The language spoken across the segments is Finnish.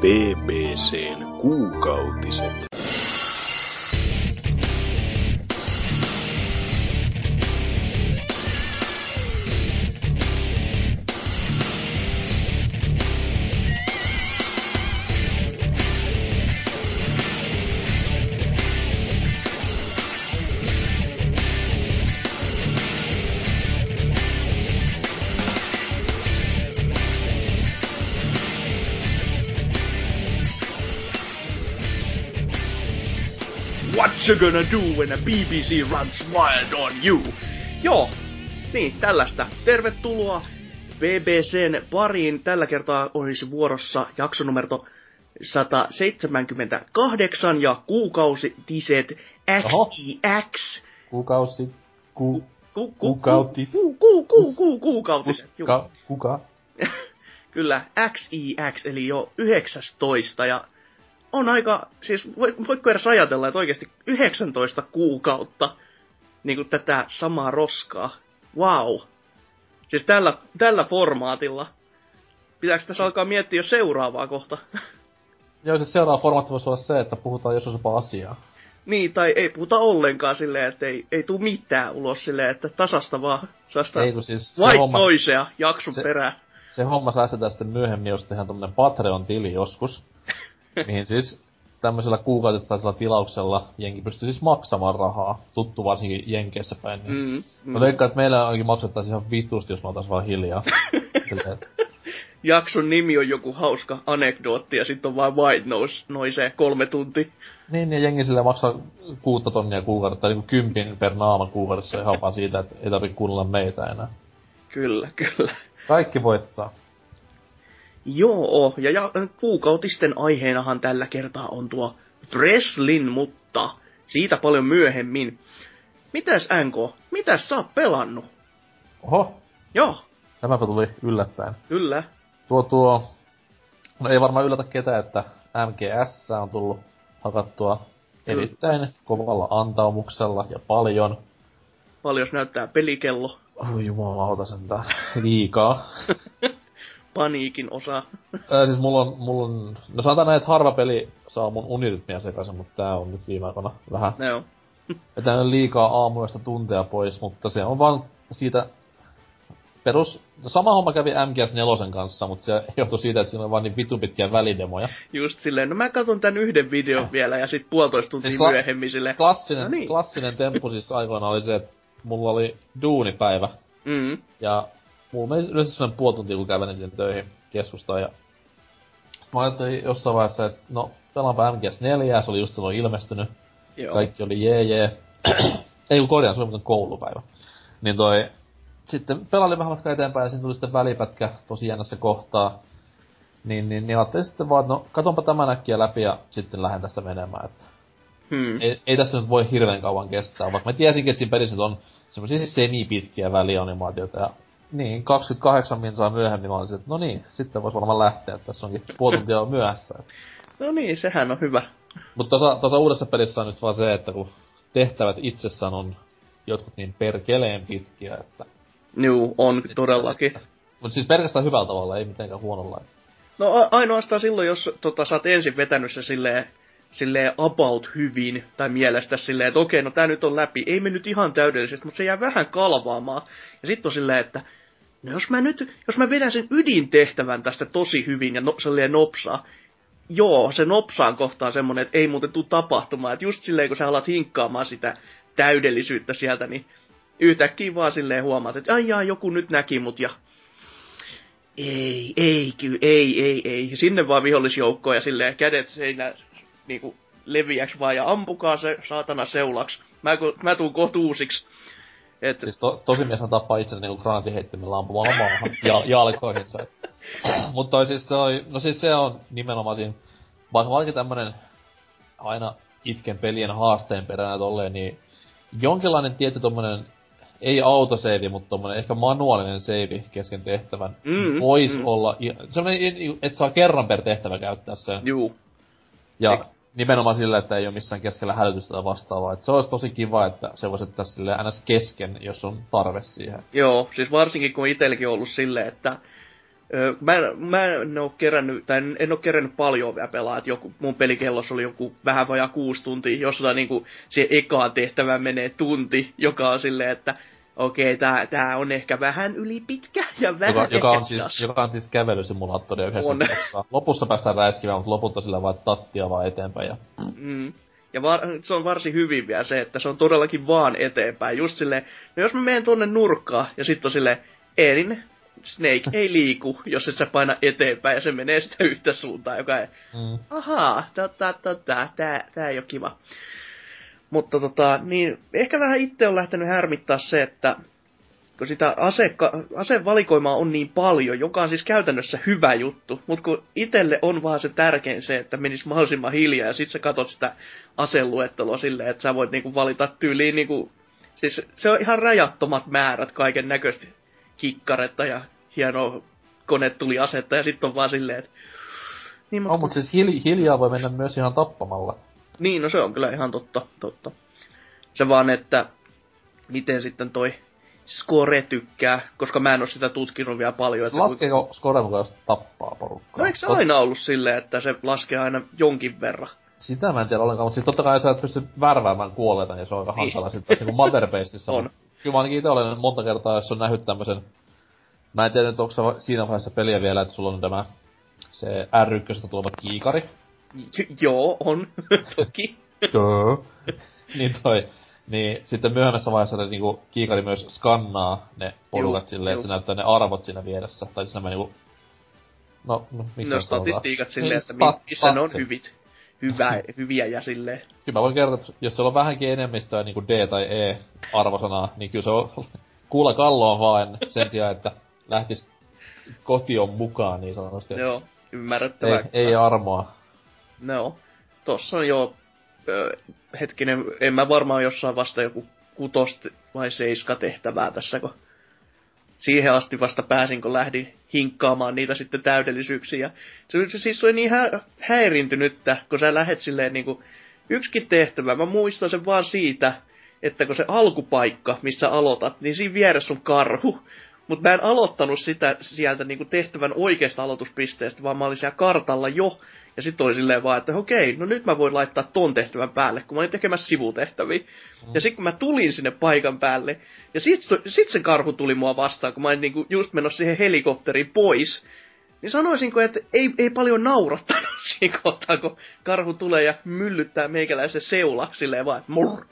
BBCn kuukautiset. What you gonna do when a BBC runs wild on you? Joo, niin, tällaista. Tervetuloa BBCn pariin. Tällä kertaa olisi vuorossa jaksonumero 178 ja kuukausitiset Oho. XIX. Kuukausi, ku, Ku, ku, Kuukauti. Ku, ku, ku, ku, kuukautiset. Kuka, kuka? Kyllä, XIX, eli jo 19, ja on aika, siis voi- voitko edes ajatella, että oikeasti 19 kuukautta niin kuin tätä samaa roskaa. Wow. Siis tällä, tällä formaatilla. Pitääkö tässä alkaa miettiä jo seuraavaa kohta? Joo, siis seuraava formaatti voisi olla se, että puhutaan joskus jopa asiaa. niin, tai ei puhuta ollenkaan silleen, että ei, ei tuu mitään ulos silleen, että tasasta vaan sellaista Ei siis se homma, noisea jakson se- perään. se homma säästetään sitten myöhemmin, jos tehdään tommonen Patreon-tili joskus. Mihin siis tämmöisellä kuukautittaisella tilauksella jenki pystyy siis maksamaan rahaa. Tuttu varsinkin Jenkeissä päin. Niin. Mm, mm. Mä veikkaan, että meillä ainakin maksettaisiin ihan vitusti, jos me oltais vaan hiljaa. Silleen, että jakson nimi on joku hauska anekdootti ja sitten on vain white noise, noisee kolme tuntia. Niin, ja jengi sille maksaa kuutta tonnia kuukaudessa, tai niinku kympin per naama kuukaudessa ihan vaan siitä, että ei tarvitse kuunnella meitä enää. Kyllä, kyllä. Kaikki voittaa. Joo, ja, ja kuukautisten aiheenahan tällä kertaa on tuo Breslin, mutta siitä paljon myöhemmin. Mitäs NK, mitäs sä oot pelannut? Oho, Joo, tämäpä tuli yllättäen. kyllä. Tuo tuo, no ei varmaan yllätä ketään, että MGS on tullut hakattua Kyllä. erittäin kovalla antaumuksella ja paljon. Paljon näyttää pelikello. Oi jumalauta sentään. Liikaa. Paniikin osa. Ää, siis mulla on, mulla on, no sanotaan näin, että harva peli saa mun unirytmiä sekaisin, mutta tää on nyt viime aikoina vähän No, vetänyt liikaa aamuyöstä tunteja pois, mutta se on vaan siitä perus... No sama homma kävi MGS 4 kanssa, mutta se johtui siitä, että siinä on vaan niin vitun pitkiä välidemoja. just silleen, no mä katson tän yhden videon vielä ja sit puolitoista tuntia Siis kla- myöhemmin silleen. Klassinen, No niin. klassinen temppu siis aikoina oli se, että mulla oli duunipäivä, Mm, ja mulla meni yleensä semmonen puoli tuntia, kun kävelin sinne töihin keskustaan, ja sit mä ajattelin jossain vaiheessa, että no, pelaanpa MGS 4, se oli just silloin ilmestynyt, joo. kaikki oli jee jee. Ei kun korjaan, se oli muuten koulupäivä. Niin toi, sitten pelailin vähän matkaa eteenpäin ja siinä tuli sitten välipätkä tosi jännässä kohtaa. Niin, niin, niin ajattelin sitten vaan, että no katonpa tämän äkkiä läpi ja sitten lähden tästä menemään. Että Hmm. ei, ei, tässä nyt voi hirveän kauan kestää, vaikka mä tiesinkin, että siinä pelissä nyt on semmoisia siis semipitkiä välianimaatioita ja niin, 28 minsaa myöhemmin mä olisin, että no niin, sitten vois varmaan lähteä, että tässä onkin puoli tuntia on myöhässä. No niin, sehän on hyvä. Mutta tuossa, uudessa pelissä on nyt vaan se, että kun tehtävät itsessään on jotkut niin perkeleen pitkiä, että... Juu, on todellakin. Mutta siis pelkästään hyvällä tavalla, ei mitenkään huonolla. No ainoastaan silloin, jos tota, sä oot ensin vetänyt se silleen, silleen about hyvin, tai mielestä silleen, että okei, no tää nyt on läpi, ei mennyt ihan täydellisesti, mutta se jää vähän kalvaamaan. Ja sitten on silleen, että no jos mä nyt, jos mä vedän sen ydintehtävän tästä tosi hyvin ja no, silleen nopsaa, joo, se nopsaan kohtaan semmonen, että ei muuten tuu tapahtumaan. Että just silleen, kun sä alat hinkkaamaan sitä täydellisyyttä sieltä, niin yhtäkkiä vaan silleen huomaat, että ai jaa, joku nyt näki mut ja ei, ei, kyllä, ei, ei, ei. Sinne vaan vihollisjoukkoon ja silleen kädet seinä niinku leviäks vaan ja ampukaa se saatana seulaks. Mä, mä tuun kohta uusiksi. Et, Siis to, tosi mies tappaa itsensä niinku granaatiheittimellä ampumalla maahan ja, jalkoihinsa. Mutta toi siis toi, no siis se on nimenomaan siinä, vaikka olinkin tämmönen aina itken pelien haasteen peränä tolleen, niin jonkinlainen tietty tommonen ei autoseivi, mutta tommonen ehkä manuaalinen seivi kesken tehtävän Mm, mm. olla, i- semmonen, että saa kerran per tehtävä käyttää sen. juu, Ja Eik- nimenomaan sillä, että ei ole missään keskellä hälytystä tai vastaavaa. Et se olisi tosi kiva, että se voisi ottaa sille ns. kesken, jos on tarve siihen. joo, siis varsinkin kun itselläkin on ollut silleen, että Öö, mä, mä en oo kerännyt, tai en, en oo kerännyt paljon vielä pelaa, että joku, mun pelikellossa oli joku vähän vajaa kuusi tuntia, jossain niinku siihen ekaan tehtävään menee tunti, joka on silleen, että okei, tää, tää on ehkä vähän yli pitkä ja vähän Joka, joka, on siis, joka on siis kävelysimulaattori yhdessä On. pelissä. Lopussa päästään räiskimään, mutta lopulta sillä vaan tattia vaan eteenpäin. Ja... Mm. Ja var, se on varsin hyvin vielä se, että se on todellakin vaan eteenpäin. Just silleen, no jos mä menen tonne nurkkaan ja sitten on silleen, Elin, Snake ei liiku, jos et sä paina eteenpäin ja se menee sitä yhtä suuntaan, joka ei, Mm. ahaa, tota, tota, tää, tää ei oo kiva. Mutta tota, niin ehkä vähän itse on lähtenyt härmittää se, että kun sitä aseka, asevalikoimaa on niin paljon, joka on siis käytännössä hyvä juttu, mutta kun itelle on vaan se tärkein se, että menisi mahdollisimman hiljaa ja sit sä katot sitä aseluetteloa silleen, että sä voit niinku valita tyyliin niinku, siis se on ihan rajattomat määrät kaiken näköistä kikkaretta ja hienoa konetuliasetta ja sitten on vaan silleen, että niin, mut On, mutta siis hil- hiljaa voi mennä myös ihan tappamalla. Niin, no se on kyllä ihan totta, totta. Se vaan, että miten sitten toi Score tykkää, koska mä en oo sitä tutkinut vielä paljon. Että laskeeko Score mukaan, jos tappaa porukkaa? No eikö se Tot- aina ollut silleen, että se laskee aina jonkin verran? Sitä mä en tiedä ollenkaan, mutta siis totta kai sä et pysty värväämään kuolleita, niin se on aika Niin. hankala sitten tässä niinku Mother Basedissa. On. Kyllä mä ainakin itse olen monta kertaa, jos on nähnyt tämmösen... Mä en tiedä, että onko siinä vaiheessa peliä vielä, että sulla on tämä se R1 tuleva kiikari. Joo, on, toki. Joo. niin toi. Niin sitten myöhemmässä vaiheessa ne niinku kiikari myös skannaa ne porukat Juu, silleen, että se näyttää ne arvot siinä vieressä. Tai siis nämä niinku... No, no miksi No statistiikat silleen, Niin, että stat- mi- missä ne on hyvit. Hyvä, hyviä ja silleen. Kyllä mä voin kertoa, että jos siellä on vähänkin enemmistöä niinku D tai E arvosanaa, niin kyllä se on kuulla kalloon vaan sen sijaan, että lähtis kotion mukaan niin sanotusti. Joo, ymmärrettävää. ei, ei armoa. No, tossa on jo, ö, hetkinen, en mä varmaan jossain vasta joku kutost vai seiska tehtävää tässä, kun siihen asti vasta pääsin, kun lähdin hinkkaamaan niitä sitten täydellisyyksiä. Se, se siis oli niin hä- häirintynyttä, kun sä lähet silleen niinku, yksikin tehtävä, mä muistan sen vaan siitä, että kun se alkupaikka, missä aloitat, niin siinä vieressä on karhu. Mutta mä en aloittanut sitä sieltä niinku tehtävän oikeasta aloituspisteestä, vaan mä olin siellä kartalla jo. Ja sitten oli silleen vaan, että okei, no nyt mä voin laittaa ton tehtävän päälle, kun mä olin tekemässä sivutehtäviä. Mm. Ja sitten kun mä tulin sinne paikan päälle, ja sit, sit se karhu tuli mua vastaan, kun mä olin niinku just menossa siihen helikopteriin pois, niin sanoisinko, että ei, ei paljon naurattanut siinä kohtaa, kun karhu tulee ja myllyttää meikäläisen seulaksi silleen vaan, että murr.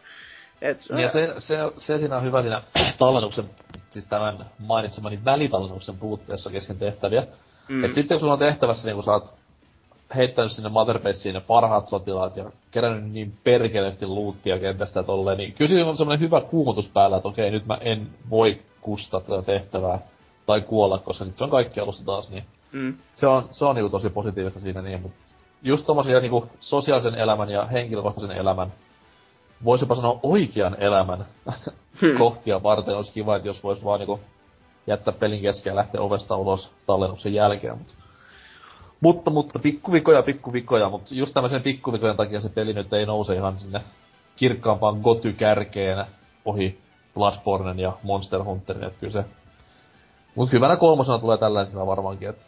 Et, Ja se, se, se siinä on hyvä siinä tallennuksen, siis tämän mainitsemani välitallennuksen puutteessa kesken tehtäviä. Mm. Mm. Et sitten kun sulla on tehtävässä, niin kun sä oot heittänyt sinne Motherbaseen ne parhaat sotilaat ja kerännyt niin perkeleesti luuttia kentästä tolleen, niin kyllä siinä on semmoinen hyvä kuumotus päällä, että okei, nyt mä en voi kustaa tätä tehtävää tai kuolla, koska nyt se on kaikki alusta taas, niin mm. se on, se on niinku tosi positiivista siinä niin, mutta just tommosia niinku sosiaalisen elämän ja henkilökohtaisen elämän, voisi jopa sanoa oikean elämän Hmm. kohtia varten olisi kiva, että jos vois vaan niinku jättää pelin kesken ja lähteä ovesta ulos tallennuksen jälkeen, mutta mutta, mutta pikkuvikoja, pikkuvikoja, mutta just tämmöisen pikkuvikojen takia se peli nyt ei nouse ihan sinne kirkkaampaan goty-kärkeen ohi Bloodbornen ja Monster Hunterin, että kyllä se... Mut hyvänä kolmosena tulee tällä hetkellä varmaankin, että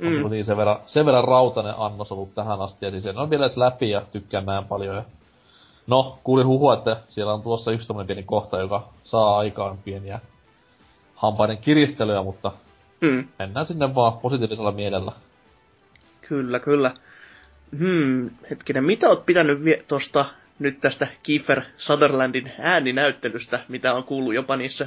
on Mm. mm. niin sen verran, sen verran rautainen annos ollut tähän asti, ja siis en ole vielä edes läpi ja tykkään näin paljon. Ja... No, kuulin huhua, että siellä on tuossa yksi tämmönen pieni kohta, joka saa aikaan pieniä hampaiden kiristelyjä, mutta Mm. mennään sinne vaan positiivisella mielellä. Kyllä, kyllä. Hmm, hetkinen, mitä oot pitänyt vie- tosta nyt tästä Kiefer Sutherlandin ääninäyttelystä, mitä on kuullut jopa niissä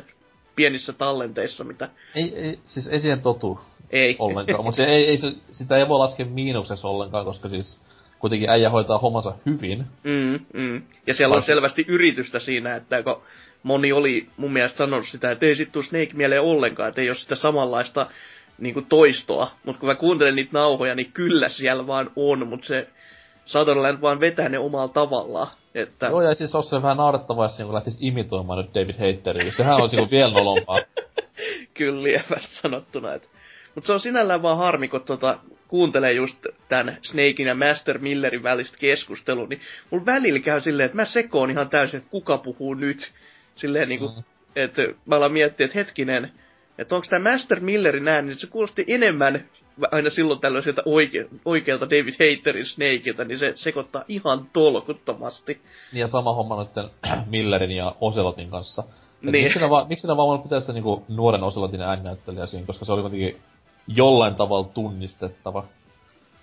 pienissä tallenteissa, mitä Ei, ei, siis ei siihen totu ei. ollenkaan, mutta ei, ei, sitä ei voi laskea miinuksessa ollenkaan, koska siis kuitenkin äijä hoitaa hommansa hyvin. Mm, mm. Ja siellä on selvästi yritystä siinä, että kun moni oli mun mielestä sanonut sitä, että ei sit tuu Snake mieleen ollenkaan, että ei ole sitä samanlaista niin kuin toistoa. Mutta kun mä kuuntelen niitä nauhoja, niin kyllä siellä vaan on, mutta se Sutherland vaan vetää ne omalla tavallaan. Että... Joo, ja siis olisi se vähän naurettavaa, jos niin lähtisi imitoimaan nyt David Hateria. Sehän olisi niin vielä nolompaa. kyllä lievästi sanottuna. Et. Mutta se on sinällään vaan harmi, kun tota, kuuntelee just tämän Snakein ja Master Millerin välistä keskustelua, niin mulla välillä käy silleen, että mä sekoon ihan täysin, että kuka puhuu nyt. Silleen niinku, Mm. että mä alan miettiä, että hetkinen, että onko tämä Master Millerin ääni, niin se kuulosti enemmän aina silloin tällöin sieltä oike, oikealta David Haterin Snakeilta, niin se sekoittaa ihan tolkuttomasti. Niin ja sama homma noiden Millerin ja Ocelotin kanssa. Et Niin. Miksi ne vaan, miksi ne vaan voinut pitää sitä niinku nuoren Ocelotin ääninäyttelijä siinä, koska se oli kuitenkin jollain tavalla tunnistettava.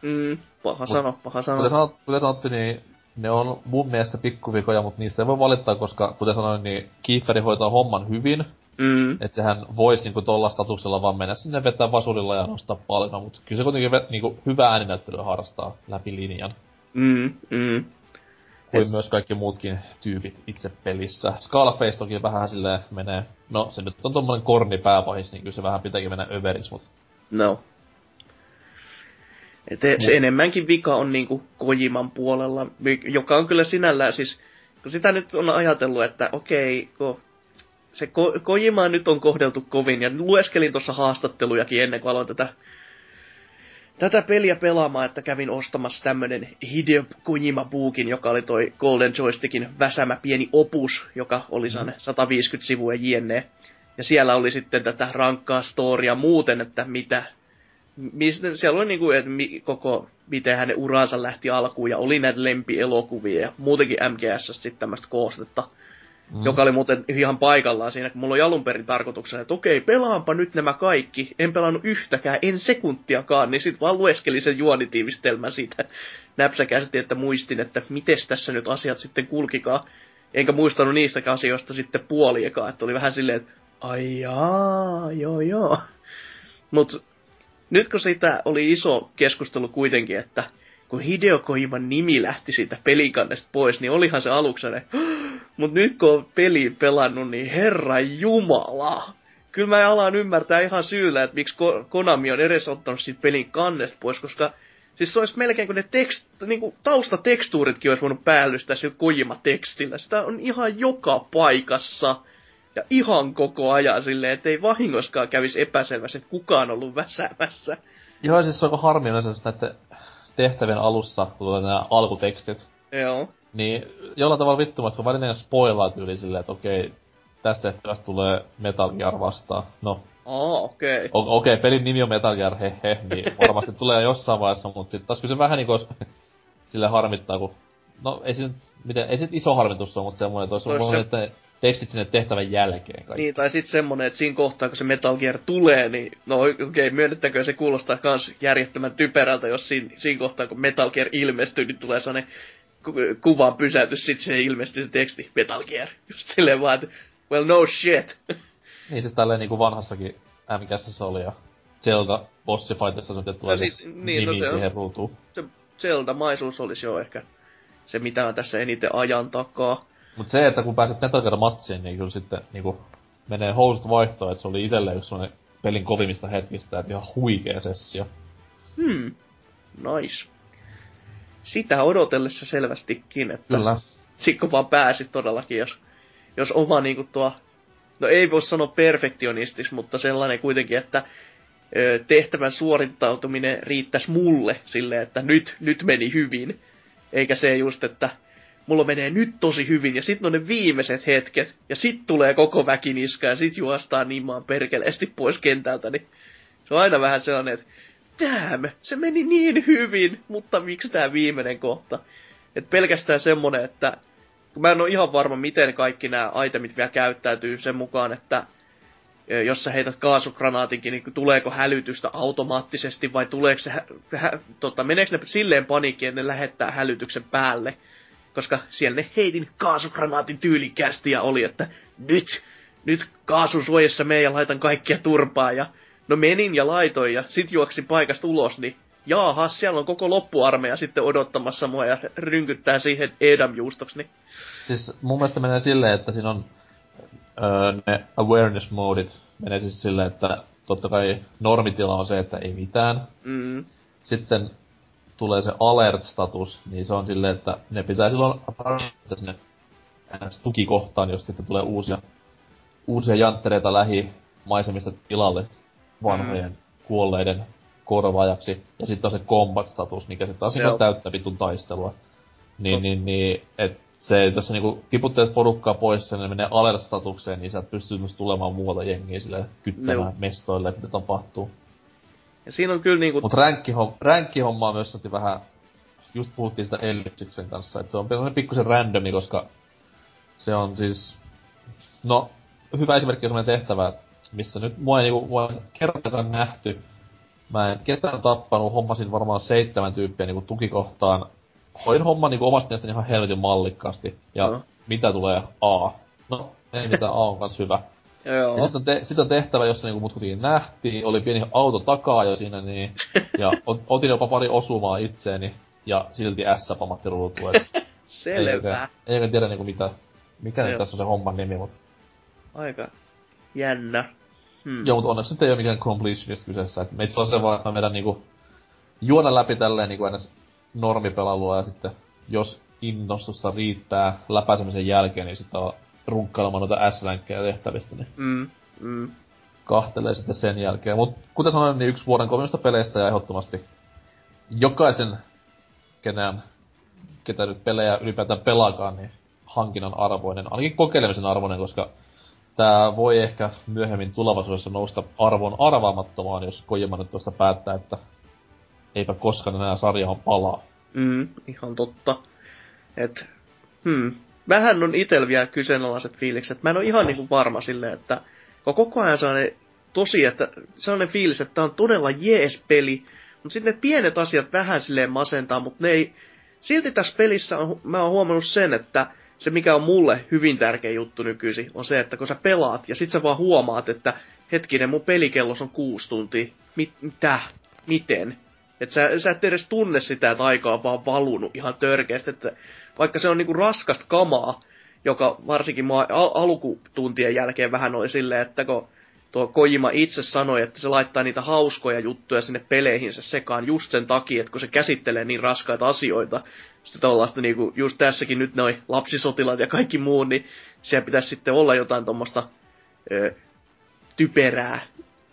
Mm, paha sano, paha Kuten, sano. sanot, kuten sanottu, niin ne on mun mielestä pikkuvikoja, mutta niistä ei voi valittaa, koska kuten sanoin, niin Kieferi hoitaa homman hyvin. Mm, Että sehän voisi niinku tolla statuksella vaan mennä sinne vetää vasurilla ja nostaa palkan, mutta kyllä se kuitenkin vet, niinku hyvää ääninäyttelyä harrastaa läpi linjan. mm, mm. Kuin Et- myös kaikki muutkin tyypit itse pelissä. Skullface toki vähän silleen menee, no se nyt on tommonen korni pääpahis, niin kyllä se vähän pitääkin mennä överiksi, mut No. Et se enemmänkin vika on niinku Kojiman puolella, joka on kyllä sinällään siis, kun sitä nyt on ajatellut, että okei, kun se ko- Kojimaa nyt on kohdeltu kovin, ja lueskelin tuossa haastattelujakin ennen kuin aloin tätä, tätä peliä pelaamaan, että kävin ostamassa tämmönen Hideo Kojima Bookin, joka oli toi Golden Joystickin väsämä pieni opus, joka oli sellainen 150 sivua jne. Ja siellä oli sitten tätä rankkaa storia muuten, että mitä, mistä, siellä oli niinku, että mi, koko, miten hänen uransa lähti alkuun, ja oli näitä lempielokuvia, ja muutenkin MGS sitten tämmöistä koostetta, mm. joka oli muuten ihan paikallaan siinä, kun mulla oli alun perin tarkoituksena, että okei, pelaanpa nyt nämä kaikki, en pelannut yhtäkään, en sekuntiakaan, niin sitten vaan lueskelin sen juonitiivistelmän siitä näpsäkästi, että muistin, että miten tässä nyt asiat sitten kulkikaan. Enkä muistanut niistä asioista sitten puoliekaan, että oli vähän silleen, että ai jaa, joo joo. Mut nyt kun siitä oli iso keskustelu kuitenkin, että kun Hideo Kojiman nimi lähti siitä pelikannesta pois, niin olihan se aluksi Mut nyt kun on peli pelannut, niin herra jumala. Kyllä mä alan ymmärtää ihan syyllä, että miksi Ko- Konami on edes ottanut siitä pelin kannesta pois, koska siis se olisi melkein kuin ne tekst, niin kuin taustatekstuuritkin olisi voinut päällystää sillä Kojima-tekstillä. Sitä on ihan joka paikassa. Ja ihan koko ajan silleen, että ei vahingoskaan kävisi epäselvästi, että kukaan on ollut väsäämässä. Joo, siis se on harmillinen, että tehtävien alussa tulee nämä alkutekstit. Joo. Niin jollain tavalla välillä ne spoilaa tyyli silleen, että okei, tästä tehtävästä tulee Metal Gear vastaan. No, Aa, okei. Okay. o- okei, pelin nimi on Metal Gear, he he, niin varmasti tulee jossain vaiheessa, mutta sitten taas kyllä se vähän niinku sille harmittaa, kun... No, ei se nyt, miten, ei se iso harmitus ole, mutta semmoinen, että olisi voinut se- että tekstit sinne tehtävän jälkeen kaikki. Niin, tai sitten semmonen, että siinä kohtaa, kun se Metal Gear tulee, niin no okei, okay, myönnettäkö se kuulostaa kans järjettömän typerältä, jos siinä, siinä kohtaa, kun Metal Gear ilmestyy, niin tulee sellainen kuvan pysäytys, sit se ilmestyy se teksti Metal Gear. Just silleen vaan, että well no shit. Niin siis tälleen niinku vanhassakin MGSssä oli ja Zelda bossifightissa nyt tulee No siis, siis, niin, no se on- siihen ruutuun. se Zelda-maisuus olisi jo ehkä se, mitä on tässä eniten ajan takaa. Mut se, että kun pääset Metal Gear matsiin, niin kyllä sitten niinku menee housut vaihtoon, että se oli itelle yksi sellainen pelin kovimmista hetkistä, että ihan huikea sessio. Hmm, nice. Sitä odotellessa selvästikin, että Kyllä. Sikko vaan pääsi todellakin, jos, jos oma niinku tuo, no ei voi sanoa perfektionistis, mutta sellainen kuitenkin, että ö, tehtävän suorittautuminen riittäisi mulle silleen, että nyt, nyt meni hyvin. Eikä se just, että mulla menee nyt tosi hyvin, ja sitten on ne viimeiset hetket, ja sit tulee koko väki niska, ja sit juostaan nimaan perkeleesti pois kentältä, niin se on aina vähän sellainen, että damn, se meni niin hyvin, mutta miksi tämä viimeinen kohta? Et pelkästään semmonen, että kun mä en ole ihan varma, miten kaikki nämä itemit vielä käyttäytyy sen mukaan, että jos sä heität kaasugranaatinkin, niin tuleeko hälytystä automaattisesti vai tuleeko se, hä, tota, meneekö ne silleen paniikkiin, että ne lähettää hälytyksen päälle? Koska siellä ne heitin kaasugranaatin tyylikästi ja oli, että nyt, nyt kaasun suojassa me ja laitan kaikkia turpaa ja no menin ja laitoin ja sit juoksi paikasta ulos, niin jaaha, siellä on koko loppuarmeija sitten odottamassa mua ja rynkyttää siihen Edam-juustoksi, niin Siis mun mielestä menee silleen, että siinä on öö, ne awareness modit menee siis silleen, että totta kai normitila on se, että ei mitään. mm, Sitten tulee se alert-status, niin se on silleen, että ne pitää silloin sinne tukikohtaan, jos sitten tulee uusia, uusia janttereita lähi maisemista tilalle vanhojen mm. kuolleiden korvaajaksi. Ja sitten on se combat-status, mikä sitten taas on täyttä vitun taistelua. Niin, niin, niin, et se, jos sä niinku tiputtelet porukkaa pois ja ne menee alert-statukseen, niin sä pystyy myös tulemaan muualta jengiä sille kyttämään Joo. mestoille, mitä tapahtuu. Ja siinä on kyllä niinku... Mut ränkkihom, ränkkihommaa myös otti vähän, just puhuttiin sitä Ellipsiksen kanssa, että se on pikkusen randomi, koska se on siis, no, hyvä esimerkki on sellainen tehtävä, missä nyt mua ei niinku, ei kertakaan nähty. Mä en ketään tappanut, hommasin varmaan seitsemän tyyppiä niinku tukikohtaan. Hoin homman niinku omasta mielestäni ihan helvetin mallikkaasti. Ja Joo. mitä tulee A? No, ei mitään, A on kans hyvä. Joo. Ja on, te- sit on tehtävä, jossa niinku mut kuitenkin nähtiin, oli pieni auto takaa jo siinä, niin, ja ot, otin jopa pari osumaa itseeni, ja silti S pamatti ruutuun. et Selvä. Ei oikein tiedä niinku mitä, mikä nyt Joo. tässä on se homman nimi, mut... Aika jännä. Hmm. Joo, mutta onneksi nyt ei ole mikään completionist kyseessä. Et meitä on se vaan, että mä vedän niinku juona läpi tälleen niinku ennäs normipelailua ja sitten jos innostusta riittää läpäisemisen jälkeen, niin sitten on runkkailemaan noita S-ränkkejä tehtävistä, niin Mm. Mm. kahtelee sitten sen jälkeen. Mut kuten sanoin, niin yksi vuoden kovimmista peleistä ja ehdottomasti jokaisen, kenään, ketä nyt pelejä ylipäätään pelaakaan, niin hankinnan arvoinen, ainakin kokeilemisen arvoinen, koska tää voi ehkä myöhemmin tulevaisuudessa nousta arvon arvaamattomaan, jos Kojima nyt tuosta päättää, että eipä koskaan enää sarjaan palaa. Mm, ihan totta. Et, hmm. Vähän on itel vielä kyseenalaiset fiilikset. Mä en ole ihan niinku varma silleen, että koko ajan sellainen tosi, että sellainen fiilis, että tää on todella jees peli, mutta sitten ne pienet asiat vähän silleen masentaa, mutta ne ei... Silti tässä pelissä on, mä oon huomannut sen, että se mikä on mulle hyvin tärkeä juttu nykyisin, on se, että kun sä pelaat ja sit sä vaan huomaat, että hetkinen, mun pelikellos on kuusi tuntia. Mit, mitä? Miten? Että sä, sä et edes tunne sitä, että aika on vaan valunut ihan törkeästi, että vaikka se on niinku raskasta kamaa, joka varsinkin mua al- alkutuntien jälkeen vähän oli silleen, että kun tuo Kojima itse sanoi, että se laittaa niitä hauskoja juttuja sinne peleihinsä sekaan just sen takia, että kun se käsittelee niin raskaita asioita, sitten tuollaista niinku, just tässäkin nyt noin lapsisotilaat ja kaikki muu, niin siellä pitäisi sitten olla jotain tuommoista typerää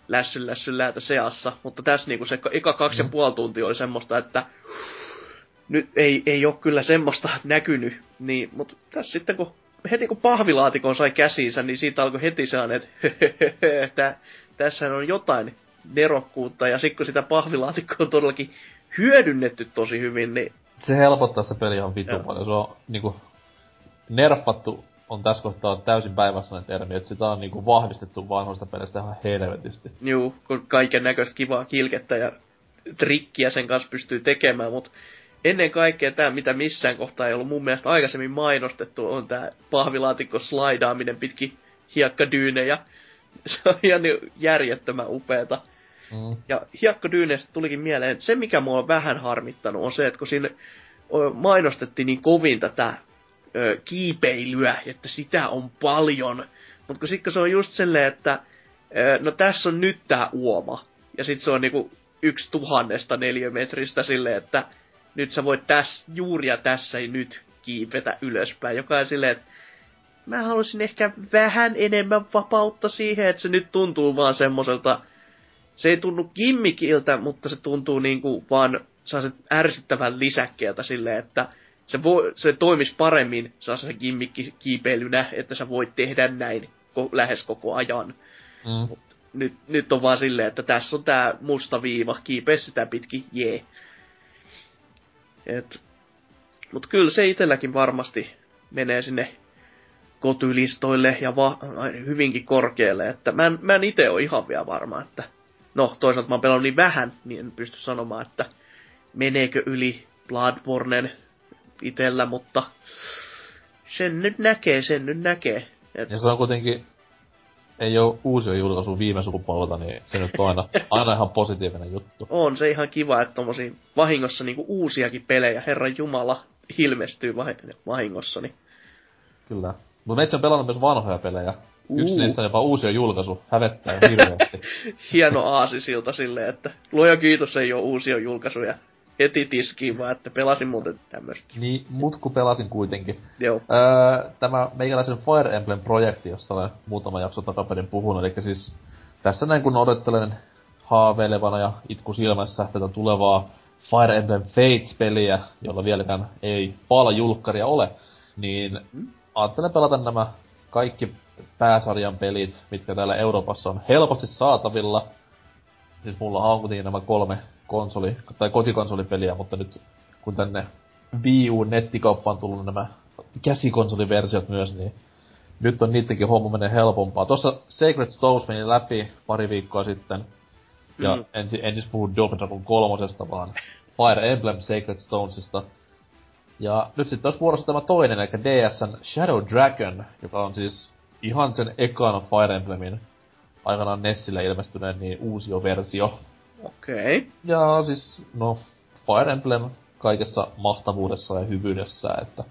lässyn lässyn läätä seassa, mutta tässä niinku se eka kaksi ja puoli tuntia oli semmoista, että nyt ei, ei ole kyllä semmoista näkynyt, niin, mutta tässä sitten kun heti kun pahvilaatikon sai käsiinsä, niin siitä alkoi heti sellainen, että tässä on jotain nerokkuutta, ja sitten kun sitä pahvilaatikkoa on todellakin hyödynnetty tosi hyvin, niin Se helpottaa sitä peliä ihan vitun Joo. paljon. Se on niinku... Nerfattu on tässä kohtaa täysin päinvastainen termi, että sitä on niinku vahvistettu vanhoista peleistä ihan helvetisti. juu, kun kaiken näköistä kivaa kilkettä ja trikkiä sen kanssa pystyy tekemään, mutta ennen kaikkea tämä, mitä missään kohtaa ei ollut mun mielestä aikaisemmin mainostettu, on tämä pahvilaatikko slaidaaminen pitkin hiekkadyynejä. Se on ihan niin järjettömän upeeta. Mm. Ja hiekkodyyneistä tulikin mieleen, se mikä mua on vähän harmittanut on se, että kun siinä mainostettiin niin kovin tätä ö, kiipeilyä, että sitä on paljon. Mutta kun sitten se on just silleen, että ö, no tässä on nyt tää uoma. Ja sitten se on niinku yksi tuhannesta neliömetristä silleen, että nyt sä voit täs, juuri ja tässä ei nyt kiipetä ylöspäin. Joka on silleen, että mä haluaisin ehkä vähän enemmän vapautta siihen, että se nyt tuntuu vaan semmoiselta se ei tunnu gimmikiltä, mutta se tuntuu niinku vaan sellaiset ärsyttävän lisäkkeeltä silleen, että se, voi, se toimisi paremmin sellaisen gimmikki kiipeilynä, että sä voit tehdä näin ko- lähes koko ajan. Mm. Nyt, nyt on vaan silleen, että tässä on tää musta viiva, kiipeä sitä pitkin, jee. Et, mut kyllä se itselläkin varmasti menee sinne kotylistoille ja va- hyvinkin korkealle, että mä en, mä en itse ole ihan vielä varma, että no toisaalta mä oon pelannut niin vähän, niin en pysty sanomaan, että meneekö yli Bloodbornen itellä, mutta sen nyt näkee, sen nyt näkee. Et, Ja se on kuitenkin, ei oo uusia julkaisu viime sukupolvelta, niin se nyt on aina, aina ihan positiivinen juttu. on se ihan kiva, että tommosia vahingossa niinku uusiakin pelejä, Herran Jumala, ilmestyy vahi- vahingossa, niin Kyllä. Mutta meitsi on pelannut myös vanhoja pelejä. Yksi niistä on jopa uusia julkaisu. Hävettää hirveästi. hieno aasisilta silleen, että luoja kiitos ei ole uusia julkaisuja heti tiskiin, vaan että pelasin muuten tämmöistä. niin, mut kun pelasin kuitenkin. Joo. Öö, tämä meikäläisen Fire Emblem-projekti, josta olen muutama jakso takaperin puhunut, eli siis tässä näin kun odottelen haaveilevana ja itku silmässä tätä tulevaa Fire Emblem Fates-peliä, jolla vieläkään ei paala julkkaria ole, niin Mm. ajattelen pelata nämä kaikki pääsarjan pelit, mitkä täällä Euroopassa on helposti saatavilla. Siis mulla on kuitenkin nämä kolme konsoli- tai kotikonsolipeliä, mutta nyt kun tänne Wii U nettikauppaan tullut nämä käsikonsoliversiot myös, niin nyt on niittenkin homma menee helpompaa. Tuossa Sacred Stones meni läpi pari viikkoa sitten. Ja Mm. en, en siis puhu Double Dragon kolmosesta, vaan Fire Emblem Sacred Stonesista. Ja nyt sitten olisi vuorossa tämä toinen, eli DSn Shadow Dragon, joka on siis ihan sen ekan Fire Emblemin aikanaan Nessille ilmestyneen niin uusi versio. Okei. Okay. Ja siis, no, Fire Emblem kaikessa mahtavuudessa ja hyvyydessä, että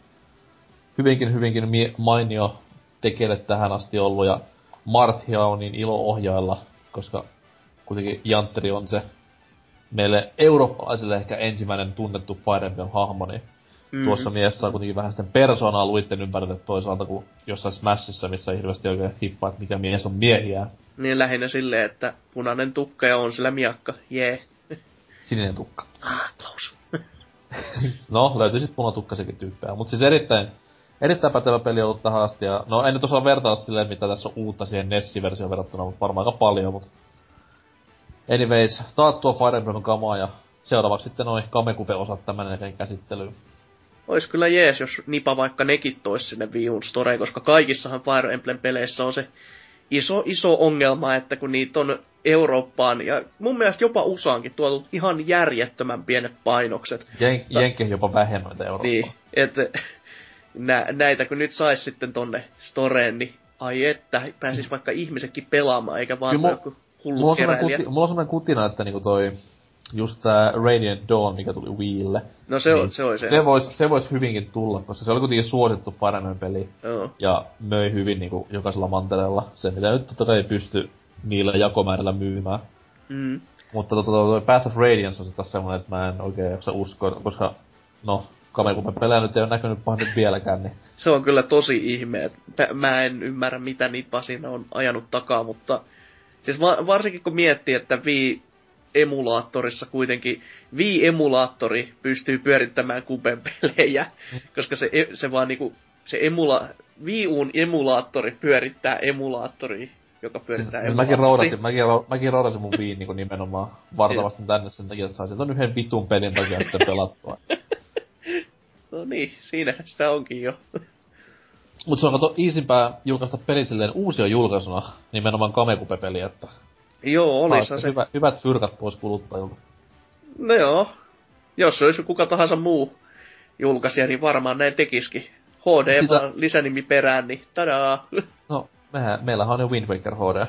hyvinkin, hyvinkin mainio tekele tähän asti ollut, ja Marthia on niin ilo ohjailla, koska kuitenkin Jantteri on se meille eurooppalaisille ehkä ensimmäinen tunnettu Fire Emblem-hahmo, niin Mm. tuossa mies saa kuitenkin vähän sitten persoonaa luitten ympärille toisaalta kuin jossain Smashissa, missä ei hirveästi oikein hippaa, että mikä mies on miehiä. Niin lähinnä silleen, että punainen tukka ja on sillä miakka. Jee. Sininen tukka. Ah. No, löytyy sit punatukkasikin tyyppejä. Mut siis erittäin, erittäin pätevä peli on ollut tähän asti. Ja, no en nyt osaa vertailla silleen, mitä tässä on uutta siihen Nessi-versioon verrattuna, mutta varmaan aika paljon. Mut anyways, taattua Fire Emblem kamaa ja seuraavaksi sitten noin Kamekupe-osat tämän käsittelyyn. Ois kyllä jees, jos Nipa vaikka nekin tois sinne Wii U'n storeen, koska kaikissahan Fire Emblem-peleissä on se iso, iso ongelma, että kun niitä on Eurooppaan ja mun mielestä jopa USAankin tuotu ihan järjettömän pienet painokset. Jen- Jenkkeihin jopa vähemmän Eurooppaa. Niin, että nä, näitä kun nyt sais sitten tonne storeen, niin ai että, pääsis vaikka ihmisetkin pelaamaan, eikä vaan Kyllä joku Mulla hullu on, semmonen keräilijä. kuti, mulla on semmonen kutina, että niinku toi, just tää Radiant Dawn, mikä tuli Wiille. No se, on, se on se. Se vois, se vois hyvinkin tulla, koska se oli kuitenkin suosittu Emblem peli. Joo. ja möi hyvin niinku jokaisella mantereella. Se mitä nyt totta kai ei pysty niillä jakomäärillä myymään. Mm. Mutta tota, toi Path of Radiance on se taas semmonen, että mä en oikein jaksa uskoa, koska no, Kamekupen pelejä nyt ei ole näkynyt pahin vieläkään, niin Se on kyllä tosi ihme. että Mä en ymmärrä, mitä Nipa siinä on ajanut takaa, mutta siis va- varsinkin kun miettii, että Wii-emulaattorissa kuitenkin Wii-emulaattori pystyy pyörittämään Kupen pelejä, koska se, e- se vaan niinku, se emula, Wii U'n emulaattori pyörittää emulaattoria, joka pyörittää siis, mäkin emulaattoria. roudasin, mäkin, mäkin roudasin mun viin niinku nimenomaan vartavasti tänne sen takia, että saisin ton yhden vitun pelin takia sitten pelattua. No niin, siinähän sitä onkin jo. Mut se on kato easympää julkaista peli silleen uusia julkaisuna, nimenomaan Kamekupe-peli, että Joo, saatte se. hyvä, hyvät fyrkat pois kuluttajilta. No joo. Jos se olisi kuka tahansa muu julkaisija, niin varmaan näin tekisikin. HD Sitä- Sitä... vaan lisänimi perään, niin tadaa. No, mehän, meillähän on jo Wind Waker HD.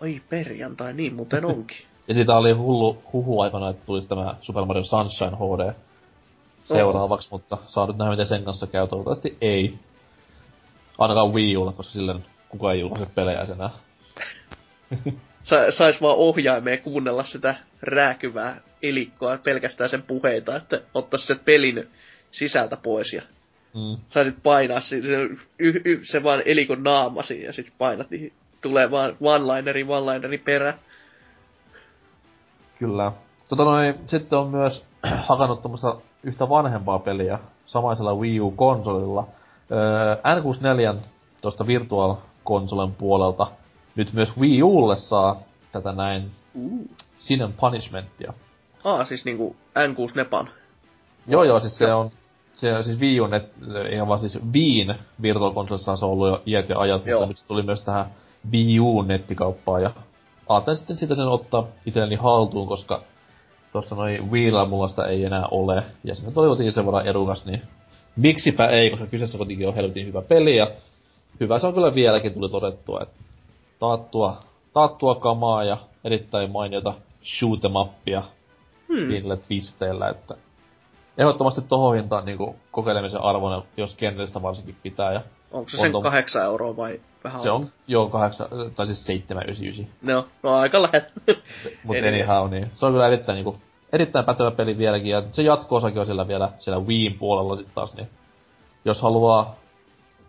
Oi perjantai, niin muuten onkin. Ja siitä oli hullu huhu aikana, että tulisi tämä Super Mario Sunshine HD seuraavaksi, mutta saa nyt nähdä miten sen kanssa käy. Toivottavasti ei. Ainakaan Wii Ulla, koska silleen kukaan ei julkaise pelejä enää. Sa- sais vaan ohjaimeen kuunnella sitä rääkyvää elikkoa pelkästään sen puheita, että ottais se pelin sisältä pois ja Mm. saisit painaa se, se, y, y, se vaan elikon naamasi ja sit painat, niin tulee vaan one-lineri, one-lineri perä. Kyllä. Tota noin, sitten on myös hakannut tuommoista yhtä vanhempaa peliä samaisella Wii U-konsolilla. Öö, N64 tuosta Virtual Consolen puolelta nyt myös Wii Ulle saa tätä näin Uh. Sin and Punishmentia. Aa, siis niinku N6 Nepan. Joo joo, siis se on, se on siis Wii U, net, ihan vaan siis Viin Virtual Consolessa se on ollut jo iät ja ajat, Joo. mutta nyt se tuli myös tähän Wii U nettikauppaan ja ajattelin sitten sitä sen ottaa itselleni haltuun, koska tuossa noin Wiillä mulla sitä ei enää ole, ja se nyt oli kuitenkin sen verran edukas, niin miksipä ei, koska kyseessä kuitenkin on helvetin hyvä peli, ja hyvä se on kyllä vieläkin tuli todettua, että taattua, taattua kamaa ja erittäin mainiota shoot em upia Hmm. pienillä twisteillä, että ehdottomasti tohon hintaan niinku kokeilemisen arvoinen, jos kenellistä varsinkin pitää, ja Onko se On sen tom- kahdeksan euroa vai vähän se alta? on joo kahdeksan, tai siis seitsemän ysi ysi. No, no aika lähellä. Mut Anyway. anyhow, niin se on kyllä erittäin niinku, erittäin pätevä peli vieläkin, ja se jatko-osakin on siellä vielä, siellä Wiiin puolella sit taas, niin jos haluaa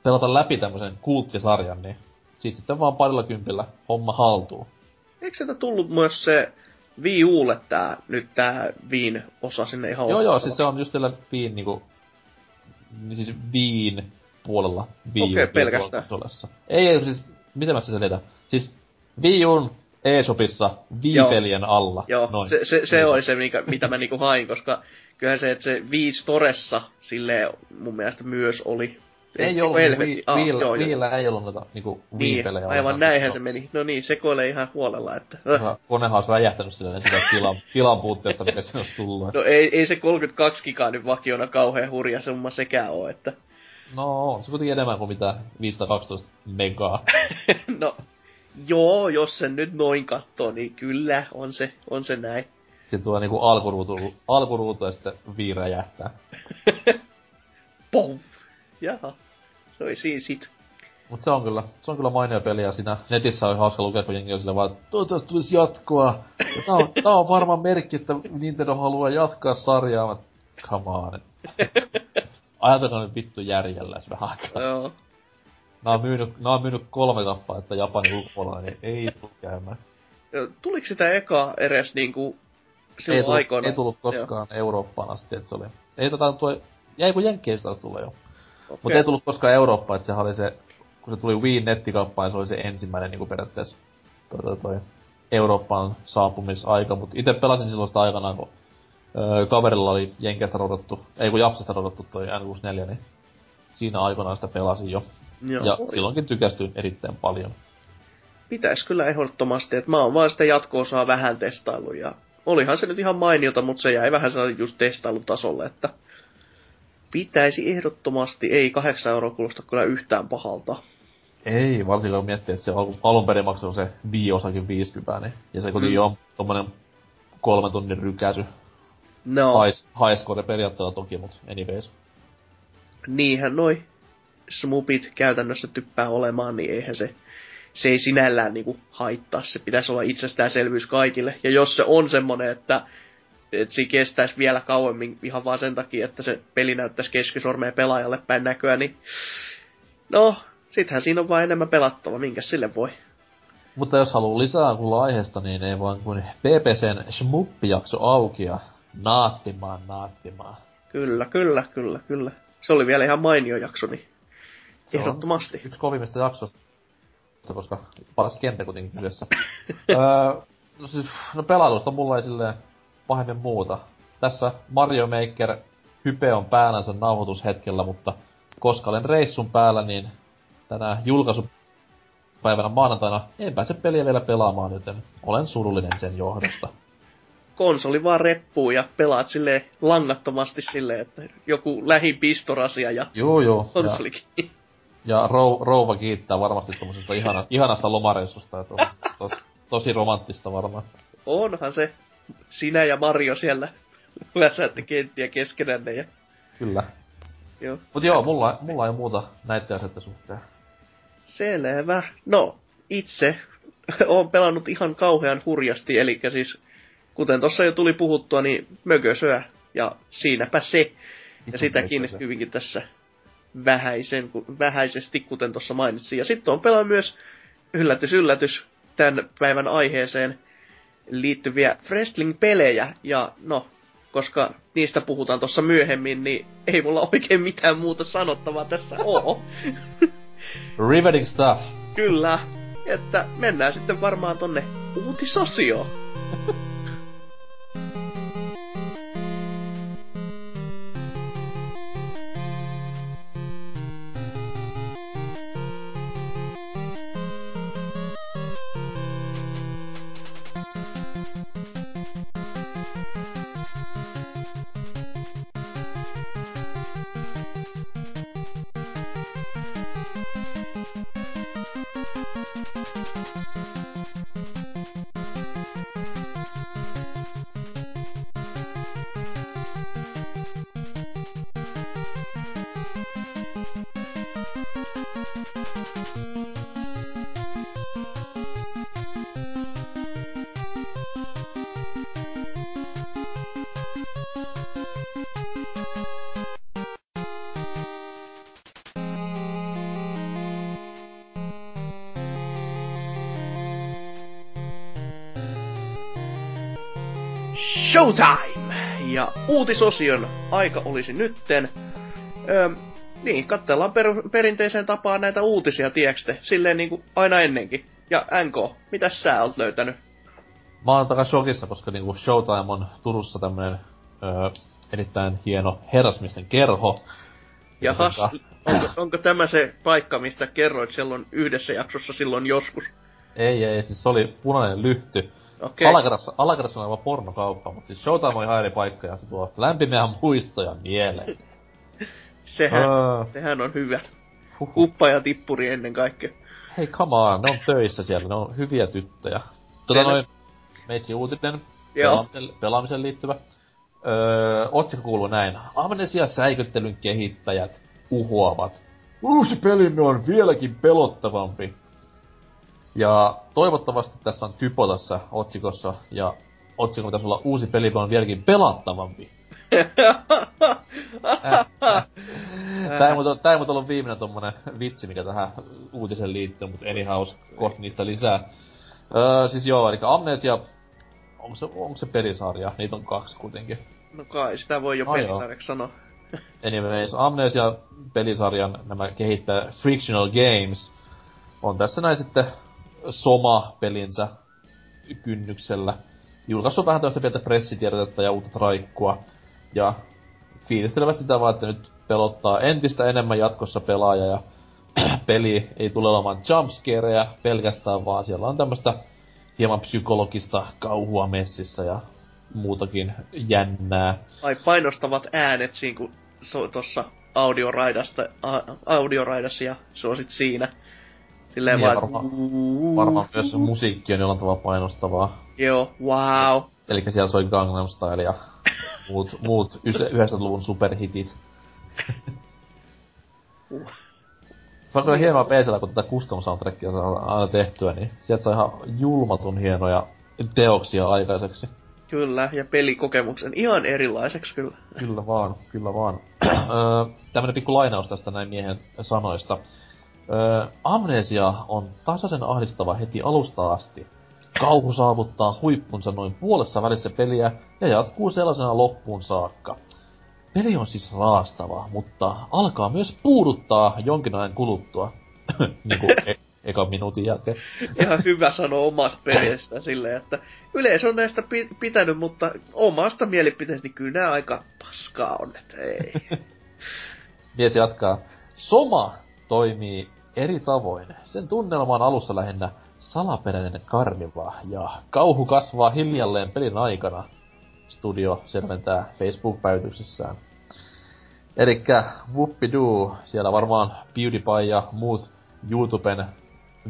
pelata läpi tämmösen kulttisarjan, niin siitä sitten vaan parilla kympillä homma haltuu. Eikö sieltä tullut myös se Wii Ulle tää, nyt tää Viin osa sinne ihan Joo joo, siis se on just siellä Wiin niinku, niin siis Wiin puolella Wii Okei, pelkästään. konsolissa. Ei, ei, siis, miten mä se selitän? Siis Wii U'n eShopissa Wii-pelien alla. Joo, Noin. se, se, se oli se, mikä, mitä mä niinku hain, koska kyllähän se, että se Wii Storessa silleen mun mielestä myös oli. Ei ollut, Helvetti. Wii, Ah, Wiillä, joo, joo. Wiillä ei ollut noita niinku Niin, Wii-pelejä. aivan ollenkaan. näinhän se meni. No niin, sekoilee ihan huolella, että... Ja Konehan olisi räjähtänyt silleen sitä tilan, tilan puutteesta, mikä siinä olisi tullut. No ei, ei se 32 gigaa nyt vakiona kauhean hurja summa sekään oo, että... No, on se kuitenkin enemmän kuin mitä 512 megaa. no, joo, jos sen nyt noin katsoo, niin kyllä, on se, on se näin. Sitten tulee niinku alkuruutu, alkuruutu ja sitten Wii räjähtää. Pouf! Jaha, se oli siinä sit. Mut se on kyllä, se on kyllä mainio peli ja siinä netissä on hauska lukea, kun jengi on silleen vaan, että toivottavasti tulisi jatkoa. Ja tää on, tää on varmaan merkki, että Nintendo haluaa jatkaa sarjaa. Mä, come on. Ajatelkaa nyt vittu järjellä edes vähän aikaa. Joo. Nää on myynyt, nää on myynyt kolme kappaletta Japanin ulkopuolella, niin ei tuu käymään. Tuliko sitä eka edes niinku Ei silloin tullut, aikoina? ei tullut koskaan Eurooppaan asti, että se oli. Ei tota tuo, jäi kun Jenkkeistä taas tulla jo. Joo. Mutta ei tullut koskaan Eurooppaan, että sehän oli se, kun se tuli Wii nettikauppaan, se oli se ensimmäinen niinku periaatteessa toi, toi, toi Eurooppaan saapumisaika, mutta itse pelasin silloin sitä aikanaan, kun öö, kaverilla oli Jenkeistä rodattu, ei kun Japsista rodattu toi N64, niin siinä aikanaan sitä pelasin jo. Joo. ja Oi. silloinkin tykästyin erittäin paljon. Pitäis kyllä ehdottomasti, että mä oon vaan sitä jatko-osaa vähän testaillut ja olihan se nyt ihan mainiota, mutta se jäi vähän sellainen just testailutasolle, että pitäisi ehdottomasti, ei 8 euroa kuulosta kyllä yhtään pahalta. Ei, varsinkin kun miettii, että se alun, alun perin maksoi se Wii-osakin 50, niin, ja se kuitenkin Mm. on tommonen kolmen tunnin rykäsy. No, Hais, highscore periaatteella toki, mut anyways. niinhän noi smupit käytännössä typpää olemaan, niin eihän se, se ei sinällään niinku haittaa. Se pitäisi olla itsestäänselvyys kaikille. Ja jos se on semmonen, että, että se kestäisi vielä kauemmin ihan vaan sen takia, että se peli näyttäisi keskisormeen pelaajalle päin näköä, niin no, sittenhän siinä on vaan enemmän pelattava, minkä sille voi. Mutta jos haluaa lisää kuulla aiheesta, niin ei vaan kuin PPCn Shmuppi-jakso auki ja naattimaan, naattimaan. Kyllä, kyllä, kyllä, kyllä. Se oli vielä ihan mainio jakso, niin Se ehdottomasti. Yksi kovimmista jaksoista, koska paras kenttä kuitenkin kyseessä. öö, no siis, no pelailusta mulla ei silleen pahemmin muuta. Tässä Mario Maker hype on päällänsä nauhoitushetkellä, mutta koska olen reissun päällä, niin tänä julkaisupäivänä maanantaina en pääse peliä vielä pelaamaan, joten olen surullinen sen johdosta. konsoli vaan reppuu ja pelaat silleen langattomasti silleen, että joku lähipistorasia ja juu. Ja, konsolikin. ja rou, rouva kiittää varmasti tommosesta ihana, ihanasta lomareissusta, että on tos, tosi romanttista varmaan. Onhan se sinä ja Mario siellä läsäätte kenttiä keskenänne ja Kyllä. joo. Mut joo, mulla, mulla ei muuta näitten asioiden suhteen. Selvä. No, itse olen pelannut ihan kauhean hurjasti, eli siis kuten tuossa jo tuli puhuttua, niin mökösöä. Ja siinäpä se. Ja sitäkin mökösö. hyvinkin tässä vähäisen, vähäisesti, kuten tuossa mainitsin. Ja sitten on pelannut myös, yllätys, yllätys, tämän päivän aiheeseen liittyviä wrestling-pelejä. Ja no, koska niistä puhutaan tuossa myöhemmin, niin ei mulla oikein mitään muuta sanottavaa tässä oo. Riveting stuff. Kyllä. Että mennään sitten varmaan tonne uutisosioon. uutisosion aika olisi nytten. Öö, Niin, katsellaan per, perinteiseen tapaan näitä uutisia, tiekste, silleen niinku aina ennenkin. Ja NK, mitä sä oot löytänyt? Mä oon takas shokissa, koska niinku Showtime on Turussa tämmönen öö, erittäin hieno herrasmiesten kerho. Jahas, onko, onko tämä se paikka, mistä kerroit silloin yhdessä jaksossa silloin joskus? Ei, ei, siis se oli punainen lyhty. Okei. Alakerrassa, alakerrassa on aivan pornokauppa, mutta siis Showtime on ihan eri paikka ja se tuo lämpimiä muistoja mieleen. Sehän, Öö, sehän on hyvä. huhu. Kuppa ja tippuri ennen kaikkea. Hei, come on, ne on töissä siellä, ne on hyviä tyttöjä. Tota Teille- noin, meitsi uutinen, Joo. pelaamiseen, pelaamiseen liittyvä. Öö, otsikko kuuluu näin. Amnesia säikyttelyn kehittäjät uhoavat. Uusi pelimme on vieläkin pelottavampi. Ja toivottavasti tässä on typo tässä otsikossa, ja otsikko pitäisi olla uusi pelimme on vieläkin pelattavampi. Tää ei muuten, tää ei muuten ollut viimeinen tommonen vitsi, mikä tähän uutiseen liittyy, mutta anyhow, kohta niistä lisää. Öö, siis joo, eli Amnesia, onko se, onko se pelisarja? Niitä on kaksi kuitenkin. No kai, sitä voi jo joo. pelisarjaksi sanoa. Anyways, Amnesia pelisarjan nämä kehittää Frictional Games on tässä näin sitten Soma-pelinsä kynnyksellä. Julkaissut vähän tällaista pientä pressitiedotetta ja uutta traikkua. Ja fiilistelevät sitä vaan, että nyt pelottaa entistä enemmän jatkossa pelaaja ja peli ei tule olemaan jumpscareja pelkästään, vaan siellä on tämmöistä hieman psykologista kauhua messissä ja muutakin jännää. Ai painostavat äänet siinä, kun so, tossa audioraidasta, a, audioraidassa ja se on sit siinä. Silleen Niin, vaan, varmaan-. Varmaan myös musiikki on jollain tavalla painostavaa. Joo, wow. Eli siellä soi Gangnam Style ja muut, muut ys- 90-luvun superhitit. Uh. Se on kyllä hienoa PCllä, kun tätä custom soundtrackia saa aina tehtyä, niin sieltä saa ihan julmatun hienoja teoksia aikaiseksi. Kyllä, ja pelikokemuksen ihan erilaiseksi kyllä. Kyllä vaan, kyllä vaan. Öö, Tämmönen pikku lainaus tästä näin miehen sanoista. Öö, Amnesia on tasaisen ahdistava heti alusta asti. Kauhu saavuttaa huippunsa noin puolessa välissä peliä ja jatkuu sellaisena loppuun saakka. Peli on siis raastava, mutta alkaa myös puuduttaa jonkin ajan kuluttua. niinku e- ekan minuutin jälkeen. Ihan hyvä sanoa omasta pelistä silleen, että yleisö on näistä pi- pitänyt, mutta omasta mielipiteestä niin kyllä nämä aika paskaa on, että ei. Mies jatkaa. Soma toimii eri tavoin. Sen tunnelma on alussa lähinnä salaperäinen karmiva ja kauhu kasvaa hiljalleen pelin aikana. Studio selventää Facebook-päivityksessään. Elikkä whoopidoo, siellä varmaan PewDiePie ja muut YouTuben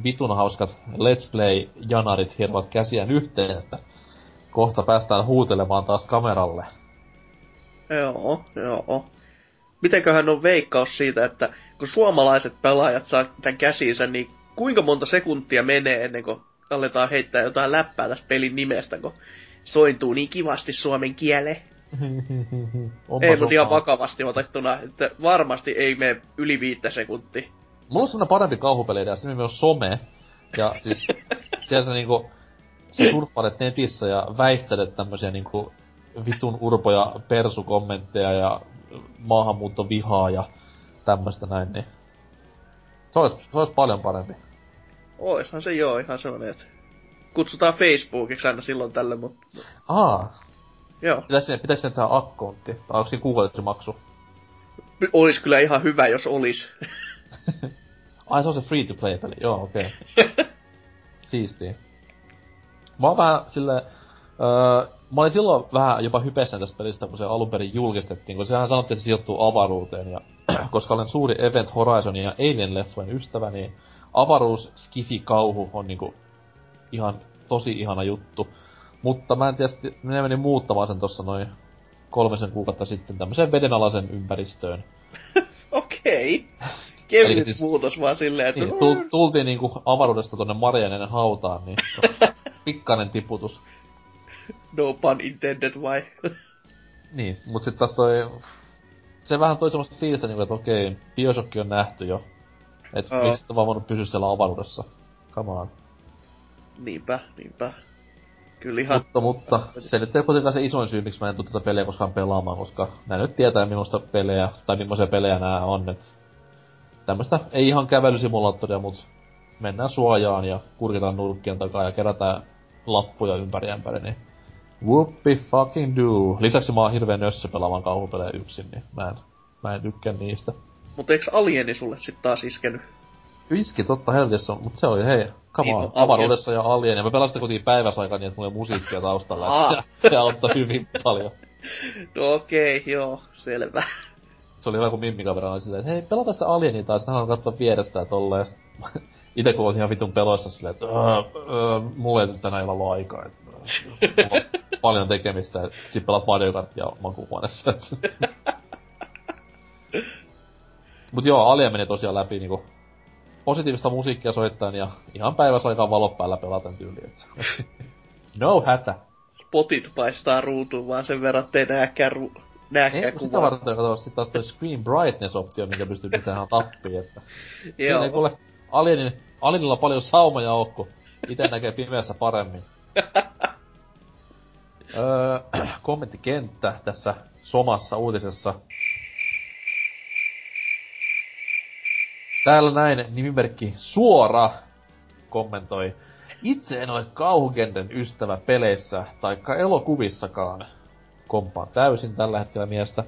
vitun hauskat Let's Play-janarit hirvat käsiään yhteen, että kohta päästään huutelemaan taas kameralle. joo, joo. Mitenköhän on veikkaus siitä, että kun suomalaiset pelaajat saa tämän käsiinsä, niin kuinka monta sekuntia menee ennen kuin aletaan heittää jotain läppää tästä pelin nimestä, kun sointuu niin kivasti suomen kieleen. Onpa Ei, mutta ihan vakavasti otettuna, että varmasti ei mene yli viittä sekuntia. Mulla on semmonen parempi kauhupeli idea, se nimi on Some. Ja siis siellä sä niinku, sä surffailet netissä ja väistelet tämmösiä niinku vitun urpoja persukommentteja ja maahanmuuttovihaa ja tämmöstä näin, niin se ois, se ois paljon parempi. Oishan se joo ihan semmonen, että kutsutaan Facebookiksi aina silloin tälle, mutta Aa, joo. pitäis sinne, pitäis sinne tehdä akkontti? Tai onko siinä kuukautismaksu? Olis kyllä ihan hyvä, jos olis. Ai se on se free to play peli, joo okei. Okay. Siistiä. Mä oon vähän silleen, öö, mä olin silloin vähän jopa hypessä tästä pelistä, kun se alun perin julkistettiin, kun sehän sanottiin, että se sijoittuu avaruuteen, ja koska olen suuri Event Horizonin ja Alien-leffojen ystävä, niin avaruus, skifi, kauhu on niinku ihan tosi ihana juttu. Mutta mä en tiedä, minä menin muuttamaan sen tossa noin kolmisen kuukautta sitten tämmöiseen vedenalaisen ympäristöön. Okei. Kevyt Eli siis... muutos vaan silleen, että Niin, tul- tultiin niinku avaruudesta tonne Marianen hautaan, niin pikkainen tiputus. no pun intended vai? Niin, mut sit taas toi... Se vähän toi semmoista fiilistä niinku, että okei, Bioshock on nähty jo. Et oh. miksi et vaan voinut pysyä siellä avaruudessa. Come on. niinpä, niinpä. Kyllä ihan... Mutta, mutta se nyt ei kuitenkaan se isoin syy, miksi mä en tuu tätä peliä koskaan pelaamaan, koska mä nyt tietää millaista pelejä, tai millaisia pelejä nämä on, et tämmöstä ei ihan kävelysimulaattoria, mut mennään suojaan ja kurkitaan nurkkien takaa ja kerätään lappuja ympäri ämpäri, niin whoopi fucking do. Lisäksi mä oon hirveen nössö pelaamaan kauhupelejä yksin, niin mä en, mä en tykkää niistä. Mutta eikö Alieni sulle sit taas iskenyt? Iski totta helvetissä, mutta se oli hei, come Niin, on, no, avaruudessa ja alien. Ja mä pelasin kuitenkin päiväsaikaan niin, että mulla musiikkia taustalla. Että se, se auttoi hyvin paljon. No okei, okay, joo, selvä. Se oli hyvä, kun Mimmikaveri oli silleen, että hei, pelataan sitä alienia taas, hän on katsoa vierestä ja tolleen. Ite kun olin ihan vitun peloissa silleen, että öö, öö, mulla ei nyt tänään illalla ole aikaa. Että, paljon tekemistä, että sit pelaat Mario Kartia makuuhuoneessa. Mut joo, Alien meni tosiaan läpi niinku positiivista musiikkia soittaen ja ihan päiväsaikaan valot päällä pelaten tyyliin. no hätä. Spotit paistaa ruutuun vaan sen verran, ettei nääkään, ru- nääkään Ei, kun sitä kuvaa. varten kato sit taas toi Screen Brightness-optio, minkä pystyy pitämään tappiin, että... Siinä ei kuule, Alienin, Alienilla on paljon saumoja oukku. Ite näkee pimeässä paremmin. öö, kommenttikenttä tässä somassa uutisessa. Täällä näin nimimerkki Suora kommentoi. Itse en ole kauhugenden ystävä peleissä taikka elokuvissakaan. Kompaan täysin tällä hetkellä miestä.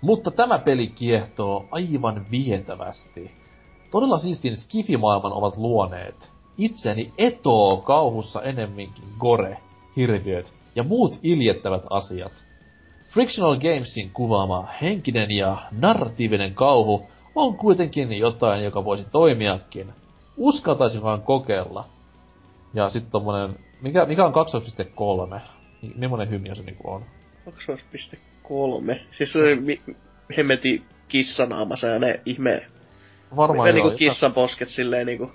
Mutta tämä peli kiehtoo aivan vietävästi. Todella siistin skifimaailman ovat luoneet. Itseäni etoo kauhussa enemminkin gore, hirviöt ja muut iljettävät asiat. Frictional Gamesin kuvaama henkinen ja narratiivinen kauhu on kuitenkin jotain, joka voisi toimiakin. Uskaltaisinkaan kokeilla. Ja sitten tommonen, mikä, mikä on 2.3? Mi- Millainen hymiö se niinku on? 2.3. Siis se oli mi- hemmeti kissanaamassa ja ne ihme... Varmaan niinku joo, kissan posket silleen niinku...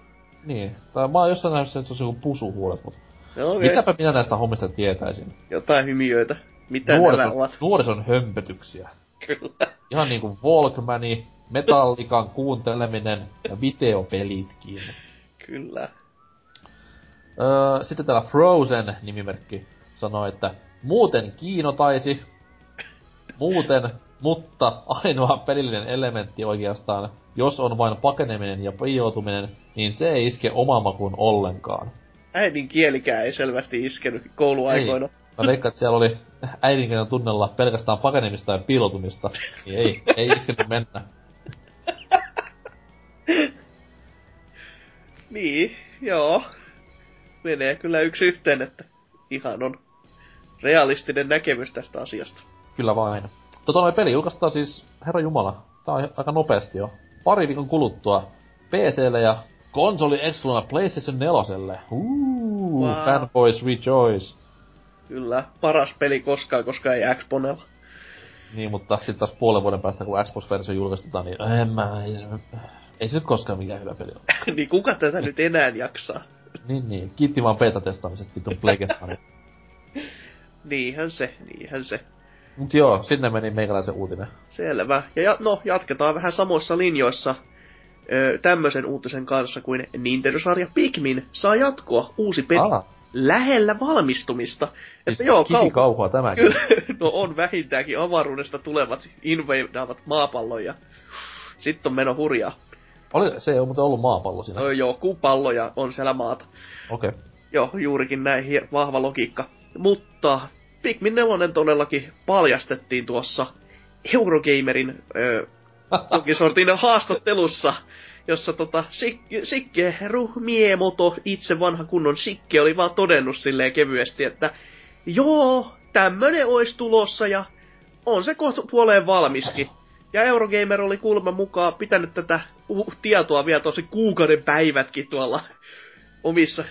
Niin. Tai mä oon jossain nähnyt sen, että se on joku pusuhuulet, mut No, okay. mitäpä minä näistä hommista tietäisin. Jotain hymiöitä. Mitä nämä Nuorison, ovat? nuorison hömpötyksiä. Kyllä. Ihan niinku Walkmani, Metallikan kuunteleminen ja videopelitkin. Kyllä. Öö, sitten täällä Frozen nimimerkki sanoi, että muuten kiinotaisi, muuten, mutta ainoa pelillinen elementti oikeastaan, jos on vain pakeneminen ja piiloutuminen, niin se ei iske omaan makuun ollenkaan. Äidin kielikään ei selvästi iskenyt kouluaikoina. Mä veikkaan, että siellä oli äidinkielen tunnella pelkästään pakenemista ja piiloutumista. Niin ei, ei iskenyt mennä. Niin, joo. Menee kyllä yksi yhteen, että ihan on realistinen näkemys tästä asiasta. Kyllä vain. Tota noin peli julkaistaan siis, herra jumala, tää on aika nopeasti jo. Pari viikon kuluttua PClle ja konsoli excluna PlayStation 4. Uuu, Wow. fanboys rejoice. Kyllä, paras peli koskaan, koska ei Xponella. Niin, mutta sitten taas puolen vuoden päästä, kun Xbox-versio julkaistetaan, niin en mä, ei, ei se nyt koskaan mikään hyvä peli ole. niin kuka tätä nyt enää jaksaa? niin, niin. Kiitti vaan beta-testaamisesta vitun Plegetani. Niinhän se, niinhän se. Mut joo, sinne meni meikäläisen uutinen. Selvä. Ja, ja no, jatketaan vähän samoissa linjoissa ö, tämmöisen uutisen kanssa kuin Nintendo-sarja Pikmin saa jatkoa uusi peli Ah, lähellä valmistumista. siis että joo, kivi kauhua tämäkin. Kyllä, no on vähintäänkin avaruudesta tulevat invadaavat maapallon ja sitten on meno hurjaa. Oli, se ei ole muuten ollut maapallo siinä. No, joku pallo ja on siellä maata. Okei. Okay. Joo, juurikin näin hie- vahva logiikka. Mutta Pikmin 4 todellakin paljastettiin tuossa Eurogamerin ö, jonkin sortin haastattelussa, jossa tota, Sik- Sikkeru Miemoto, itse vanha kunnon Sikke, oli vaan todennut silleen kevyesti, että joo, tämmönen ois tulossa ja on se kohta puoleen valmiskin. Ja Eurogamer oli kulma mukaan pitänyt tätä tietoa vielä tosi kuukauden päivätkin tuolla omissa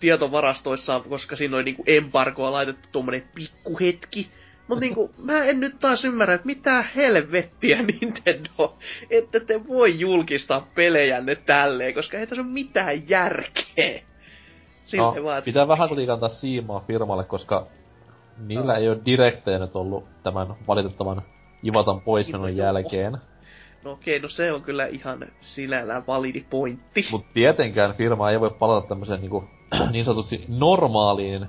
tietovarastoissaan, koska siinä oli niinku embargoa laitettu tuommoinen pikkuhetki. Mut niinku, mä en nyt taas ymmärrä, että mitä helvettiä Nintendo, että te voi julkistaa pelejänne tälleen, koska ei tässä ole mitään järkeä. Silleen No, vaan, että pitää vähän kuitenkin antaa siimaa firmalle, koska niillä ei ole direktejä nyt ollut tämän valitettavan Ivatan poismenon no jälkeen. no okei, no se on kyllä ihan sinällään validi pointti. Mut tietenkään firma ei voi palata tämmöiseen niinku, niin sanotusti normaaliin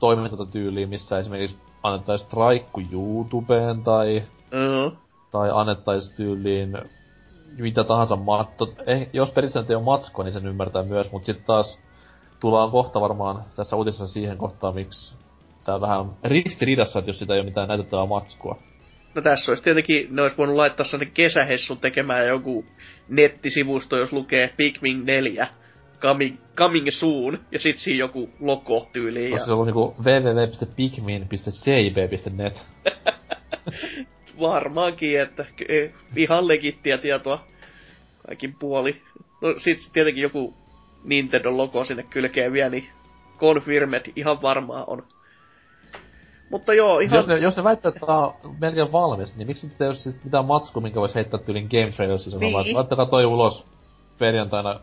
toimintatyyliin, missä esimerkiksi annettaisiin traikku YouTubeen tai, Uh-huh. tai annettaisiin tyyliin mitä tahansa matto. Eh, jos periaatteessa ei ole matsko, niin sen ymmärtää myös, mutta sitten taas tullaan kohta varmaan tässä uutisessa siihen kohtaan, miksi tää on vähän ristiriidassa, että jos sitä ei ole mitään näytettävää matskua. No tässä olisi tietenkin, ne olisi voinut laittaa sellainen kesähessun tekemään joku nettisivusto, jos lukee Pikmin 4 coming, coming soon, ja sit siinä joku logo tyyliin. Ja... ollut niinku www.pikmin.cib.net. Varmaankin, että ihan legittiä tietoa kaikin puoli. No sit tietenkin joku Nintendo-logo sinne kylkeen vielä, niin confirmed ihan varmaa on. Mutta joo, ihan... Jos ne, jos ne väittää, että tämä on melkein valmis, niin miksi te ei ole mitään matskua, minkä voisi heittää tyylin Game Trailersissa niin. laittakaa toi ulos perjantaina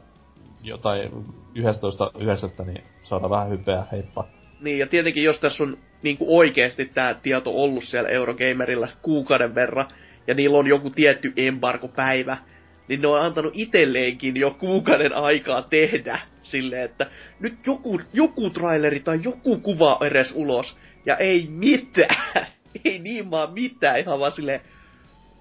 jotain 11.9. niin saada vähän hypeä, heippa. Niin, ja tietenkin jos tässä on niin kuin oikeasti tämä tieto ollut siellä Eurogamerilla kuukauden verran, ja niillä on joku tietty embargo-päivä, niin ne on antanut itselleenkin jo kuukauden aikaa tehdä silleen, että nyt joku, joku traileri tai joku kuva edes ulos, ja ei mitään. ei niin vaan mitään, ihan vaan silleen,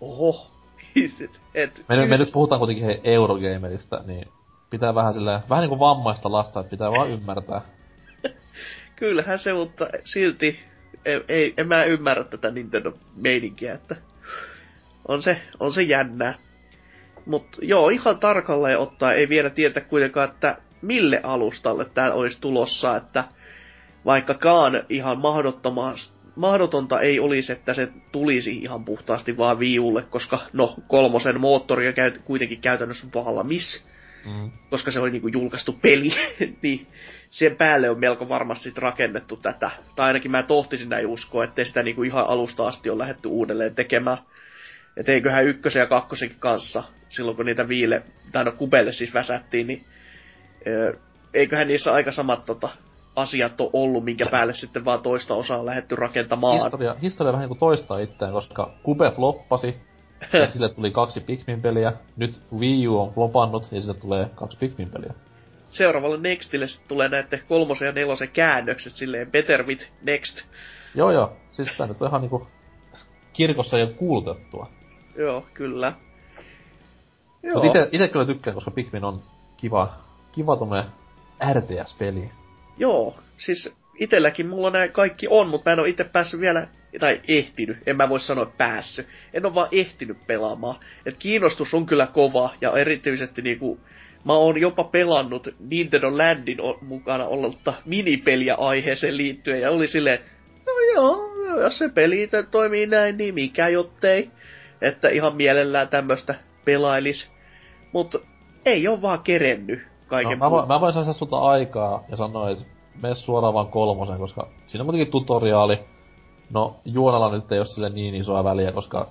oho, et, me, me nyt puhutaan kuitenkin he Eurogamerista, niin pitää vähän silleen, vähän niinku vammaista lasta, että pitää vaan ymmärtää. Kyllähän se, mutta silti ei, ei, en mä ymmärrä tätä Nintendo-meininkiä, että on se, on se jännää. Mutta joo, ihan tarkalleen ottaa ei vielä tietä kuitenkaan, että mille alustalle tämä olisi tulossa, että vaikkakaan ihan mahdotonta ei olisi, että se tulisi ihan puhtaasti vaan viulle, koska no kolmosen moottori on kuitenkin käytännössä valmis, mm. koska se oli niinku julkaistu peli, niin sen päälle on melko varmasti rakennettu tätä. Tai ainakin mä tohtisin näin uskoa, ettei sitä niinku ihan alusta asti on lähdetty uudelleen tekemään. Et eiköhän ykkösen ja kakkosenkin kanssa, silloin kun niitä viile, tai no kubelle siis väsättiin, niin eiköhän niissä aika samat tota, asiat on ollut, minkä päälle sitten vaan toista osaa on lähdetty rakentamaan. Historia, historia vähän niin kuin toistaa itseään, koska Kube floppasi, sille tuli kaksi Pikmin-peliä. Nyt Wii U on flopannut, ja sille tulee kaksi Pikmin-peliä. Seuraavalle Nextille sitten tulee näette kolmosen ja nelosen käännökset silleen Better with Next. Joo joo, siis tää nyt on ihan niinku kirkossa jo kuulutettua. Joo, kyllä. Joo. Mut ite, ite kyllä tykkään, koska Pikmin on kiva, kiva tommonen RTS-peli. Joo, siis itelläkin mulla nämä kaikki on, mutta mä en ole itse päässyt vielä, tai ehtinyt, en mä voi sanoa päässyt. En ole vaan ehtinyt pelaamaan. Et kiinnostus on kyllä kova, ja erityisesti niinku, mä oon jopa pelannut Nintendo Landin mukana ollutta minipeliä aiheeseen liittyen, ja oli silleen, no joo, jos se peli toimii näin, niin mikä jottei. Että ihan mielellään tämmöstä pelailis. Mutta ei ole vaan kerennyt kaiken no, mä, voin, mä voin saada sulta aikaa ja sanoa, että mene suoraan vaan kolmosen, koska siinä on kuitenkin tutoriaali. No, juonella nyt ei ole sille niin isoa väliä, koska...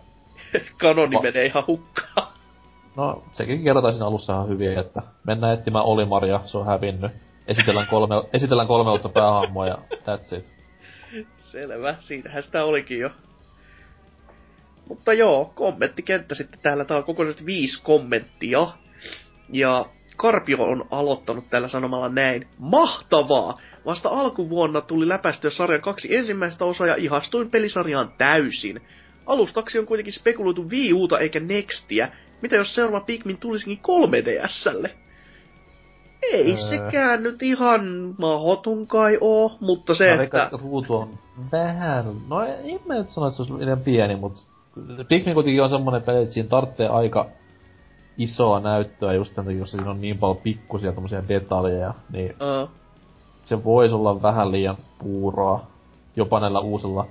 Kanoni Va- menee ihan hukkaan. No, sekin kerrotaan siinä alussa ihan hyvin, että mennään etsimään Olimaria, se on hävinnyt. Esitellään kolme, esitellään kolme uutta päähahmoa ja that's it. Selvä, siinähän sitä olikin jo. Mutta joo, kommenttikenttä sitten täällä. Tää on kokonaisesti viisi kommenttia. Ja Karpio on aloittanut tällä sanomalla näin. Mahtavaa! Vasta alkuvuonna tuli läpäistyä sarjan kaksi ensimmäistä osaa ja ihastuin pelisarjaan täysin. Alustaksi on kuitenkin spekuloitu Wii Uta eikä Nextiä. Mitä jos seuraava Pikmin tulisikin 3DSlle? Ei öö. sekään nyt ihan mahoton kai oo, mutta se, mä että... ruutu on vähän... No en mä nyt sano, että se olisi liian pieni, mutta... Pikmin kuitenkin on semmonen peli, että siinä tarvitsee aika isoa näyttöä just tämän takia, siinä on niin paljon pikkusia tommosia detaljeja, niin uh. Se voisi olla vähän liian puuroa jopa näillä uusilla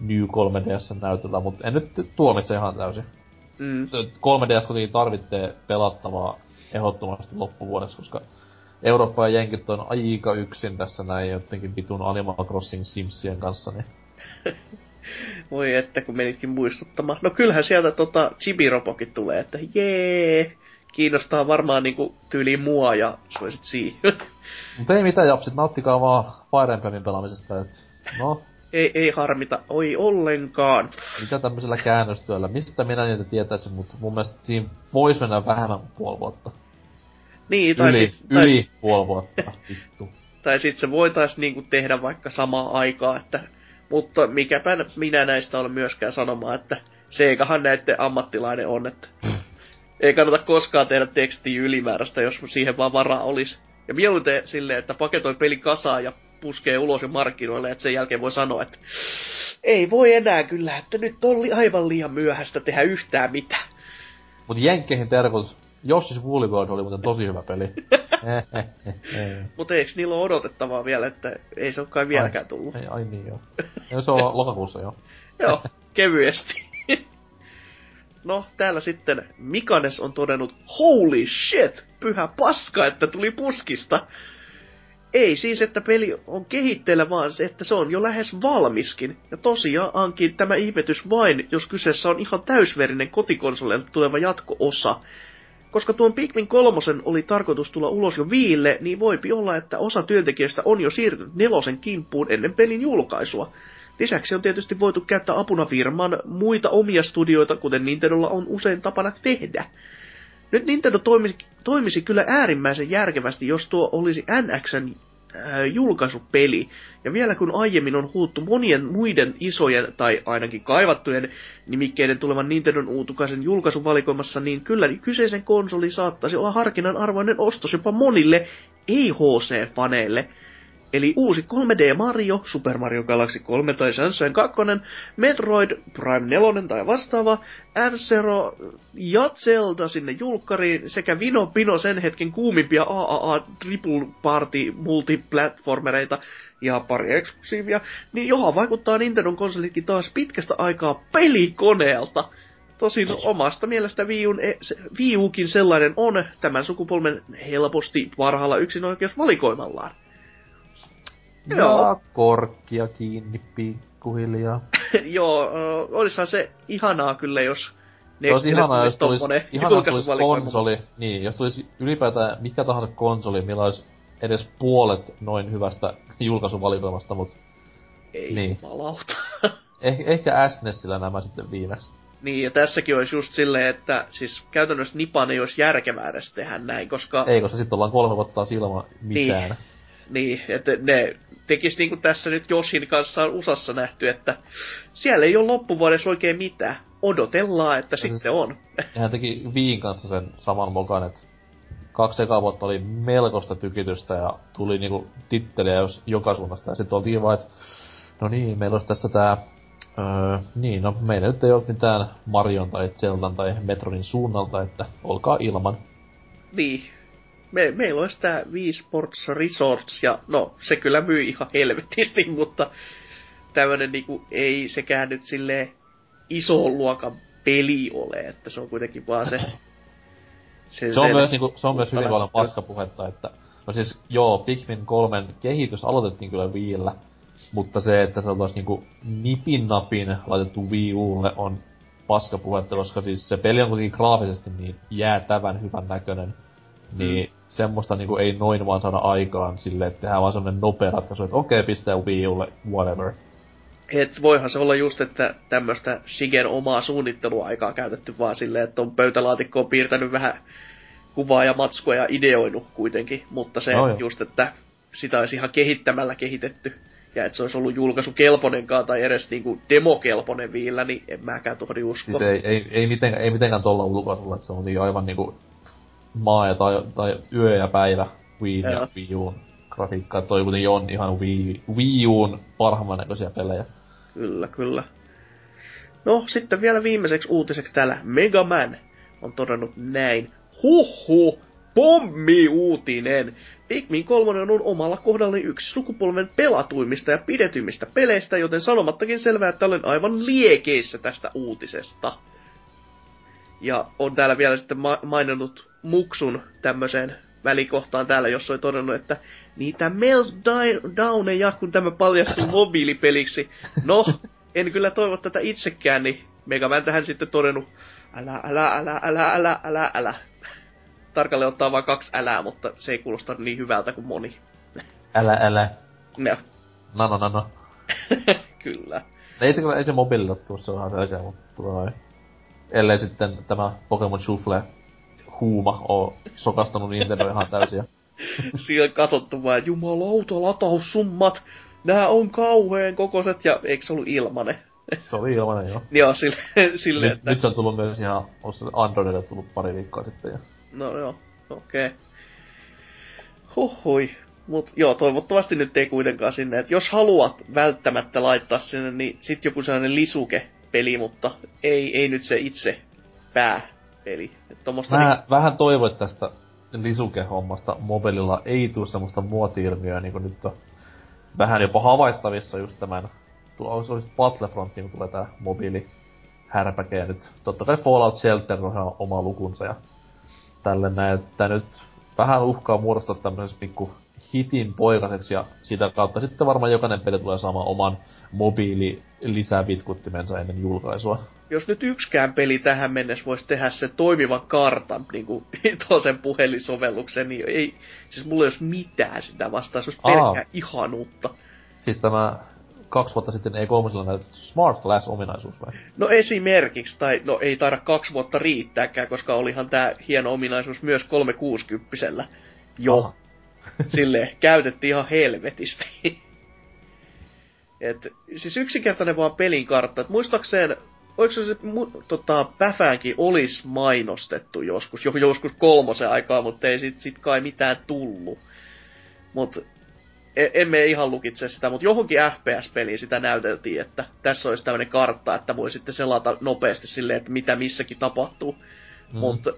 New 3DS näytöllä, mutta en nyt tuomitse ihan täysin. Mm. 3DS kuitenkin tarvitsee pelattavaa ehdottomasti loppuvuodessa, koska Eurooppa ja Jenkit on aika yksin tässä näin jotenkin vitun Animal Crossing Simsien kanssa, niin... Voi että, kun menitkin muistuttamaan. No kyllähän sieltä tota Chibi-ropokin tulee, että jee, kiinnostaa varmaan niinku tyyliin mua ja se sit siihen. Mutta ei mitään japsit, nauttikaa vaan Fire Emblemin pelaamisesta, et no. ei, ei harmita, oi ollenkaan. Mitä tämmöisellä käännöstyöllä, mistä minä niitä tietäisin, mutta mun mielestä siinä vois mennä vähemmän kuin puoli vuotta. Niin, tai yli, sit, tai yli puoli vuotta, vittu. Tai sit se voitais niinku tehdä vaikka samaa aikaa, että mutta mikäpä minä näistä olen myöskään sanomaan, että Seikahan näette ammattilainen on, että Ei kannata koskaan tehdä tekstiä ylimääräistä, jos siihen vaan varaa olisi. Ja mieluiten silleen, että paketoi peli kasaan ja puskee ulos jo markkinoille, että sen jälkeen voi sanoa, että ei voi enää kyllä, että nyt oli aivan liian myöhäistä tehdä yhtään mitään. Mut Jenkkeihin terveys. Jossis Woolly World oli muuten tosi hyvä peli. Mutta eikö niillä ole odotettavaa vielä, että ei se ole kai vieläkään tullut? Ai, ai niin joo. Se on lokakuussa jo. joo, kevyesti. No, täällä sitten Mikanes on todennut, holy shit, pyhä paska, että tuli puskista. Ei siis, että peli on kehitteillä, vaan se, että se on jo lähes valmiskin. Ja tosiaankin tämä ihmetys vain, jos kyseessä on ihan täysverinen kotikonsolille tuleva jatko-osa. Koska tuon Pikmin kolmosen oli tarkoitus tulla ulos jo viille, niin voipi olla, että osa työntekijöistä on jo siirtynyt nelosen kimppuun ennen pelin julkaisua. Lisäksi on tietysti voitu käyttää apuna firman muita omia studioita, kuten Nintendolla on usein tapana tehdä. Nyt Nintendo toimisi, toimisi kyllä äärimmäisen järkevästi, jos tuo olisi NXn äh, julkaisupeli. Ja vielä kun aiemmin on huuttu monien muiden isojen, tai ainakin kaivattujen nimikkeiden tulevan Nintendon uutukaisen julkaisuvalikoimassa, niin kyllä kyseisen konsoli saattaisi olla harkinnan arvoinen ostos jopa monille ei-HC-faneille – Eli uusi 3D Mario, Super Mario Galaxy 3 tai Sunshine 2, Metroid Prime 4 tai vastaava, F-Zero ja Zelda sinne julkkariin sekä Vino Pino sen hetken kuumimpia AAA Triple Party multiplatformereita ja pari eksklusiivia, niin johon vaikuttaa Nintendo konsolitkin taas pitkästä aikaa pelikoneelta. Tosin omasta mielestä Wii, Un, e, sellainen on tämän sukupolven helposti parhaalla yksinoikeusvalikoimallaan. Joo. korkkia kiinni pikkuhiljaa. Joo, olisihan se ihanaa kyllä, jos se olisi ihanaa, jos tulisi, ihanaa, tulisi konsoli, niin, jos tulisi ylipäätään mikä tahansa konsoli, millä olisi edes puolet noin hyvästä julkaisuvalikoimasta, mutta... Ei niin. malauta. eh, ehkä SNESillä nämä sitten viimeksi. Niin, ja tässäkin olisi just silleen, että siis käytännössä Nipan ei olisi järkevää edes tehdä näin, koska... Ei, koska sitten ollaan kolme vuotta ilman mitään. Niin, niin, että ne tekis niinku tässä nyt Joshin kanssa on USAssa nähty, että siellä ei ole loppuvuodessa oikein mitään. Odotellaan, että ja sitten siis, on. Hän teki Viin kanssa sen saman mukaan, että kaksi ekaa vuotta oli melkoista tykitystä ja tuli niinku titteliä jos joka suunnasta. Ja sitten oltiin vaan, että no niin, meillä olisi tässä tää Öö, niin, no meillä nyt ei ole mitään Marion tai Zeldan tai Metronin suunnalta, että olkaa ilman. Niin, me, meillä olisi tämä Wii Sports Resorts, ja no, se kyllä myy ihan helvetisti, mutta tämmönen niinku, ei sekään nyt silleen iso luokan peli ole, että se on kuitenkin vaan se... Se, se on, myös, niinku, se on myös hyvin paljon paskapuhetta, että no siis joo, Pikmin kolmen kehitys aloitettiin kyllä Wiillä, mutta se, että se oltaisi niinku nipin napin laitettu Wii Ulle on paskapuhetta, koska siis se peli on kuitenkin graafisesti niin jäätävän hyvän näköinen. Niin mm semmoista niinku ei noin vaan saada aikaan silleen, että tehdään vaan semmonen nopea ratkaisu, että okei, okay, pistää Wii Ulle, whatever. Et voihan se olla just, että tämmöstä Shigen omaa suunnitteluaikaa käytetty vaan silleen, että on pöytälaatikkoon piirtänyt vähän kuvaa ja matskua ja ideoinut kuitenkin, mutta se no, just, että sitä olisi ihan kehittämällä kehitetty, ja että se olisi ollut julkaisukelponenkaan tai edes niinku demokelponen viillä, niin en mäkään tohdi usko. Siis ei, ei, ei, mitenkään, ei mitenkään tuolla ulkoasulla, että se on niin aivan niinku maa ja tai, tai yö ja päivä Wii ja, Wii Uun grafiikkaa. Toi kuitenkin on ihan Wii, Wii Uun parhaimman näköisiä pelejä. Kyllä, kyllä. No, sitten vielä viimeiseksi uutiseksi täällä Mega Man on todennut näin. Huhhuh, pommi-uutinen! Pikmin 3 on omalla kohdallani yksi sukupolven pelatuimmista ja pidetyimmistä peleistä, joten sanomattakin selvää, että olen aivan liekeissä tästä uutisesta. Ja on täällä vielä sitten ma- maininnut Muksun tämmöiseen välikohtaan täällä, jossa oli todennut, että niitä meltdowneja, kun tämä paljastui mobiilipeliksi. No, en kyllä toivo tätä itsekään, niin Megaman tähän sitten todennut, älä, älä, älä, älä, älä, älä, älä. Tarkalleen ottaa vain kaksi älää, mutta se ei kuulosta niin hyvältä kuin moni. Älä, älä. No. No, no, no, kyllä. Ei se, ei se mobiililla tuu, se on ihan selkeä, mutta tuo Ellei sitten tämä Pokemon Shuffle huuma oo sokastanut Nintendo ihan täysin. Siellä katsottu vaan, jumalauta, lataussummat, nää on kauheen kokoiset, ja eikö se ollut ilmanen? Se oli ilmanen, joo. joo, sille, sille Nyt, että... nyt se on tullut myös ihan, onko se Androidille tullut pari viikkoa sitten. Ja... No joo, okei. Okay. Huhhui. Mut joo, toivottavasti nyt ei kuitenkaan sinne, että jos haluat välttämättä laittaa sinne, niin sit joku sellainen lisuke-peli, mutta ei, ei nyt se itse pääpeli. Et tommosta Mä niin, vähän toivoin että tästä lisuke-hommasta mobiililla ei tuu semmoista muoti-ilmiöä, niin kuin nyt on vähän jopa havaittavissa just tämän, olisi, olisi Battlefront, niin tulee tää mobiili härpäke, ja nyt totta kai Fallout Shelter on ihan oma lukunsa, ja tälle näin, että nyt vähän uhkaa muodostua tämmöisessä pikku hitin poikaseksi, ja sitä kautta sitten varmaan jokainen peli tulee saamaan oman mobiili lisävitkuttimensa ennen julkaisua. Jos nyt yksikään peli tähän mennessä voisi tehdä se toimivan kartan, niin kuin sen puhelinsovelluksen, niin ei, siis mulla ei olisi mitään sitä vastaan, se olisi Aa. pelkkää ihanuutta. Siis tämä kaksi vuotta sitten ei 3 näytetty Smart Glass-ominaisuus vai? No esimerkiksi, tai no ei taida kaksi vuotta riittääkään, koska olihan tämä hieno ominaisuus myös 360 jo. Ah. Silleen, käytettiin ihan helvetisti. Et, siis yksinkertainen vaan pelin kartta. Et muistaakseen, oliko se, se mu, tota, Päfäänkin olisi mainostettu joskus, jo, joskus kolmosen aikaa, mutta ei sit, sit kai mitään tullut. Mut e- emme ihan lukitse sitä, mutta johonkin FPS-peliin sitä näyteltiin, että tässä olisi tämmöinen kartta, että voi sitten selata nopeasti silleen, että mitä missäkin tapahtuu. Mm. Mutta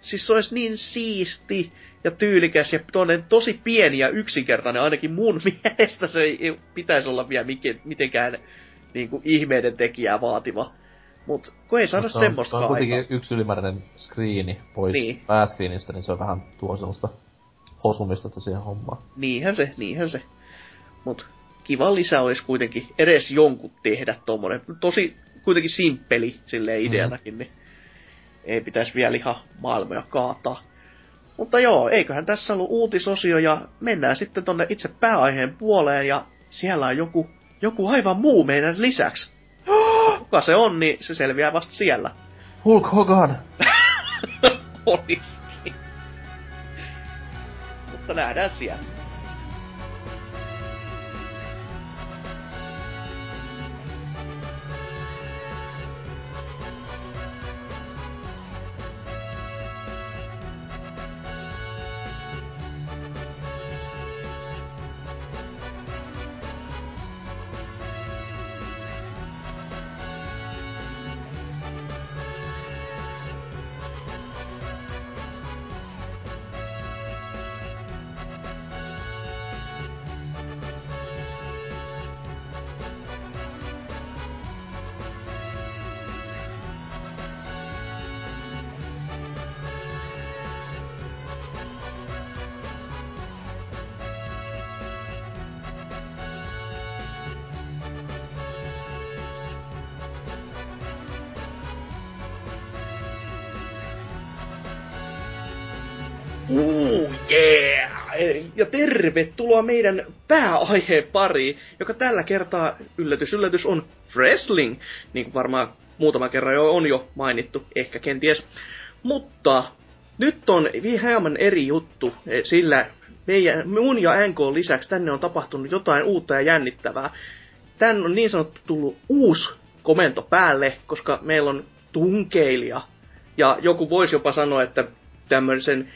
siis se olisi niin siisti ja tyylikäs ja toinen tosi pieni ja yksinkertainen, ainakin mun mielestä se ei pitäisi olla vielä mitenkään niin kuin ihmeiden tekijää vaativa. Mutta kun ei saada on- semmoista Se on kuitenkin aikaa. yksi ylimääräinen screeni pois Niin. niin. pääskriinistä, niin se on vähän tuo semmoista hosumista siihen hommaan. Niinhän se, niinhän se. Mut kiva lisä olisi kuitenkin edes jonkun tehdä tommonen. Tosi kuitenkin simppeli silleen ideanakin, niin ei pitäisi vielä ihan maailmoja kaataa. Mutta joo, eiköhän tässä ollut uutisosio ja mennään sitten tonne itse pääaiheen puoleen ja siellä on joku, joku aivan muu meidän lisäksi. Kuka se on, niin se selviää vasta siellä. Hulk Hogan! Olisikin. Mutta nähdään siellä. Tervetuloa meidän pääaiheen pariin, joka tällä kertaa, yllätys yllätys, on wrestling. Niin kuin varmaan muutama kerran jo on jo mainittu, ehkä kenties. Mutta nyt on hieman eri juttu, eh, sillä meidän, mun ja NK lisäksi tänne on tapahtunut jotain uutta ja jännittävää. Tän on niin sanottu tullut uusi komento päälle, koska meillä on tunkeilija. Ja joku voisi jopa sanoa, että tämmöisen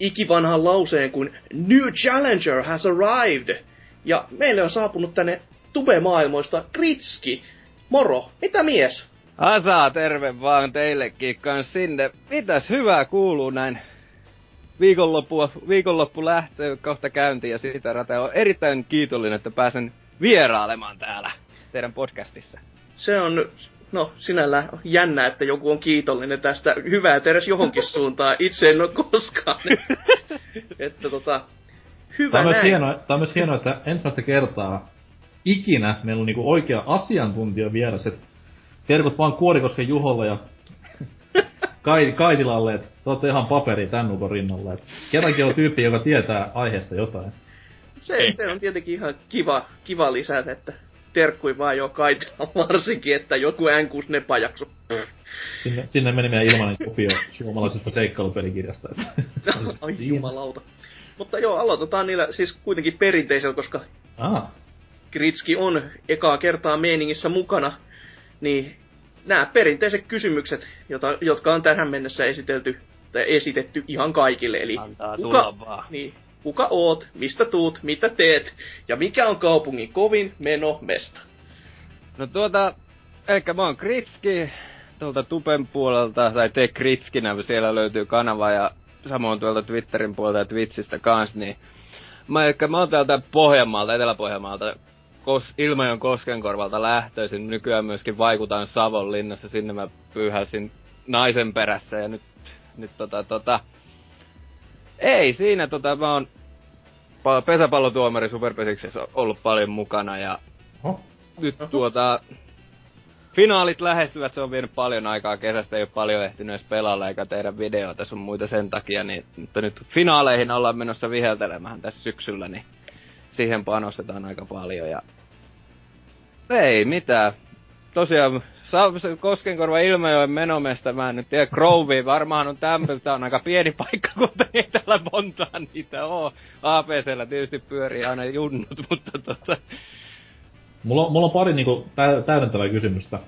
ikivanhan lauseen kuin New Challenger has arrived. Ja meille on saapunut tänne tube-maailmoista Kritski. Moro, mitä mies? Asa, terve vaan teillekin kans sinne. Mitäs hyvää kuuluu näin viikonloppu, viikonloppu lähtee kohta käyntiin ja siitä rata on erittäin kiitollinen, että pääsen vierailemaan täällä teidän podcastissa. Se on, no sinällä jännä, että joku on kiitollinen tästä. Hyvää edes johonkin suuntaan. Itse en ole koskaan. että tota, hyvä Tämä on, myös hienoa, tämä on myös hienoa, että ensimmäistä kertaa ikinä meillä on niinku oikea asiantuntija vieras. Terkut vaan Kuorikosken Juholle ja Kai, Kaitilalle, että te olette ihan paperi tän ukon rinnalla. Et kerrankin on tyyppi, joka tietää aiheesta jotain. Se, se on tietenkin ihan kiva, kiva lisätä, että terkkui vaan jo kaitella varsinkin, että joku N64 jakso. Sinne, sinne meni meidän ilmainen kopio suomalaisesta seikkailupelikirjasta. Ai jumalauta. Mutta joo, aloitetaan niillä siis kuitenkin perinteisellä, koska Ah, Gritski on ekaa kertaa meiningissä mukana. niin nämä perinteiset kysymykset, jota, jotka on tähän mennessä esitelty, tai esitetty ihan kaikille. Eli Antaa kuka, tulla vaan. niin, kuka oot, mistä tuut, mitä teet, ja mikä on kaupungin kovin meno mesta. No tuota, ehkä mä oon Kritski tuolta Tupen puolelta, tai te Kritskinä, siellä löytyy kanava ja samoin tuolta Twitterin puolelta ja Twitchistä kans, niin mä, ehkä mä oon täältä Pohjanmaalta, Etelä-Pohjanmaalta, Kos, Ilmajon Koskenkorvalta lähtöisin. Nykyään myöskin vaikutan Savon linnassa, sinne mä pyyhäsin naisen perässä ja nyt, nyt tota, tota, ei siinä tota, mä oon pa- pesäpallotuomari Superpesiksessä ollut paljon mukana ja Oho. nyt tuota, finaalit lähestyvät, se on vienyt paljon aikaa kesästä, ei ole paljon ehtinyt edes pelailla eikä tehdä videoita sun muita sen takia, niin mutta nyt finaaleihin ollaan menossa viheltelemään tässä syksyllä, niin siihen panostetaan aika paljon ja ei mitään. Tosiaan Koskenkorva Ilmajoen menomesta, mä en nyt tiedä, Grove varmaan on tämmöinen, tää on aika pieni paikka, kun ei täällä montaa niitä oo. APCllä tietysti pyörii aina junnut, mutta tota, Mulla, on- mulla on pari niinku tä- täydentävää kysymystä.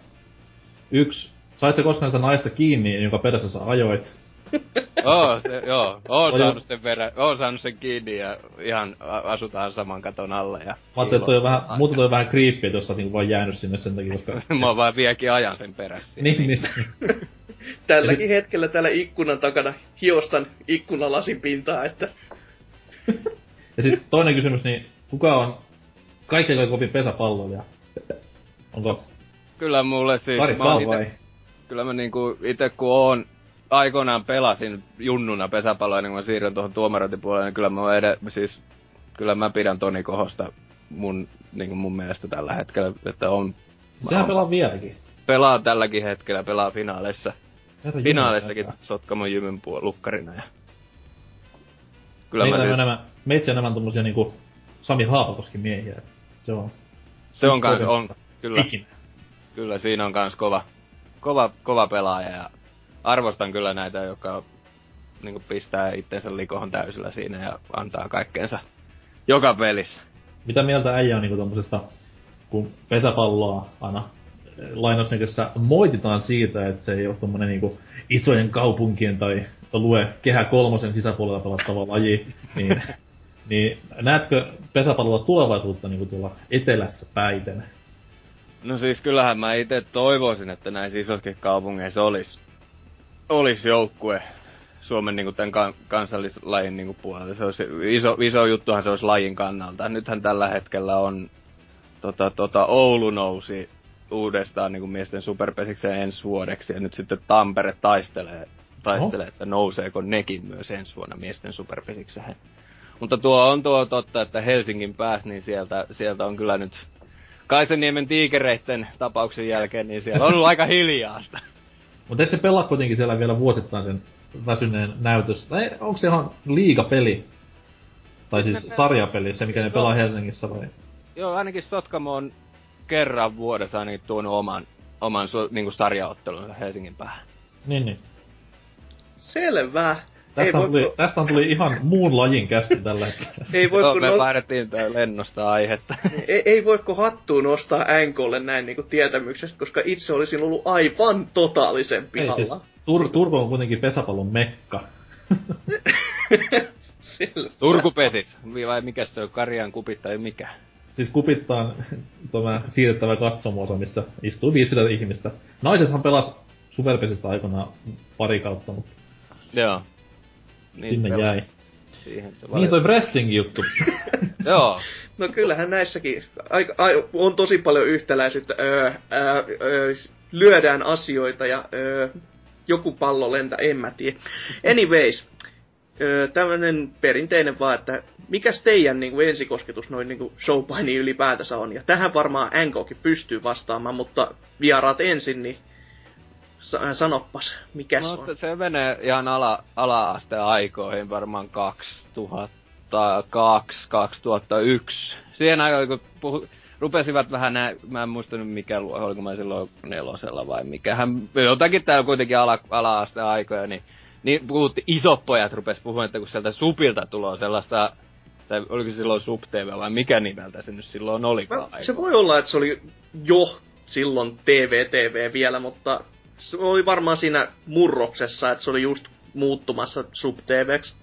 Yksi, sait sä koskaan sitä naista kiinni, jonka perässä sä ajoit? Oo, se, joo, oon Oli- saanut sen verran, oon saanut sen kiinni ja ihan asutaan saman katon alla ja... Mä ajattelin, että toi on vähän, muuta toi on vähän creepy, että jos oot niinku vaan jäänyt sinne sen takia, koska... Mä oon vaan vieläkin ajan sen perässä. niin, niin. Tälläkin hetkellä täällä ikkunan takana hiostan ikkunalasin pintaa, että Ja sit toinen kysymys, niin kuka on kaikkein kaikkein kovin pesäpalloilija? Onko Kyllä mulle siis... Kari mä ite, kyllä mä niinku ite kun oon aikoinaan pelasin junnuna pesäpalloa, niin kun mä siirryn tuohon tuomarointipuolelle, niin kyllä mä oon ed- siis... Kyllä mä pidän Toni Kohosta mun, niinku mun mielestä tällä hetkellä, että on... Sehän on- pelaa vieläkin. pelaa tälläkin hetkellä, pelaa finaaleissa. Herra Finaaleissakin Jumala. Sotkamon Jymyn puol- lukkarina ja... Kyllä Meillä mä nyt, enemmän, meitsi on enemmän tommosia niinku Sami Haapakoski miehiä. Se on se on kans, on, kyllä, ikinä. kyllä siinä on kans kova, kova, kova pelaaja ja arvostan kyllä näitä, jotka niinku pistää itsensä likohon täysillä siinä ja antaa kaikkeensa joka pelissä. Mitä mieltä äijä on niinku tommosesta, kun pesäpalloa aina eh, lainausmerkissä moititaan siitä, että se ei ole tommonen niinku isojen kaupunkien tai lue kehä kolmosen sisäpuolella pelattava laji, niin, niin näetkö pesäpallolla tulevaisuutta niinku tuolla etelässä päiten? No siis kyllähän mä itse toivoisin, että näissä isoissakin kaupungeissa olisi olis joukkue Suomen niinku tämän kan- kansallislajin niinku puolella. Se olisi iso, iso juttuhan se olisi lajin kannalta. Nythän tällä hetkellä on tota, tota, Oulu nousi uudestaan niinku miesten superpesikseen ensi vuodeksi ja nyt sitten Tampere taistelee, taistelee että nouseeko nekin myös ensi vuonna miesten superpesikseen. Mutta tuo on tuo totta, että Helsingin pääs, niin sieltä, sieltä on kyllä nyt Kaiseniemen tiikereitten tapauksen jälkeen, niin siellä on ollut aika hiljaasta. Mutta eikö se pelaa kuitenkin siellä vielä vuosittain sen väsyneen näytös? Tai onko se ihan liigapeli? Tai siis sarjapeli, se mikä ne pelaa Helsingissä vai? Joo, ainakin Sotkamo on kerran vuodessa ainakin tuonut oman, oman niin sarjaottelunsa Helsingin päähän. Niin, niin. selvä. Ei Tästä, voi, tuli, tästä tuli ihan muun lajin kästi tällä hetkellä. ei, voi, Joo, kun me no, vaihdettiin tää lennosta aihetta. ei, ei voiko hattuun nostaa NKlle näin niinku tietämyksestä, koska itse olisin ollut aivan totaalisen Ei, pihalla. siis, Tur- Turku on kuitenkin pesäpallon mekka. Selvä. Turku pesis. Vai mikä se on, Karjan kupit tai mikä? Siis kupittaan tämä siirrettävä katsomo missä istuu 50 ihmistä. Naisethan pelas Superpesistä aikanaan pari kautta, mutta Joo. Niin sinne pelaa. jäi. Siihen Niin toi wrestling juttu. Joo. No kyllähän näissäkin aika, ai, on tosi paljon yhtäläisyyttä. Öö, öö, öö, lyödään asioita ja öö, joku pallo lentää, en mä tiedä. Anyways, öö, tämmönen perinteinen vaan, että mikäs teidän niin kuin ensikosketus noin niin showpainiin ylipäätänsä on. Ja tähän varmaan NKkin pystyy vastaamaan, mutta vieraat ensin, niin sanoppas, mikäs No, on. se menee ihan ala, ala-asteen aikoihin, varmaan 2002, 2001. Siihen aikaan, kun puhu, rupesivat vähän nää, mä en muista nyt mikä luo, oliko mä silloin nelosella vai mikähän, jotakin täällä kuitenkin ala, ala-asteen aikoja, niin, niin puhutti, isot pojat rupes puhumaan, että kun sieltä supilta tulee sellaista, tai oliko se silloin Sub TV vai mikä nimeltä se nyt silloin olikaan Mä, se voi olla, että se oli jo silloin TV-TV vielä, mutta se oli varmaan siinä murroksessa, että se oli just muuttumassa sub-TVksi.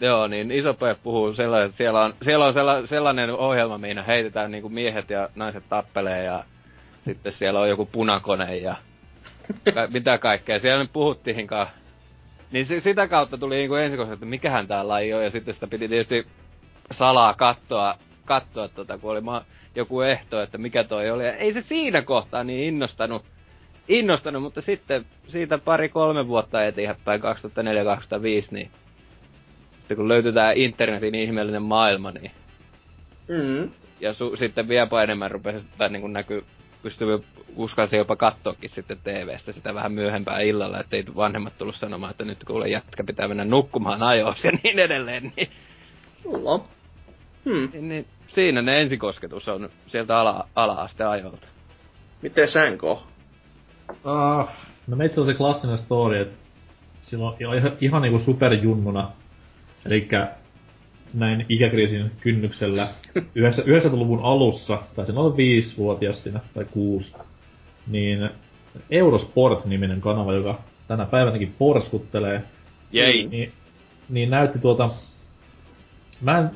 Joo, niin iso puhuu sellainen, että siellä on, siellä on sella, sellainen ohjelma, mihin heitetään niinku miehet ja naiset tappelee ja sitten siellä on joku punakone ja ka- mitä kaikkea. Siellä nyt puhuttiinkaan. Niin se, sitä kautta tuli niinku ensikossa, että mikähän tää laji on ja sitten sitä piti tietysti salaa kattoa, kattoa tota, kun oli ma- joku ehto, että mikä toi oli. Ja ei se siinä kohtaa niin innostanut, innostanut mutta sitten siitä pari-kolme vuotta eteenpäin, 2004-2005, niin sitten kun löytyi tää internetin ihmeellinen maailma, niin Mm. ja su- sitten vielä enemmän rupesi, tai niin näkyy, pystyy uskalsi jopa katsoakin sitten TVstä sitä vähän myöhempää illalla, ettei vanhemmat tullut sanomaan, että nyt kuule jätkä pitää mennä nukkumaan ajoissa ja niin edelleen, niin, Mulla. Hmm. niin, niin siinä ne ensikosketus on sieltä ala, ala-asteen ajolta. Miten Sänko? Uh, no meitä on se klassinen story, että silloin ihan, ihan niinku superjunnuna, eli näin ikäkriisin kynnyksellä 90-luvun alussa, tai sen oli viisivuotias siinä, tai kuusi, niin Eurosport-niminen kanava, joka tänä päivänäkin porskuttelee, Jei. niin, niin näytti tuota... Mä en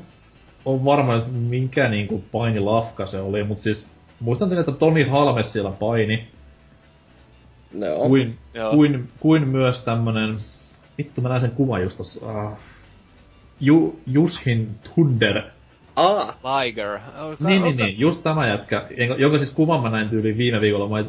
ole varma, että minkä niinku painilafka se oli, mutta siis muistan sen, että Toni Halmes siellä paini, No. kuin, Joo. kuin, kuin myös tämmönen, vittu mä näin sen kuvan just tossa, uh, Ju, Jushin Thunder. Aa, Liger. Onko- Niin, niin, niin, just tämä jätkä, jonka- siis kuvan mä näin tyyliin viime viikolla, mä et,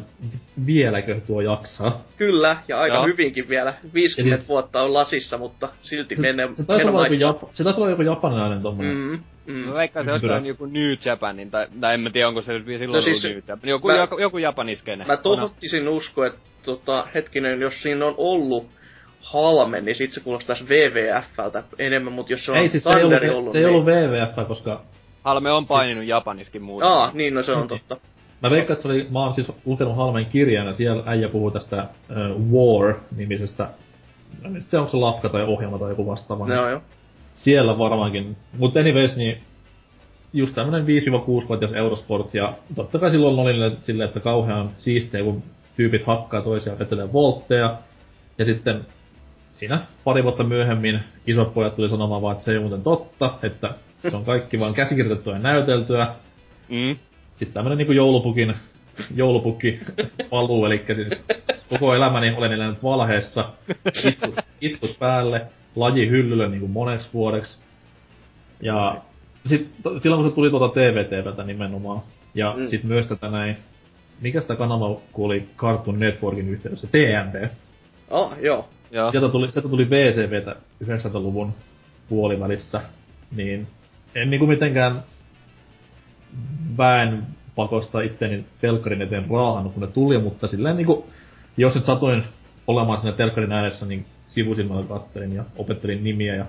vieläkö tuo jaksaa. kyllä, ja aika Joo. hyvinkin vielä. 50 Ja siis- vuotta on lasissa, mutta silti Se, menee. se, taisi olla joku. Jap- se taisi olla joku japanilainen tommonen. Mm, mm. Mä veikkaan se jostain joku New Japanin, tai, tai en mä tiedä onko se silloin No siis- siis, New Japan. Joku, mä- joku, joku japaniskene. Mä tohottisin uskoa, että tota, hetkinen, jos siinä on ollut halme, niin sit se kuulostaisi WWFltä enemmän, mutta jos se on Ei siis se ei ollut, ollut, se ei niin... ollut WWF, koska Halme on paininut Japaniskin muuten. Aa, niin no se on totta. Mä veikkaan, että se oli, mä oon siis lukenut Halmen kirjan ja siellä äijä puhuu tästä uh, War-nimisestä, en tiedä onko se lafka tai ohjelma tai joku vastaava. Joo, joo. Siellä varmaankin. Mutta anyways, niin just tämmönen 5-6-vuotias Eurosport, ja totta kai silloin oli silleen, että kauhean siistiä, kun tyypit hakkaa toisiaan vetelee voltteja, ja sitten siinä pari vuotta myöhemmin isot pojat tuli sanomaan vaan, että se ei muuten totta, että se on kaikki vaan käsikirjoitettua ja näyteltyä. Mm. Sitten tämmönen niinku joulupukin, joulupukki paluu, eli siis koko elämäni olen elänyt valheessa, itkut, itkut päälle, laji hyllylle niinku moneksi vuodeksi. Ja sit, to, silloin kun se tuli tuota TVTVtä nimenomaan, ja Mm. mm. sit myös tätä näin, mikä sitä kanavaa kuuli Cartoon Networkin yhteydessä, TNT. Ah, joo. Joo. Sieltä tuli, sieltä tuli VCVtä 90-luvun puolivälissä, niin en niinku mitenkään väen pakosta itteni telkkarin eteen raahannut, kun ne tuli, mutta silleen niinku, jos nyt satuin olemaan siinä telkkarin ääressä, niin sivusilmällä kattelin ja opettelin nimiä ja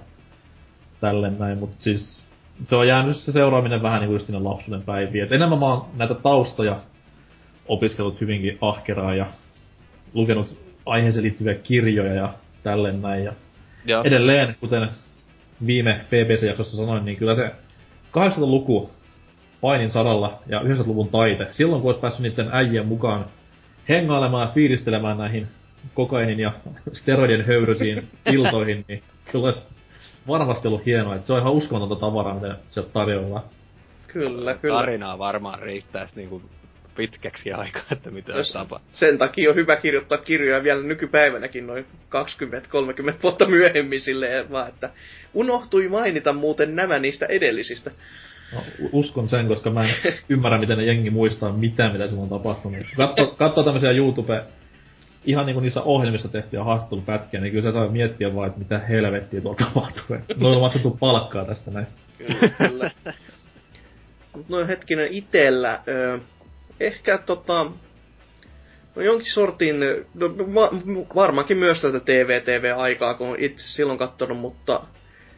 tälleen näin, mutta siis se on jäänyt se seuraaminen vähän niinku just sinne lapsuuden päiviin. Et enemmän mä oon näitä taustoja opiskellut hyvinkin ahkeraa ja lukenut aiheeseen liittyviä kirjoja ja tälleen näin. Ja Joo. edelleen, kuten viime BBC-jaksossa sanoin, niin kyllä se 80-luku painin saralla ja 90-luvun taite, silloin kun olisi päässyt niiden äijien mukaan hengailemaan ja fiilistelemään näihin kokainin ja steroidien höyryisiin iltoihin, niin kyllä olisi varmasti ollut hienoa, että se on ihan uskomatonta tavaraa, mitä se tarjoaa. Kyllä, kyllä. Tarinaa varmaan riittäisi niinku pitkäksi aikaa, että mitä Jos- tapa. Sen takia on hyvä kirjoittaa kirjoja vielä nykypäivänäkin noin 20-30 vuotta myöhemmin silleen vaan, että unohtui mainita muuten nämä niistä edellisistä. No, uskon sen, koska mä en ymmärrä, miten ne jengi muistaa mitään, mitä silloin on tapahtunut. Katso, katsoo tämmöisiä YouTube, ihan niinku niissä ohjelmissa tehtyjä haastattelupätkiä, niin kyllä se saa miettiä vaan, että mitä helvettiä tuolla tapahtuu. Noilla on maksettu palkkaa tästä näin. Kyllä, kyllä. Noin hetkinen itellä, ö, ehkä tota, no jonkin sortin, no, ma, varmaankin myös tätä TV-TV-aikaa, kun olen itse silloin katsonut, mutta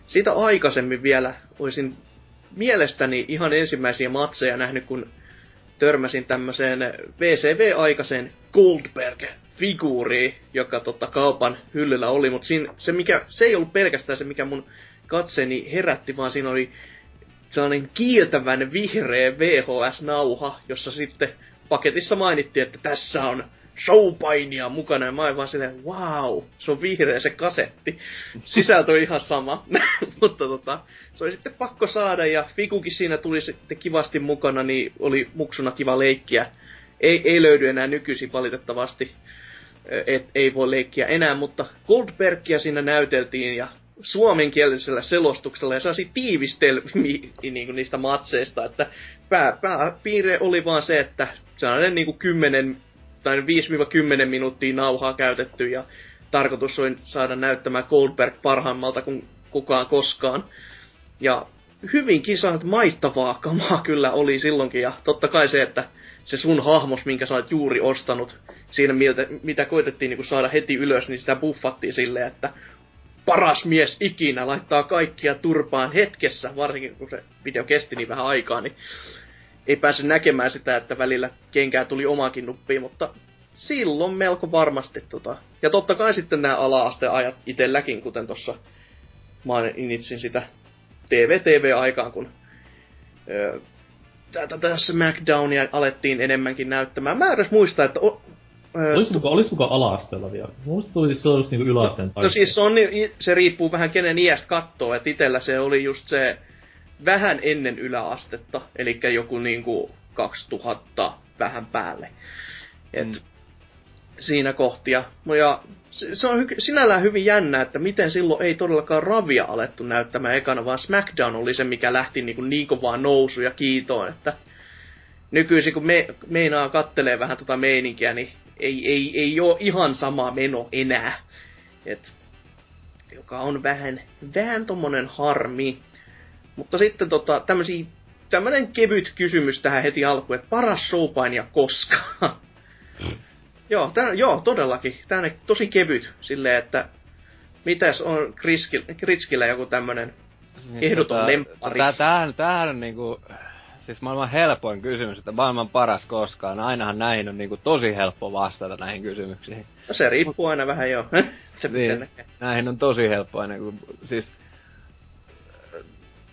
siitä aikaisemmin vielä olisin mielestäni ihan ensimmäisiä matseja nähnyt, kun törmäsin tämmöiseen VCV-aikaiseen Goldberg-figuuriin, joka totta kaupan hyllyllä oli, mutta siinä, se, mikä, se ei ollut pelkästään se, mikä mun katseeni herätti, vaan siinä oli sellainen kiiltävän vihreä VHS-nauha, jossa sitten paketissa mainittiin, että tässä on showpainia mukana, ja mä olin vaan silleen, wow, se on vihreä se kasetti. Sisältö on ihan sama, mutta tota, se oli sitten pakko saada, ja Fikukin siinä tuli sitten kivasti mukana, niin oli muksuna kiva leikkiä. Ei, ei löydy enää nykyisin valitettavasti, et ei voi leikkiä enää, mutta Goldbergia siinä näyteltiin, ja suomenkielisellä selostuksella ja saisi tiivistelmiä niin niistä matseista, että pää, pääpiirre oli vaan se, että sellainen niin kuin 10 tai 5-10 minuuttia nauhaa käytetty ja tarkoitus oli saada näyttämään Goldberg parhaimmalta kuin kukaan koskaan. Ja hyvinkin saat maittavaa kamaa kyllä oli silloinkin ja totta kai se, että se sun hahmos, minkä sä oot juuri ostanut, siinä miltä, mitä koitettiin niin saada heti ylös, niin sitä buffattiin silleen, että paras mies ikinä laittaa kaikkia turpaan hetkessä, varsinkin kun se video kesti niin vähän aikaa, niin ei pääse näkemään sitä, että välillä kenkää tuli omakin nuppiin, mutta silloin melko varmasti tota. Ja totta kai sitten nämä ala-asteajat itselläkin, kuten tuossa mainitsin sitä TV-TV-aikaan, kun öö, tätä tässä SmackDownia alettiin enemmänkin näyttämään. Mä edes muista, että o, öö, Olis muka, olis muka ala-asteella vielä? Muista tuli se olisi niinku yläasteen No siis se, on, se riippuu vähän kenen iästä kattoo, että itellä se oli just se vähän ennen yläastetta, eli joku niinku 2000 vähän päälle. Et mm. Siinä kohtia. No ja se, se on hy- sinällään hyvin jännä, että miten silloin ei todellakaan Ravia alettu näyttämään ekana, vaan SmackDown oli se, mikä lähti niinku niin kovaa nousu ja kiitoon, että nykyisin kun me, meinaa kattelee vähän tota meininkiä, niin ei, ei, ei ole ihan sama meno enää. Et, joka on vähän, vähän tommonen harmi. Mutta sitten tota, tämmösiä, tämmönen kevyt kysymys tähän heti alkuun, että paras showpainia koskaan. joo, tää, joo, todellakin. Tää on tosi kevyt silleen, että mitäs on Kritskillä joku tämmönen niin, ehdoton tota, lemppari. Tää, tämähän, tämähän on niinku, siis maailman helpoin kysymys, että maailman paras koskaan. Ainahan näihin on niinku tosi helppo vastata näihin kysymyksiin. No se riippuu aina vähän jo. niin, näihin on tosi helppo aina, kun, siis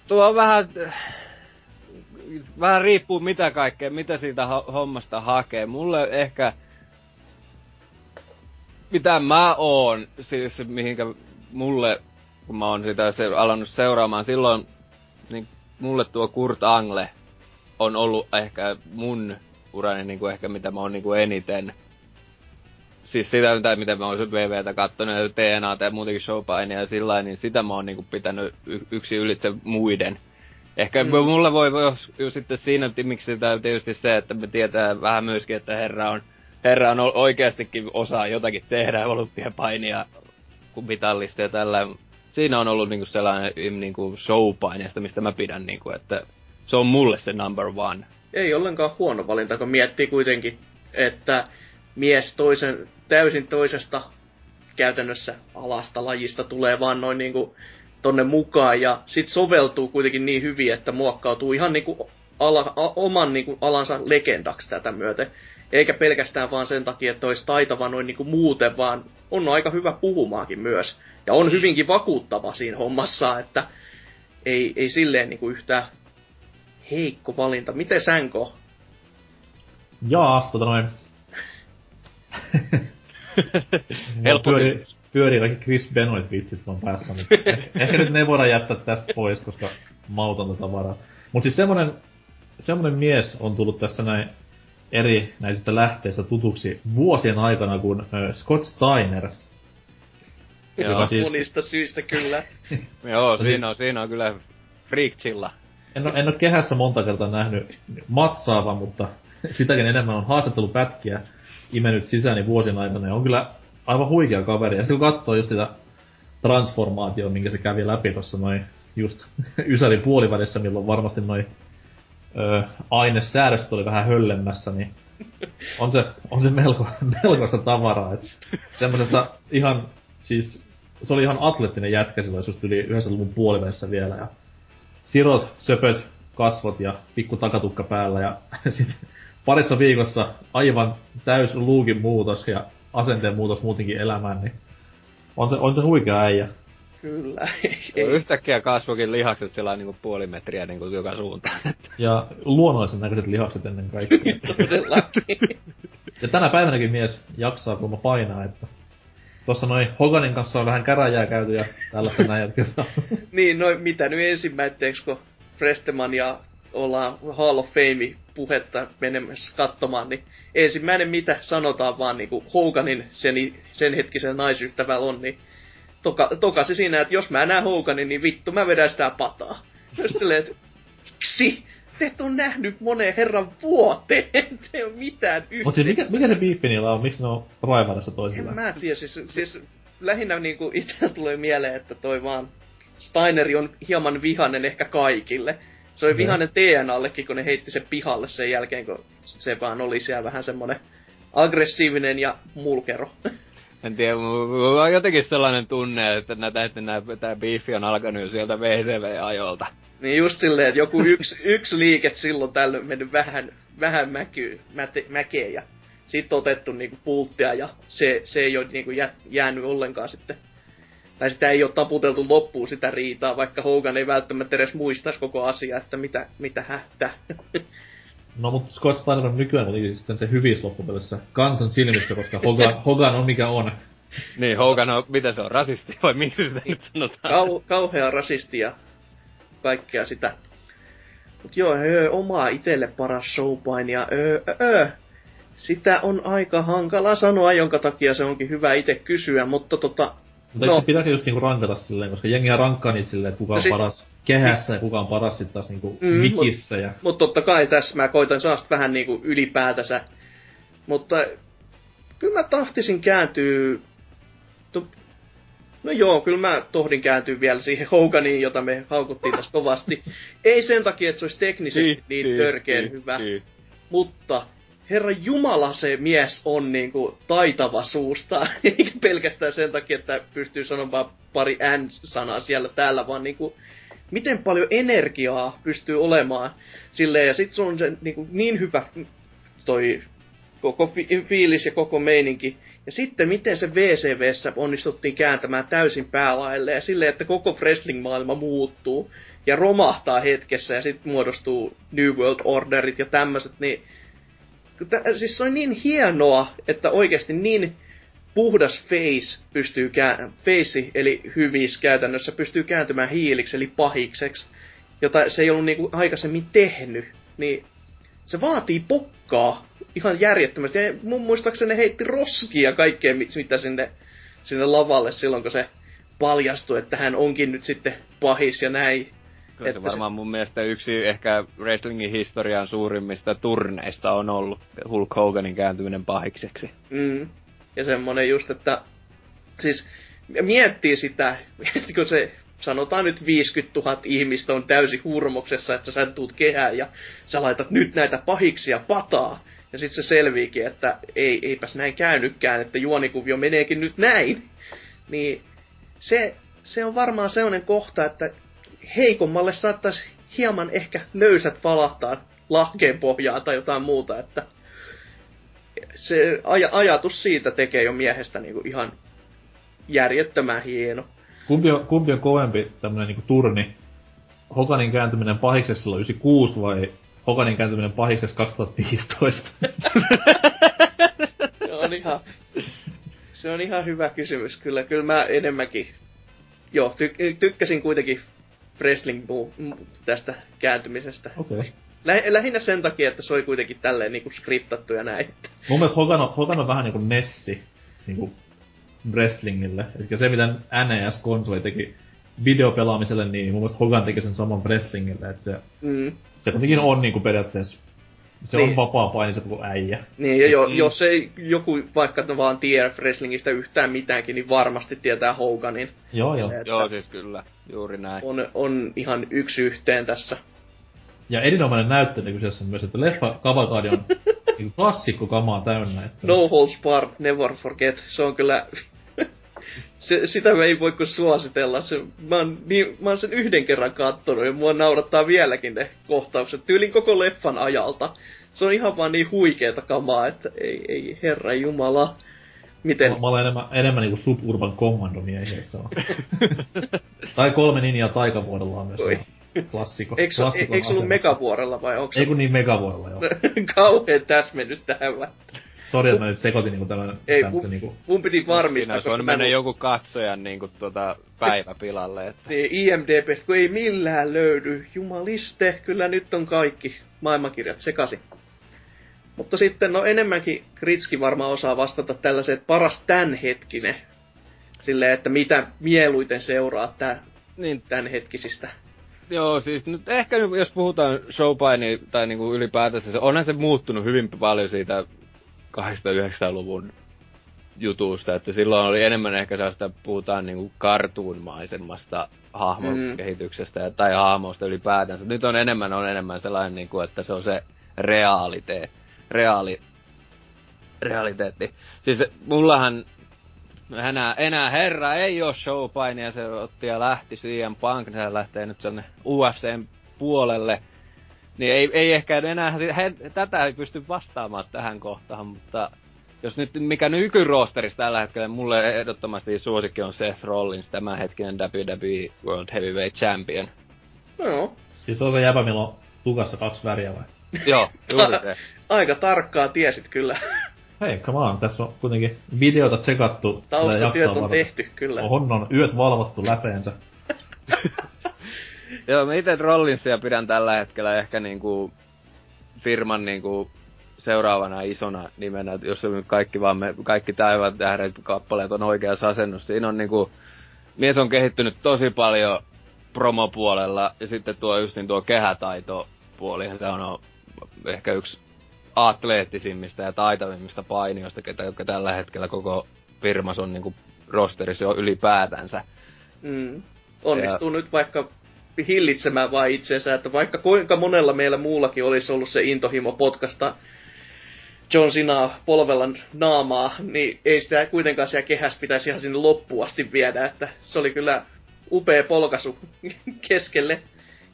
tuo on vähän, vähän riippuu mitä kaikkea, mitä siitä hommasta hakee. Mulle ehkä, mitä mä oon, siis mihinkä mulle, kun mä oon sitä se, alannut seuraamaan, silloin niin mulle tuo Kurt Angle on ollut ehkä mun urani niin kuin ehkä mitä mä oon niin kuin eniten siis sitä, mitä, mitä mä oon VVtä kattonut ja TNA ja muutenkin showpainia ja sillä niin sitä mä oon niinku pitänyt y- yksi ylitse muiden. Ehkä mm. mulla voi, voi jo sitten siinä miksi sitä tietysti se, että me tietää vähän myöskin, että herra on, herra on oikeastikin osaa jotakin tehdä, olympiapainia kuin mitallista ja tällä. Siinä on ollut niinku sellainen niinku showpaineesta, mistä mä pidän, niinku, että se on mulle se number one. Ei ollenkaan huono valinta, kun miettii kuitenkin, että mies toisen, täysin toisesta käytännössä alasta lajista tulee vaan noin niinku tonne mukaan ja sit soveltuu kuitenkin niin hyvin, että muokkautuu ihan niinku ala, a, oman niinku alansa legendaksi tätä myöten. Eikä pelkästään vaan sen takia, että olisi taitava noin niinku muuten, vaan on aika hyvä puhumaakin myös. Ja on hyvinkin vakuuttava siinä hommassa, että ei, ei silleen niinku yhtään heikko valinta. Miten Sänko? Jaa, tota noin, Helppo pyöri, pyörii kaikki Chris Benoit vitsit vaan päässä, mutta ehkä nyt ne voidaan jättää tästä pois, koska mautonta tavaraa. Mut siis semmonen, semmonen mies on tullut tässä näin eri näistä lähteistä tutuksi vuosien aikana kuin äh, Scott Steiner. Joo, siis... monista syistä kyllä. Joo, siinä siis- on, siinä on kyllä freak chilla. En ole, en ole kehässä monta kertaa nähnyt matsaava, mutta sitäkin enemmän on haastattelupätkiä imenyt sisääni vuosien aikana, ja on kyllä aivan huikea kaveri. Ja sitten kun katsoo just sitä transformaatioa, minkä se kävi läpi tuossa noin just Ysärin puolivälissä, milloin varmasti noin ainesäädöstä oli vähän höllemmässä, niin on se, on se melko, melkoista tavaraa. Et semmosesta ihan, siis se oli ihan atleettinen jätkä silloin, just yli 90-luvun puolivälissä vielä. Ja sirot, söpöt, kasvot ja pikku takatukka päällä ja sitten parissa viikossa aivan täys luukin muutos ja asenteen muutos muutenkin elämään, niin on se, on se huikea äijä. Kyllä. Ei. Yhtäkkiä kasvokin lihakset sillä niinku puoli metriä niinku joka suuntaan. Ja luonnollisen näköiset lihakset ennen kaikkea. Todellakin. ja tänä päivänäkin mies jaksaa, kun painaa, että Tuossa noin Hoganin kanssa on vähän käräjää käyty ja tällaista näin jatkessa. niin, noin mitä nyt ensimmäiseksi, kun Fresteman ja ollaan Hall of Fame puhetta menemässä katsomaan, niin ensimmäinen mitä sanotaan vaan niinku Hoganin sen, sen hetkisen naisystävällä on, niin toka, toka se siinä, että jos mä näen Hoganin, niin vittu mä vedän sitä pataa. Silleen, että miksi? Te et on nähnyt moneen herran vuoteen, te ole mitään yhteen. Mutta siis mikä, mikä se biiffi niillä on? Miksi ne on raivarassa toisillaan? En mä tiedä, siis, siis lähinnä niinku itse tulee mieleen, että toi vaan Steineri on hieman vihanen ehkä kaikille. Se oli vihanen TNAllekin, kun ne heitti sen pihalle sen jälkeen, kun se vaan oli siellä vähän semmonen aggressiivinen ja mulkero. En tiedä, mulla on jotenkin sellainen tunne, että näitä, että nää, tää biifi on alkanut jo sieltä VCV-ajolta. Niin just silleen, että joku yksi, yksi liike silloin tällöin mennyt vähän, vähän mäkyy, mäte, mäkeä ja sitten otettu niinku pulttia ja se, se ei ole niinku jä, jäänyt ollenkaan sitten tai sitä ei ole taputeltu loppuun sitä riitaa, vaikka Hogan ei välttämättä edes muistaisi koko asiaa, että mitä, mitä hätää. No mutta Scott Steiner on nykyään oli sitten se hyvis loppupelissä kansan silmissä, koska Hogan, Hogan on mikä on. Niin, Hogan on, mitä se on, rasisti vai miksi sitä nyt sanotaan? Kau, kauhea rasisti ja kaikkea sitä. Mut joo, öö, omaa itelle paras showpain ja öö, öö, sitä on aika hankala sanoa, jonka takia se onkin hyvä itse kysyä, mutta tota... Mutta no. se pitääkö just niinku rankata silleen, koska jengiä rankkaa niitä silleen, että kuka on sit... paras kehässä ja kuka on paras sit taas niinku mm, mikissä. Ja... Mutta mut totta kai tässä mä koitan saada vähän niinku ylipäätänsä. Mutta kyllä mä tahtisin kääntyy... No joo, kyllä mä tohdin kääntyä vielä siihen Hoganiin, jota me haukuttiin tässä kovasti. Ei sen takia, että se olisi teknisesti niin, niin törkeen hyvä, mutta Herra Jumala se mies on niinku taitava suusta, eikä pelkästään sen takia, että pystyy sanomaan pari N-sanaa siellä täällä, vaan niinku miten paljon energiaa pystyy olemaan silleen, ja sit se on se niinku niin hyvä toi koko fi- fiilis ja koko meininki. Ja sitten miten se VCVssä onnistuttiin kääntämään täysin päälaille ja silleen, että koko wrestling-maailma muuttuu ja romahtaa hetkessä ja sitten muodostuu New World Orderit ja tämmöiset, niin siis se on niin hienoa, että oikeasti niin puhdas face pystyy kää- face, eli hyvis käytännössä, pystyy kääntymään hiiliksi, eli pahikseksi, jota se ei ollut niinku aikaisemmin tehnyt. Niin se vaatii pokkaa ihan järjettömästi. Ja mun muistaakseni heitti roskia kaikkea, mitä sinne, sinne lavalle silloin, kun se paljastui, että hän onkin nyt sitten pahis ja näin. Kyllä se varmaan mun mielestä yksi ehkä wrestlingin historian suurimmista turneista on ollut Hulk Hoganin kääntyminen pahikseksi. Mm. Ja semmonen just, että siis miettii sitä, kun se sanotaan nyt 50 000 ihmistä on täysin hurmoksessa, että sä tuut kehään ja sä laitat nyt näitä pahiksia pataa. Ja sitten se selviikin, että ei, eipäs näin käynytkään, että juonikuvio meneekin nyt näin. Niin se, se on varmaan sellainen kohta, että heikommalle saattaisi hieman ehkä löysät palahtaa lahkeen pohjaan tai jotain muuta, että se aj- ajatus siitä tekee jo miehestä niinku ihan järjettömän hieno. Kumpi on, kumpi on kovempi tämmönen niinku turni? Hoganin kääntyminen pahiksessa 96 vai Hoganin kääntyminen pahiksessa 2015? se on ihan, se on ihan hyvä kysymys. Kyllä, kyllä mä enemmänkin, joo, ty- tykkäsin kuitenkin wrestling tästä kääntymisestä. Okay. Lä- lähinnä sen takia, että se oli kuitenkin tälleen niinku skriptattu ja näin. Mun mielestä Hogan on, Hogan on vähän niinku Nessi niinku wrestlingille. Eli se, mitä NES-konsoli teki videopelaamiselle, niin mun mielestä Hogan teki sen saman wrestlingille. Että se, mm. se kuitenkin on niinku periaatteessa se niin. on vapaa kuin äijä. Niin, ja jo, mm. jos ei joku vaikka vaan tiedä wrestlingistä yhtään mitäänkin, niin varmasti tietää Hoganin. Joo, joo. Että joo, siis kyllä. Juuri näin. On, on ihan yksi yhteen tässä. Ja erinomainen näyttely kyseessä myös, että leffa Cavalcade on niin klassikko kamaa täynnä. Että no holds barred, never forget. Se on kyllä... se, sitä me ei voi kuin suositella. Se, mä, oon, niin, mä oon sen yhden kerran kattonut ja mua naurattaa vieläkin ne kohtaukset. Tyylin koko leffan ajalta. Se on ihan vaan niin huikeeta kamaa, että ei, ei herra jumala. Miten? Mä, mä olen enemmän, enemmän niinku suburban kommandomiehiä, se on. tai kolme ninjaa taikavuodella on myös Oi. klassikko. Eikö, klassikon eikö se ollut megavuorella vai onko Ei kun niin megavuodella, joo. kauhean täsmennys tähän vai? Sori, että mä nyt sekoitin niinku tämän, Ei, tämän mun, niinku... mun piti varmistaa, koska on mennyt en- joku katsojan niinku tota päiväpilalle, että Niin, IMDBstä, kun ei millään löydy. Jumaliste, kyllä nyt on kaikki maailmankirjat sekaisin. Mutta sitten, no enemmänkin Kritski varmaan osaa vastata tällaiseen, että paras tämänhetkinen. Silleen, että mitä mieluiten seuraa tää, niin tämänhetkisistä. Joo, siis nyt ehkä jos puhutaan showpaini tai niinku ylipäätänsä, se, onhan se muuttunut hyvin paljon siitä 800-900-luvun jutusta, että silloin oli enemmän ehkä sellaista, puhutaan niinku kartuunmaisemmasta hahmon Mm. tai hahmosta ylipäätänsä. Nyt on enemmän, on enemmän sellainen, niinku, että se on se reaalite, reaali, realiteetti. Siis mullahan enää, enää herra ei ole showpainia, se otti ja lähti CM Punk, se lähtee nyt sinne UFCn puolelle. Niin ei, ei ehkä enää, he, tätä ei pysty vastaamaan tähän kohtaan, mutta jos nyt mikä nykyroosterissa tällä hetkellä, mulle ehdottomasti suosikki on Seth Rollins, tämänhetkinen WWE World Heavyweight Champion. No joo, Siis on se jäbä, millä on tukassa kaksi väriä vai? Joo, juuri se. aika tarkkaa tiesit kyllä. Hei, come on, tässä on kuitenkin videota tsekattu. tätä Taustatyöt on varten. tehty kyllä. Ohon on yöt valvottu läpeensä. Joo, mä itse Rollinsia pidän tällä hetkellä ehkä niinku firman niinku seuraavana isona nimenä, jos kaikki vaan me, kaikki taivaan tähdet kappaleet on oikeassa asennossa. Siinä on niinku, mies on kehittynyt tosi paljon promopuolella ja sitten tuo just niin tuo kehätaitopuoli, se on ehkä yksi atleettisimmista ja taitavimmista painijoista, ketä, jotka tällä hetkellä koko firmas on niinku rosterissa jo ylipäätänsä. Mm. Onnistuu nyt vaikka hillitsemään vaan itseensä, että vaikka kuinka monella meillä muullakin olisi ollut se intohimo podcasta John Sinaa polvella naamaa, niin ei sitä kuitenkaan siellä kehässä pitäisi ihan sinne loppuun asti viedä, että se oli kyllä upea polkasu keskelle,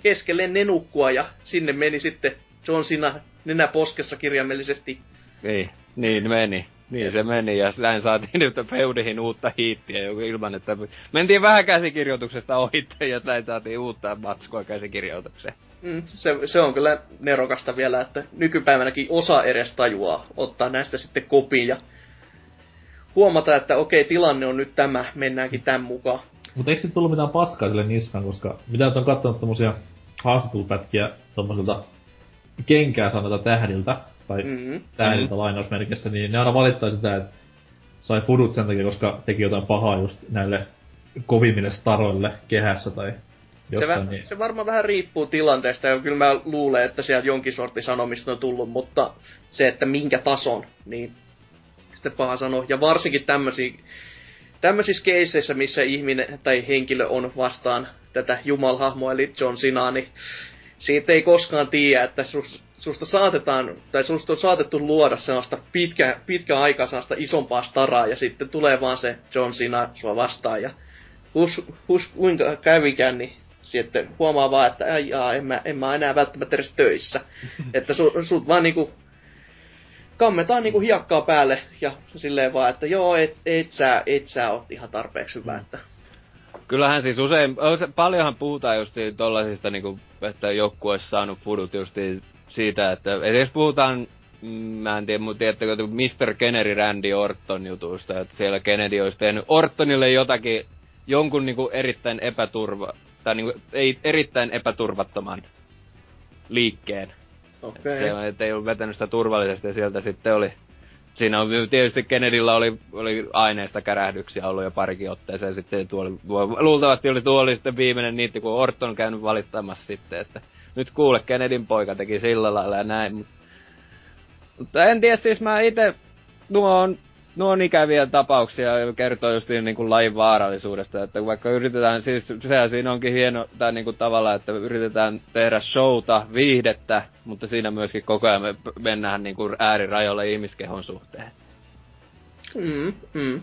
keskelle nenukkua ja sinne meni sitten John Cena nenä poskessa kirjaimellisesti. Niin, niin meni. Niin se meni, ja näin saatiin nyt Peudihin uutta hiittiä, joku ilman, että mentiin vähän käsikirjoituksesta ohitte, ja näin saatiin uutta matskua käsikirjoitukseen. Mm, se, se on kyllä nerokasta vielä, että nykypäivänäkin osa edes tajuaa ottaa näistä sitten kopin ja huomata, että okei, tilanne on nyt tämä, mennäänkin tämän mukaan. Mutta eikö sit tullut mitään paskaa sille niskaan, koska mitä nyt on kattonut tommosia haastattelupätkiä tommosilta kenkää saaneilta tähdiltä, tai Mm-hmm. tähdiltä lainausmerkissä, niin ne aina valittaa sitä, että sai fudut sen takia, koska teki jotain pahaa just näille kovimmille staroille kehässä tai Se, jossain. vä, niin. se varmaan vähän riippuu tilanteesta, ja kyllä mä luulen, että sieltä jonkin sortin sanomista on tullut, mutta se, että minkä tason, niin sitten paha sanoa. Ja varsinkin tämmöisiä, tämmöisissä keisseissä, missä ihminen tai henkilö on vastaan tätä jumalhahmoa, eli John Sinaa, niin siitä ei koskaan tiedä, että sus, susta saatetaan, tai susta on saatettu luoda sellaista pitkä, pitkä aikaa sellaista isompaa staraa, ja sitten tulee vaan se John Cena sua vastaan, ja hus, hus kuinka kävikään, niin sitten huomaa vaan, että ai jaa, en mä, en mä enää välttämättä edes töissä. että su, sut vaan niinku kammetaan niinku hiekkaa päälle ja silleen vaan, että joo, et, et sä, et sä oot ihan tarpeeksi hyvä, että Kyllähän siis usein, on se- paljonhan puhutaan just tollasista, niinku, että joku olisi saanut fudut just siitä, että edes puhutaan, mm, mä en tiedä, mutta tiedättekö, että Mr. Kennedy Randy Orton jutusta, että siellä Kennedy olisi tehnyt Ortonille jotakin, jonkun niinku erittäin epäturva, tai niinku, ei, erittäin epäturvattoman liikkeen. okei. Okay. että ei ollut vetänyt sitä turvallisesti ja sieltä sitten oli Siinä on tietysti Kennedyllä oli, oli aineista kärähdyksiä ollut jo parikin otteeseen. Sitten tuoli, luultavasti oli tuo oli sitten viimeinen niitti, kun Orton on käynyt valittamassa sitten, että nyt kuule, Kennedyn poika teki sillä lailla ja näin. Mutta, mutta en tiedä, siis mä itse, nuo on, nuo on ikäviä tapauksia ja kertoo just niin kuin lajin vaarallisuudesta, että vaikka yritetään, siis sehän siinä onkin hieno tai niin kuin tavalla, että yritetään tehdä showta, viihdettä, mutta siinä myöskin koko ajan me mennään niin kuin äärirajoille ihmiskehon suhteen. Mm, mm.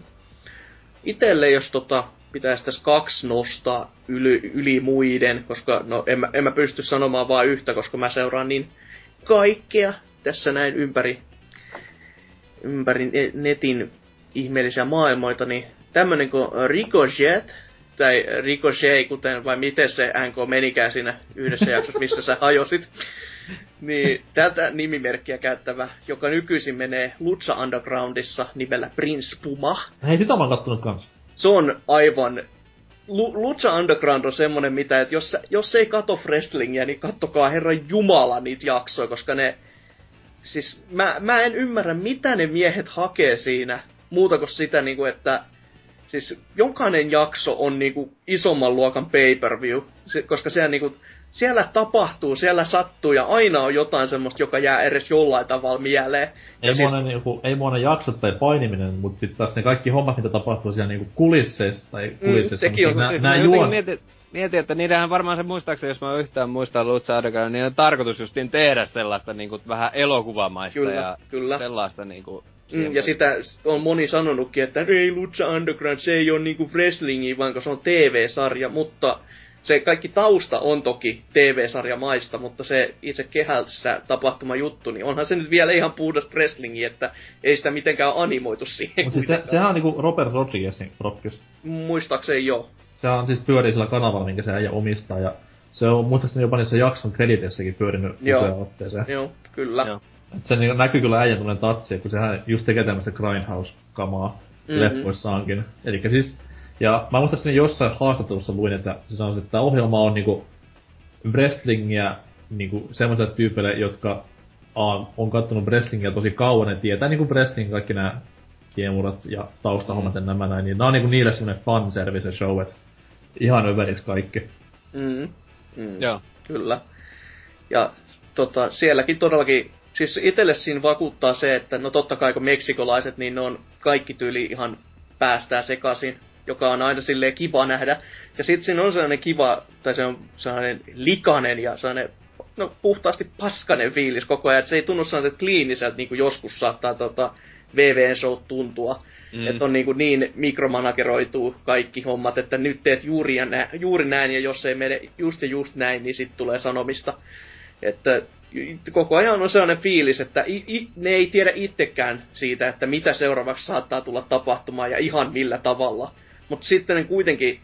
Itelle jos tota, pitäisi tässä kaksi nostaa yli, yli muiden, koska no en mä, en mä pysty sanomaan vaan yhtä, koska mä seuraan niin kaikkea tässä näin ympäri, ympäri ne- netin ihmeellisiä maailmoita, niin tämmönen kuin Ricochet, tai Ricochet, kuten vai miten se NK menikään siinä yhdessä jaksossa, missä sä hajosit. Niin tätä nimimerkkiä käyttävä, joka nykyisin menee Lucha Undergroundissa nimellä Prince Puma. Hei, sitä mä oon kattonut kans. Se on aivan... Lu- Lucha Underground on semmonen mitä, että jos, jos ei kato wrestlingiä, niin kattokaa herran jumala niitä jaksoja, koska ne... Siis mä, mä en ymmärrä, mitä ne miehet hakee siinä, muuta kuin sitä, niin kuin, että siis jokainen jakso on niinku isomman luokan pay-per-view, koska sehän niinku, siellä tapahtuu, siellä sattuu ja aina on jotain semmoista, joka jää edes jollain tavalla mieleen. Ei, siis... monen, joku, ei monen jaksot tai painiminen, mutta sitten taas ne kaikki hommat, mitä tapahtuu siellä niinku kulisseissa tai Mm, kulisseissa. sekin on- nää, Siis nää mä juon... mietin, mietin, että niidenhän varmaan se muistaakseni, jos mä yhtään muistan Lucha Underground, niin on tarkoitus justiin tehdä sellaista niinku vähän elokuvamaista Kyllä, ja kyllä. sellaista niinku... Mm, ja sitä on moni sanonutkin, että ei Lucha Underground, se ei ole niinku wrestlingi, vaan se on TV-sarja, mutta se kaikki tausta on toki TV-sarjamaista, mutta se itse kehässä tapahtuma juttu, niin onhan se nyt vielä ihan puhdas wrestlingi, että ei sitä mitenkään animoitu siihen. Mut siis se, sehän on niinku Robert Rodriguezin rockis. Muistaakseni joo. Sehän on siis pyörii sillä kanavalla, minkä se äijä omistaa, ja se on muistaakseni jopa niissä jakson krediteissäkin pyörinyt Joo. otteeseen. Joo, kyllä. Joo. Et se niinku näkyy kyllä äijän tatsi, kun sehän just tekee tämmöistä grindhouse-kamaa Mhm. mm-hmm. leffoissaankin. Elikkä siis, ja mä muistaakseni jossain haastattelussa luin, että se sanoi, että tämä ohjelma on niinku wrestlingiä niinku semmoisille tyypeille, jotka a, on kattonut wrestlingiä tosi kauan ja tietää niinku wrestling kaikki nämä kiemurat ja taustahommat ja nämä näin, niin nää on niinku niille semmonen fanservice show, et ihan överiksi kaikki. Mm. Mm. Joo. Kyllä. Ja tota, sielläkin todellakin, siis itselle siinä vakuuttaa se, että no totta kai kun meksikolaiset, niin ne on kaikki tyyli ihan päästää sekaisin, joka on aina silleen kiva nähdä. Ja sitten siinä on sellainen kiva, tai se on sellainen likainen ja sellainen no, puhtaasti paskanen fiilis koko ajan, että se ei tunnu sellaiset kliiniseltä, niin kuin joskus saattaa tota, VV-show tuntua. Mm. Mm. Että on niin, kuin niin mikromanageroituu kaikki hommat, että nyt teet juuri, ja nä- juuri näin, ja jos ei mene just ja just näin, niin sitten tulee sanomista. Että koko ajan on sellainen fiilis, että i- i- ne ei tiedä itsekään siitä, että mitä seuraavaksi saattaa tulla tapahtumaan ja ihan millä tavalla. Mutta sitten ne kuitenkin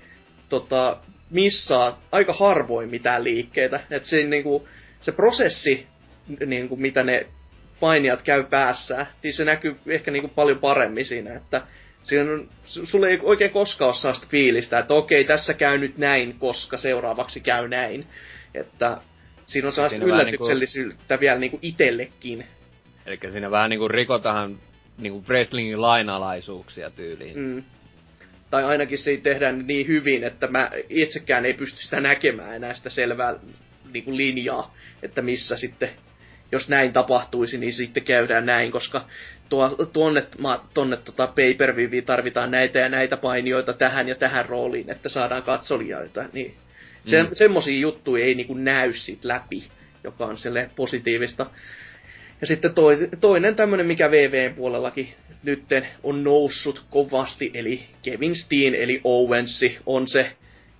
tota, missaa aika harvoin mitään liikkeitä. Että se, niinku, se prosessi, niinku, mitä ne painijat käy päässään, niin se näkyy ehkä niinku paljon paremmin siinä, että siinä on, su- sulle ei oikein koskaan ole sellaista fiilistä, että okei, tässä käy nyt näin, koska seuraavaksi käy näin. Että siinä on sellaista vähän yllätyksellisyyttä vielä niinku itsellekin. Eli siinä vähän niinku rikotaan niinku wrestlingin lainalaisuuksia tyyliin. Mm. Tai ainakin se tehdään niin hyvin, että mä itsekään ei pysty sitä näkemään enää sitä selvää niin kuin linjaa, että missä sitten, jos näin tapahtuisi, niin sitten käydään näin, koska tuo, tuonne, ma, tonne tota pay per tarvitaan näitä ja näitä painioita tähän ja tähän rooliin, että saadaan katsolijoita, niin se, Mm. semmosia juttuja ei niinku näy sit läpi, joka on sille positiivista. Ja sitten toi, toinen tämmönen, mikä VVn puolellakin nytten on noussut kovasti, eli Kevin Steen, eli Owensi, on se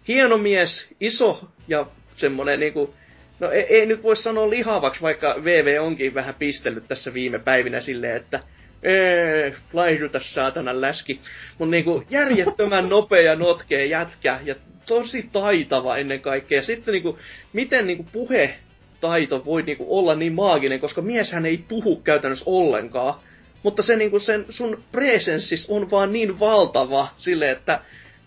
hieno mies, iso ja semmonen niinku, no ei, ei nyt voi sanoa lihavaksi, vaikka VV onkin vähän pistellyt tässä viime päivinä silleen, että Eee, laihduta saatanan läski. Mut niinku järjettömän nopea notkea jätkä ja tosi taitava ennen kaikkea. Sitten niinku, miten niinku puhe taito voi niinku olla niin maaginen, koska mieshän ei puhu käytännössä ollenkaan. Mutta se niinku sen sun presenssis on vaan niin valtava sille, että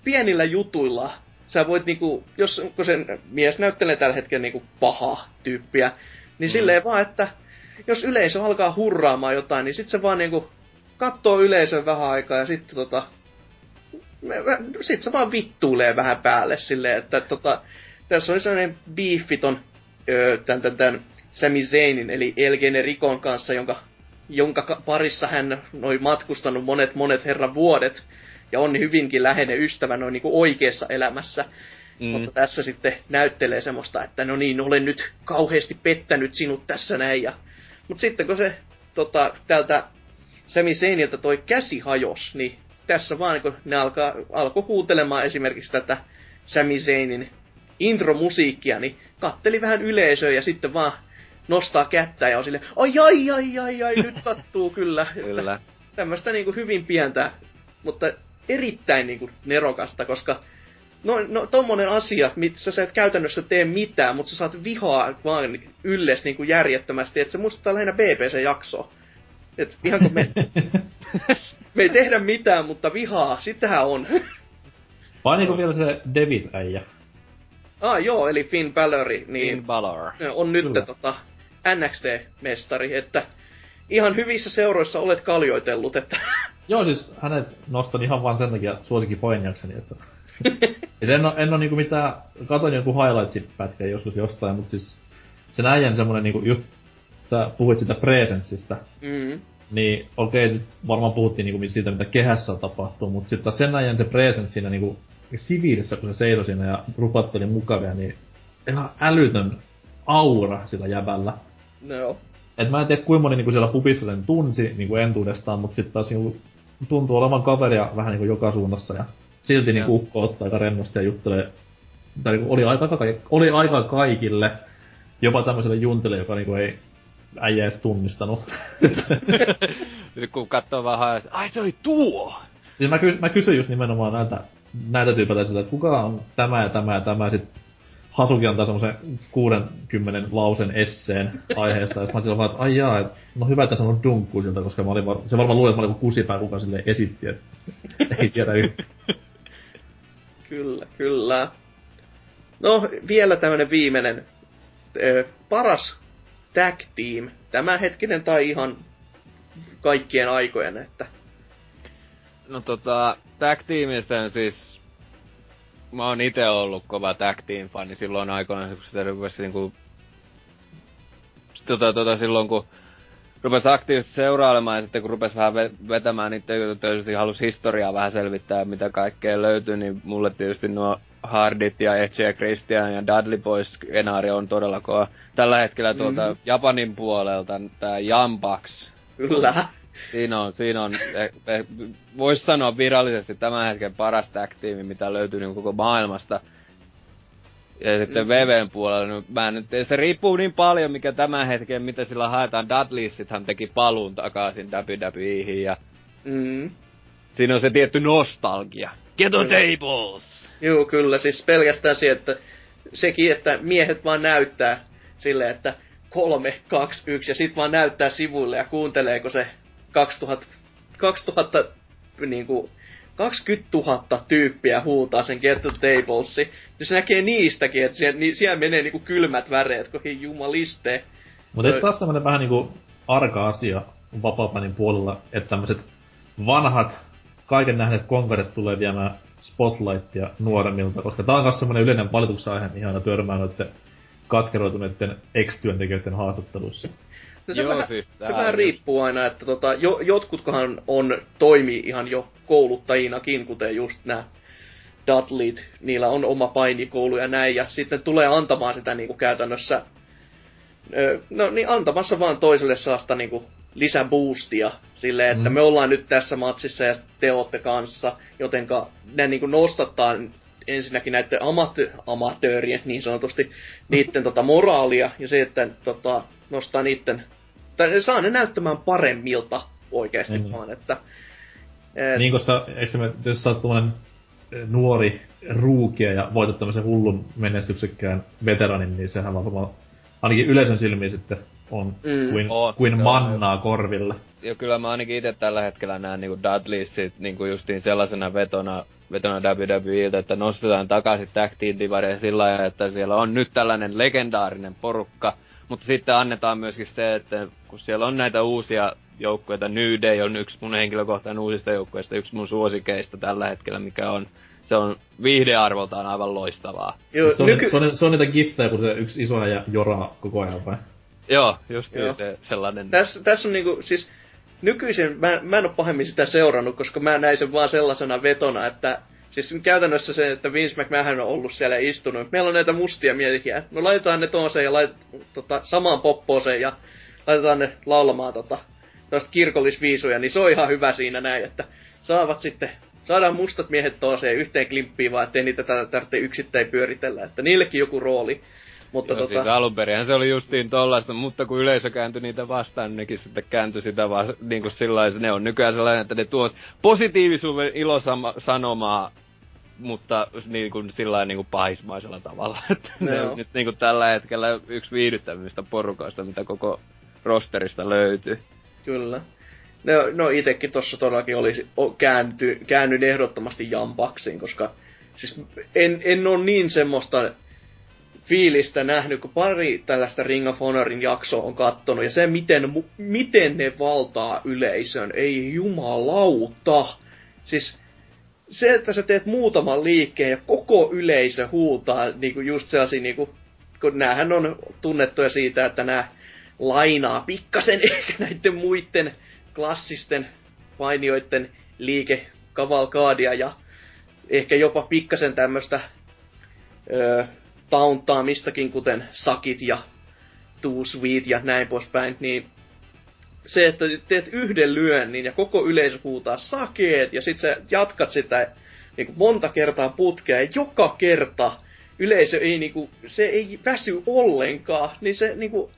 pienillä jutuilla sä voit niinku, jos kun sen mies näyttelee tällä hetkellä niinku paha tyyppiä, niin mm. silleen vaan, että jos yleisö alkaa hurraamaan jotain, niin sit se vaan niinku kattoo yleisön vähän aikaa ja sitten tota, sit se vaan vittuilee vähän päälle silleen, että tota, tässä oli sellainen biifi ton, öö, tän, tän, tän Sami Zaynin, eli El Genericon kanssa, jonka, jonka ka- parissa hän oli matkustanut monet monet herran vuodet, ja on hyvinkin läheinen ystävä noin niinku oikeassa elämässä. Mm. Mutta tässä sitten näyttelee semmoista, että no niin, olen nyt kauheasti pettänyt sinut tässä näin. Ja... Mutta sitten kun se tota, tältä Sami Zaynilta toi käsi hajos, niin tässä vaan kun ne alkaa, alkoi huutelemaan esimerkiksi tätä Sami Zaynin intromusiikkia, niin katteli vähän yleisöä ja sitten vaan nostaa kättä ja on sille, ai ai ai ai ai, nyt sattuu kyllä. Kyllä. tämmöistä niinku hyvin pientä mutta erittäin niinku nerokasta, koska no, no tommonen asia, missä sä et käytännössä tee mitään, mutta sä saat vihaa vaan ylles niinku järjettömästi, että se muistuttaa lähinnä BBC-jaksoa. Et ihan kun me, me ei tehdä mitään, mutta vihaa, sitähän on. Painiko vielä se David-äijä? Ah joo, eli Finn Balor, niin Finn Balor. on nyt Kyllä. tota, NXT-mestari, että ihan hyvissä seuroissa olet kaljoitellut, että Joo, siis hänet nostan ihan vaan sen takia suosikin poinjakseni, että siis en oo, en oo niinku mitään, katoin jonkun highlightsin pätkän joskus jostain, mutta siis sen äijän semmonen niinku just, sä puhuit sitä presenssistä, mm, niin okei, nyt varmaan puhuttiin niinku siitä, mitä kehässä tapahtuu, mutta sitten sen ajan se presence siinä niinku siviilissä, kun se seisoi siinä ja rupatteli mukavia, niin ihan älytön aura sillä jäbällä. no joo. Et mä en tiedä kuinka moni niinku siellä pubissa sen tunsi niinku entuudestaan, mutta sitten taas niinku tuntuu olevan kaveria vähän niinku joka suunnassa ja silti niinku ukko ottaa aika rennosti ja juttelee. Tai niinku oli aika, oli aika kaikille, jopa tämmöiselle juntille, joka niinku ei äijä edes tunnistanut. Nyt kun katsoo vähän, ai se oli tuo! siis mä, ky- mä kysyin just nimenomaan näitä, näitä tyypätä siltä, että kuka on tämä ja tämä ja tämä, sit Hasuki antaa semmosen 60 lausen esseen aiheesta, ja mä silloin vaan, että ai jaa, et, no hyvä, että sanonut dunkku siltä, koska mä olin, var- se varmaan luuli, että mä olin kusipää, kuka sille esitti, että ei tiedä yhtään. Kyllä, kyllä. No, vielä tämmönen viimeinen. Ö, paras tag team. Tämänhetkinen tai ihan kaikkien aikojen, että... No tota, tag teamistä siis... Mä oon ite ollut kova tag team fani silloin aikoinaan, kun sitä rupesi niinku... Tota, tota, silloin kun rupesi aktiivisesti seurailemaan ja sitten kun rupesi vähän ve- vetämään niitä tietysti halusi historiaa vähän selvittää, mitä kaikkea löytyy, niin mulle tietysti nuo Hardit ja Edge ja Christian ja Dudley Boys skenaario on todella kova. Tällä hetkellä tuolta Mhm. Japanin puolelta tää Jambax Kyllä. Siinä on, siinä on, eh, eh, voisi sanoa virallisesti tämän hetken paras tag mitä löytyy niin koko maailmasta. Ja sitten Mm. VVn puolella, no mä nyt, se riippuu niin paljon, mikä tämän hetken, mitä sillä haetaan. Dudleysithan teki paluun takaisin WWEihin ja Mm. siinä on se tietty nostalgia. Get on Kyllä. tables! Joo, kyllä. Siis pelkästään se, että sekin, että miehet vaan näyttää silleen, että kolme, kaksi, yksi, ja sit vaan näyttää sivuille ja kuunteleeko se 2000, 2000 niinku, 20 000 tyyppiä huutaa sen Get the Tablesi. Ja se näkee niistäkin, että siellä, niin, siellä menee niinku kylmät väreet, kun hei jumaliste. Mutta eikö taas tämmönen vähän niinku arka asia vapaapanin puolella, että tämmöiset vanhat, kaiken nähneet konkaret tulee viemään spotlightia nuoremmilta, koska tää on myös semmonen yleinen valituksen aihe, mihin aina törmää noitten katkeroituneiden ex-työntekijöiden haastatteluissa. No se, Joo, vähän, siis se vähän riippuu aina, että tota, jo, jotkutkohan on, toimii ihan jo kouluttajinakin, kuten just nämä Dudleyt, niillä on oma painikoulu ja näin, ja sitten tulee antamaan sitä niinku käytännössä, ö, no niin antamassa vaan toiselle saasta niinku lisäboostia silleen, että Mm. me ollaan nyt tässä matsissa ja te ootte kanssa, jotenka ne niinku nostattaa ensinnäkin näiden amate- amatöörien niin sanotusti, niiden tota moraalia ja se, että tota, nostaa niiden, tai ne saa ne näyttämään paremmilta oikeasti Mm. vaan, että et, Niin, koska eikö me- jos sä oot eh, nuori ruukia ja voitat tämmöisen hullun menestyksekkään veteranin, niin sehän varmaan ainakin yleisön silmiin sitten on Mm. kuin, On, kuin joo, mannaa korville. Ja kyllä mä ainakin itse tällä hetkellä näen niinku Dudleysit niinku justiin sellaisena vetona, vetona WWEltä, että nostetaan takaisin tag team divaria sillä lailla, että siellä on nyt tällainen legendaarinen porukka, mutta sitten annetaan myöskin se, että kun siellä on näitä uusia joukkueita, New Day on yksi mun henkilökohtainen uusista joukkueista, yksi mun suosikeista tällä hetkellä, mikä on, se on viihdearvoltaan aivan loistavaa. jo, Se on, nyky- se, on, se on niitä giftejä, kun se yksi iso ja joraa koko ajan vai? Joo, just Joo. se sellainen. Tässä, tässä on niinku, siis nykyisin, mä, mä en ole pahemmin sitä seurannut, koska mä näin sen vaan sellaisena vetona, että siis käytännössä se, että Vince McMahon on ollut siellä istunut. Meillä on näitä mustia miehiä. No laitetaan ne tooseen ja lait, tota, samaan poppooseen ja laitetaan ne laulamaan tota, tosta kirkollisviisuja, niin se on ihan hyvä siinä näin, että saavat sitten, saadaan mustat miehet tooseen yhteen klimppiin vaan, ettei niitä tar- tarvitse yksittäin pyöritellä, että niillekin joku rooli. Mutta Joo, tota, siis alun se oli justiin tollaista, mutta kun yleisö kääntyi niitä vastaan, niin nekin sitten kääntyi sitä vaan niin kuin sillä ne on nykyään sellainen, että ne tuot positiivisuuden ilosanomaa, mutta niin kuin sillä niin kuin pahismaisella tavalla. Että ne Joo. on nyt niin kuin tällä hetkellä yksi viihdyttävimmistä porukoista, mitä koko rosterista löytyy. Kyllä. No, no itekin tossa todellakin olisi käänty, käännyin ehdottomasti Jambaksiin, koska siis en, en ole niin semmoista fiilistä nähnyt, kun pari tällaista Ring of Honorin jaksoa on kattonut, ja se, miten, miten ne valtaa yleisön, ei jumalauta. Siis se, että sä teet muutaman liikkeen ja koko yleisö huutaa niinku just sellaisia, niinku, kun näähän on tunnettuja siitä, että nämä lainaa pikkasen ehkä näiden muiden klassisten painioiden liikekavalkaadia ja ehkä jopa pikkasen tämmöistä öö, tauntaamistakin, kuten sakit ja too sweet ja näin poispäin, niin se, että teet yhden lyönnin ja koko yleisö huutaa sakeet ja sit sä jatkat sitä niin kuin monta kertaa putkea ja joka kerta yleisö ei niinku, se ei väsy ollenkaan, niin se niinku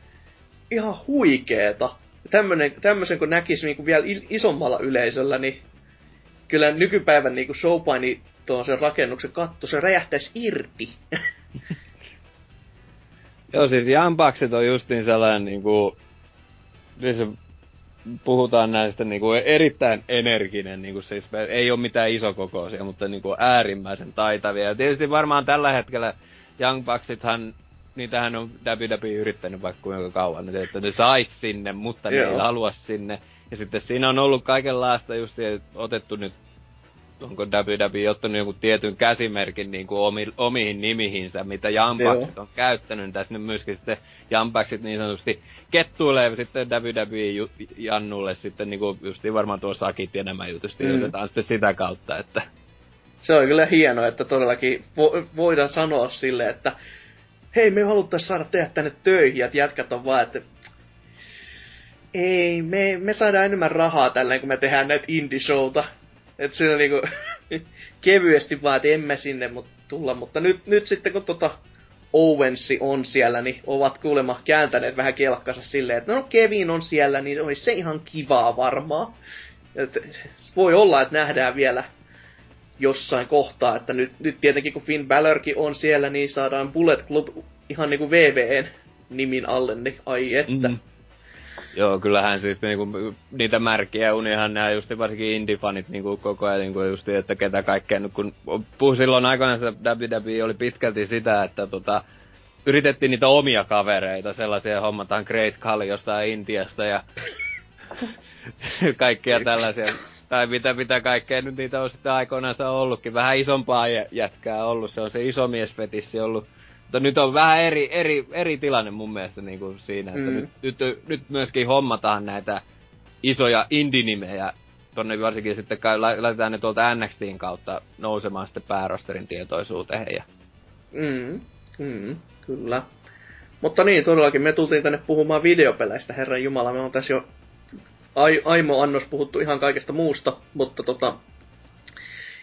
ihan huikeeta. Tämmönen, tämmösen kun näkisi niinku vielä il- isommalla yleisöllä, niin kyllä nykypäivän niinku showpaini tuon sen rakennuksen katto, se räjähtäisi irti. Joo, siis Jampakset on justiin sellainen niinku... Siis puhutaan näistä niinku erittäin energinen, niinku siis ei ole mitään isokokoisia, mutta niinku äärimmäisen taitavia. Ja tietysti varmaan tällä hetkellä Young Bucksithan, niitähän on WWE yrittänyt vaikka kuinka kauan, että- että ne sais sinne, mutta ne Joo. ei halua sinne. Ja sitten siinä on ollut kaikenlaista just otettu nyt onko WWE ottanut jonkun tietyn käsimerkin niin kuin omi, omiin nimihinsä, mitä Jampakset on käyttänyt. Tässä nyt myöskin sitten Jampakset niin sanotusti kettuilee sitten WWE Jannulle sitten niin kuin justiin varmaan tuo sakit ja nämä jutusti Mm. otetaan sitten sitä kautta, että Se on kyllä hienoa, että todellakin vo- voidaan sanoa sille, että hei, me haluttais saada tehdä tänne töihin, että jätkät on vaan, että ei, me, me saadaan enemmän rahaa tällä, kun me tehdään näitä indie-showta. Että se on niinku kevyesti vaan, että emme sinne mut tulla, mutta nyt, nyt sitten kun tota Owensi on siellä, niin ovat kuulemma kääntäneet vähän kelkkansa silleen, että no Kevin on siellä, niin olisi se ihan kivaa varmaan. Et, voi olla, että nähdään vielä jossain kohtaa, että nyt, nyt tietenkin kun Finn Balorkin on siellä, niin saadaan Bullet Club ihan niinku VVN nimin alle, niin ai että. Mm. Joo, kyllähän siis niinku, niitä märkiä unihan nämä just varsinkin indie-fanit niinku koko ajan niinku just, että ketä kaikkea, nyt kun puhu silloin aikoinaan se WWE oli pitkälti sitä, että tota, yritettiin niitä omia kavereita, sellaisia hommataan Great Khali jostain Intiasta ja kaikkea tällaisia. Tai mitä, mitä kaikkea nyt niitä on sitten aikoinaan ollutkin. Vähän isompaa jä- jätkää ollut, se on se isomiesfetissi ollut. Mutta nyt on vähän eri, eri, eri tilanne mun mielestä niin kuin siinä, että Mm. nyt, nyt, nyt myöskin hommataan näitä isoja indie-nimejä tonne varsinkin sitten kai, la- laitetaan ne tuolta NXTin kautta nousemaan sitten päärosterin tietoisuuteen ja Mm, mm, kyllä. Mutta niin, todellakin me tultiin tänne puhumaan videopeleistä, herran jumala. Me on tässä jo ai, aimo annos puhuttu ihan kaikesta muusta, mutta tota,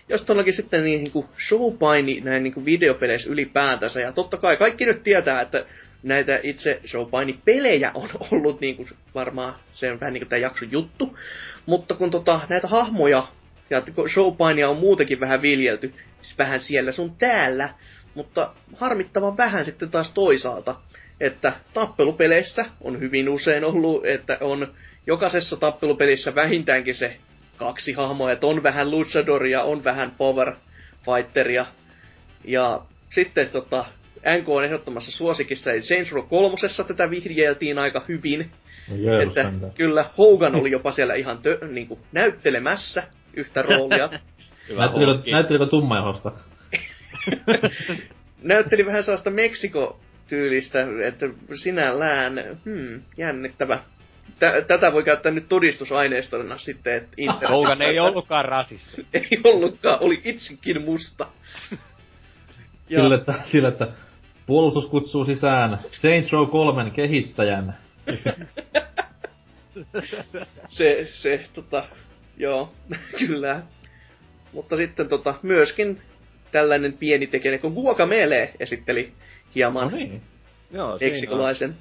jos todellakin sitten niin, niin kuin showpaini näin niin kuin videopeleissä ylipäätänsä, ja totta kai kaikki nyt tietää, että näitä itse showpaini-pelejä on ollut niin kuin varmaan, se on vähän niin kuin tämä jakson juttu, mutta kun tota, näitä hahmoja ja showpainia on muutenkin vähän viljelty, siis vähän siellä sun täällä, mutta harmittavan vähän sitten taas toisaalta, että tappelupeleissä on hyvin usein ollut, että on jokaisessa tappelupelissä vähintäänkin se kaksi hahmoa, että on vähän luchadoria, on vähän power fighteria, ja sitten tota, NK on ehdottomassa suosikissa, eli Saints Row 3. tätä vihjeltiin aika hyvin, No että kyllä Hogan oli jopa siellä ihan tö, niin kuin, näyttelemässä yhtä roolia. Näyttelikö, näyttelikö tummajahosta? Näytteli vähän sellaista Meksiko-tyylistä, että sinällään, hmm, jännittävä. Tä, tätä voi käyttää nyt todistusaineistona sitten, että internetissä- Hogan ei ollutkaan rasisti. ei ollutkaan, oli itsekin musta. Ja- Sille, että, sille, että puolustus kutsuu sisään Saints Row 3 kehittäjän. se, se, tota, joo, kyllä. Mutta sitten tota, myöskin tällainen pieni tekijä, kun Guacamele esitteli hieman No niin. Joo, siinä on. meksikolaisen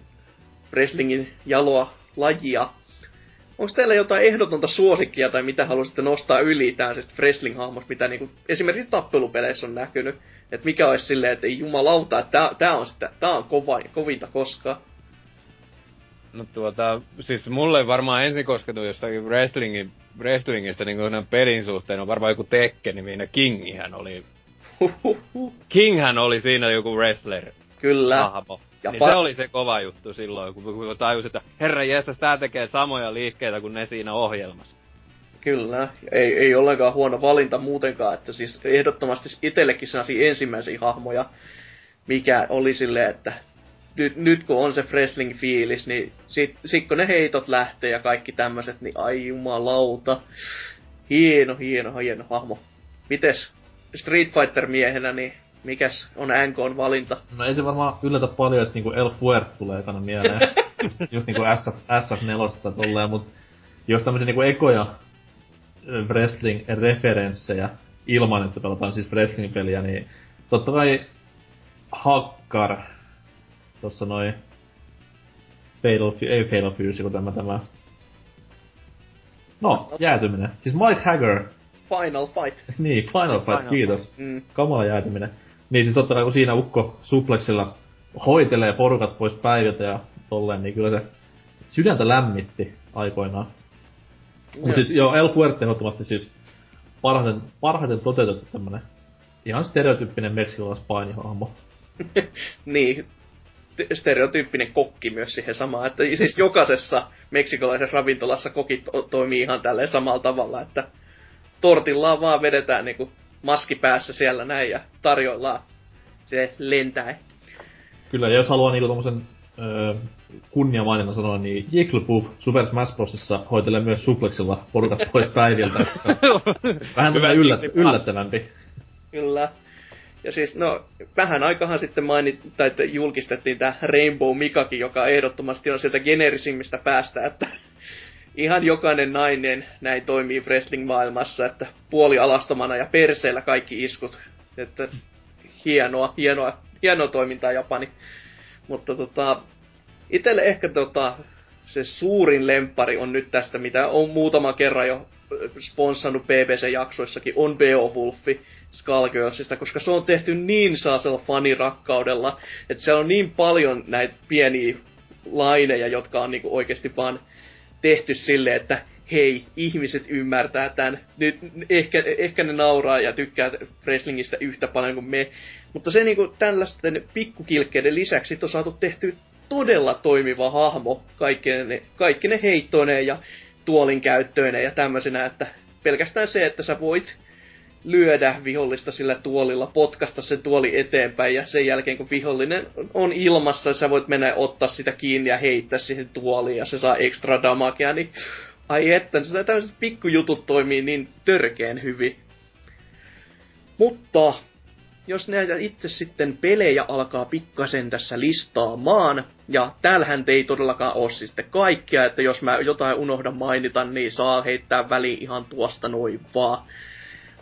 wrestlingin jaloa lajia. Onko teillä jotain ehdotonta suosikkia tai mitä haluaisitte nostaa yli tämmöisestä wrestling-hahmosta, mitä niinku esimerkiksi tappelupeleissä on näkynyt? Että mikä olisi silleen, että ei jumalauta, että tää, tää on, sitä, tää on kova, kovinta koskaan. No tuota, siis mulle varmaan ensin kosketu jostakin wrestlingin, wrestlingistä niin kuin pelin suhteen on varmaan joku Tekken, niin Kingihän oli, Kinghän oli siinä joku wrestler Kyllä. hahmo. Ja niin pa- se oli se kova juttu silloin, kun, kun tajus, että herra jästäs, tää tekee samoja liikkeitä kuin ne siinä ohjelmassa. Kyllä, ei, ei ollenkaan huono valinta muutenkaan, että siis ehdottomasti itsellekin sellaisia ensimmäisiä hahmoja, mikä oli silleen, että nyt, nyt kun on se wrestling-fiilis, niin sit, sit kun ne heitot lähtee ja kaikki tämmöiset, niin ai jumalauta. Hieno, hieno, hieno hahmo. Mites Street Fighter-miehenä, niin mikäs on NKn valinta? No ei se varmaan yllätä paljon, että niinku El Fuert tulee ekana mieleen. just niinku SF, SF4 tai tolleen, mut jos tämmösiä niinku ekoja wrestling-referenssejä ilman, että pelataan siis wrestling-peliä, niin totta kai Hakkar, tossa noin Fatal, ei Fatal Fury, kun tämä tämä. No, jäätyminen. Siis Mike Hagger, Final Fight. niin, Final Fight, Final kiitos. Mm. Kamala jäätyminen. Niin siis totta kai kun siinä ukko suplexilla hoitelee porukat pois päiviltä ja tolleen, niin kyllä se sydäntä lämmitti aikoinaan. Mut siis joo, El Fuerte ehdottomasti siis parhaiten, parhaiten toteutettu tämmönen ihan stereotyyppinen meksikolais painihahmo. niin, te- stereotyyppinen kokki myös siihen samaan, että siis jokaisessa meksikolaisessa ravintolassa kokit to- toimii ihan tälleen samalla tavalla, että tortillaan vaan vedetään niinku maski päässä siellä näin ja tarjoillaan se lentää. Kyllä, ja jos haluaa niinku tommosen öö, kunniamaininnan sanoa, niin Jigglypuff Super Smash Brosissa hoitelee myös suplexilla porukat pois päiviltä. Vähän Hyvä yllät, yllättävämpi. Kyllä. Ja siis, no, vähän aikahan sitten mainit, tai että julkistettiin tämä Rainbow Mikakin, joka ehdottomasti on sieltä generisimmistä päästä, että ihan jokainen nainen näin toimii wrestling-maailmassa, että puoli alastomana ja perseellä kaikki iskut. Että hienoa, hienoa, hienoa toimintaa Japani. Mutta tota, itelle ehkä tota, se suurin lempari on nyt tästä, mitä on muutama kerran jo sponssannut BBC-jaksoissakin, on Beowulfi Skullgirlsista, koska se on tehty niin saasella fanirakkaudella, että siellä on niin paljon näitä pieniä laineja, jotka on niinku oikeasti vaan tehty silleen, että hei, ihmiset ymmärtää tämän. Nyt ehkä, ehkä ne nauraa ja tykkää wrestlingistä yhtä paljon kuin me. Mutta se niinku tällaisten pikkukilkkeiden lisäksi on saatu tehty todella toimiva hahmo kaikki ne, ne heittoineen ja tuolin käyttöineen ja tämmöisenä, että pelkästään se, että sä voit lyödä vihollista sillä tuolilla, potkasta sen tuoli eteenpäin ja sen jälkeen kun vihollinen on ilmassa, sä voit mennä ottaa sitä kiinni ja heittää siihen tuoliin ja se saa ekstra damagea, niin ai että, tämmöiset pikkujutut toimii niin törkeen hyvin. Mutta jos näitä itse sitten pelejä alkaa pikkasen tässä listaamaan, ja täällähän ei todellakaan ole siis sitten kaikkea, että jos mä jotain unohdan mainita, niin saa heittää väliin ihan tuosta noin vaan.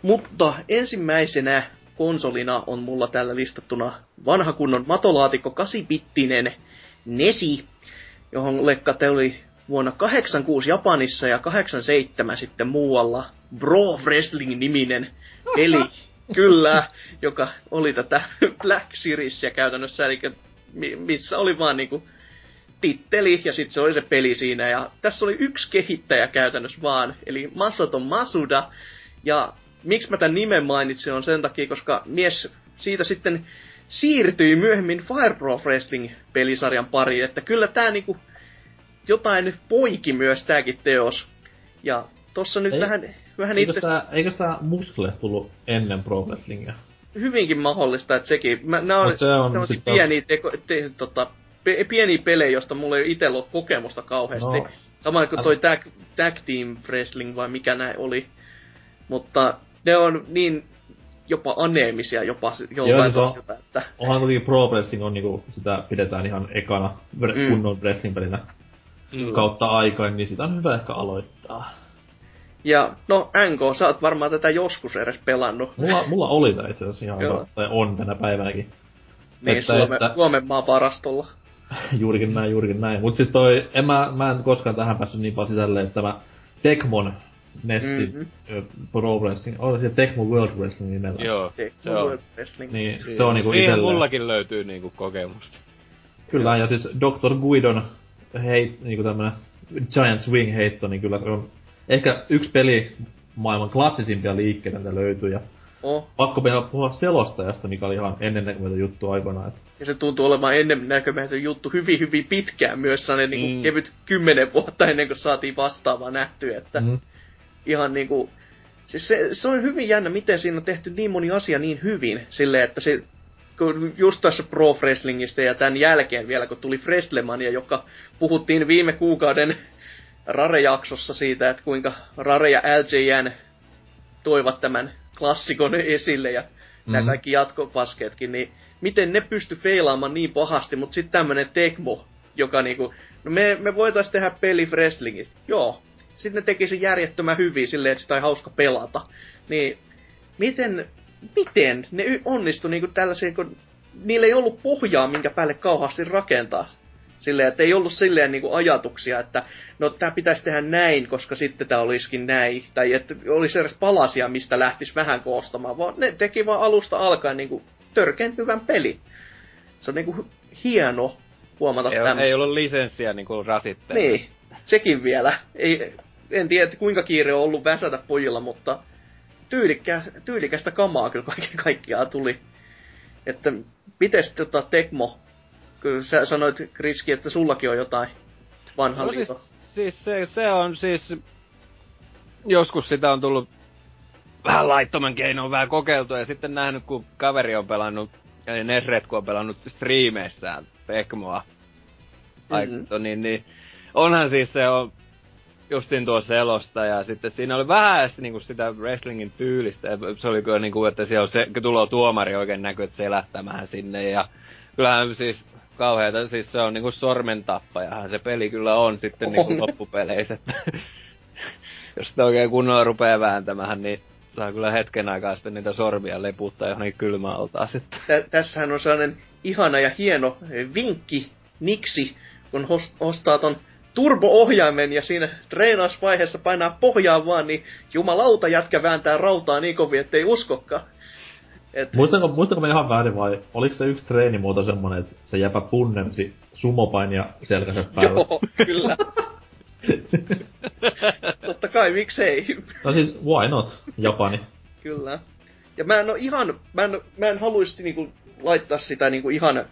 Mutta ensimmäisenä konsolina on mulla täällä listattuna vanha kunnon matolaatikko 8-bittinen Nesi, johon lekka oli vuonna 86 Japanissa ja 87 sitten muualla Bro Wrestling-niminen peli. Kyllä, joka oli tätä Black Seriesia käytännössä, eli mi- missä oli vaan niinku titteli ja sitten se oli se peli siinä. Ja tässä oli yksi kehittäjä käytännössä vaan, eli Masato Masuda. Ja miksi mä tämän nimen mainitsin on sen takia, koska mies siitä sitten siirtyi myöhemmin Fire Pro Wrestling-pelisarjan pariin, että kyllä tää niinku jotain poiki myös tääkin teos. Ja tossa nyt Ei- vähän, vähän Eikö itse tää, eikö tää Muskle tullut ennen Pro Wrestlingia? hyvinkin mahdollista, että sekin. Mä, nää on, Mut se on sit pieniä, teko, te, tota, pe, pieniä pelejä, joista mulla ei itsellä ole kokemusta kauheasti. No. Samoin kuin toi tag, tag Team Wrestling vai mikä näin oli. Mutta ne on niin jopa aneemisia jopa s- Joo, siis on- että Onhan toki Pro Wrestling on niinku, sitä pidetään ihan ekana Mm. kunnon wrestling-pelinä Mm. kautta aikain, niin sitä on hyvä ehkä aloittaa. Ja no NK, sä oot varmaan tätä joskus edes pelannut. Mulla, mulla oli tää itse asiassa ihan Joo. tai on tänä päivänäkin. Niin että- Suome, että- Suomen maan varastolla. juurikin näin, juurikin näin. Mut siis toi, en mä, mä en koskaan tähän päässyt niin paljon sisälle, että tämä Tecmon Nessi Mhm. mm-hmm. Pro Wrestling, on se Tecmo World Wrestling nimellä. Joo, Se, se on. World Wrestling. Niin, se on niinku Siihen itelle. mullakin löytyy niinku kokemusta. Kyllä, ja siis Dr. Guidon heit, niinku tämmönen Giant Swing heitto, niin kyllä se on ehkä yksi peli maailman klassisimpia liikkeitä, mitä löytyy. Ja Oh. pakko vielä puhua selostajasta, mikä oli ihan ennennäkemätön juttu aikoinaan. Et Ja se tuntuu olemaan ennen näkömätön juttu hyvin, hyvin pitkään myös, sellainen niin kuin Mm. kevyt kymmenen vuotta ennen kuin saatiin vastaavaa nähtyä, että mm, ihan niinku... Siis se, se on hyvin jännä, miten siinä on tehty niin moni asia niin hyvin, silleen, että se kun just tässä Pro Wrestlingistä ja tämän jälkeen vielä, kun tuli Wrestlemania, joka puhuttiin viime kuukauden Rare-jaksossa siitä, että kuinka Rare ja LJN toivat tämän klassikon esille ja mm. nämä kaikki jatkopaskeetkin, niin miten ne pysty feilaamaan niin pahasti, mutta sitten tämmönen Tecmo, joka niinku, no me, me voitais tehdä peli wrestlingistä. Joo. Sitten ne teki sen järjettömän hyvin silleen, että sitä on hauska pelata. Niin, miten, miten ne onnistu niinku tällaiseen, kun niillä ei ollut pohjaa, minkä päälle kauheasti rakentaa. Silleen, että ei ollut silleen niinku ajatuksia, että no tää pitäisi tehdä näin, koska sitten tää olisikin näin. Tai että olisi edes palasia, mistä lähtisi vähän koostamaan, vaan ne teki vaan alusta alkaen niinku törkeän hyvän peli. Se on niinku hieno huomata Ei, tämän. ei ollut lisenssiä niinku rasitteena. Niin, sekin vielä. Ei, en tiedä, kuinka kiire on ollut väsätä pojilla, mutta tyylikkä, tyylikästä kamaa kyllä kaiken kaikkiaan tuli. Että mites tota Tekmo, kyllä sä sanoit Kriski, että sullakin on jotain vanhan No siis, liiton. siis se, se on siis... Joskus sitä on tullut vähän laittoman keinoin vähän kokeiltua ja sitten nähnyt, kun kaveri on pelannut, eli Nesret, kun on pelannut striimeissään Pekmoa. Mhm. Mm-hmm. niin, niin, onhan siis se on justin tuo selosta ja sitten siinä oli vähän edes niinku sitä wrestlingin tyylistä. Ja se oli kyllä niinku, että siellä se, tulee tuomari oikein näkyy, että selättämään sinne ja kyllähän siis kauheeta, siis se on niinku sormentappajahan se peli kyllä on sitten On. niinku loppupeleissä. että Jos sitä oikein kunnolla rupeaa vääntämään, niin saa kyllä hetken aikaa sitten niitä sormia leputtaa johonkin kylmäaltaan sitten. Tä, tässähän on sellainen ihana ja hieno vinkki niksi, kun hos, ostaa ton turbo-ohjaimen ja siinä treenausvaiheessa painaa pohjaan vaan, niin jumalauta jätkä vääntää rautaa niin kovin, ettei uskokaan. Et, Muistanko, muistanko mä ihan väärin vai oliko se yksi treenimuoto semmonen, että se jäpä punnersi sumopainia selkänsä päällä? joo, kyllä. Totta kai, miksei. No siis, why not? Japani. Kyllä. Ja mä en oo ihan, mä en, mä en haluaisi niinku laittaa sitä niinku ihan,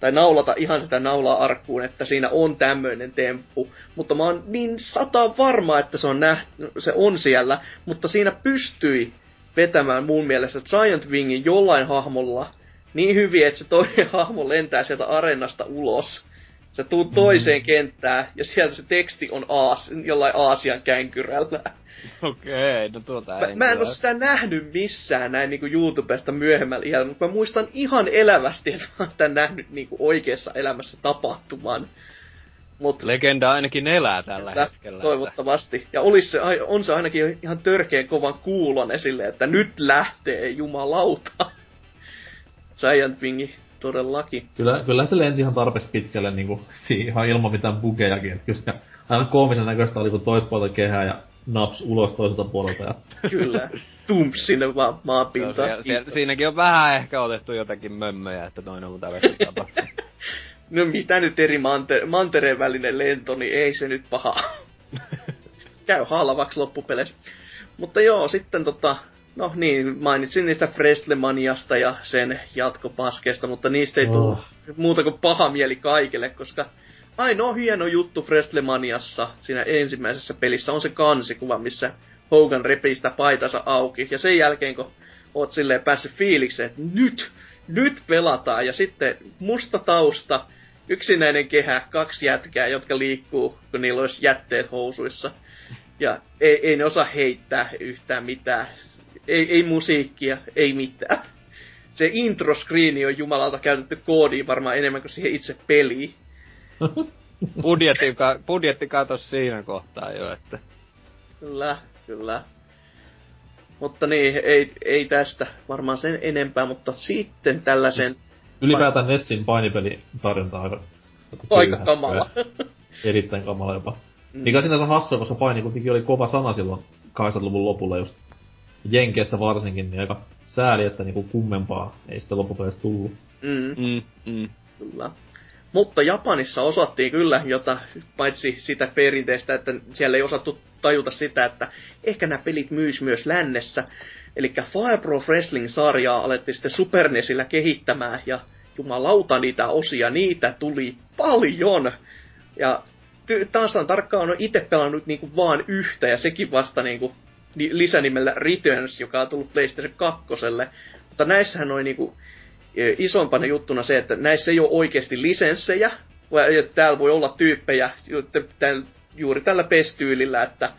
tai naulata ihan sitä naulaa arkkuun, että siinä on tämmöinen temppu. Mutta mä oon niin sata varma, että se on, nähty, se on siellä, mutta siinä pystyi vetämään mun mielestä Giant Wingin jollain hahmolla niin hyvin, että se toinen hahmo lentää sieltä areenasta ulos. Se tuu toiseen kenttään, ja sieltä se teksti on Aas, jollain Aasian känkyrällä. Okei, no tuota Mä, mä en oo sitä nähnyt missään näin niinku YouTubesta myöhemmällä iällä, mutta mä muistan ihan elävästi, että mä oon tämän nähnyt niinku oikeassa elämässä tapahtuman. Mut Legenda ainakin elää tällä Kyllä, hetkellä. toivottavasti. Ja olis se, on se ainakin ihan törkeän kovan kuulon esille, että nyt lähtee jumalauta. Giant Wingi todellakin. Kyllä, kyllä se lensi ihan tarpeeksi pitkälle niinku, si- ihan ilman mitään bugejakin. Et kyllä sitä aivan koomisen näköistä oli, kun toista puolta kehää ja naps ulos toiselta puolelta. Ja... Kyllä. Tumps sinne vaan Joo, maapintaan. siellä, siellä, siinäkin on vähän ehkä otettu jotakin mömmöjä, että toinen on tällaista tapahtuu. No mitä nyt eri mante- mantereen välinen lento, niin ei se nyt paha. Käy halvaksi loppupeleissä. Mutta joo, sitten tota, no niin, mainitsin niistä Frestlemaniasta ja sen jatkopaskeesta, mutta niistä ei Oh. tule muuta kuin paha mieli kaikille, koska ainoa hieno juttu Frestlemaniassa siinä ensimmäisessä pelissä on se kansikuva, missä Hogan repii sitä paitansa auki. Ja sen jälkeen, kun oot silleen päässyt fiilikseen, että nyt, nyt pelataan. Ja sitten musta tausta, yksinäinen kehä, kaksi jätkää, jotka liikkuu, kun niillä olisi jätteet housuissa. Ja ei, ei ne osaa heittää yhtään mitään. Ei, ei musiikkia, ei mitään. Se intro-screeni on jumalalta käytetty koodiin varmaan enemmän kuin siihen itse peliin. budjetti, ka- budjetti katos siinä kohtaa jo, että Kyllä, kyllä. Mutta niin, ei, ei tästä varmaan sen enempää, mutta sitten tällaisen... Ylipäätään Nessin painipeli tarjonta aika Aika kamala. Erittäin kamala jopa. Mm. Mikä sinänsä hassua, koska paini kuitenkin oli kova sana silloin 80-luvun lopulla just. Jenkeissä varsinkin, niin aika sääli, että niinku kummempaa ei sitten loppupeleissä tullut. Mm. Mm, mm. Kyllä. Mutta Japanissa osattiin kyllä jota, paitsi sitä perinteistä, että siellä ei osattu tajuta sitä, että ehkä nämä pelit myys myös lännessä. Eli Fire Pro Wrestling-sarjaa alettiin sitten Super NESillä kehittämään, ja jumalauta niitä osia, niitä tuli paljon. Ja ty- taas on tarkkaan on itse pelannut niinku vaan yhtä, ja sekin vasta niinku ni- lisänimellä Returns, joka on tullut PlayStation 2. Mutta näissähän on niinku isompana juttuna se, että näissä ei ole oikeasti lisenssejä, täällä voi olla tyyppejä juuri tällä PES-tyylillä, että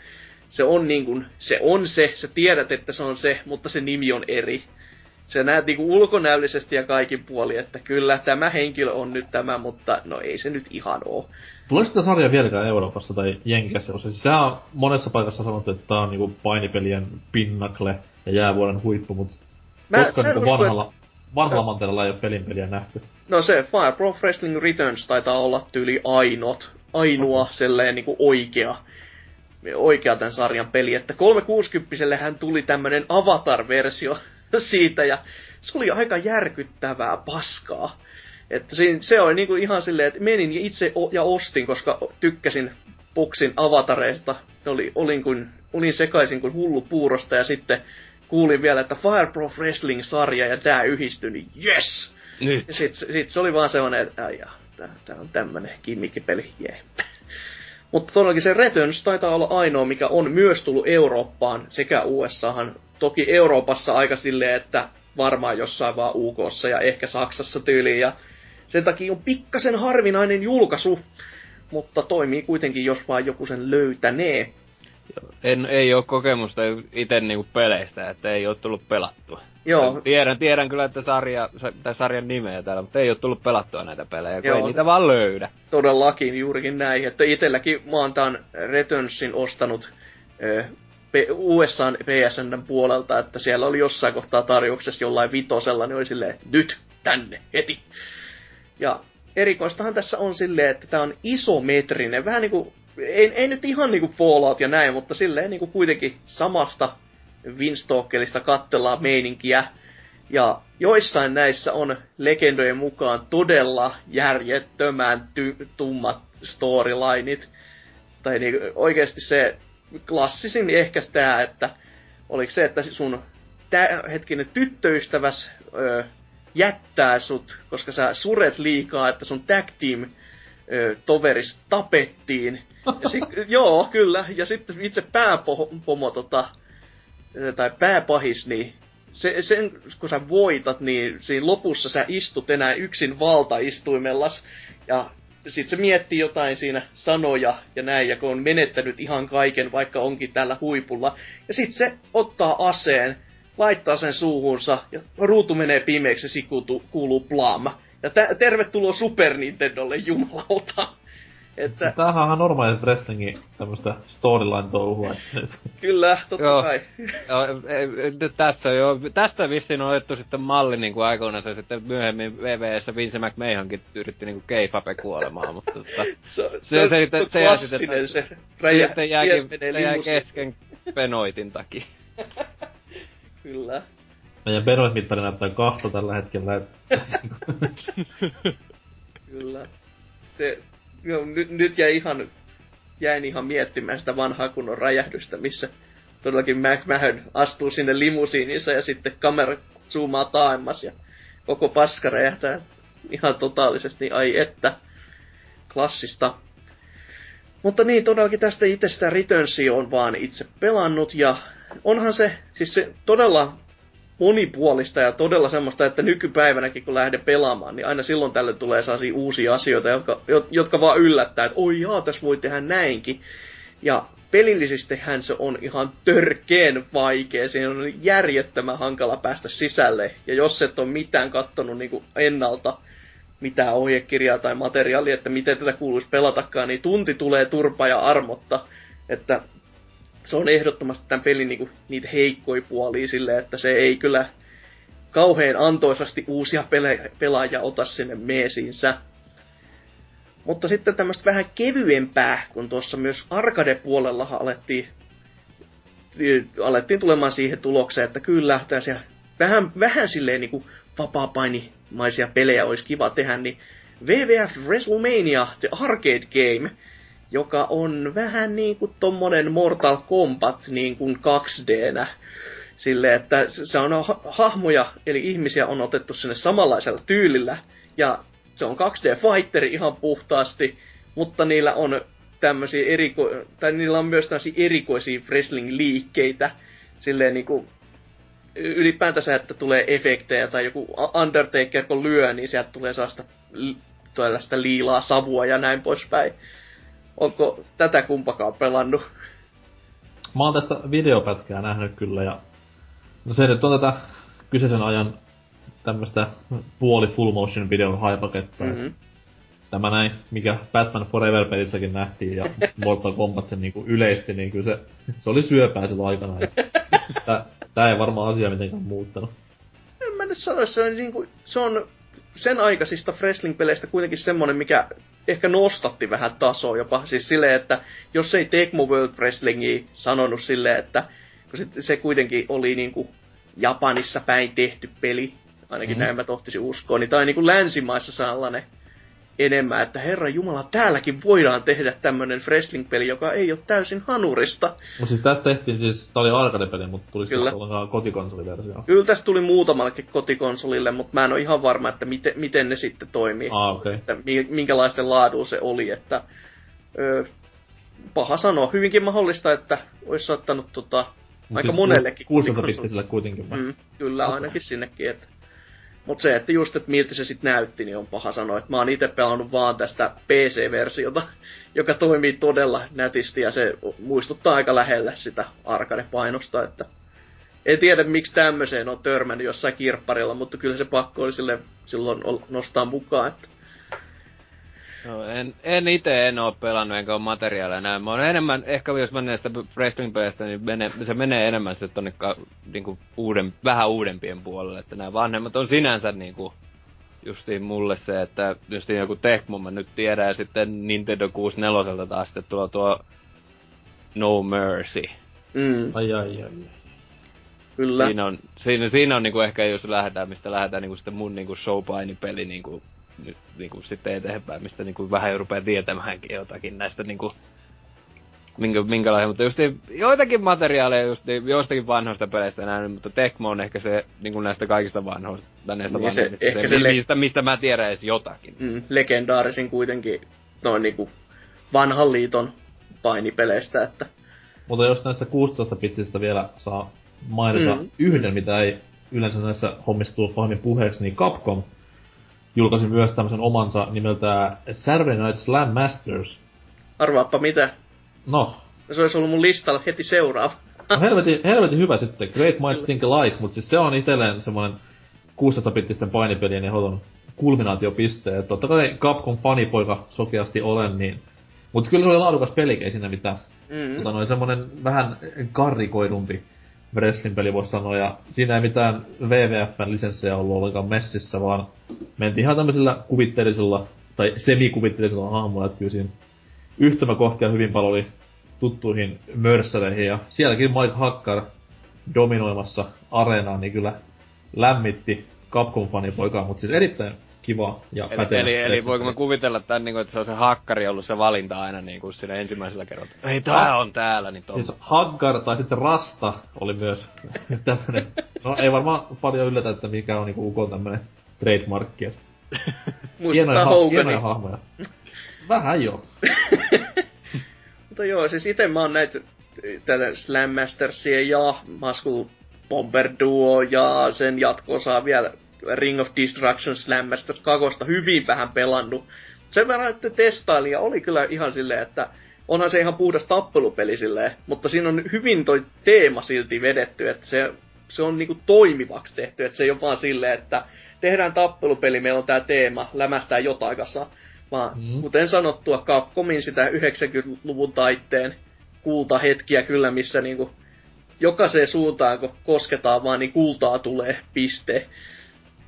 se on niin kuin, se on se, sä tiedät, että se on se, mutta se nimi on eri. Se näet niinku ulkonäöllisesti ja kaikin puoli, että kyllä tämä henkilö on nyt tämä, mutta no ei se nyt ihan oo. Tulee sitä sarjaa vieläkään Euroopassa tai Jenkeissä, koska siis sehän on monessa paikassa sanottu, että tää on niinku painipelien pinnakle ja jäävuoren huippu, mut Mä- koska mä niinku usko, vanhalla, vanhalla mantereella ei ole pelinpeliä nähty. No se Fire Pro Wrestling Returns taitaa olla tyyli ainut, ainoa sellainen niinku oikea, oikea tämän sarjan peli. Että 360 hän tuli tämmönen Avatar-versio siitä ja se oli aika järkyttävää paskaa. Että se oli niinku ihan silleen, että menin ja itse ja ostin, koska tykkäsin Puksin avatareista. Oli, olin, kuin, olin sekaisin kuin hullu puurosta ja sitten kuulin vielä, että Fire Pro Wrestling-sarja ja tää yhdistyi, niin yes! Nyt. Ja sit, sit se oli vaan semmonen, että ai jaa, tää, tää on tämmönen kimmikkipeli, jee. Mutta todellakin se Returns taitaa olla ainoa, mikä on myös tullut Eurooppaan sekä USAhan. Toki Euroopassa aika silleen, että varmaan jossain vaan UKssa ja ehkä Saksassa tyyliin. Ja sen takia on pikkasen harvinainen julkaisu, mutta toimii kuitenkin, jos vaan joku sen löytänee. En, ei ole kokemusta itse niinku peleistä, että ei ole tullut pelattua. Joo, Tiedän, tiedän kyllä, että sarja, sa- tai sarjan nimeä täällä, mutta ei ole tullut pelattua näitä pelejä, kun Joo. ei niitä vaan löydä. todellakin juurikin näin. Että itselläkin mä oon tämän Returnsin ostanut ö, P- USAn PSN puolelta, että siellä oli jossain kohtaa tarjouksessa jollain vitosella, niin oli silleen, nyt, tänne, heti. Ja erikoistahan tässä on silleen, että tämä on isometrinen, vähän niinku, ei, ei nyt ihan niinku Fallout ja näin, mutta silleen niinku kuitenkin samasta Winstockelista kattellaan meininkiä. Ja joissain näissä on legendojen mukaan todella järjettömän ty- tummat storylineit. Tai niin, oikeasti se klassisin ehkä tää, että oliko se, että sun tää, hetkinen tyttöystäväs ö, jättää sut, koska sä suret liikaa, että sun tag team toveris tapettiin. Ja sit, joo, kyllä. Ja sitten itse pääpomo tota, tai pääpahis, niin se, sen, kun sä voitat, niin siinä lopussa sä istut enää yksin valtaistuimellas. Ja sit se miettii jotain siinä sanoja ja näin, ja kun on menettänyt ihan kaiken, vaikka onkin tällä huipulla. Ja sit se ottaa aseen, laittaa sen suuhunsa, ja ruutu menee pimeäksi ja kuuluu, kuuluu blam. Ja tä- tervetuloa Super Nintendolle, jumalauta. Että Tämähän on ihan normaali wrestlingin tämmöstä storyline-touhua, kyllä, totta Joo. kai. Joo, nyt tässä jo, tästä vissiin on otettu sitten malli niin kuin aikoinaan se sitten myöhemmin VVS Vince McMahonkin yritti niin kuin keifape kuolemaan, mutta tota, Se, se, Se- on se- se- se sitten- klassinen se räjä, sitten jääkin, se jäi kesken Benoitin takia. Kyllä. Meidän Benoit-mittari näyttää kahta tällä hetkellä. Kyllä. Se, joo, nyt, nyt jäi ihan, jäin ihan miettimään sitä vanhaa kunnon räjähdystä, missä todellakin McMahon astuu sinne limusiinissa ja sitten kamera zoomaa taaemmas ja koko paska räjähtää ihan totaalisesti, ai että. Klassista. Mutta niin, todellakin tästä itsestä Returnsia on vaan itse pelannut ja onhan se, siis se todella monipuolista ja todella semmoista, että nykypäivänäkin kun lähden pelaamaan, niin aina silloin tällöin tulee sellaisia uusia asioita, jotka, jo- jotka vaan yllättää, että oi jaa, tässä voi tehdä näinkin. Ja pelillisestihän se on ihan törkeen vaikea, siinä on järjettömän hankala päästä sisälle. Ja jos et ole mitään kattonut niin kuin ennalta, mitään ohjekirjaa tai materiaalia, että miten tätä kuuluisi pelatakaan, niin tunti tulee turpa ja armotta. Että se on ehdottomasti tämän pelin niinku, niitä heikkoi puolia silleen, että se ei kyllä kauhean antoisasti uusia pele- pelaajia ota sinne meesiinsä. Mutta sitten tämmöistä vähän kevyempää, kun tuossa myös arcade-puolella alettiin, alettiin tulemaan siihen tulokseen, että kyllä tässä vähän, vähän silleen niin kuin vapaa-painimaisia pelejä olisi kiva tehdä, niin WWF WrestleMania The Arcade Game, joka on vähän niin kuin tommonen Mortal Kombat niin kuin 2Dnä. Silleen, että se on ha- hahmoja, eli ihmisiä on otettu sinne samanlaisella tyylillä, ja se on 2D-fighteri ihan puhtaasti, mutta niillä on tämmöisiä eriko... tai niillä on myös tämmöisiä erikoisia wrestling-liikkeitä, silleen niinku ylipäätänsä, että tulee efektejä tai joku Undertaker kun lyö, niin sieltä tulee sellaista tällaista liilaa savua ja näin poispäin. Onko tätä kumpakaan pelannut? Mä oon tästä videopätkää nähnyt kyllä ja no se nyt on tätä kyseisen ajan tämmöstä puoli full motion videon haipaketta. Mm-hmm. Tämä näin, mikä Batman Forever-pelissäkin nähtiin ja Mortal Kombat sen niinku yleisti, niin kyllä se, se oli syöpää sillä aikana. tää, tää ei varmaan asia mitenkään muuttanut. En mä nyt sano, se on, niinku, se on sen aikaisista wrestling-peleistä kuitenkin semmonen, mikä ehkä nostatti vähän tasoa jopa. Siis silleen, että jos ei Tecmo World Wrestlingi sanonut silleen, että kun se, se kuitenkin oli niinku Japanissa päin tehty peli, ainakin mm-hmm. näin mä tohtisin uskoa, niin tai niinku länsimaissa sellainen enemmän, että herra Jumala, täälläkin voidaan tehdä tämmönen wrestling-peli, joka ei ole täysin hanurista. Mutta siis tästä tehtiin siis, tää oli arcade-peli, mutta tuli Kyllä. kotikonsoliversio. Kyllä tästä tuli muutamallekin kotikonsolille, mutta mä en ole ihan varma, että miten, miten ne sitten toimii. Ah, okay. Että minkälaisten laadun se oli, että ö, paha sanoa. Hyvinkin mahdollista, että olisi saattanut tota, aika siis monellekin. 16 pistiselle kuitenkin. Mm, kyllä, okay. ainakin sinnekin, että mutta se, että just, että miltä se sitten näytti, niin on paha sanoa. Että mä oon itse pelannut vaan tästä PC-versiota, joka toimii todella nätisti ja se muistuttaa aika lähellä sitä arcade-painosta, että en tiedä miksi tämmöiseen on törmännyt jossain kirpparilla, mutta kyllä se pakko oli sille silloin nostaa mukaan, että No, en, en itse en oo pelannut, enkä ole materiaalia näin. Mä oon enemmän, ehkä jos mä näistä wrestling peleistä, niin mene, se menee enemmän sitten tonne ka, niinku uuden, vähän uudempien puolelle. Että nämä vanhemmat on sinänsä niinku justiin mulle se, että justiin joku Tecmo mä nyt tiedän, ja sitten Nintendo 64 taas sitten tuo tuo No Mercy. Mm. Ai ai ai. Kyllä. Siinä on, siinä, siinä on niinku ehkä, jos lähdetään, mistä lähdetään niinku sitten mun niinku showpainipeli niinku nyt niinku sitten eteenpäin, mistä niinku vähän rupeaa tietämäänkin jotakin näistä niinku minkä, minkälaisia, mutta just joitakin materiaaleja just joistakin vanhoista peleistä näin, mutta Tecmo on ehkä se niin näistä kaikista vanhoista, näistä niin se, vanhoista, ehkä se, se mistä, mistä mä tiedän edes jotakin. Mm, legendaarisin kuitenkin noin niinku vanhan liiton painipeleistä, että... Mutta jos näistä 16 pittisistä vielä saa mainita mm. yhden, mitä ei yleensä näissä hommissa tule pahemmin puheeksi, niin Capcom julkaisi myös tämmöisen omansa nimeltä Saturday Night Slam Masters. Arvaappa mitä? No. Se olisi ollut mun listalla heti seuraava. no helvetin, helvetin hyvä sitten. Great Minds Think Alike, mutta siis se on itelleen semmoinen 16-bittisten painipelien ehdoton kulminaatiopiste. Et totta kai Capcom fanipoika sokeasti olen, niin... Mutta kyllä se oli laadukas peli, ei siinä mitään. Mm-hmm. Tota noin semmonen vähän karrikoidumpi wrestling-peli voisi sanoa, ja siinä ei mitään WWFn lisenssejä ollut ollenkaan messissä, vaan mentiin ihan tämmöisellä kuvitteellisella, tai semikuvitteellisella hahmolla, että kyllä siinä yhtymäkohtia hyvin paljon oli tuttuihin mörssäreihin, ja sielläkin Mike Hakkar dominoimassa areenaa, niin kyllä lämmitti Capcom-fanipoikaa, mutta siis erittäin kiva ja eli, pätevä. Eli, eli voiko mä kuvitella tämän, niin kuin, että se on se hakkari ollut se valinta aina niin kuin siinä ensimmäisellä kerralla. Ei, tää on täällä, niin Siis Hakkar tai sitten Rasta oli myös tämmönen. No ei varmaan paljon yllätä, että mikä on niinku Ukon tämmönen trademarkki. Muistuttaa ha- hienoja hahmoja. Vähän joo. Mutta joo, siis ite mä oon näitä tätä Slam Mastersia ja Muscle Bomber Duo ja sen jatko-osaa vielä Ring of Destruction Slammasta kakosta hyvin vähän pelannut. Sen verran, että testailin ja oli kyllä ihan silleen, että onhan se ihan puhdas tappelupeli silleen, mutta siinä on hyvin toi teema silti vedetty, että se, se on niinku toimivaksi tehty, että se ei ole vaan silleen, että tehdään tappelupeli, meillä on tää teema, lämästään jotain kanssa. Vaan mm. kuten sanottua, Capcomin sitä 90-luvun taitteen kultahetkiä kyllä, missä niinku jokaiseen suuntaan, kun kosketaan vaan, niin kultaa tulee piste.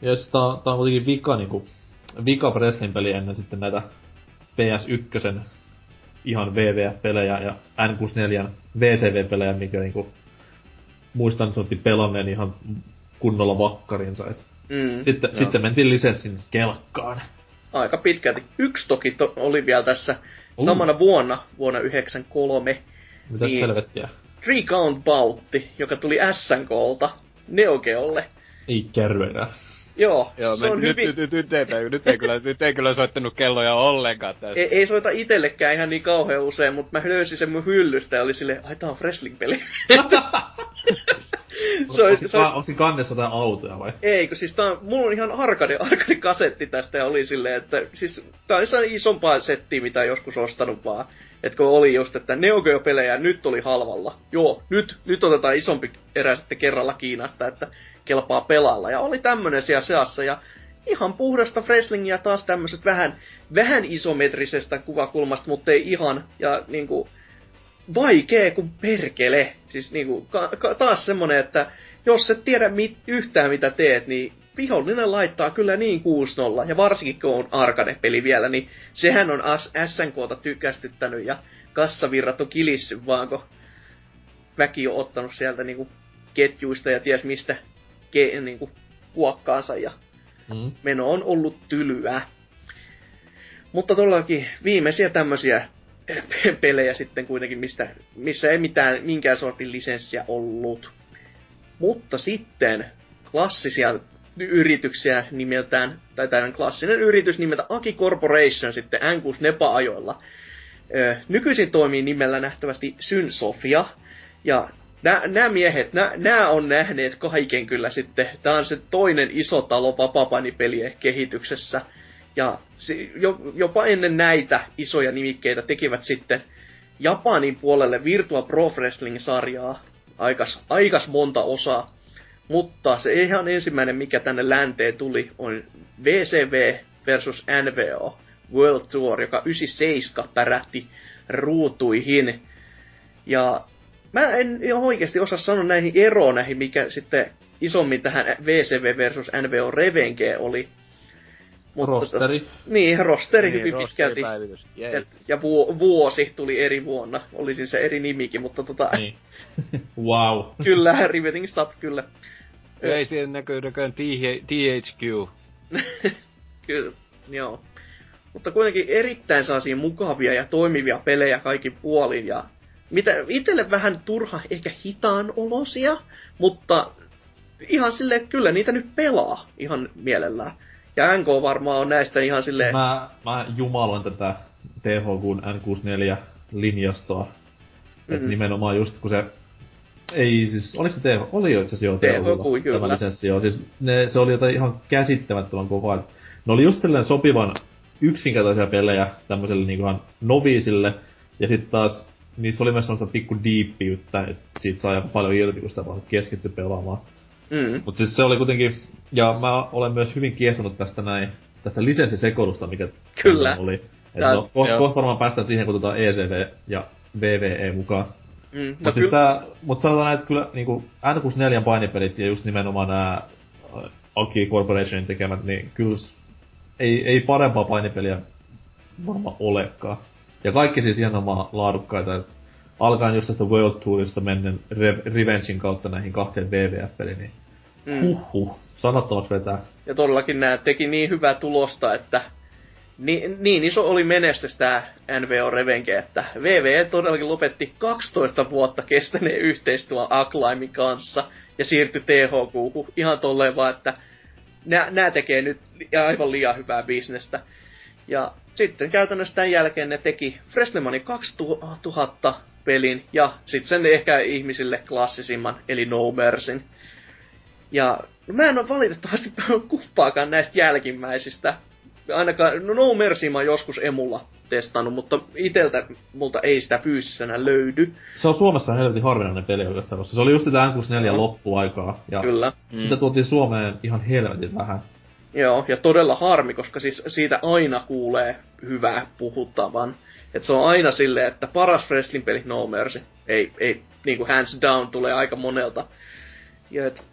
Ja siis tää, tää on kuitenkin vika niinku, vika wrestling peli ennen sitten näitä PS1 ihan VVF-pelejä ja N64 VCV-pelejä, mikä niinku muistan, että se otti pelanneen ihan kunnolla vakkarinsa. Et Mm, sitten, joo. sitten mentiin lisenssin kelkkaan. Aika pitkälti. Yksi toki to, oli vielä tässä Uh. samana vuonna, vuonna 93, Mitä Niin. helvettiä? Three Count Boutti, joka tuli SNKlta Neo Geolle. Ei kärryä. Joo, Joo, se on nyt, hyvin... nyt, nyt, nyt, ei, nyt, ei kyllä, nyt ei kyllä soittanut kelloja ollenkaan tässä. Ei, ei soita itellekään ihan niin kauhean usein, mutta mä löysin sen mun hyllystä ja oli silleen, ai tää on wrestling-peli. se on, se on, Onko siinä kannessa jotain autoja vai? ei, kun siis tää on, mulla on ihan arcade, arcade kasetti tästä ja oli silleen, että siis tää on sellainen isompaa settiä, mitä joskus ostanut vaan. Et kun oli just, että Neo Geo-pelejä nyt oli halvalla. Joo, nyt, nyt otetaan isompi erä sitten kerralla Kiinasta, että kelpaa pelailla. Ja oli tämmönen siellä seassa ja ihan puhdasta wrestlingia taas tämmöiset vähän, vähän isometrisestä kuvakulmasta, mutta ei ihan. Ja niinku, vaikee kuin perkele. Siis niinku, ka, ka, taas semmonen, että jos et tiedä mit, yhtään mitä teet, niin vihollinen laittaa kyllä niin 6-0, ja varsinkin kun on arcade-peli vielä, niin sehän on SNKta tykästyttänyt, ja kassavirrat on kilissy vaan, kun väki on ottanut sieltä niinku ketjuista ja ties mistä ke, niinku, kuokkaansa, ja Mm. meno on ollut tylyä. Mutta todellakin viimeisiä tämmöisiä pe- pelejä sitten kuitenkin, mistä, missä ei mitään, minkään sortin lisenssiä ollut. Mutta sitten klassisia yrityksiä nimeltään, tai tällainen klassinen yritys nimeltä Aki Corporation sitten N6 Nepa-ajoilla. Ö, nykyisin toimii nimellä nähtävästi Synsofia, ja nämä miehet, nämä on nähneet kaiken kyllä sitten. Tämä on se toinen iso talo vapapanipelien kehityksessä. Ja se, jo, jopa ennen näitä isoja nimikkeitä tekivät sitten Japanin puolelle Virtua Pro Wrestling-sarjaa. Aikas, aikas monta osaa. Mutta se ihan ensimmäinen, mikä tänne länteen tuli, on VCV versus NVO World Tour, joka 97 pärähti ruutuihin. Ja mä en ihan oikeasti osaa sanoa näihin eroon näihin, mikä sitten isommin tähän VCV versus NVO Revenge oli. Rosteri. Niin, rosteri Niin, hyvin pitkälti. rosteripäivitys. Jei. Ja, ja vu, vuosi tuli eri vuonna. Oli siis se eri nimikin, mutta tota, Niin. wow. kyllä, Riveting Stop, kyllä. Ei siellä näkyy näköjään TH- THQ. Kyllä, joo. Mutta kuitenkin erittäin sellaisia mukavia ja toimivia pelejä kaikin puolin. Ja mitä itselle vähän turha, ehkä hitaan olosia, mutta ihan sille kyllä niitä nyt pelaa ihan mielellään. Ja NK varmaan on näistä ihan silleen... Mä, mä jumaloin tätä THQn N64-linjastoa. Mm. Et nimenomaan just kun se... Ei siis, oliko se TH? Oli jo itse asiassa joo THQ, THQ, kyllä. tämä lisenssi joo. Siis ne, se oli jotain ihan käsittämättömän kovaa. Ne oli just sellainen sopivan yksinkertaisia pelejä tämmöiselle niinku ihan noviisille. Ja sitten taas niissä oli myös sellaista pikku diippiyttä, että siitä saa aika paljon irti, kun sitä vaan keskitty pelaamaan. Mm, Mutta siis se oli kuitenkin, ja mä olen myös hyvin kiehtonut tästä näin, tästä lisenssisekoilusta, mikä Kyllä. oli. Et Tää- no, ko- kohta varmaan päästään siihen, kun tota ECV ja VVE mukaan. mm. Mutta No siis kyllä, tää, mut sanotaan näin, että kyllä niinku N64 painipelit ja just nimenomaan nää äh, Aki Corporationin tekemät, niin kyllä ei, ei parempaa painipeliä varmaan olekaan. Ja kaikki siis ihan omaa laadukkaita, alkaen just tästä World Tourista mennen Re- Revengein kautta näihin kahteen VVF-peliin, niin mm. Huhhuh. Sanattomaksi vetää. Ja todellakin nämä teki niin hyvää tulosta, että niin, niin iso oli menestys tämä NVO Revenge, että VVE todellakin lopetti 12 vuotta kestäneen yhteistyön Acclaimin kanssa ja siirtyi THQ ihan tolleen vaan, että nämä tekee nyt aivan liian hyvää bisnestä. Ja sitten käytännössä tämän jälkeen ne teki Wrestlemania 2000 pelin ja sitten sen ehkä ihmisille klassisimman, eli No Mercyn. Ja mä en ole valitettavasti pelannut kumpaakaan näistä jälkimmäisistä. Ainakaan, no No Mercy mä oon joskus emulla testannut, mutta iteltä multa ei sitä fyysisenä löydy. Se on Suomessa helvetin harvinainen peli oikeastaan, koska se oli just sitä N64 Joo. loppuaikaa. Ja Kyllä. sitä tuotiin Suomeen ihan helvetin vähän. Joo, ja todella harmi, koska siis siitä aina kuulee hyvää puhuttavan. Et se on aina silleen, että paras wrestling-peli No Mercy. Ei, ei, niinku hands down tulee aika monelta. Ja et,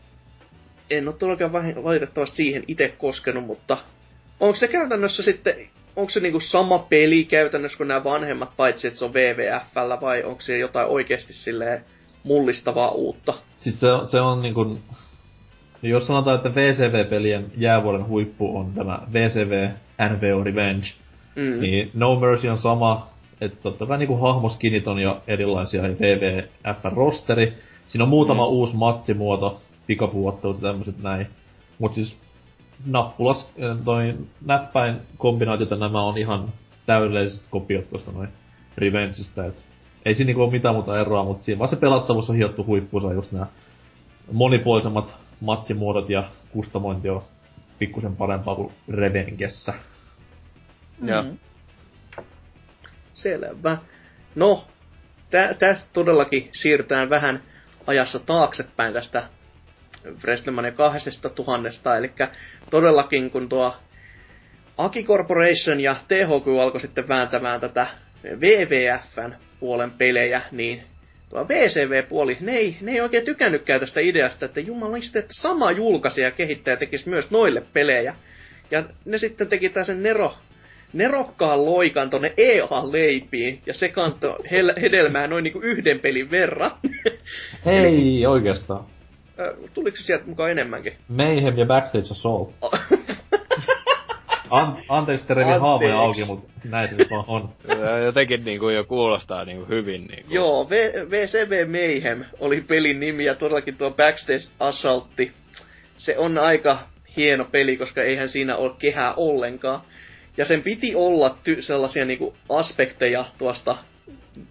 en ole todellakaan vähin- valitettavasti siihen itse koskenut, mutta onko se käytännössä sitten, onko se niinku sama peli käytännössä kuin nämä vanhemmat, paitsi että se on WWFllä, vai onko se jotain oikeasti silleen mullistavaa uutta? Siis se, se on niinku... Jos sanotaan, että VCV-pelien jäävuoden huippu on tämä VCV NVO Revenge, mm. niin No Mercy on sama, että totta kai niinku hahmoskinit on jo erilaisia, ja WWF-rosteri. Siinä on muutama mm. uusi matsimuoto, pikapuottelut ja tämmöset näin. Mut siis nappulas, toi näppäin kombinaatiota nämä on ihan täydelliset kopiot tuosta noin Revengeista, et ei siinä niinku ole mitään muuta eroa, mutta siinä vaan se pelattavuus on hiottu huippuunsa just nämä monipuolisemmat matsimuodot ja kustomointi on pikkusen parempaa kuin Revengessä. Mm. Selvä. No, tästä todellakin siirrytään vähän ajassa taaksepäin tästä WrestleMania kahdesta tuhannesta, eli todellakin kun tuo Aki Corporation ja THQ alkoi sitten vääntämään tätä WWFn puolen pelejä, niin tuo VCV-puoli, ne ei, ne ei oikein tykännytkään tästä ideasta, että jumalista, että sama julkaisija ja kehittäjä tekisi myös noille pelejä. Ja ne sitten teki sen Nero, nerokkaan loikan tonne EA-leipiin, ja se kantoi hedelmää noin niinku yhden pelin verran. Hei, oikeastaan. Tuliko se sieltä mukaan enemmänkin? Mayhem ja Backstage Assault. An- anteeksi, että revin haavoja auki, mutta näin se nyt vaan on. Jotenkin niinku jo kuulostaa niinku hyvin niinku. Joo, v- VCV Mayhem oli pelin nimi ja todellakin tuo Backstage Assaultti. Se on aika hieno peli, koska eihän siinä ole kehää ollenkaan. Ja sen piti olla ty- sellaisia niinku aspekteja tuosta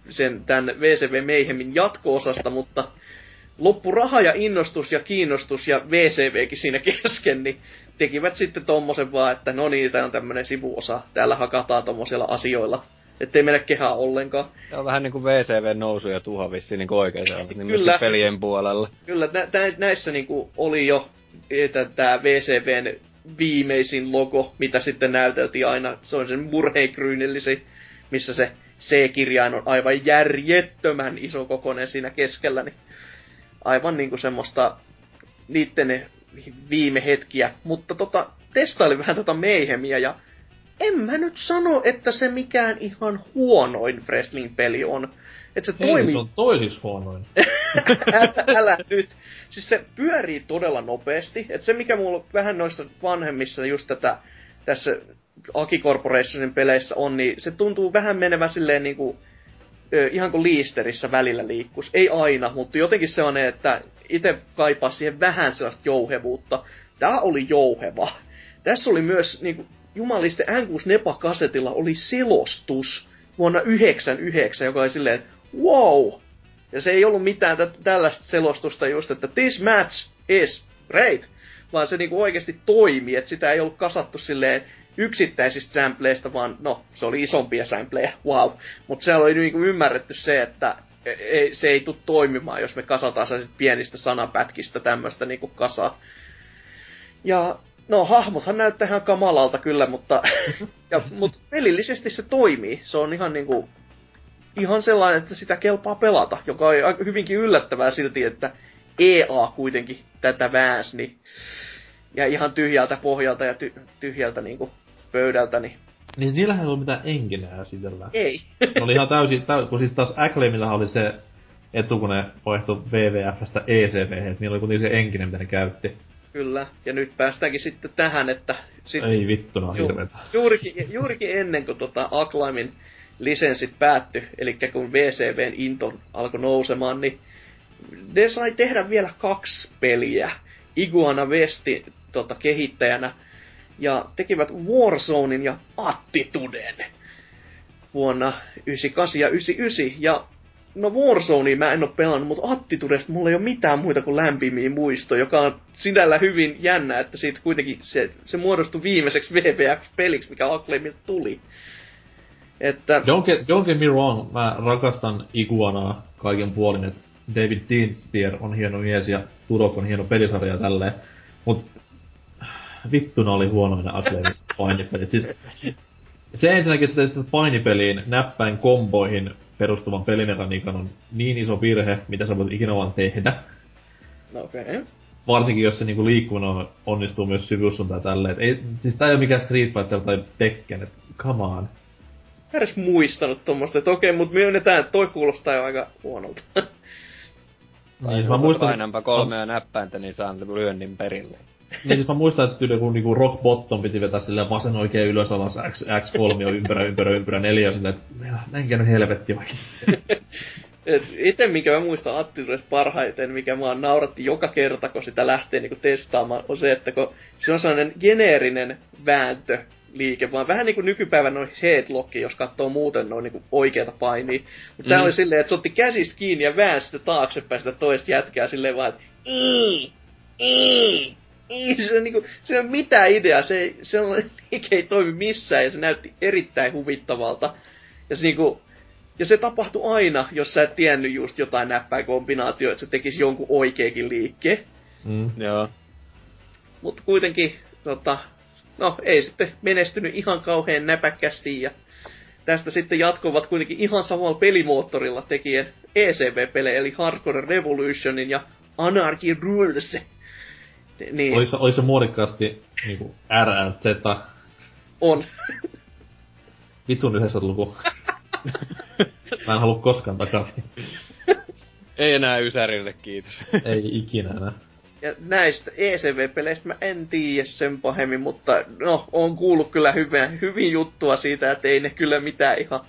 sen tämän VCV Mayhemin jatko-osasta, mutta loppu raha ja innostus ja kiinnostus ja VCVkin siinä kesken, niin tekivät sitten tommosen vaan, että no niin, tää on tämmönen sivuosa, täällä hakataan tommosilla asioilla. Ettei mene kehää ollenkaan. Se on vähän niinku VCV nousu ja tuha vissiin niinku oikein niin Kyllä. pelien puolella. Kyllä, nä- nä- näissä niinku oli jo että tää VCVn viimeisin logo, mitä sitten näyteltiin aina. Se on sen murheinkryynillisi, missä se C-kirjain on aivan järjettömän iso kokonen siinä keskellä. Niin aivan niinku semmoista niitten viime hetkiä. Mutta tota, testailin vähän tota Mayhemia ja en mä nyt sano, että se mikään ihan huonoin wrestling-peli on. Että se Hei, toimii... se on toisiksi huonoin. älä, älä nyt. Siis se pyörii todella nopeasti. Että se mikä mulla vähän noissa vanhemmissa just tätä tässä Aki Corporationin peleissä on, niin se tuntuu vähän menevä silleen niinku ihan kuin liisterissä välillä liikkus. Ei aina, mutta jotenkin se on, että itse kaipaa siihen vähän sellaista jouhevuutta. Tää oli jouheva. Tässä oli myös niin kuin, jumaliste N6 Nepa-kasetilla oli selostus vuonna 99, joka oli silleen, wow! Ja se ei ollut mitään tä- tällaista selostusta just, että this match is great, vaan se niinku oikeasti toimi, että sitä ei ollut kasattu silleen yksittäisistä sampleista, vaan no, se oli isompia sampleja, wow. Mutta se oli niinku ymmärretty se, että ei, se ei tule toimimaan, jos me kasataan sellaiset pienistä sanapätkistä tämmöistä niinku kasaa. Ja no, hahmothan näyttää ihan kamalalta kyllä, mutta ja, mut pelillisesti se toimii. Se on ihan niinku ihan sellainen, että sitä kelpaa pelata, joka on hyvinkin yllättävää silti, että EA kuitenkin tätä väänsi, niin ja ihan tyhjältä pohjalta ja ty- tyhjältä niinku pöydältä, niin... Niin niillähän ei ollut mitään enginää sitellä. Ei. ne oli ihan täysin, täy, kun sitten taas Acclaimilla oli se etu, kun ne vaihtoi WWFstä ECV, että niillä oli kuitenkin se enkinen, mitä ne käytti. Kyllä, ja nyt päästäänkin sitten tähän, että... Sit, Ei vittu, no ju, juurikin, juurikin ennen kuin tota Acclaimin lisenssit päättyi, eli kun VCVn into alkoi nousemaan, niin ne sai tehdä vielä kaksi peliä. Iguana Westi tota, kehittäjänä ja tekivät Warzonein ja Attituden vuonna 98 ja 99. Ja no Warzonea mä en oo pelannut, mutta Attitudesta mulla ei ole mitään muita kuin lämpimiä muistoja, joka on sinällä hyvin jännä, että siitä kuitenkin se, se muodostui viimeiseksi WWF-peliksi, mikä Acclaimilta tuli. Että... Don't get, don't get me wrong, mä rakastan Iguanaa kaiken puolin, että David Dean Spear on hieno mies ja Turok on hieno pelisarja ja tälleen. Mut vittuna oli huonoina Acclaimin painipelit. Siis, se ensinnäkin sitä, että painipeliin näppäin komboihin perustuvan pelimekaniikan on niin iso virhe, mitä sä voit ikinä vaan tehdä. No okei. Okay. varsinkin jos se niinku liikkuminen onnistuu myös syvyyssuuntaan tälleen. Et ei, siis tää ei ole mikään Street Fighter tai Tekken, et come on. Mä edes muistanut tuommoista, että okei, mutta myönnetään, että toi kuulostaa jo aika huonolta. Niin, mä muistan, Painanpa kolmea näppäintä, niin saan lyönnin perille. Niin siis mä muistan, että joku niinku Rock Bottom piti vetää silleen vasen oikein ylös alas X, X3 on ympärä, ympärä, ympärä, neljä, silleen, että näinkö nyt helvetti. Et ite minkä mä muistan Attiluudesta parhaiten, mikä mua nauratti joka kerta, kun sitä lähtee niinku testaamaan, on se, että kun se on sellainen geneerinen vääntö liike, vaan vähän niinku nykypäivän noin headlocki, jos katsoo muuten noin niinku oikeita painia. Mutta mm. tää oli silleen, että se otti käsistä kiinni ja väänsi sitä taaksepäin sitä toista jätkää silleen vaan, että ii, ii, ii. Se on niinku, se ei ole mitään ideaa, se, ei, se on, liike ei toimi missään ja se näytti erittäin huvittavalta. Ja se niinku, ja se tapahtui aina, jos sä et tiennyt just jotain näppäinkombinaatioa, että se tekisi jonkun oikeakin liikkeen. Mm. Joo. Mutta kuitenkin, tota, no ei sitten menestynyt ihan kauhean näpäkkästi ja tästä sitten jatkuvat kuitenkin ihan samalla pelimoottorilla tekien ECV-pelejä, eli Hardcore Revolutionin ja Anarchy Rules. Niin, Oliko, se- oliko se muodikkaasti niinku RLZ, on. vitun 90-luku? Mä en halua koskaan takaisin. Ei enää Ysärille, kiitos. Ei ikinä enää. Ja näistä ECV-peleistä mä en tiedä sen pahemmin, mutta no, on kuullut kyllä hyvin, hyvin juttua siitä, että ei ne kyllä mitään ihan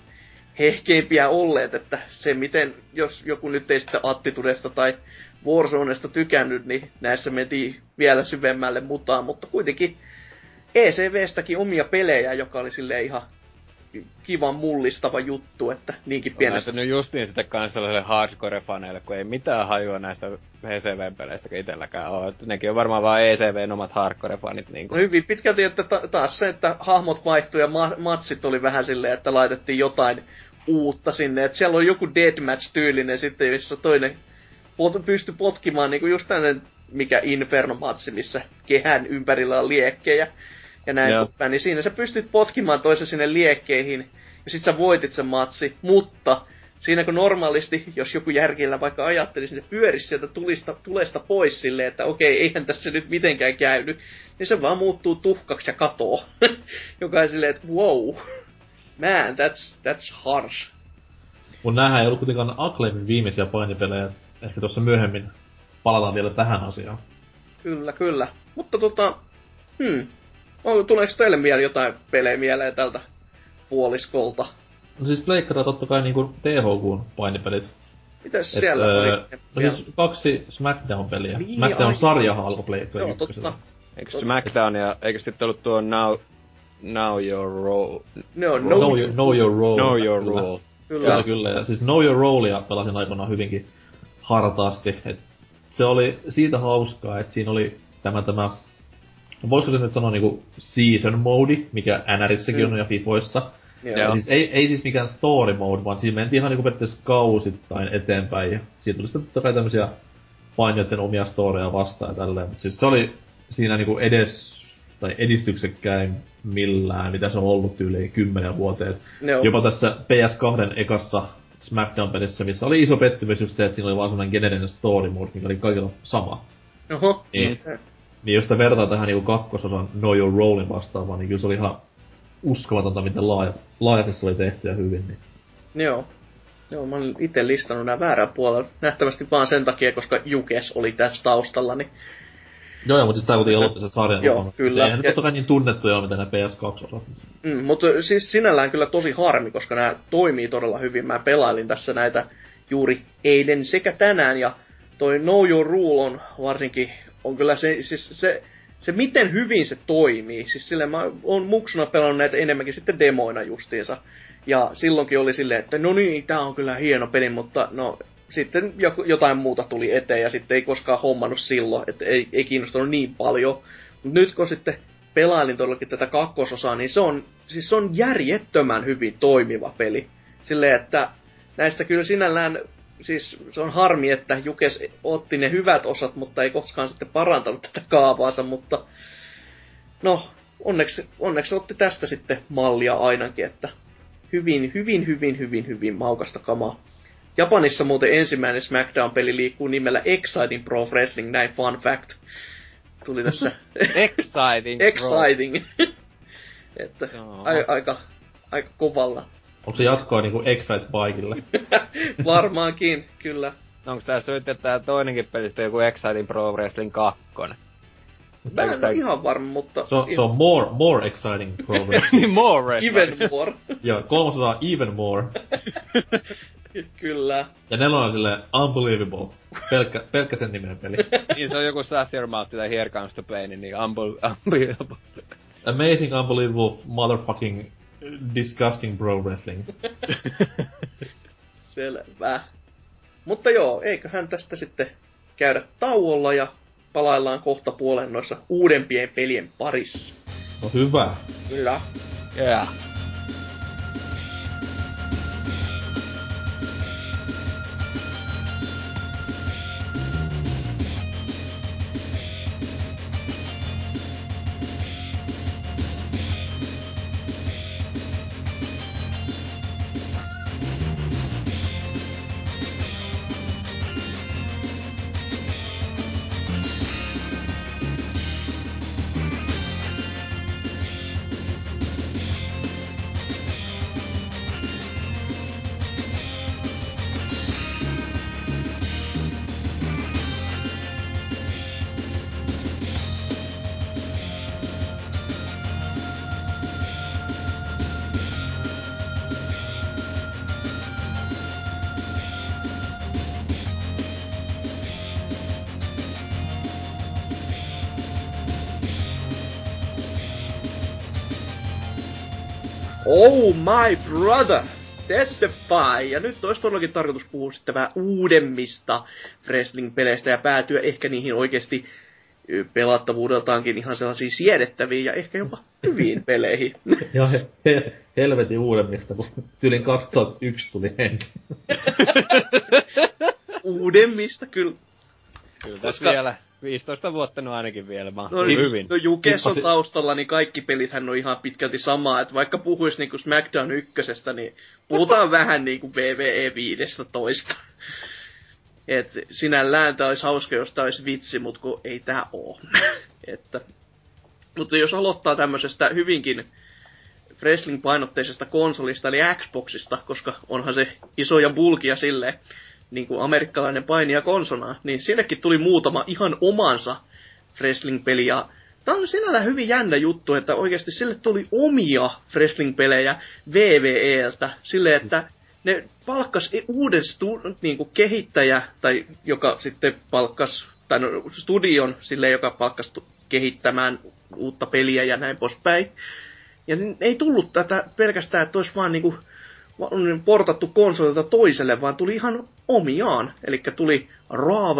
hehkeimpiä olleet, että se miten, jos joku nyt ei sitten Attitudesta tai Warzonesta tykännyt, niin näissä mentiin vielä syvemmälle mutaan, mutta kuitenkin ECVstäkin omia pelejä, joka oli sille ihan kivan mullistava juttu, että niinkin pienestä. näyttänyt just niin sitten kans sellaiselle hardcore-faneille, kun ei mitään hajua näistä PCV-peleistä itselläkään ole. Että nekin on varmaan vaan ECVn omat hardcore-fanit niin No hyvin pitkälti, että ta- taas se, että hahmot vaihtui ja ma- matsit oli vähän silleen, että laitettiin jotain uutta sinne. Että siellä on joku deathmatch-tyylinen sitten, jossa toinen pystyi potkimaan niinku just tämmöinen mikä Inferno-matsi, missä kehän ympärillä on liekkejä ja näin Joo. poispäin. Niin siinä sä pystyt potkimaan toisen sinne liekkeihin ja sit sä voitit sen matsi, mutta siinä kun normaalisti, jos joku järkillä vaikka ajattelisi, niin se pyörisi sieltä tulista, tulesta pois silleen, että okei, eihän tässä nyt mitenkään käynyt, niin se vaan muuttuu tuhkaksi ja katoo. Joka on silleen, että wow, man, that's, that's harsh. Mut näähän ei ollut kuitenkaan Acclaimin viimeisiä painipelejä. Ehkä tuossa myöhemmin palataan vielä tähän asiaan. Kyllä, kyllä. Mutta tota, hmm, on, tuleeko teille mieleen jotain pelejä mieleen tältä puoliskolta? No siis Pleikkara totta kai niinku THQn painipelit. Mitäs Et, siellä öö, oli? no siis kaksi Smackdown-peliä. Niin, Smackdown-sarjahan alkoi Pleikkara Joo, totta. Eikö SmackDown ja eikö sitten ollut tuo Now, now Your Role? No, no, know, your, know your role. Know Your. Role. kyllä. Kyllä, kyllä. Ja siis Know Your Rolea pelasin aikoinaan hyvinkin hartaasti. Et se oli siitä hauskaa, että siinä oli tämä, tämä voisiko se nyt sanoa niinku season mode, mikä NRissäkin Mm. on ja Fifoissa. Ja siis ei, ei siis mikään story mode, vaan siinä mentiin ihan niinku periaatteessa kausittain eteenpäin. Ja siitä tuli sitten totta kai tämmösiä painijoiden omia storeja vastaan ja tälleen. Mut siis se oli siinä niinku edes, tai edistyksekkäin millään, mitä se on ollut tyyliin kymmenen vuoteen. Joo. Jopa tässä PS2 ekassa Smackdown-pelissä, missä oli iso pettymys just se, että siinä oli vaan semmonen geneerinen story mode, mikä oli kaikilla sama. Oho. Niin, niin jos sitä vertaa tähän niinku kakkososan Know Your Rollin vastaavaan, niin kyllä se oli ihan uskomatonta, miten laaja, laajasti se oli tehty ja hyvin. Niin. Joo. Joo, mä olin itse listannut nämä väärällä puolella. Nähtävästi vaan sen takia, koska Jukes oli tässä taustalla, niin Joo, joo, mutta tää kuitenkin aloitti sen sarjan Joo, mukana. kyllä. Eihän Ja- totta kai niin tunnettuja mitä ne PS2-osat. Mm, mutta siis sinällään kyllä tosi harmi, koska nämä toimii todella hyvin. Mä pelailin tässä näitä juuri eilen sekä tänään, ja toi Know Your Rule on varsinkin, on kyllä se, siis se, se miten hyvin se toimii. Siis sille mä oon muksuna pelannut näitä enemmänkin sitten demoina justiinsa. Ja silloinkin oli silleen, että no niin, tää on kyllä hieno peli, mutta no sitten jotain muuta tuli eteen ja sitten ei koskaan hommannut silloin, että ei, ei kiinnostunut niin paljon. Mutta nyt kun sitten pelailin todellakin tätä kakkososaa, niin se on, siis se on järjettömän hyvin toimiva peli. Silleen, että näistä kyllä sinällään, siis se on harmi, että Jukes otti ne hyvät osat, mutta ei koskaan sitten parantanut tätä kaavaansa, mutta no, onneksi, onneksi otti tästä sitten mallia ainakin, että hyvin, hyvin, hyvin, hyvin, hyvin maukasta kamaa. Japanissa muuten ensimmäinen SmackDown-peli liikkuu nimellä Exciting Pro Wrestling, näin fun fact. Tuli tässä. Exciting. Exciting. että a- aika, aika kovalla. Onko se jatkoa niinku Excite Bikeille? Varmaankin, kyllä. Onko tässä nyt tää toinenkin pelistä joku Exciting Pro Wrestling 2? Mä en ole ihan varma, mutta... Se on, se on more, more exciting program. niin more. Even more. ja kolmas on even more. kyllä. Ja nelonen on sille unbelievable. Pelkkä, pelkkä sen nimen peli. niin se on joku Shut Your Mouth tai Here Comes the Pain, niin unbel- unbelievable. Amazing, unbelievable, motherfucking, disgusting pro wrestling. Selvä. Mutta joo, eiköhän tästä sitten käydä tauolla ja palaillaan kohta puolen noissa uudempien pelien parissa. No hyvä. Kyllä. Yeah. My brother! Testify! Ja nyt olisi todellakin tarkoitus puhua sitten vähän uudemmista wrestling-peleistä ja päätyä ehkä niihin oikeasti pelattavuudeltaankin ihan sellaisiin siedettäviin ja ehkä jopa hyviin peleihin. Ja he, he, helvetin uudemmista, kun tyylin 2001 tuli ensin. uudemmista kyllä. Kyllä tässä Koska- vielä 15 vuotta no ainakin vielä mahtuu No, hyvin. no Jukes on taustalla, niin kaikki pelithän on ihan pitkälti samaa. Että vaikka puhuis niinku SmackDown ykkösestä, niin puhutaan vähän niinku WWE 15. Et sinällään tää olisi hauska, jos tää olisi vitsi, mut kun ei tää oo. että, mutta jos aloittaa tämmöisestä hyvinkin wrestling-painotteisesta konsolista, eli Xboxista, koska onhan se iso ja bulkia silleen, niin kuin amerikkalainen painija konsona, niin sinnekin tuli muutama ihan omansa wrestling-peli. Ja tämä on sinällään hyvin jännä juttu, että oikeasti sille tuli omia wrestling-pelejä VVEltä. Silleen, että ne palkkas e- uuden stu, niin kuin kehittäjä, tai joka sitten palkkas, tai no, studion sille, joka palkkas kehittämään uutta peliä ja näin poispäin. Ja ei tullut tätä pelkästään, että olisi vaan niinku on portattu konsolilta toiselle, vaan tuli ihan omiaan. Eli tuli RAV,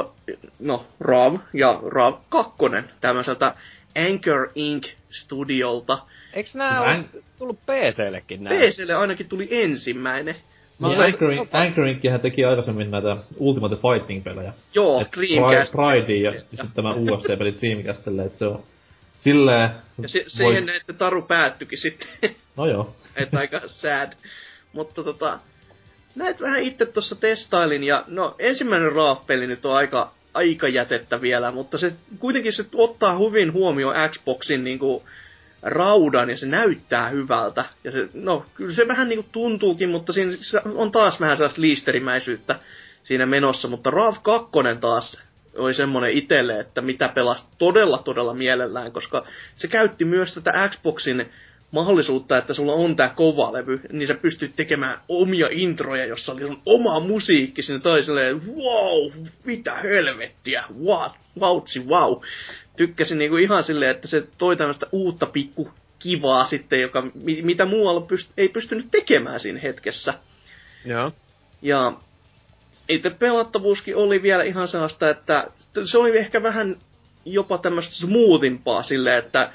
no RAV ja RAV 2 tämmöiseltä Anchor Inc. Studiolta. Eiks nää Mä oo en- tullut PCllekin nää? PClle ainakin tuli ensimmäinen. Niin Mutta- Anchoring, Anchoringkihän teki aikaisemmin näitä Ultimate Fighting-pelejä. Joo, Et Dreamcast. Pride, Pride ja sitten tämä UFC-peli Dreamcastille, että se on silleen... Ja se, vois- siihen että Taru päättyikin sitten. No joo. että aika sad. Mutta tota, näet vähän itse tuossa testailin ja no ensimmäinen Raaf-peli nyt on aika, aika jätettä vielä, mutta se kuitenkin se ottaa hyvin huomioon Xboxin niinku raudan ja se näyttää hyvältä. Ja se, no kyllä se vähän niinku tuntuukin, mutta siinä on taas vähän sellaista liisterimäisyyttä siinä menossa, mutta Rav 2 taas oli semmonen itelle, että mitä pelasi todella todella mielellään, koska se käytti myös tätä Xboxin mahdollisuutta, että sulla on tää kova levy, niin sä pystyt tekemään omia introja, jossa oli sun oma musiikki sinne tai silleen, wow, mitä helvettiä, what, vautsi, wow. Tykkäsin niinku ihan silleen, että se toi tämmöistä uutta pikku kivaa sitten, joka, mi- mitä muualla pyst- ei pystynyt tekemään siinä hetkessä. Joo. Ja itse pelattavuuskin oli vielä ihan sellaista, että se oli ehkä vähän jopa tämmöistä smoothimpaa silleen, että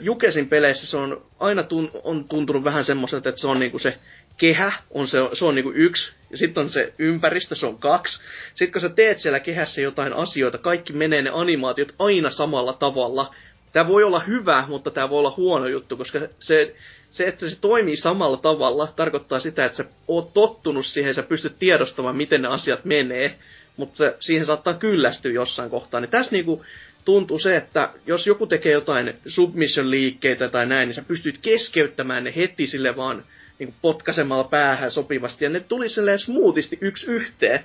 Jukesin peleissä se on aina tun, on tuntunut vähän semmoiselta, että se on niinku se kehä, on se, se on niinku yksi, ja sitten on se ympäristö, se on kaksi. Sitten kun sä teet siellä kehässä jotain asioita, kaikki menee ne animaatiot aina samalla tavalla, tämä voi olla hyvä, mutta tämä voi olla huono juttu, koska se, se, että se toimii samalla tavalla, tarkoittaa sitä, että sä oot tottunut siihen, sä pystyt tiedostamaan, miten ne asiat menee, mutta siihen saattaa kyllästyä jossain kohtaa. Niin tässä niinku tuntuu se, että jos joku tekee jotain submission-liikkeitä tai näin, niin sä pystyt keskeyttämään ne heti sille vaan niin potkasemalla päähän sopivasti, ja ne tuli silleen smoothisti yksi yhteen.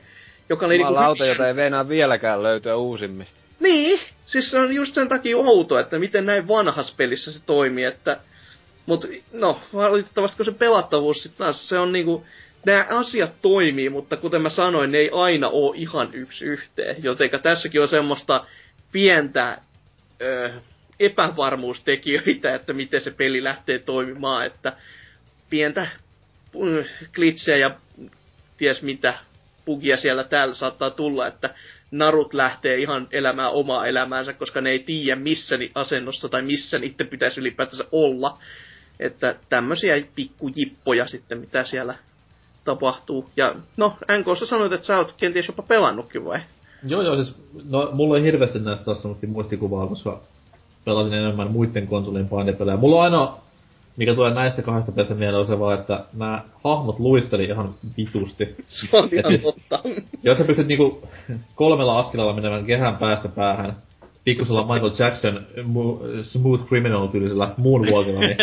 Joka oli niinku lauta, jota ei veinaa vieläkään löytyä uusimmista. Niin, siis se on just sen takia outo, että miten näin vanhassa pelissä se toimii, että... Mut no, valitettavasti kun se pelattavuus sit taas, se on niinku... Nämä asiat toimii, mutta kuten mä sanoin, ne ei aina oo ihan yksi yhteen. Jotenka tässäkin on semmoista pientä ö, epävarmuustekijöitä, että miten se peli lähtee toimimaan, että pientä glitchejä ja ties mitä bugia siellä täällä saattaa tulla, että narut lähtee ihan elämään omaa elämäänsä, koska ne ei tiedä missä asennossa tai missä niiden pitäisi ylipäätänsä olla. Että tämmöisiä pikkujippoja sitten, mitä siellä tapahtuu. Ja no, NKssa sanoit, että sä oot kenties jopa pelannutkin vai? Joo, joo, siis no, mulla ei hirveästi näistä taas muistikuvaa, koska pelasin enemmän muiden konsolien painipelejä. Mulla on aina mikä tulee näistä kahdesta pelistä mieleen on se vaan, että nämä hahmot luisteli ihan vitusti. Se on ihan siis, totta. Jos sä pystyt niinku kolmella askelalla menemään kehän päästä päähän, pikkusella Michael Jackson mu- Smooth Criminal tyylisellä moonwalkilla, niin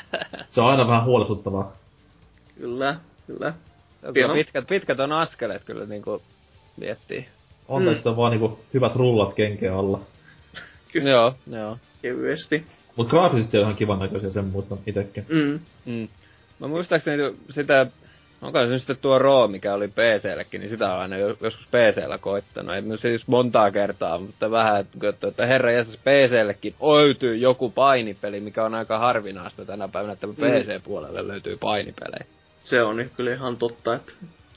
se on aina vähän huolestuttavaa. Kyllä, kyllä. Kyllä pitkät, pitkät on askeleet kyllä niinku miettii. On mm. että on vaan niinku hyvät rullat kenkeä alla. Kyllä. Joo, joo. Kevyesti. Mut graafisesti on ihan kivan näköisiä, sen muistan itekin. Mm. Mm. Mä muistaakseni sitä, onko se sitten tuo Roo, mikä oli PC-llekin, niin sitä on aina joskus PC-llä koittanut. Ei siis montaa kertaa, mutta vähän, että, että herra jäsäs PC-llekin löytyy joku painipeli, mikä on aika harvinaista tänä päivänä, että mm. PC-puolelle löytyy painipelejä. Se on nyt kyllä ihan totta, että...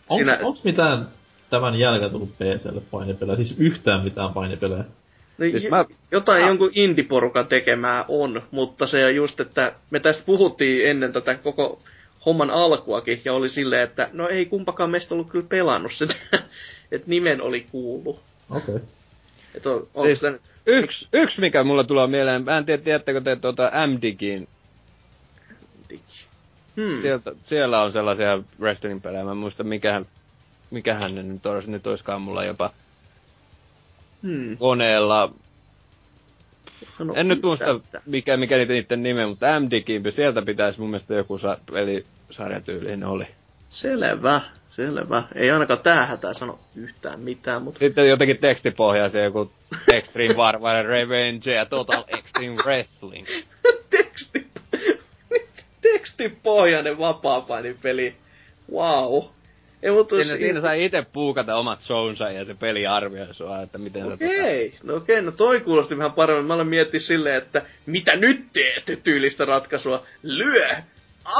On, Sinä... Onks mitään tämän jälkeen tullut PClle painipelejä? Siis yhtään mitään painipelejä? No, siis mä... Jotain ah. jonkun indiporukan tekemää on, mutta se just, että me tästä puhuttiin ennen tätä koko homman alkuakin, ja oli silleen, että no ei kumpakaan meistä ollut kyllä pelannut sitä, että nimen oli kuulu. Okei. Okay. siis, sen... yksi, yksi, mikä mulla tulee mieleen, mä en tiedä, tiedättekö te tuota MDigin Hmm. Sieltä, siellä on sellaisia wrestling-pelejä, mä en muista mikähän, mikähän ne nyt olisi, nyt olisikaan mulla jopa hmm. koneella. Sano en nyt muista mikä, mikä niitä niiden nime, mutta MD sieltä pitäisi mun mielestä joku sa- pelisarjatyylinen oli. Selvä, selvä. Ei ainakaan tää hätää sano yhtään mitään, mutta... Sitten jotenkin tekstipohjaisia, joku Extreme Warfare Revenge ja Total Extreme Wrestling. Teksti... Tekstipohjainen vapaa peli. Wow. Ei, mutta siinä, siinä sai itse puukata omat shownsa ja se peli arvioi sua, että miten okay. Okei, tota... no okei, okay, no toi kuulosti vähän paremmin. Mä olen miettinyt silleen, että mitä nyt teet tyylistä ratkaisua. Lyö!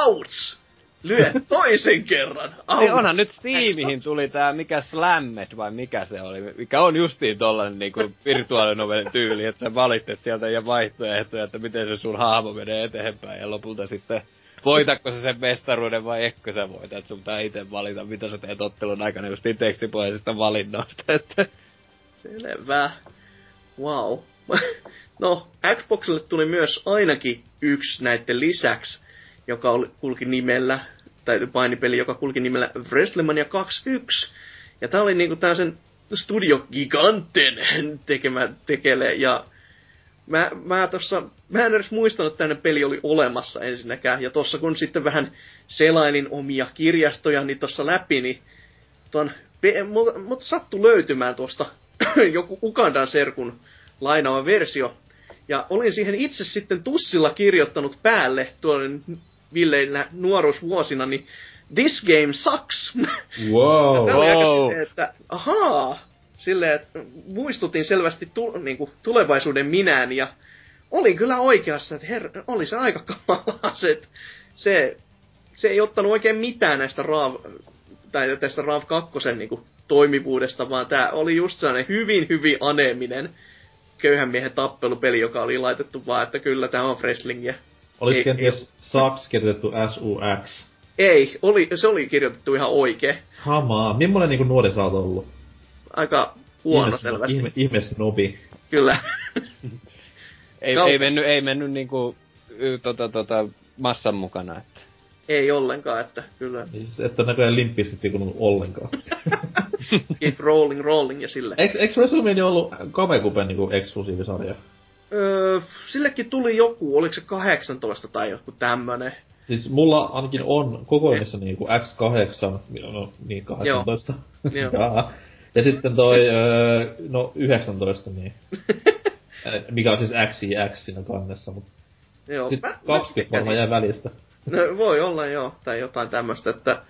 Ouch! Lyö toisen kerran! Ouch! Ei, onhan nyt Steamihin tuli tää mikä Slammet vai mikä se oli, mikä on justiin tollanen niinku virtuaalinovelin tyyli, että sä valitset sieltä ja vaihtoehtoja, että miten se sun hahmo menee eteenpäin ja lopulta sitten voitatko sä sen mestaruuden vai etkö sä voita, että sun pitää itse valita, mitä sä teet ottelun aikana just tekstipohjaisista valinnoista, että... Selvä. Wow. no, Xboxille tuli myös ainakin yksi näiden lisäksi, joka oli, kulki nimellä, tai painipeli, joka kulki nimellä WrestleMania 21. Ja tää oli niinku tää sen Studio Giganten tekemä tekele, ja mä, mä, tossa, mä en edes muistanut, että tänne peli oli olemassa ensinnäkään. Ja tossa kun sitten vähän selailin omia kirjastoja niin tossa läpi, niin ton, mutta mut sattu löytymään tuosta joku Ugandan serkun lainaava versio. Ja olin siihen itse sitten tussilla kirjoittanut päälle tuon Villeillä nuoruusvuosina, niin This game sucks. Wow. ja oli wow. Sitten, että ahaa, silleen, että muistutin selvästi tu, niin kuin, tulevaisuuden minään ja olin kyllä oikeassa, että her, oli se aika kamalaa se, että se, se ei ottanut oikein mitään näistä RAV, tai tästä RAV 2 niin kuin, toimivuudesta, vaan tämä oli just sellainen hyvin, hyvin aneeminen köyhän miehen tappelupeli, joka oli laitettu vaan, että kyllä tämä on wrestlingiä. Olisi kenties Saks kirjoitettu SUX? Ei, oli, se oli kirjoitettu ihan oikein. Hamaa. Millainen niin nuori sä oot ollut? aika huono ihme, selvästi. Ihme, ihme snobi. Kyllä. Ei, Kaupan- ei mennyt, ei mennyt niinku, tota, tota, massan mukana. Että. Ei ollenkaan, että kyllä. Siis, että näköjään limppiskit kuulunut ollenkaan. Keep rolling, rolling ja sille. Eiks, eiks WrestleMania ollut Kamekupen niinku eksklusiivisarja? Öö, sillekin tuli joku, oliko se 18 tai joku tämmönen. Siis mulla ainakin on kokoelmissa niinku X8, no niin 18. Joo. Jaa. ja sitten toi, öö, no 19 niin. Mikä on siis X ja X siinä kannessa, mutta Joo, mä- mä 20 varmaan tykkäsin. jäi välistä. No, voi olla joo, tai jotain tämmöistä, että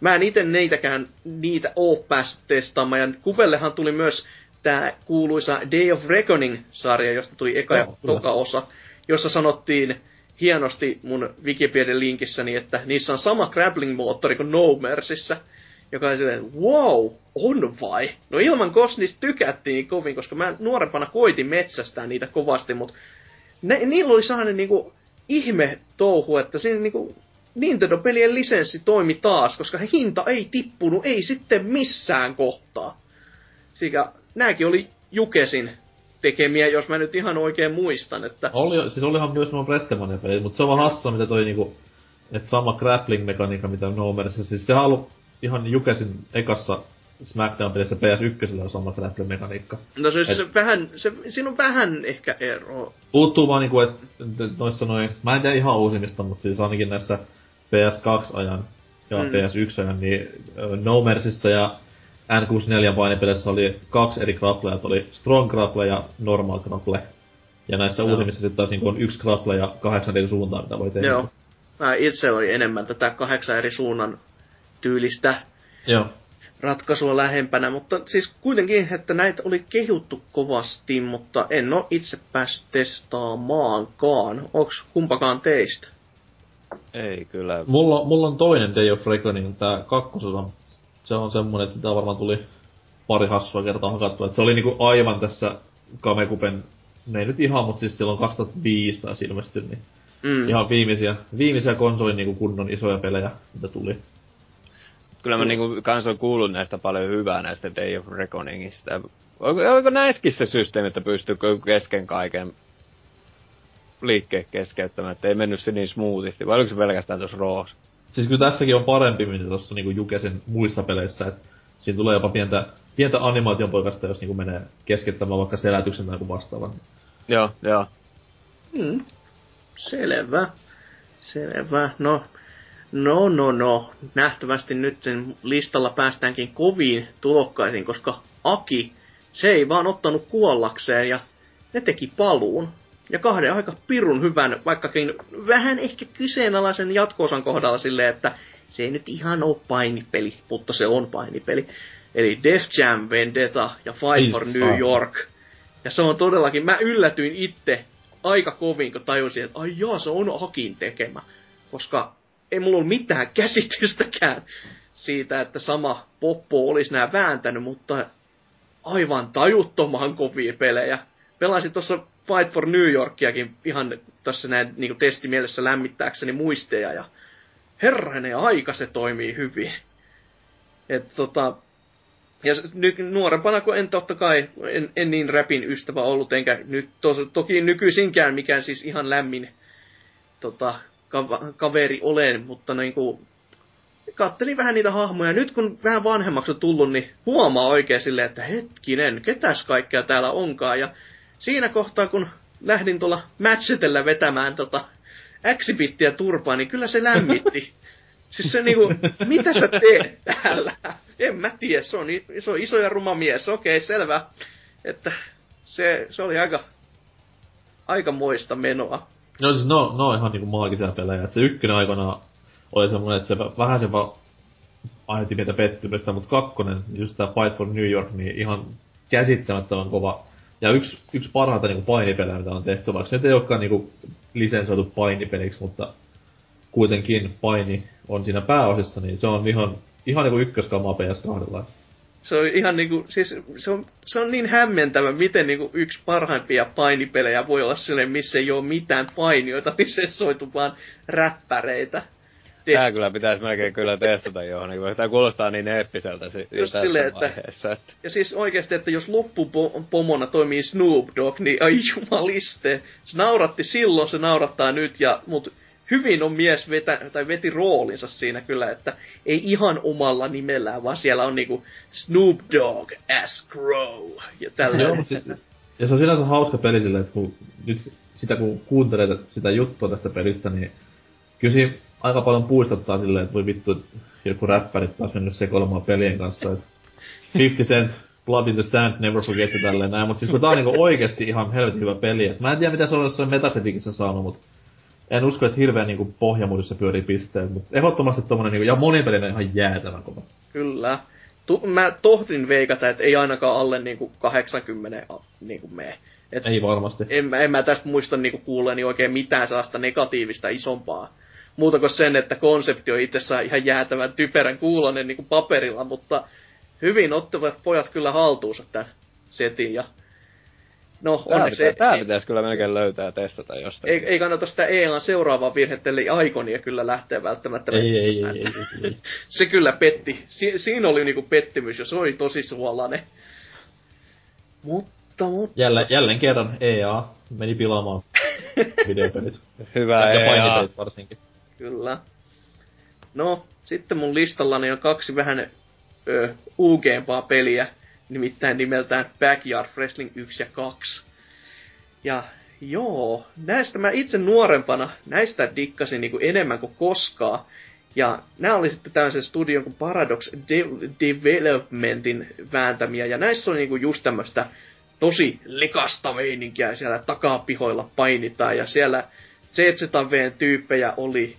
mä en ite neitäkään niitä oo päässyt testaamaan, ja Kupellehan tuli myös tää kuuluisa Day of Reckoning-sarja, josta tuli eka ja Joo, kyllä. toka osa, jossa sanottiin hienosti mun Wikipedia-linkissäni, että niissä on sama grappling-moottori kuin No Mercyssä, joka oli silleen, wow, on vai? No ilman kos niistä tykättiin niin kovin, koska mä nuorempana koitin metsästää niitä kovasti, mutta ne, niillä oli sellainen niinku ihme touhu, että siinä niinku Nintendo-pelien lisenssi toimi taas, koska hinta ei tippunut, ei sitten missään kohtaa. Sikä nääkin oli Jukesin tekemiä, jos mä nyt ihan oikein muistan, että Oli, siis olihan myös nuo Wrestlemania pelit, mutta se on vaan hassua, mitä toi niinku, että sama grappling-mekaniikka, mitä No Mercy, siis sehän on ollut ihan Jukesin ekassa SmackDown-pelissä PS1 on sama grappling-mekaniikka. no se, se Et- vähän, se, siinä on vähän ehkä eroa. Puuttuu vaan niinku, että et noissa noin, mä en tiedä ihan uusimmista, mutta siis ainakin näissä PS2-ajan ja Mm. mm. PS1-ajan, niin No Mercyssä ja N64 painipeleissä oli kaksi eri grapplea, että oli Strong Grapple ja Normal Grapple. Ja näissä Joo. uusimmissa sitten taas niinku on yksi grapple ja kahdeksan eri suuntaan, mitä voi tehdä. Joo. Mä itse oli enemmän tätä kahdeksan eri suunnan tyylistä Joo. ratkaisua lähempänä, mutta siis kuitenkin, että näitä oli kehuttu kovasti, mutta en ole itse päässyt testaamaankaan. Onks kumpakaan teistä? Ei kyllä. Mulla, mulla on toinen Day of Reckoning, tää kakkososa. Se on semmonen, että sitä varmaan tuli pari hassua kertaa hakattua. Et se oli niinku aivan tässä Kamekupen, ne ei nyt ihan, mutta siis silloin 2005 taisi ilmestyi, niin Mm. ihan viimeisiä, viimeisiä konsolin niinku kunnon isoja pelejä, mitä tuli. Kyllä mä niinku kans on kuullut näistä paljon hyvää näistä Day of Reckoningista. Onko, onko näissäkin se systeemi, että pystyykö kesken kaiken liikkeen keskeyttämään, että ei mennyt se niin smoothisti, vai oliko se pelkästään tuossa Roos? Siis kyllä tässäkin on parempi, mitä tuossa niinku Jukesin muissa peleissä, että siinä tulee jopa pientä, pientä animaation poikasta, jos niinku menee keskeyttämään vaikka selätyksen tai joku vastaavan. Joo, joo. Mm. Selvä. Selvä. No, no, no, no. Nähtävästi nyt sen listalla päästäänkin koviin tulokkaisiin, koska Aki, se ei vaan ottanut kuollakseen ja ne teki paluun. Ja kahden aika pirun hyvän, vaikkakin vähän ehkä kyseenalaisen jatkoosan kohdalla silleen, että se ei nyt ihan ole painipeli, mutta se on painipeli. Eli Def Jam Vendetta ja Fight for New. York. Ja se on todellakin, mä yllätyin itse aika kovin, kun tajusin, että ai jaa, se on Akin tekemä. Koska ei mulla ollut mitään käsitystäkään siitä, että sama Poppo olisi nämä vääntänyt, mutta aivan tajuttoman kovia pelejä. Pelasin tuossa Fight for New Yorkiakin ihan tässä näin niin testimielessä lämmittääkseni muisteja ja herranen aika se toimii hyvin. Et tota, ja s- ny, nuorempana kun en totta kai, en, en niin räpin ystävä ollut, enkä nyt tos, toki nykyisinkään mikään siis ihan lämmin tota, kaveri olen, mutta niinku, kattelin vähän niitä hahmoja. Nyt kun vähän vanhemmaksi on tullut, niin huomaa oikein silleen, että hetkinen, ketäs kaikkea täällä onkaan. Ja siinä kohtaa, kun lähdin tuolla matchetellä vetämään tota Exhibittiä turpaan, niin kyllä se lämmitti. Siis se niinku, mitä sä teet täällä? En mä tiedä, se on, i- se on iso ja ruma mies, okei, selvä. Että se, se oli aika, aika moista menoa. No siis no, no ihan niinku maagisia pelejä. Et se ykkönen aikana oli semmonen, että se vähän se vaan aiheutti meitä pettymystä, mutta kakkonen, just tää Fight for New York, niin ihan käsittämättömän kova. Ja yksi, yksi parhaita niinku painipelejä, mitä on tehty, vaikka se nyt ei olekaan niinku lisensoitu painipeliksi, mutta kuitenkin paini on siinä pääosissa, niin se on ihan, ihan niinku ykköskamaa PS2. Se on ihan niinku, siis se on, se on niin hämmentävä, miten niinku yksi parhaimpia painipelejä voi olla sellainen, missä ei ole mitään painioita, missä soitu vaan räppäreitä. Tää kyllä pitäisi melkein kyllä testata johonkin, koska tää kuulostaa niin eeppiseltä si- Just tässä silleen, että- vaiheessa. Että... Ja siis oikeesti, että jos loppupomona toimii Snoop Dogg, niin ai jumaliste. Se nauratti silloin, se naurattaa nyt, ja, mut hyvin on mies vetä, tai veti roolinsa siinä kyllä, että ei ihan omalla nimellään, vaan siellä on niinku Snoop Dogg as Crow. Ja tällä. Joo, sit, ja se on sinänsä hauska peli silleen, että kun nyt sitä kun kuuntelee sitä juttua tästä pelistä, niin kyllä siinä aika paljon puistattaa silleen, että voi vittu, että joku räppärit taas mennyt sekoilemaan pelien kanssa, että 50 Cent, Blood in the Sand, Never Forget ja tälleen näin, mutta siis kun tää on niinku oikeesti ihan helvetin hyvä peli, et mä en tiedä mitä se on jossain Metacriticissa saanut, mutta en usko, että hirveän niinku pohjamudissa pyörii pisteet, mutta ehdottomasti tommonen niinku, ja monin pelinä ihan jäätävän kova. Kyllä. Tu- mä tohtin veikata, että ei ainakaan alle niinku 80 a- niinku mene. Et Ei varmasti. en, mä- en mä tästä muista niinku kuulleeni oikein mitään sellaista negatiivista isompaa. Muuta kuin sen, että konsepti on itsessään ihan jäätävän typerän kuulonen niinku paperilla, mutta hyvin ottavat pojat kyllä haltuunsa tämän setin. Ja... No, Tää, onneksi pitää, ei, tää pitäisi kyllä melkein löytää ja testata jostain. ei, ei, kannata sitä EAN seuraavaa virhettä, eli Aikonia kyllä lähteä välttämättä Ei, ei, ei, ei, ei, ei. Se kyllä petti. Si- siinä oli niinku pettymys, ja se oli tosi suolainen. Mutta, mutta... Jälleen, jälleen kerran EA meni pilaamaan videopelit. Hyvä ja EA. Fighting varsinkin. Kyllä. No, sitten mun listallani on kaksi vähän ö, uugeempaa peliä, nimittäin nimeltään Backyard Wrestling 1 ja 2. Ja joo, näistä mä itse nuorempana, näistä dikkasin niinku enemmän kuin koskaan. Ja nämä oli sitten tämmöisen studion kuin Paradox De- Developmentin vääntämiä, ja näissä oli niinku just tämmöistä tosi likasta meininkiä, siellä takapihoilla painitaan, ja siellä ZZVn tyyppejä oli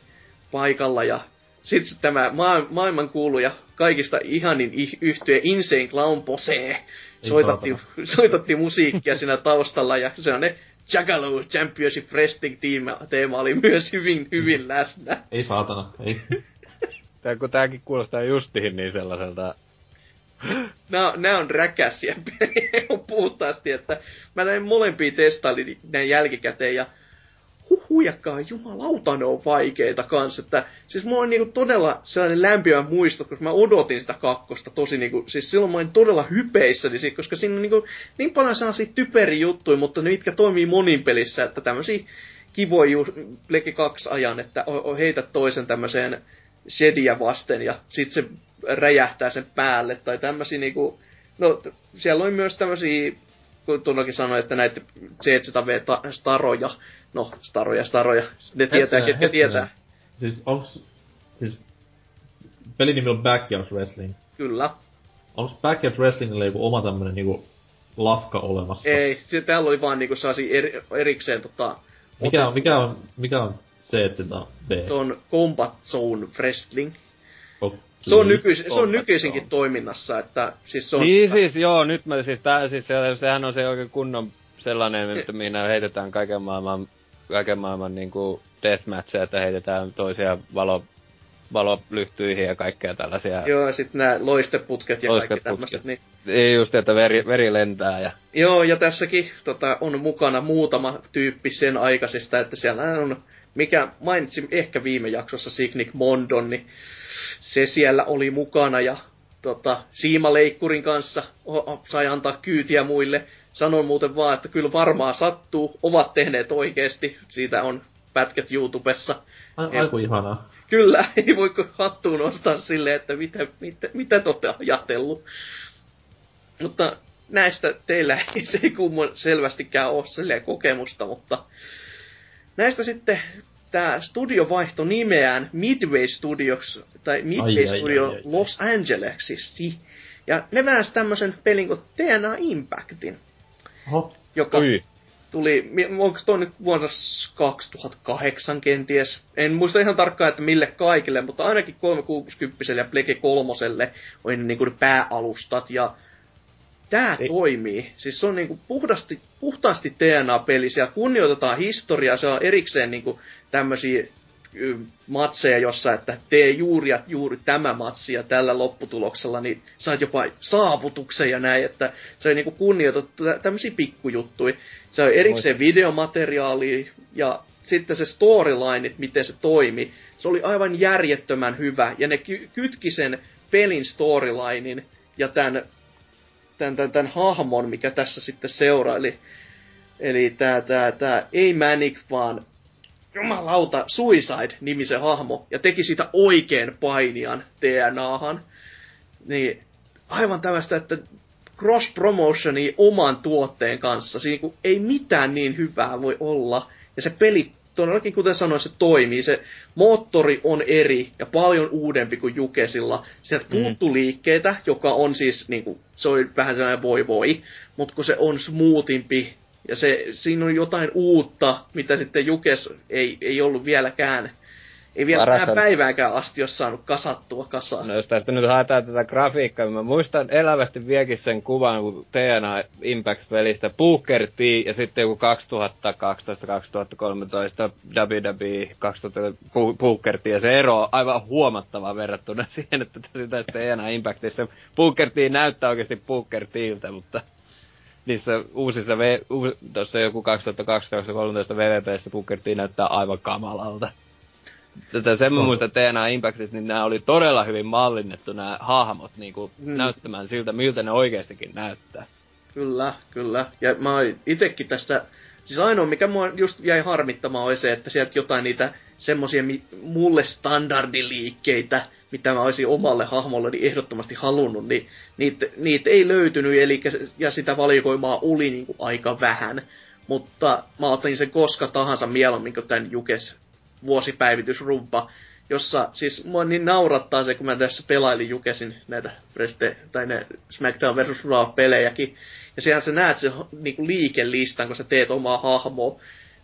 paikalla, ja sitten tämä maa- maailman kuuluja kaikista ihanin ih- yhtye Insane Clown Pose soitatti, soitatti musiikkia siinä taustalla, ja se on ne Jackalow Championship Wrestling teema, teema oli myös hyvin, hyvin läsnä. Ei saatana, ei. Tää, kun tääkin kuulostaa justiin niin sellaiselta... Nää, nää on räkäsiä on puhtaasti, että mä näin molempia testailin näin jälkikäteen ja huhujakaan jumalauta ne on vaikeita kanssa, että siis mulla on niinku todella sellainen lämpimä muisto, koska mä odotin sitä kakkosta tosi niinku, siis silloin mä olin todella hypeissäni, siitä, koska siinä on niinku niin paljon sellaisia typeri juttuja, mutta ne mitkä toimii monin pelissä, että tämmösiä kivoja Pleki 2 ajan, että o- heität toisen tämmöiseen shediä vasten ja sit se räjähtää sen päälle tai tämmösiä niinku, no siellä oli myös tämmösiä kun Tunokin sanoi, että näitä CZV-staroja, no staroja, staroja, ne tietää, Hetkinen, ketkä hetkinen. tietää. Siis onks... Siis... Pelin nimi on Backyard Wrestling. Kyllä. Onks Backyard Wrestlingille joku oma tämmönen niinku lafka olemassa? Ei, se, täällä oli vaan niinku sellaisia eri, erikseen tota, Mikä on, mikä on, mikä on CZB? se on Combat Zone Wrestling. Okei. Se on, nykyis, se on nykyisinkin Zone. toiminnassa, että siis se on... Niin siis, joo, nyt mä siis, tää, siis se, sehän on se oikein kunnon sellainen, että minä heitetään kaiken maailman, kaiken maailman niinku deathmatcheja, että heitetään toisia valo, valolyhtyihin ja kaikkea tällaisia. Joo, ja sitten nämä loisteputket ja kaikki Loisteputket. tämmöiset. Niin. Ei just, että veri, veri lentää ja... Joo, ja tässäkin tota, on mukana muutama tyyppi sen aikaisesta, että siellä on, mikä mainitsin ehkä viime jaksossa Signik Mondon, niin se siellä oli mukana ja tota, siimaleikkurin kanssa sai antaa kyytiä muille. Sanon muuten vaan, että kyllä varmaan sattuu, ovat tehneet oikeesti, siitä on pätkät YouTubessa. Ai, aiku ihanaa. Kyllä, ei voi hattuun nostaa silleen, että mitä, mitä, mitä te olette ajatellut. Mutta näistä teillä ei se ei kumman selvästikään ole silleen kokemusta, mutta näistä sitten tämä studio vaihto nimeään Midway Studios, tai Midway Ai, ai, Studio ai, ai. Los Angelesiksi. Ja ne väänsi tämmöisen pelin kuin DNA Impactin, Oho. joka Ui. tuli, onko toi nyt vuonna 2008 kenties, en muista ihan tarkkaan, että mille kaikille, mutta ainakin 360 ja Plege 3 oli niinku ne pääalustat, ja tää Ei. toimii. Siis se on niinku puhdasti, puhtaasti DNA-peli, siellä kunnioitetaan historiaa, se on erikseen niinku tämmösiä matseja, jossa, että tee juuri ja juuri tämä matsi ja tällä lopputuloksella, niin saat jopa saavutuksen ja näin, että se on niinku kunnioitettu tämmöisiä pikkujuttuja. Se on erikseen videomateriaali ja sitten se storyline, miten se toimi, se oli aivan järjettömän hyvä. Ja ne ky- kytki sen pelin storylinein ja tämän, tämän, tämän, tämän hahmon, mikä tässä sitten seuraili. Eli tää, tää, tää, ei Manic, vaan jumalauta, Suicide-nimisen hahmo, ja teki sitä oikein painian DNAhan. Niin, aivan tällaista, että cross-promotioni oman tuotteen kanssa, siinä niin ei mitään niin hyvää voi olla, ja se peli todellakin kuten sanoin, se toimii. Se moottori on eri ja paljon uudempi kuin Jukesilla. Sieltä mm. puuttu liikkeitä, joka on siis, niin kuin, se on vähän sellainen voi voi, mutta kun se on smoothimpi ja se, siinä on jotain uutta, mitä sitten Jukes ei, ei ollut vieläkään ei vielä Paras tähän päiväänkään asti ole saanut kasattua kasaan. No jos tästä nyt haetaan tätä grafiikkaa, niin mä muistan elävästi viekin sen kuvan, kun TNA Impact-pelistä Booker T ja sitten joku 2012-2013 WWE 2000 Booker T, ja se ero on aivan huomattava verrattuna siihen, että tässä TNA Impactissa Booker T näyttää oikeasti Booker Tiltä, mutta niissä uusissa, v, tuossa joku 2012-2013 VVPssä Booker T näyttää aivan kamalalta. Tätä sen mä muistan TNA Impactissa, niin nämä oli todella hyvin mallinnettu nämä hahmot niin kuin hmm. näyttämään siltä, miltä ne oikeastikin näyttää. Kyllä, kyllä. Ja mä itekin tästä, siis ainoa mikä mua just jäi harmittamaan oli se, että sieltä jotain niitä semmosia mulle standardiliikkeitä, mitä mä olisin omalle hahmolleni ehdottomasti halunnut, niin niitä, niitä ei löytynyt, eli, ja sitä valikoimaa oli niin kuin aika vähän. Mutta mä otin sen koska tahansa mieluummin kuin tämän Jukes vuosipäivitysrumpa, jossa siis mua niin naurattaa se, kun mä tässä pelailin Jukesin näitä Preste, tai ne SmackDown vs. Raw-pelejäkin, ja siellä sä näet se niinku liikelistan, kun sä teet omaa hahmoa,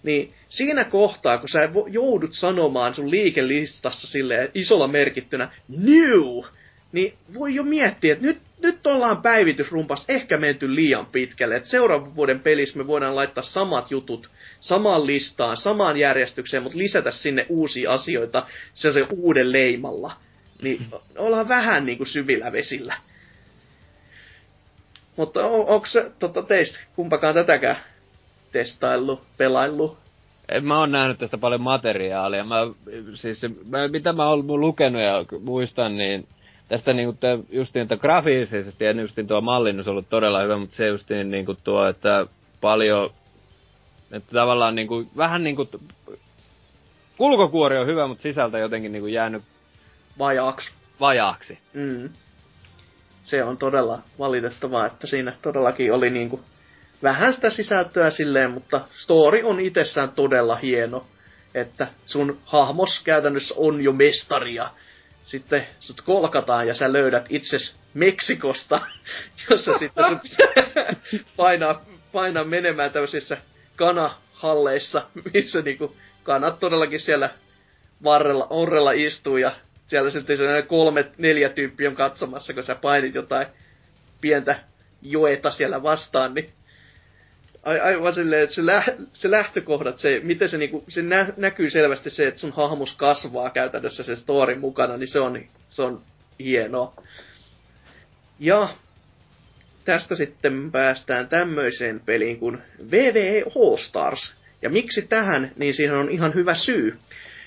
niin siinä kohtaa, kun sä joudut sanomaan sun liikelistassa sille isolla merkittynä new, niin voi jo miettiä, että nyt, nyt ollaan päivitysrumpas ehkä menty liian pitkälle. Että seuraavan vuoden pelissä me voidaan laittaa samat jutut samaan listaan, samaan järjestykseen, mutta lisätä sinne uusia asioita se se uuden leimalla. Niin ollaan vähän niin kuin syvillä vesillä. Mutta on, onko se tota, teistä kumpakaan tätäkään testaillut, pelaillut? En mä oon nähnyt tästä paljon materiaalia. Mä, siis, mä, mitä mä oon lukenut ja muistan, niin tästä niinku te, justiin, että grafiisesti ja justiin tuo mallinnus on ollut todella hyvä, mutta se justiin niinku tuo, että paljon että tavallaan niinku, vähän niinku, kulkokuori on hyvä, mutta sisältä jotenkin niinku jäänyt vajaaksi. Vajaaksi. Mm. Se on todella valitettavaa, että siinä todellakin oli niinku vähän sitä sisältöä silleen, mutta story on itsessään todella hieno. Että sun hahmos käytännössä on jo mestaria. Sitten sut kolkataan ja sä löydät itses Meksikosta, jossa sitten sut painaa, painaa menemään tämmöisissä kanahalleissa, missä niinku kanat todellakin siellä varrella, orrella istuu ja siellä sitten se kolme, neljä tyyppiä on katsomassa, kun sä painit jotain pientä joeta siellä vastaan, niin aivan silleen, että se, lä, se lähtökohdat, se, miten se, niinku, se nä, näkyy selvästi se, että sun hahmus kasvaa käytännössä sen storin mukana, niin se on, se on hienoa. Ja tästä sitten päästään tämmöiseen peliin kuin VVE All Stars. Ja miksi tähän, niin siihen on ihan hyvä syy.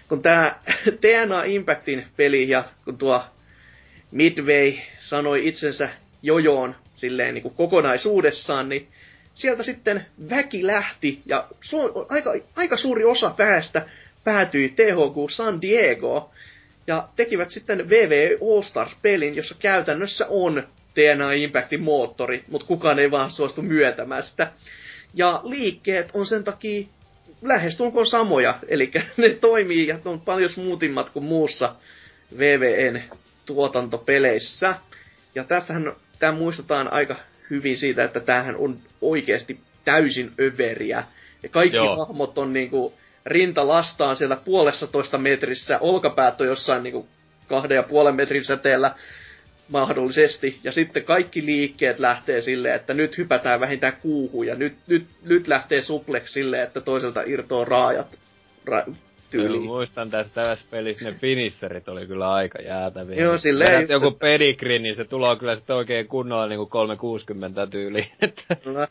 Kun tämä TNA Impactin peli ja kun tuo Midway sanoi itsensä jojoon silleen niin kuin kokonaisuudessaan, niin sieltä sitten väki lähti ja su- aika, aika suuri osa päästä päätyi THQ San Diego ja tekivät sitten VVE All Stars-pelin, jossa käytännössä on TNA Impactin moottori, mutta kukaan ei vaan suostu myöntämään sitä. Ja liikkeet on sen takia lähestulkoon samoja, eli ne toimii ja on paljon smoothimmat kuin muussa VVN tuotantopeleissä. Ja tästähän tämä muistetaan aika hyvin siitä, että tämähän on oikeasti täysin överiä. Ja kaikki Joo. hahmot on niinku rinta lastaan siellä puolessa toista metrissä, olkapäät on jossain niinku kahden ja puolen metrin säteellä mahdollisesti. Ja sitten kaikki liikkeet lähtee silleen, että nyt hypätään vähintään kuuhun ja nyt, nyt, nyt lähtee suplex silleen, että toiselta irtoaa raajat. Ra, tyyli. muistan tästä tässä pelissä ne finisserit oli kyllä aika jäätäviä. Joo, silleen Vedät joku pedigree, niin se tulee kyllä sitten oikein kunnolla niinku 360 tyyli. Kyllä.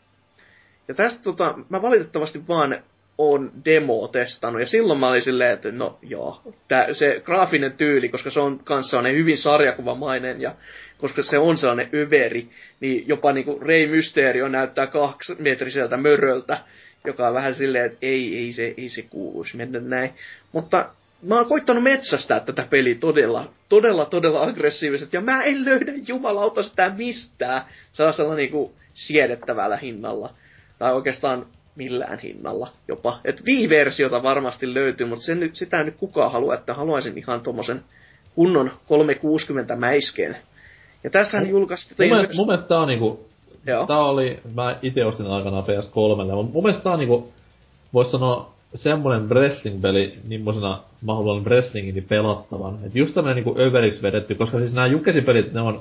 Ja tästä tota, mä valitettavasti vaan on demo testannut, ja silloin mä olin silleen, että no joo, tää, se graafinen tyyli, koska se on kanssa sellainen hyvin sarjakuvamainen, ja koska se on sellainen överi, niin jopa niinku Rey Mysterio näyttää kaksimetriseltä möröltä, joka on vähän silleen, että ei, ei se, ei se kuuluisi mennä näin. Mutta mä oon koittanut metsästää tätä peliä todella, todella, todella aggressiivisesti, ja mä en löydä jumalauta sitä mistään sellaisella niinku siedettävällä hinnalla. Tai oikeastaan millään hinnalla jopa. Et Wii-versiota varmasti löytyy, mutta sen nyt, sitä nyt kukaan halua, että haluaisin ihan tommosen kunnon 360 mäiskeen. Ja tästähän julkaistiin... Mun, mielestä, mun mielestä tää on niinku... Joo. Tää oli... Mä ite ostin aikanaan PS3, mutta mun mielestä tää on niinku... Vois sanoa semmonen wrestling-peli, nimmosena mä haluan wrestlingin pelattavan. Et just tämmönen niinku överiksi vedetty, koska siis nää Jukesin pelit, ne on...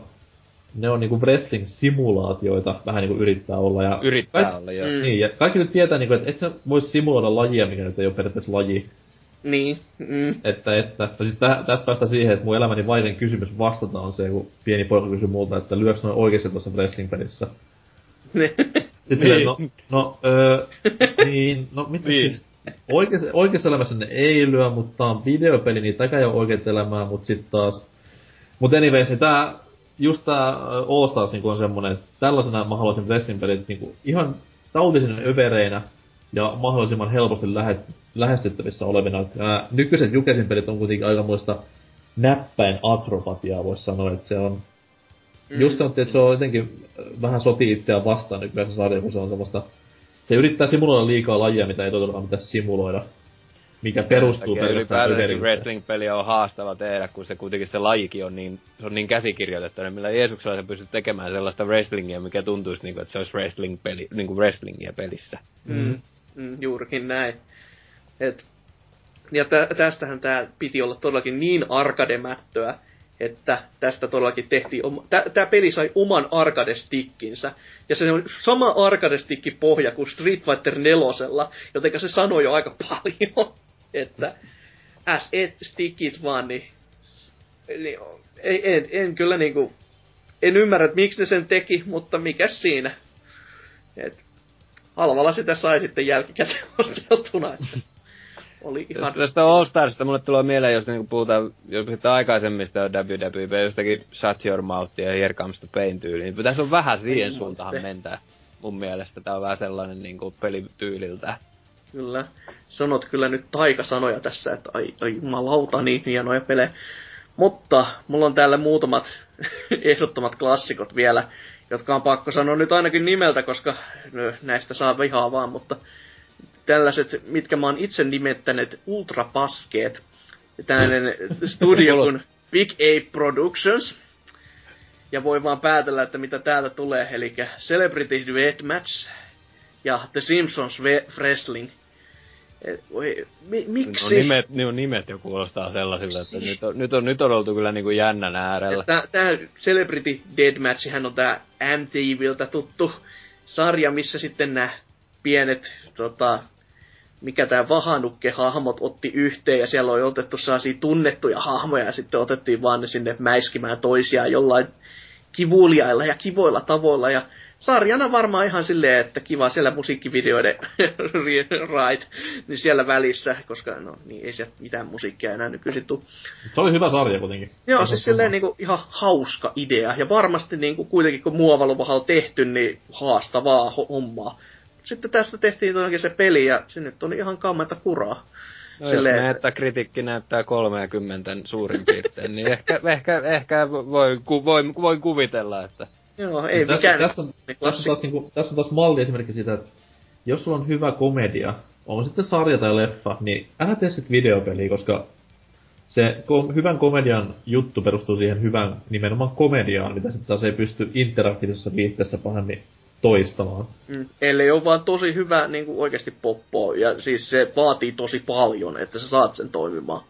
Ne on niinku wrestling-simulaatioita, vähän niinku yrittää olla. Ja Yrittää kaik- olla, joo. Mm. Niin, ja kaikki nyt tietää, niinku, että et sä vois simuloida lajia, mikä nyt ei ole periaatteessa laji. Niin. Mm. Että, että. No siis tä, tästä päästä siihen, että mun elämäni vaikein kysymys vastata on se, kun pieni poika kysyy multa, että lyöks noin oikeesti tuossa wrestling-pelissä. Sitten silleen, no, no, öö, niin, no mitä Niin. siis, oikeassa, oikeassa elämässä ne ei lyö, mutta on videopeli, niin tämäkään ei ole oikeet elämää, mutta sit taas... Mut anyways, niin tää, just tää All Stars niin on semmonen, että tällaisena mä haluaisin wrestling-pelit niin ihan tautisen övereinä ja mahdollisimman helposti lähe, lähestyttävissä olevina. Et, Ää, nykyiset Jukesin pelit on kuitenkin aikamoista näppäin akrobatiaa, voisi sanoa, että se on Mm. Just sanottiin, että se on jotenkin äh, vähän sotii itseään vastaan nykyään se sarja, kun se on semmoista... Se yrittää simuloida liikaa lajia, mitä ei todellakaan pitäisi simuloida. Mikä perustuu Takia pelkästään ylipäätään överiyteen. wrestling-peli on haastava tehdä, kun se kuitenkin se lajikin on niin, se on niin käsikirjoitettu, niin millä Jeesuksella sä pystyt tekemään sellaista wrestlingia, mikä tuntuisi niinku, että se olisi wrestling-peli, niinku wrestlingia pelissä. Mm. Mm, juurikin näin. Et, ja tä, tästähän tämä piti olla todellakin niin arkademättöä, että tästä todellakin tehtiin, tämä peli sai oman arcade-stickinsä, ja se on sama arcade pohja kuin Street Fighter 4, joten se sanoi jo aika paljon, että as et stickit vaan, niin, niin ei, en, en kyllä niinku, en ymmärrä, että miksi ne sen teki, mutta mikä siinä. Et, halvalla sitä sai sitten jälkikäteen osteltuna. Että oli ihan... Tästä, tästä All Starsista mulle tulee mieleen, jos niinku puhutaan, jos puhutaan aikaisemmista WWE, jostakin Shut Your Mouth ja Here Comes the Pain tyyliin. Tässä on vähän siihen suuntaan muiste. mentää. Mun mielestä tää on vähän sellainen niinku pelityyliltä. Kyllä. Sanot kyllä nyt taikasanoja tässä, että ai, ai jumalauta, niin hienoja pelejä. Mutta mulla on täällä muutamat ehdottomat klassikot vielä, jotka on pakko sanoa nyt ainakin nimeltä, koska nö, näistä saa vihaa vaan, mutta tällaiset, mitkä mä oon itse nimettänyt ultrapaskeet. Tällainen studio kuin Big Ape Productions. Ja voi vaan päätellä, että mitä täältä tulee, eli Celebrity Deathmatch ja The Simpsons Wrestling. Et, voi, mi, miksi? No nimet, niin nimet jo kuulostaa sellaisilta, että nyt on, nyt on, nyt on oltu kyllä niinku jännän äärellä. Tää Celebrity Deathmatch, hän on tää MTVltä tuttu sarja, missä sitten nämä pienet, tota, mikä tää vahanukke-hahmot otti yhteen, ja siellä oli otettu sellaisia tunnettuja hahmoja, ja sitten otettiin vaan ne sinne mäiskimään toisiaan jollain kivuliailla ja kivoilla tavoilla, ja sarjana varmaan ihan silleen, että kiva siellä musiikkivideoiden right, niin siellä välissä, koska no niin ei se mitään musiikkia enää nykyisin tuu. Se oli hyvä sarja kuitenkin. Joo, siis silleen sama. niinku ihan hauska idea. Ja varmasti niinku kuitenkin kun muovaluvahan on tehty, niin haastavaa ho- hommaa. Sitten tästä tehtiin todellakin se peli ja se nyt on ihan kammenta kuraa. No, silleen, jos että- kritiikki näyttää 30 suurin piirtein, niin ehkä, ehkä, ehkä voi, ku, voi, voi kuvitella, että Joo, ei tässä, mikään tässä, on, niin tässä, on taas, niinku, tässä on taas malli esimerkki siitä, että jos sulla on hyvä komedia, on sitten sarja tai leffa, niin älä tee sit videopeliä, koska se ko- hyvän komedian juttu perustuu siihen hyvän nimenomaan komediaan, mitä sitten taas ei pysty interaktiivisessa viihteessä pahemmin toistamaan. Mm. Ellei ole vaan tosi hyvä niin kuin oikeasti poppo. Ja siis se vaatii tosi paljon, että sä saat sen toimimaan.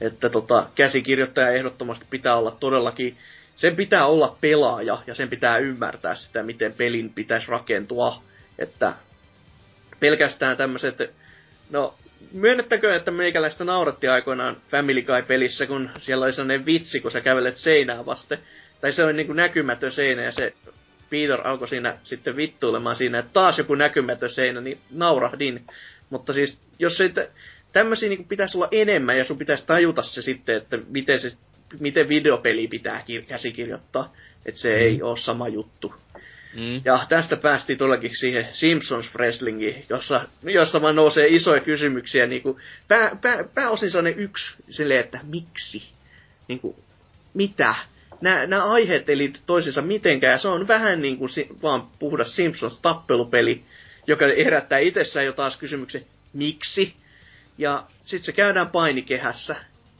Että tota, käsikirjoittaja ehdottomasti pitää olla todellakin, sen pitää olla pelaaja ja sen pitää ymmärtää sitä, miten pelin pitäisi rakentua. Että pelkästään tämmöiset No, myönnettäkö, että meikäläistä nauratti aikoinaan Family Guy-pelissä, kun siellä oli sellainen vitsi, kun sä kävelet seinää vasten. Tai se oli niinku näkymätön seinä ja se Peter alkoi siinä sitten vittuilemaan siinä, että taas joku näkymätön seinä, niin naurahdin. Mutta siis, jos ei tämmöisiä niin pitäisi olla enemmän ja sun pitäisi tajuta se sitten, että miten, se, miten videopeli pitää kir- käsikirjoittaa. Että se mm. ei ole sama juttu. Mm. Ja tästä päästiin todellakin siihen Simpsons Wrestlingiin, jossa, jossa vaan nousee isoja kysymyksiä. Niin kuin, pää, pää, pääosin sellainen yksi silleen, että miksi? Niin kuin, mitä? Nämä, nämä aiheet eli toisensa mitenkään. Se on vähän niin kuin si, vaan puhdas Simpsons tappelupeli, joka herättää itsessään jo taas kysymyksen, miksi? Ja sitten se käydään painikehässä.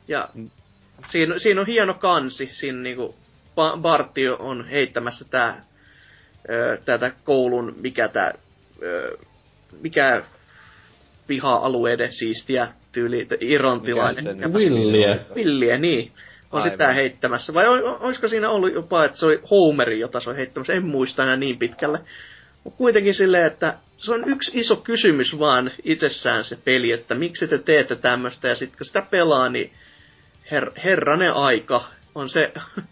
Ja siinä, siinä on hieno kansi. Siinä niinku Bartti on heittämässä tää, tätä koulun, mikä tää, mikä piha-alueiden siistiä tyyli, irlantilainen. Villiä. Villiä, niin. On sitä heittämässä. Vai olisiko siinä ollut jopa, että se oli Homeri, jota se on heittämässä? En muista enää niin pitkälle. Mutta kuitenkin silleen, että se on yksi iso kysymys vaan itsessään se peli, että miksi te teette tämmöistä, ja sitten kun sitä pelaa, niin her, herranen aika on se...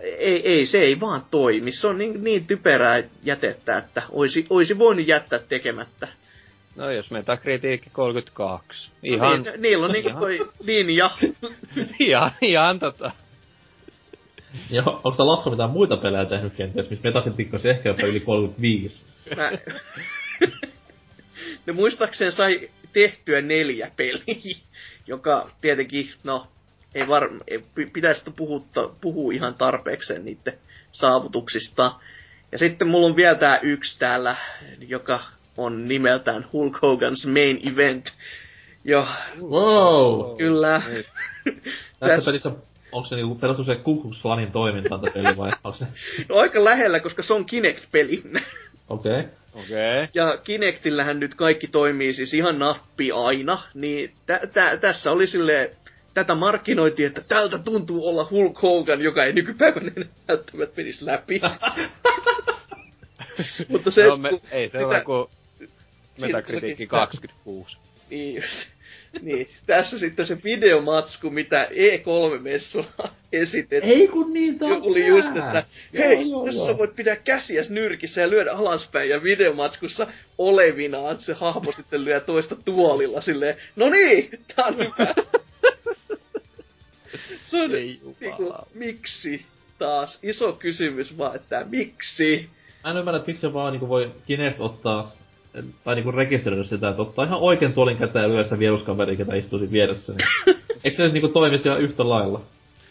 ei, ei, se ei vaan toimi. Se on niin, niin typerää jätettä, että olisi, olisi voinut jättää tekemättä. No jos metakritiikki 32. Ihan... No, niin, niillä on niinku toi linja. ihan, ihan tota... Ja onko tää Lafka mitään muita pelejä tehnyt kenties, missä Metacritic olisi ehkä jopa yli 35? Mä... ne muistaakseni sai tehtyä neljä peliä, joka tietenkin, no, ei var... pitäisi puhua, puhua ihan tarpeekseen niiden saavutuksista. Ja sitten mulla on vielä tää yksi täällä, joka on nimeltään Hulk Hogan's Main Event. Jo. Wow! Kyllä. Tässä pelissä onko se niinku perustu se Ku Klux Klanin toimintaan peli vai onko se? No aika lähellä, koska se on Kinect-peli. Okei. Okay. Okei. Okay. Ja Kinectillähän nyt kaikki toimii siis ihan nappi aina, niin tä- tä- tässä oli sille tätä markkinoitiin, että tältä tuntuu olla Hulk Hogan, joka ei nykypäivänä enää välttämättä menisi läpi. Mutta se... No, me, ei se ole kuin Metakritiikki 26. Niin just niin, tässä sitten se videomatsku, mitä E3-messulla esitettiin. Ei kun niitä on Oli just, että hei, joo, joo, tässä joo. voit pitää käsiäs nyrkissä ja lyödä alaspäin, ja videomatskussa olevinaan se hahmo sitten lyö toista tuolilla silleen, no niin, tää on hyvä. se on Ei niinku, miksi taas? Iso kysymys vaan, että miksi? Mä en ymmärrä, että miksi se vaan niinku voi Kinect ottaa tai niinku rekisteröidä sitä, että ottaa ihan oikein tuolin käteen ja lyö sitä vieruskaveri, ketä istuu siinä vieressä. Niin. Eikö se niinku toimisi ihan yhtä lailla?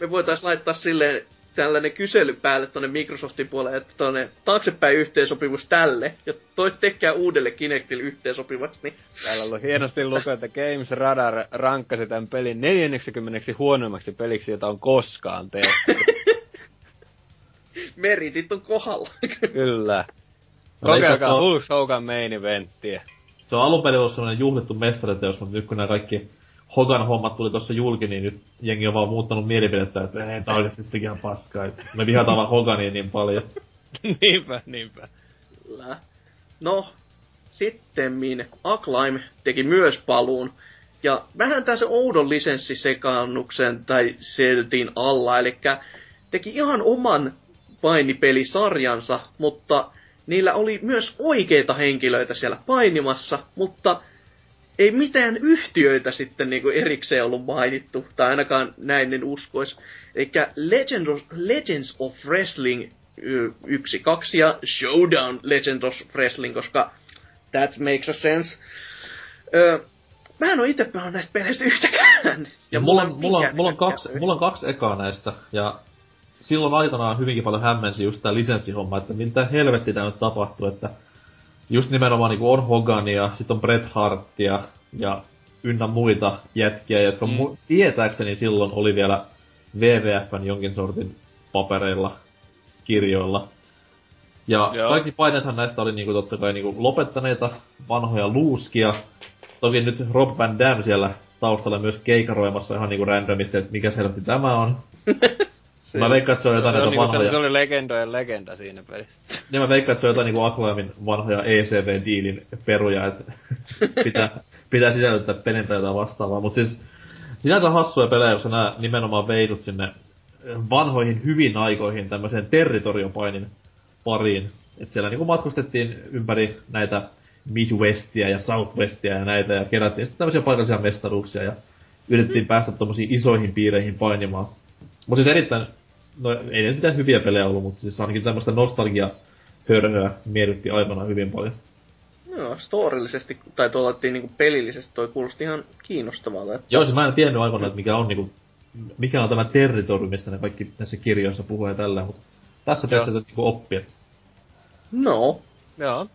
Me voitais laittaa silleen tällainen kysely päälle tonne Microsoftin puolelle, että tonne taaksepäin yhteensopivuus tälle, ja toi tekee uudelle Kinectille yhteensopivaksi, niin... Täällä on hienosti lukea, että Games Radar rankkasi tämän pelin 40 huonoimmaksi peliksi, jota on koskaan tehty. Meritit on kohdalla. Kyllä. Kokeilkaa Hulk Hogan main eventtiä. Se on alun perin ollut semmonen juhlittu mestariteos, mutta nyt kun nämä kaikki Hogan hommat tuli tuossa julki, niin nyt jengi on vaan muuttanut mielipidettä, että ei, tää oikeesti ihan paskaa. Me vihataan vaan Hogania niin paljon. niinpä, niinpä. Kyllä. No, sittemmin Acclaim teki myös paluun. Ja vähän tässä oudon lisenssisekaannuksen tai seltin alla, eli teki ihan oman painipelisarjansa, mutta niillä oli myös oikeita henkilöitä siellä painimassa, mutta ei mitään yhtiöitä sitten niinku erikseen ollut mainittu, tai ainakaan näin en uskois. Eli Legend of, Legends of Wrestling 1, 2 ja Showdown Legends of Wrestling, koska that makes a sense. Öö, mä en oo itse pelannut näistä peleistä yhtäkään. Ja, ja mulla, on, mulla, on, mulla, on kaksi, mulla on kaksi ekaa näistä, ja silloin aikanaan hyvinkin paljon hämmensi just tää lisenssihomma, että mitä helvetti tää nyt tapahtuu, että just nimenomaan niinku on Hogania, sit on Bret Hartia ja ynnä muita jätkiä, jotka mm. mu- tietääkseni silloin oli vielä WWFn jonkin sortin papereilla, kirjoilla. Ja Joo. kaikki painethan näistä oli niinku totta kai niinku lopettaneita vanhoja luuskia. Toki nyt Rob Van Dam siellä taustalla myös keikaroimassa ihan niinku randomisti, että mikä selvästi tämä on. Mä veikkaan, että se on jotain se näitä niinku vanhoja... Se oli legendojen legenda siinä pelissä. Niin mä veikkaan, että se on jotain niinku Aquamin vanhoja ECV-diilin peruja, että pitää, pitää sisällyttää pelin tai jotain vastaavaa. Mutta siis sinänsä hassuja pelejä, jos nää nimenomaan veitut sinne vanhoihin hyvin aikoihin tämmöiseen territoriopainin pariin. Et siellä niinku matkustettiin ympäri näitä Midwestia ja Southwestia ja näitä ja kerättiin sitten tämmöisiä paikallisia mestaruuksia ja yritettiin päästä tommosiin isoihin piireihin painimaan. Mutta siis erittäin, no ei ne mitään hyviä pelejä ollut, mutta siis ainakin tämmöistä nostalgia hörhöä miellytti aikanaan hyvin paljon. No, storillisesti, tai tuolla niinku pelillisesti toi kuulosti ihan kiinnostavalta. Että... Joo, siis mä en tiennyt aikoinaan, että mikä on niinku, mikä on tämä territori, mistä ne kaikki näissä kirjoissa puhuu ja tällä, mutta tässä pitäisi niinku oppia. No. Joo.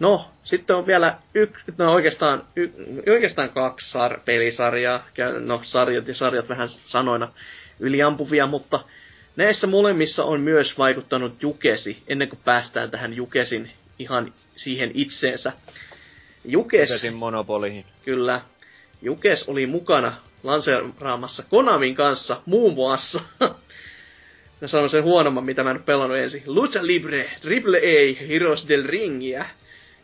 No, sitten on vielä yksi, no oikeastaan, y, oikeastaan kaksi sar, pelisarjaa. No, sarjat ja sarjat vähän sanoina yliampuvia, mutta näissä molemmissa on myös vaikuttanut Jukesi, ennen kuin päästään tähän Jukesin ihan siihen itseensä. Jukes... Jukesin monopoliin. Kyllä. Jukes oli mukana lanseeraamassa Konamin kanssa muun muassa. Mä sanon sen huonomman, mitä mä en pelannut ensin. Lucha Libre, Triple A, Heroes del Ringiä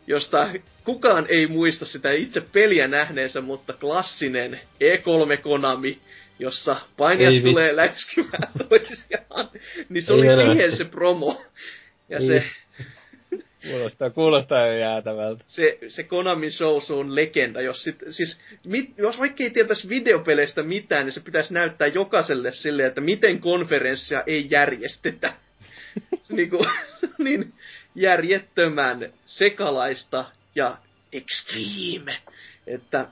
josta kukaan ei muista sitä itse peliä nähneensä, mutta klassinen E3 Konami, jossa painijat ei tulee läskimään toisiaan, niin se ei oli helvetti. siihen se promo. Ja ei. se... Kuulostaa, kuulostaa jo jäätävältä. Se, se Konami Show on legenda. Jos, sit, siis, mit, jos vaikka ei tietäisi videopeleistä mitään, niin se pitäisi näyttää jokaiselle sille, että miten konferenssia ei järjestetä. niin, kuin, niin järjettömän sekalaista ja extreme, että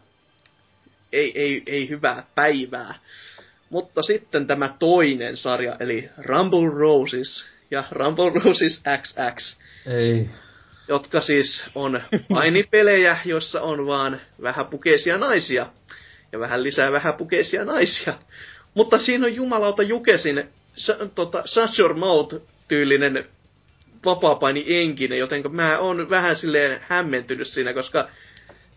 ei, ei, ei hyvää päivää. Mutta sitten tämä toinen sarja, eli Rumble Roses ja Rumble Roses XX. Ei. Jotka siis on painipelejä, jossa on vaan vähäpukeisia naisia. Ja vähän lisää vähäpukeisia naisia. Mutta siinä on jumalauta Jukesin tota, Shut Your Mouth-tyylinen vapaapaini enkinen, joten mä oon vähän silleen hämmentynyt siinä, koska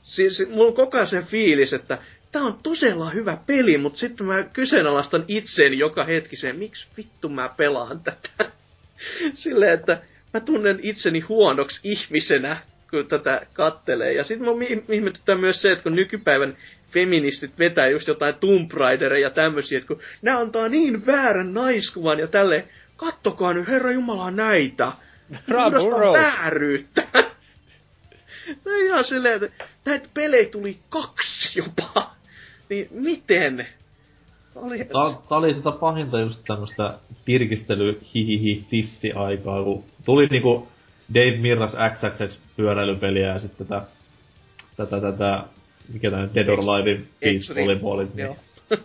siis, mulla on koko ajan se fiilis, että tää on todella hyvä peli, mutta sitten mä kyseenalaistan itseeni joka hetki sen, miksi vittu mä pelaan tätä. silleen, että mä tunnen itseni huonoksi ihmisenä, kun tätä kattelee. Ja sitten mä ihmetytään myös se, että kun nykypäivän feministit vetää just jotain Tomb ja tämmöisiä, että kun nämä antaa niin väärän naiskuvan ja tälle, kattokaa nyt Herra Jumala näitä. Puhdasta vääryyttä. no ihan silleen, että näitä pelejä tuli kaksi jopa. Niin miten? Oli... Tää, tää oli sitä pahinta just tämmöstä tirkistely hihihi tissi aikaa, kun tuli niinku Dave Mirras XXX pyöräilypeliä ja sitten tätä, tätä, tätä, mikä tää Dead or Alive Beach Volleyballit. Niin.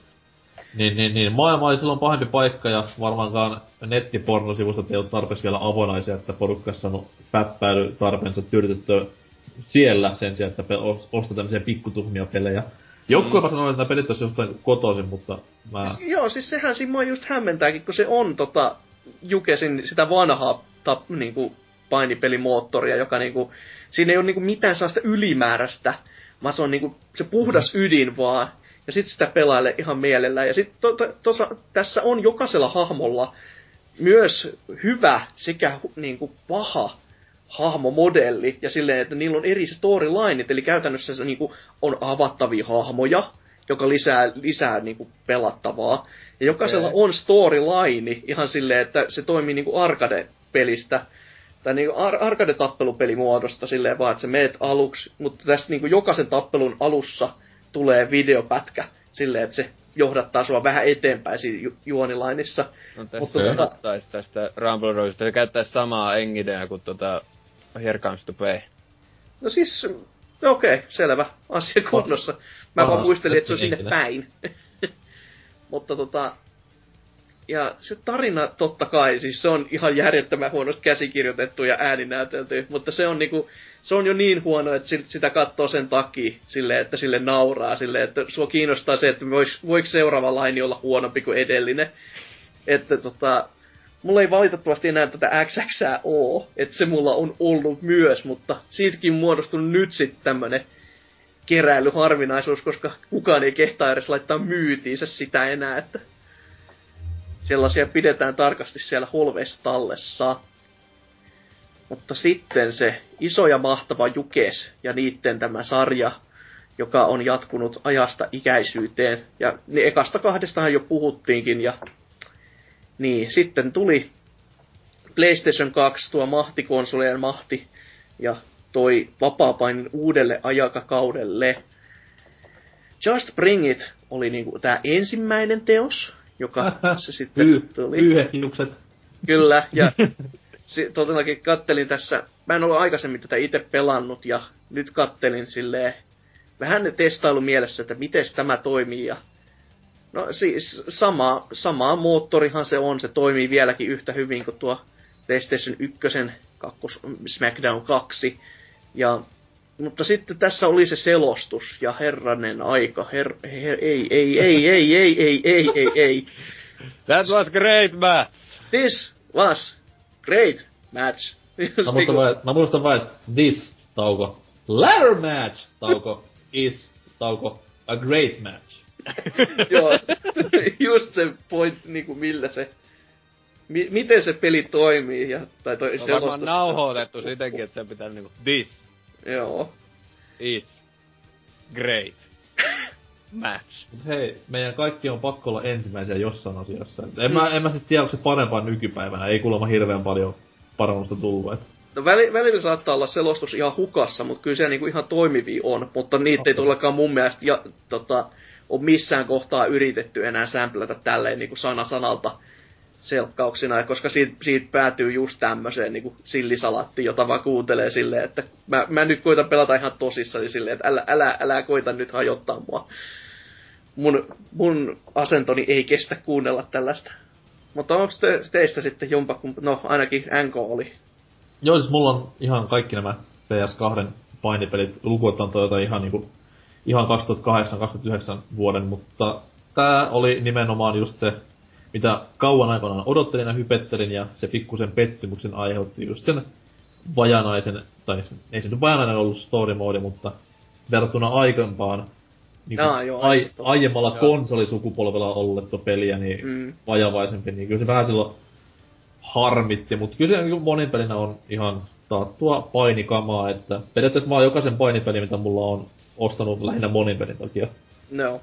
Niin, niin, niin. Maailma oli silloin pahempi paikka ja varmaankaan nettipornosivustot ei ole tarpeeksi vielä avonaisia, että porukka on saanut päppäily tarpeensa tyydytettyä siellä sen sijaan, että ostaa tämmöisiä pikkutuhmia pelejä. Joku mm. jopa sanoi, että nämä pelit olisi jostain kotoisin, mutta mä... Siis, joo, siis sehän siinä just hämmentääkin, kun se on tota Jukesin sitä vanhaa tap, niinku, painipelimoottoria, joka niinku, siinä ei ole niinku mitään sellaista ylimääräistä, vaan se on niinku, se puhdas mm. ydin vaan ja sitten sitä pelaile ihan mielellään. Ja sitten to, to, to, tässä on jokaisella hahmolla myös hyvä sekä niin kuin paha hahmomodelli, ja silleen, että niillä on eri storylineit, eli käytännössä se niin kuin, on avattavia hahmoja, joka lisää, lisää niin kuin, pelattavaa. Ja jokaisella okay. on storyline ihan silleen, että se toimii niin kuin arcade-pelistä, tai niin kuin ar- arcade-tappelupelimuodosta silleen vaan, että sä meet aluksi, mutta tässä niin kuin jokaisen tappelun alussa – tulee videopätkä silleen, että se johdattaa sua vähän eteenpäin siinä ju- juonilainissa. No Mutta tuota... tästä Rumble Roseista, se käyttää samaa engideä kuin tota Here Comes to Pay. No siis, okei, okay, selvä, asia kunnossa. Mä vaan muistelin, että se on sinne päin. Mutta tota, ja se tarina totta kai, siis se on ihan järjettömän huonosti käsikirjoitettu ja ääninäytelty, mutta se on niinku, se on jo niin huono, että sitä katsoo sen takia, sille, että sille nauraa, sille, että sua kiinnostaa se, että vois, voiko seuraava laini olla huonompi kuin edellinen. Että tota, mulla ei valitettavasti enää tätä XX oo, että se mulla on ollut myös, mutta siitäkin muodostunut nyt sitten tämmönen keräilyharvinaisuus, koska kukaan ei kehtaa edes laittaa myytiinsä sitä enää, että sellaisia pidetään tarkasti siellä holveissa tallessa. Mutta sitten se iso ja mahtava Jukes ja niitten tämä sarja joka on jatkunut ajasta ikäisyyteen. Ja niin ekasta kahdestahan jo puhuttiinkin, ja niin, sitten tuli PlayStation 2, tuo mahtikonsolien mahti, ja toi vapaapainin uudelle ajakakaudelle. Just Bring It oli niinku tää ensimmäinen teos, joka se sitten Pyy, tuli. pyyhekilukset. Kyllä, ja todellakin kattelin tässä, mä en ole aikaisemmin tätä itse pelannut, ja nyt kattelin silleen vähän testailu mielessä, että miten tämä toimii, ja No siis sama, sama moottorihan se on, se toimii vieläkin yhtä hyvin kuin tuo PlayStation 1 kakkos, SmackDown 2. Ja, mutta sitten tässä oli se selostus, ja herranen aika, her, her, ei, ei, ei, ei, ei, ei, ei, ei, ei. That was great match! This was great match. Mä muistan vain, mä muistan vain, että this, tauko, ladder match, tauko, is, tauko, a great match. Joo, just se point, niinku millä se, mi, miten se peli toimii, ja, tai toi Se on varmaan nauhoitettu sitenkin, että se pitää niinku this Joo. is great match. Mut hei, meidän kaikki on pakko olla ensimmäisiä jossain asiassa. En, mä, en mä siis tiedä, onko se parempaa nykypäivänä. Ei kuulemma hirveän paljon parannusta tullut. Et. No väli, välillä saattaa olla selostus ihan hukassa, mutta kyllä se niinku ihan toimivia on. Mutta niitä ei todellakaan mun mielestä ja, tota, ole missään kohtaa yritetty enää sämplätä tälleen niinku sana sanalta selkkauksina, koska siitä, siitä päätyy just tämmöiseen niinku sillisalatti, jota vaan kuuntelee silleen, että mä, mä nyt koitan pelata ihan tosissani silleen, että älä, älä, älä koita nyt hajottaa mua. Mun, mun asentoni ei kestä kuunnella tällaista. Mutta onko te, teistä sitten jompakumpi, no ainakin NK oli Joo, siis mulla on ihan kaikki nämä PS2 painipelit lukuottaen toita ihan niinku ihan 2008-2009 vuoden, mutta tää oli nimenomaan just se, mitä kauan aikanaan odottelin ja hypettelin, ja se pikkusen pettymyksen aiheutti just sen vajanaisen, tai ei se nyt vajanainen ollut story mode, mutta verrattuna aikempaan niin Aa, joo, ai, aiemmalla Joo. konsolisukupolvella olletta peliä, niin Mm. vajavaisempi, niin kyllä se vähän silloin harmitti, mutta kyllä se niin monin pelinä on ihan taattua painikamaa, että periaatteessa mä oon jokaisen painipeli, mitä mulla on ostanut lähinnä monin pelin takia. No.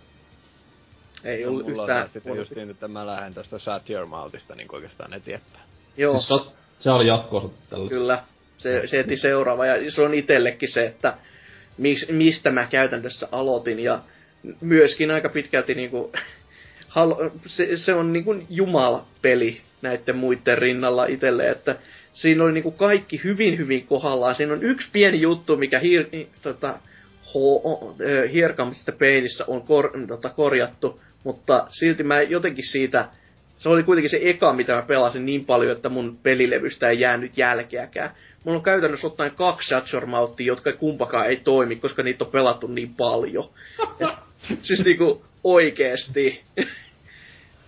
Ei ollut Mulla yhtään. sitten just niin, että mä lähden tästä Shut Your Mouthista niin oikeastaan eteenpäin. Joo, Siis se, se oli jatkoosa tälle. kyllä. Se, se heti seuraava. Ja se on itsellekin se, että mis, mistä mä käytännössä aloitin. Ja myöskin aika pitkälti niinku, se, se on niinku Jumala-peli näiden muiden rinnalla itselle, että siinä oli niinku kaikki hyvin hyvin kohdallaan. Siinä on yksi pieni juttu, mikä hir, tota, the Painissa on kor, tota, korjattu, mutta silti mä jotenkin siitä, se oli kuitenkin se eka, mitä mä pelasin niin paljon, että mun pelilevystä ei jäänyt jälkeäkään. Mulla on käytännössä ottaen kaksi Shadowmountia, jotka kumpakaan ei toimi, koska niitä on pelattu niin paljon. Et, siis niinku oikeesti.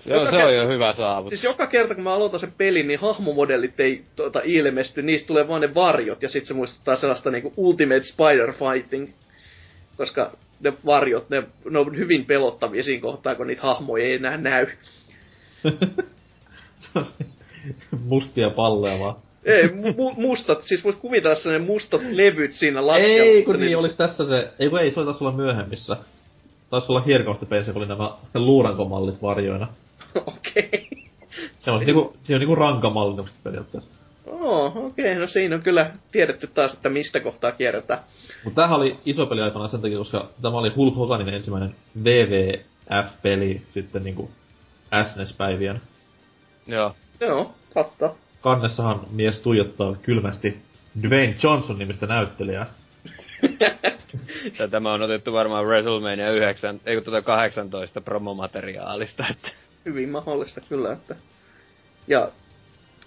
Joo, Joka se ker- on jo hyvä saavutus. Siis joka kerta, kun mä aloitan sen pelin, niin hahmomodellit ei tuota, ilmesty, niistä tulee vaan ne varjot, ja sitten se muistuttaa sellaista niinku Ultimate Spider Fighting, koska ne varjot, ne, ne on hyvin pelottavia siinä kohtaa, kun niitä hahmoja ei enää näy. Mustia palleja vaan. Ei, mu- mustat, siis voisi kuvitella sellainen mustat levyt siinä lattialla. Ei, kun niin, oliks tässä se... Ei kun ei, se oli taas olla myöhemmissä. Taisi olla hierkausta PC, kun oli nämä luurankomallit varjoina. Okei. Se on niinku, siinä on niinku rankamallennukset periaatteessa. Oh, okei, okay. no siinä on kyllä tiedetty taas, että mistä kohtaa kierretään. Mutta tämähän oli iso peli aikana sen takia, koska tämä oli Hulk Hoganin ensimmäinen WWF-peli sitten niinku SNES-päivien. Joo. Joo, totta. Kannessahan mies tuijottaa kylmästi Dwayne Johnson nimistä näyttelijää. Tämä on otettu varmaan WrestleMania 9, ei kun tuota 18 promomateriaalista, että Hyvin mahdollista kyllä, että... Ja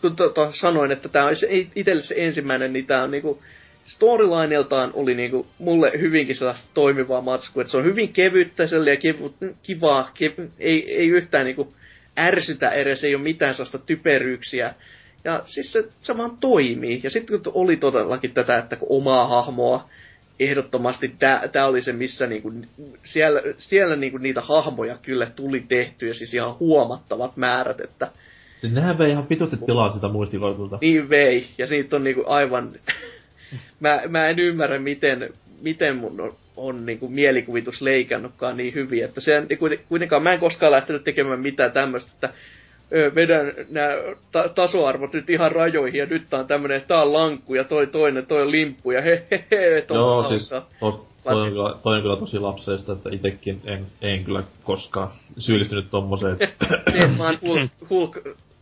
kun tota, sanoin, että tämä olisi itselle se ensimmäinen, niin tämä on niinku... Storylineiltaan oli niinku mulle hyvinkin sellaista toimivaa matskua, että se on hyvin kevyttä ja kivu, kivaa, kev, ei, ei yhtään niinku ärsytä edes, ei ole mitään sellaista typeryyksiä. Ja siis se, se vaan toimii. Ja sitten kun oli todellakin tätä, että kun omaa hahmoa, ehdottomasti tämä oli se, missä niinku, siellä, siellä niinku niitä hahmoja kyllä tuli tehtyä, siis ihan huomattavat määrät, että Siis nehän vei ihan pitusti tilaa sitä muistikortilta. niin vei. Ja siitä on niinku aivan... mä, mä en ymmärrä, miten, miten mun on on niinku mielikuvitus leikannutkaan niin hyvin, että se kuitenkaan, mä en koskaan lähtenyt tekemään mitään tämmöistä, että ö, vedän nämä ta- tasoarvot nyt ihan rajoihin, ja nyt tää on tämmönen, tää on lankku, ja toi toinen, toi on limppu, ja he he he, Joo, siis tos, toi, on kyllä, toi on kyllä tosi lapseista, että itekin en, en kyllä koskaan syyllistynyt tommoseen. en vaan Hulk, Hulk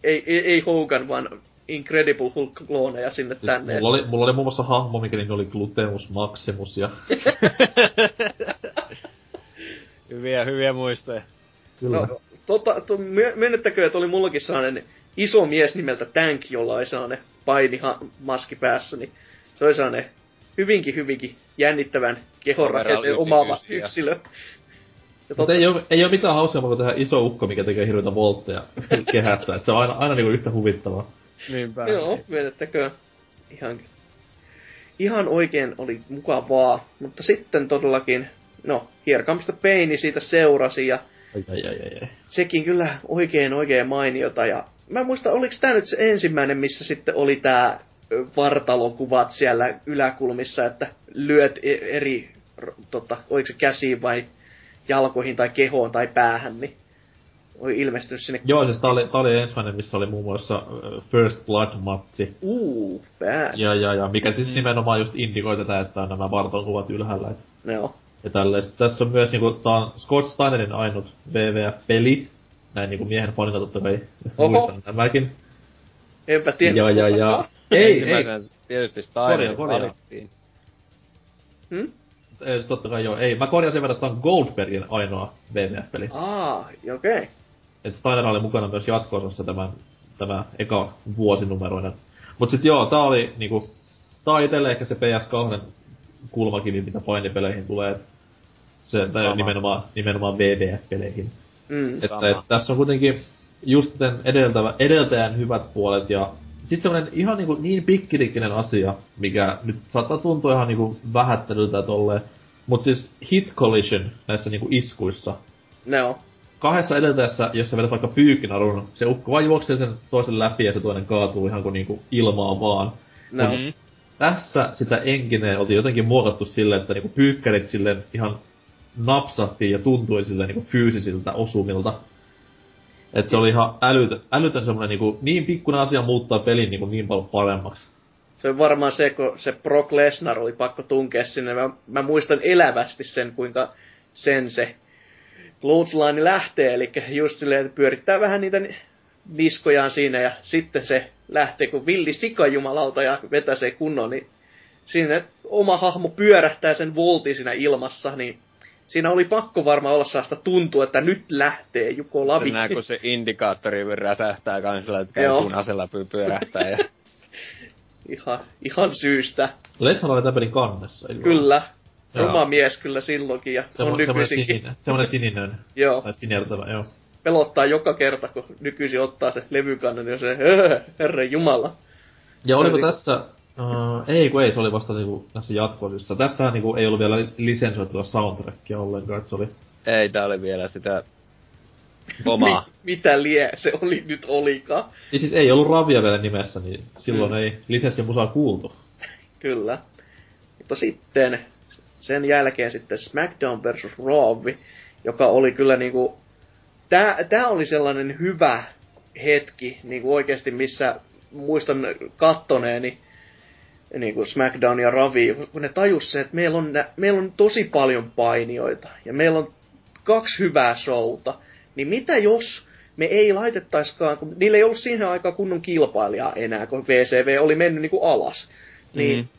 ei, ei, ei Hogan, vaan Incredible Hulk-klooneja sinne siis tänne. Mulla oli, mulla oli muun muassa hahmo, mikä nimi oli Gluteus Maximus ja... hyviä, hyviä muistoja. Kyllä. No, tota, to, myönnettäkö, että oli mullakin sellainen iso mies nimeltä Tank, jolla oli sellainen painimaski päässä, niin se oli sellainen hyvinkin, hyvinkin jännittävän kehonrakenteen omaava yksilö. Mutta ei, ole, ei ole mitään hauskaa kuin tehdä iso ukko, mikä tekee hirveitä voltteja kehässä. Et se on aina, aina niinku yhtä huvittavaa. Niinpä. Joo, myönnettäkö. Ihan, ihan oikein oli mukavaa. Mutta sitten todellakin, no, the Pain siitä seurasi ja ai, ai, ai, ai. sekin kyllä oikein oikein mainiota. Ja mä en muista, oliko tämä nyt se ensimmäinen, missä sitten oli tämä vartalokuvat siellä yläkulmissa, että lyöt e- eri, tota, oliko se käsiin vai jalkoihin tai kehoon tai päähän, niin oli ilmestynyt sinne. Joo, siis tää oli, tää oli ensimmäinen, missä oli muun muassa First Blood-matsi. Uu, bad. Ja, ja, ja, mikä siis mm. nimenomaan just indikoi tätä, että on nämä vartalonkuvat ylhäällä. Et, Joo. Ja tälleen. Tässä on myös niinku, tää on Scott Steinerin ainut WWF-peli. Näin niinku miehen fanina totta kai Oho. muistan nämäkin. Enpä tiedä. Ja, ja, ja. ei, ei. Tietysti Steiner valittiin. Hmm? Ei, siis totta kai joo. Ei, mä korjasin verran, että on Goldbergin ainoa WWF-peli. Aa, okei. Okay. Et Steiner oli mukana myös jatko-osassa tämän, tämä eka vuosinumeroinen. Mut sit joo, tää oli niinku, tää on itelle ehkä se PS2 kulmakivi, mitä painipeleihin tulee. Se, tai nimenomaan, nimenomaan WWF-peleihin. Mm, että, et, tässä on kuitenkin just edeltävä, edeltäjän hyvät puolet ja sitten semmonen ihan niinku niin pikkirikkinen asia, mikä nyt saattaa tuntua ihan niinku vähättelyltä tolleen, mut siis hit collision näissä niinku iskuissa. No. Kahdessa edeltäjässä, jos sä vedät vaikka pyykkinarun, se ukko vaan juoksee sen toisen läpi ja se toinen kaatuu ihan kuin niinku ilmaa vaan. No. Mm-hmm. Tässä sitä enkineen oltiin jotenkin muokattu silleen, että niinku pyykkärit silleen ihan napsahti ja tuntui silleen niinku fyysisiltä osumilta. Et se oli ihan älytön, älytön semmonen niinku, niin pikkuinen asia muuttaa pelin niinku niin paljon paremmaksi. Se on varmaan se, kun se Brock Lesnar oli pakko tunkea sinne. Mä, mä muistan elävästi sen, kuinka sen se clothesline lähtee, eli just silleen, että pyörittää vähän niitä niskojaan siinä ja sitten se lähtee kun villi sikajumalalta ja vetää se kunnon, niin siinä oma hahmo pyörähtää sen voltin siinä ilmassa, niin siinä oli pakko varmaan olla sellaista tuntua, että nyt lähtee Juko Lavi. Nää, kun se indikaattori räsähtää kansilla, että käy punaisella pyörähtää. Ja... ihan, ihan syystä. Lesnar oli tämän kannessa. Ilman. Kyllä. Joo. Oma mies kyllä silloinkin ja Semmo, on nykyisinkin. Sininen, semmoinen sininen. joo. Tai sinertävä, joo. Pelottaa joka kerta, kun nykyisin ottaa se levykannon, niin se, herre jumala. Ja oliko tässä Uh, ei kun ei, se oli vasta niinku tässä jatkoisissa. Tässähän niinku ei ollut vielä lisensoitua soundtrackia ollenkaan, että se oli... Ei, tää oli vielä sitä omaa. Mi- mitä lie se oli nyt olikaan? Ja siis ei ollut Ravia vielä nimessä, niin silloin mm. ei lisenssimusaa kuultu. Kyllä. Mutta sitten sen jälkeen sitten SmackDown vs. Raw, joka oli kyllä niinku... Tää, tää oli sellainen hyvä hetki, niinku oikeasti missä muistan kattoneeni niin kuin SmackDown ja Ravi, kun ne tajus se, että meillä on, meillä on tosi paljon painioita ja meillä on kaksi hyvää showta, niin mitä jos me ei laitettaiskaan, kun niillä ei ollut siihen aikaan kunnon kilpailijaa enää, kun VCV oli mennyt niin kuin alas, niin mm-hmm.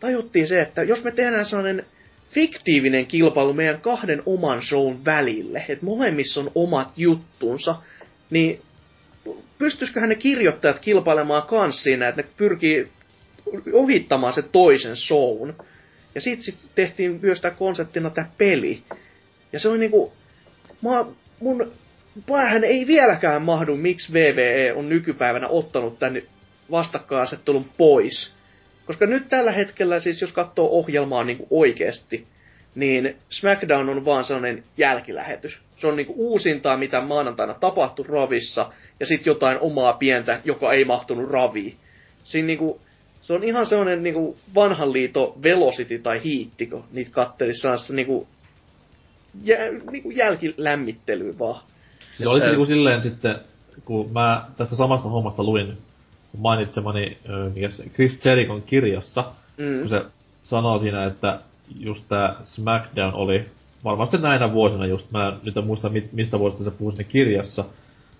tajuttiin se, että jos me tehdään sellainen fiktiivinen kilpailu meidän kahden oman shown välille, että molemmissa on omat juttunsa, niin pystyisiköhän ne kirjoittajat kilpailemaan kanssa siinä, että ne pyrkii ohittamaan se toisen shown. Ja sitten sit tehtiin myös tämä konseptina tämä peli. Ja se on niinku, mä, mun päähän ei vieläkään mahdu, miksi VVE on nykypäivänä ottanut tänne vastakkainasettelun pois. Koska nyt tällä hetkellä, siis jos katsoo ohjelmaa niin oikeasti, niin SmackDown on vaan sellainen jälkilähetys. Se on niinku uusintaa, mitä maanantaina tapahtui Ravissa, ja sitten jotain omaa pientä, joka ei mahtunut Raviin. Siinä niinku, se on ihan sellainen niinku vanhan liito Velocity tai Hiitti, kun niitä kattelissa se niinku, jä, niinku jälkilämmittely vaan. Ja oli se niinku silleen sitten, kun mä tästä samasta hommasta luin mainitsemani mikä se, Chris Jerichon kirjassa, mm. kun se sanoo siinä, että just tää SmackDown oli varmasti näinä vuosina just, mä nyt en muista mistä vuosista se puhui siinä kirjassa,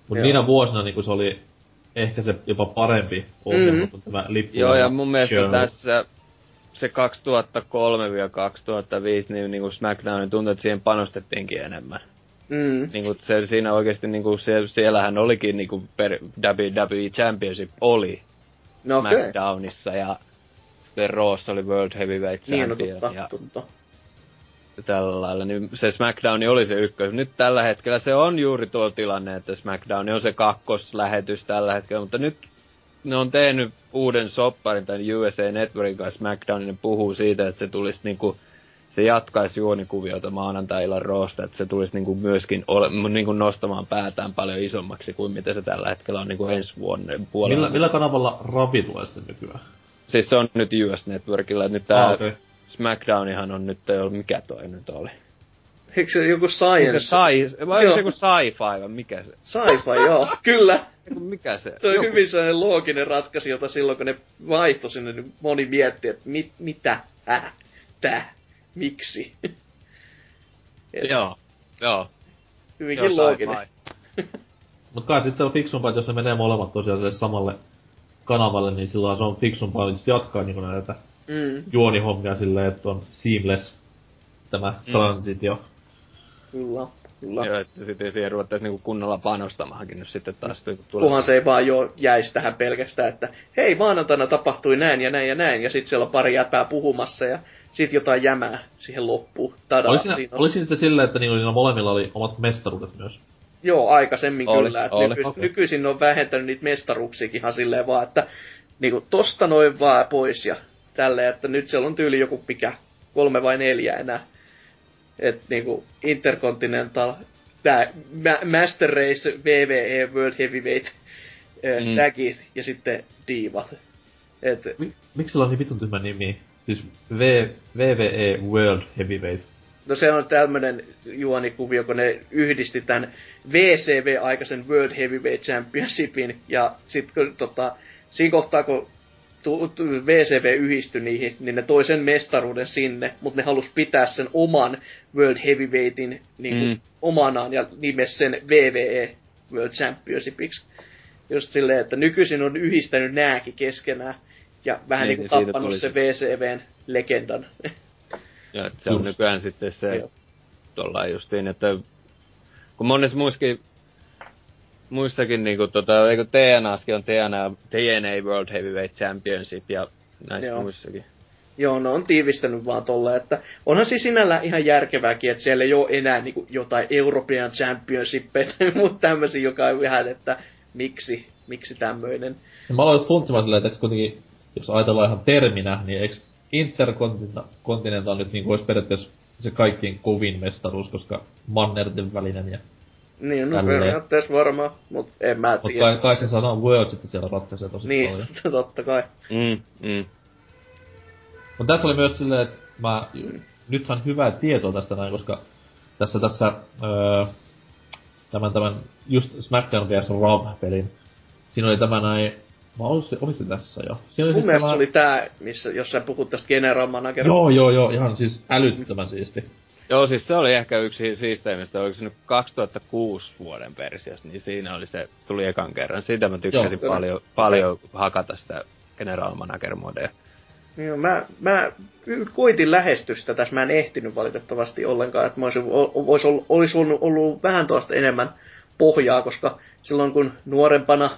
mutta niinä vuosina niin se oli ehkä se jopa parempi ohjelma mm-hmm. kuin tämä lippu. Joo, ja mun mielestä show. tässä se 2003-2005, niin, niin kuin SmackDownin tuntui, että siihen panostettiinkin enemmän. Mm. Niin kuin se, siinä oikeasti niin kuin se, siellähän olikin niin kuin per, WWE Championship oli no, okay. SmackDownissa ja sitten Rawssa oli World Heavyweight Champion. Niin, no, totta, ja, totta tällä lailla, niin se SmackDown oli se ykkös. Nyt tällä hetkellä se on juuri tuo tilanne, että SmackDown on se kakkoslähetys tällä hetkellä, mutta nyt ne on tehnyt uuden sopparin tämän USA Networkin kanssa SmackDownin, ne puhuu siitä, että se tulisi niinku, se jatkaisi juonikuviota maanantai-illan roosta, että se tulisi niinku myöskin ole, niinku nostamaan päätään paljon isommaksi kuin mitä se tällä hetkellä on niinku ensi vuonna puolella. Millä, millä kanavalla Ravi tulee sitten nykyään? Siis se on nyt US Networkilla, nyt tää ah, okay. SmackDownihan on nyt, mikä toi nyt oli? Eikö se joku science? Sai, vai se joku sci-fi vai mikä se? Sci-fi, joo, kyllä. mikä se? Se on joku. hyvin sellainen looginen ratkaisu, jota silloin kun ne vaihtoi sinne, niin moni mietti, että mit, mitä, äh, tää, miksi. Et, joo, joo. Hyvinkin joo, looginen. Mutta kai sitten on fiksumpaa, että jos se menee molemmat tosiaan sille samalle kanavalle, niin silloin se on fiksumpaa jatkaa niin näitä mm. juonihommia silleen, että on seamless tämä mm. transitio. Kyllä. Kyllä. Joo, että sitten siihen ruvettaisiin niinku kunnolla panostamaankin nyt sitten taas. Kunhan se ei vaan jo jäisi tähän pelkästään, että hei maanantaina tapahtui näin ja näin ja näin, ja sitten siellä on pari jäpää puhumassa, ja sitten jotain jämää siihen loppuun. Tada, oli, siinä, oli sitten silleen, että niillä molemmilla oli omat mestaruudet myös? Joo, aikaisemmin oli, kyllä. Oli, nykyisin, okay. nykyisin ne on vähentänyt niitä mestaruuksiakin ihan silleen vaan, että niinku tosta noin vaan pois ja tälle, että nyt siellä on tyyli joku mikä, kolme vai neljä enää. että niinku Intercontinental, tää Master Race, VVE, World Heavyweight, mm. tagit ja sitten Divat. Et, Miksi sillä on niin vitun tyhmä nimi? Siis v, VVE World Heavyweight. No se on tämmönen juonikuvio, kun ne yhdisti tämän VCV-aikaisen World Heavyweight Championshipin, ja sitten kun tota, siinä kohtaa, kun VCV yhdistyi niihin, niin ne toi sen mestaruuden sinne, mutta ne halus pitää sen oman World Heavyweightin niin kuin, mm. omanaan ja nimes sen VVE World Championshipiksi. Just silleen, että nykyisin on yhdistänyt nääkin keskenään ja vähän niin, niin kuin tappannut se VCVn legendan. Ja se on nykyään sitten se, tuolla justiin, että kun monessa muissakin muissakin niinku tota, eikö TNAskin on TNA, TNA World Heavyweight Championship ja näissä Joo. muissakin. Joo, ne on tiivistänyt vaan tolle, että onhan siis sinällä ihan järkevääkin, että siellä ei ole enää niinku jotain European Championship mutta tämmöisiä, joka on vähän, että miksi, miksi tämmöinen. Ja mä aloin just funtsimaan silleen, että kuitenkin, jos ajatellaan ihan terminä, niin eikö Intercontinental nyt niin olisi periaatteessa se kaikkien kovin mestaruus, koska mannerten välinen ja niin, no periaatteessa varmaan, mutta en mä tiedä. Mutta kai, kai se sana World sitten siellä ratkaisee tosi niin, paljon. Niin, totta kai. Mm, mm. Mutta tässä oli myös silleen, että mä mm. nyt saan hyvää tietoa tästä näin, koska tässä tässä öö, tämän, tämän just SmackDown vs. Raw-pelin, siinä oli tämä näin, Mä olisin, oliko se tässä jo? Siinä oli Mun siis mielestä tämä... oli tää, missä, jos sä puhut tästä General Manager. Joo, joo, joo, ihan siis älyttömän siisti. Joo, siis se oli ehkä yksi siisteimmistä, oliko se nyt 2006 vuoden versiossa, niin siinä oli se, tuli ekan kerran. Siitä mä tykkäsin Joo, paljon, paljon hakata sitä General Manager modea. Niin, mä, mä koitin lähestystä tässä, mä en ehtinyt valitettavasti ollenkaan, että mä olisin, olisi, ollut, olisi ollut, ollut vähän tuosta enemmän pohjaa, koska silloin kun nuorempana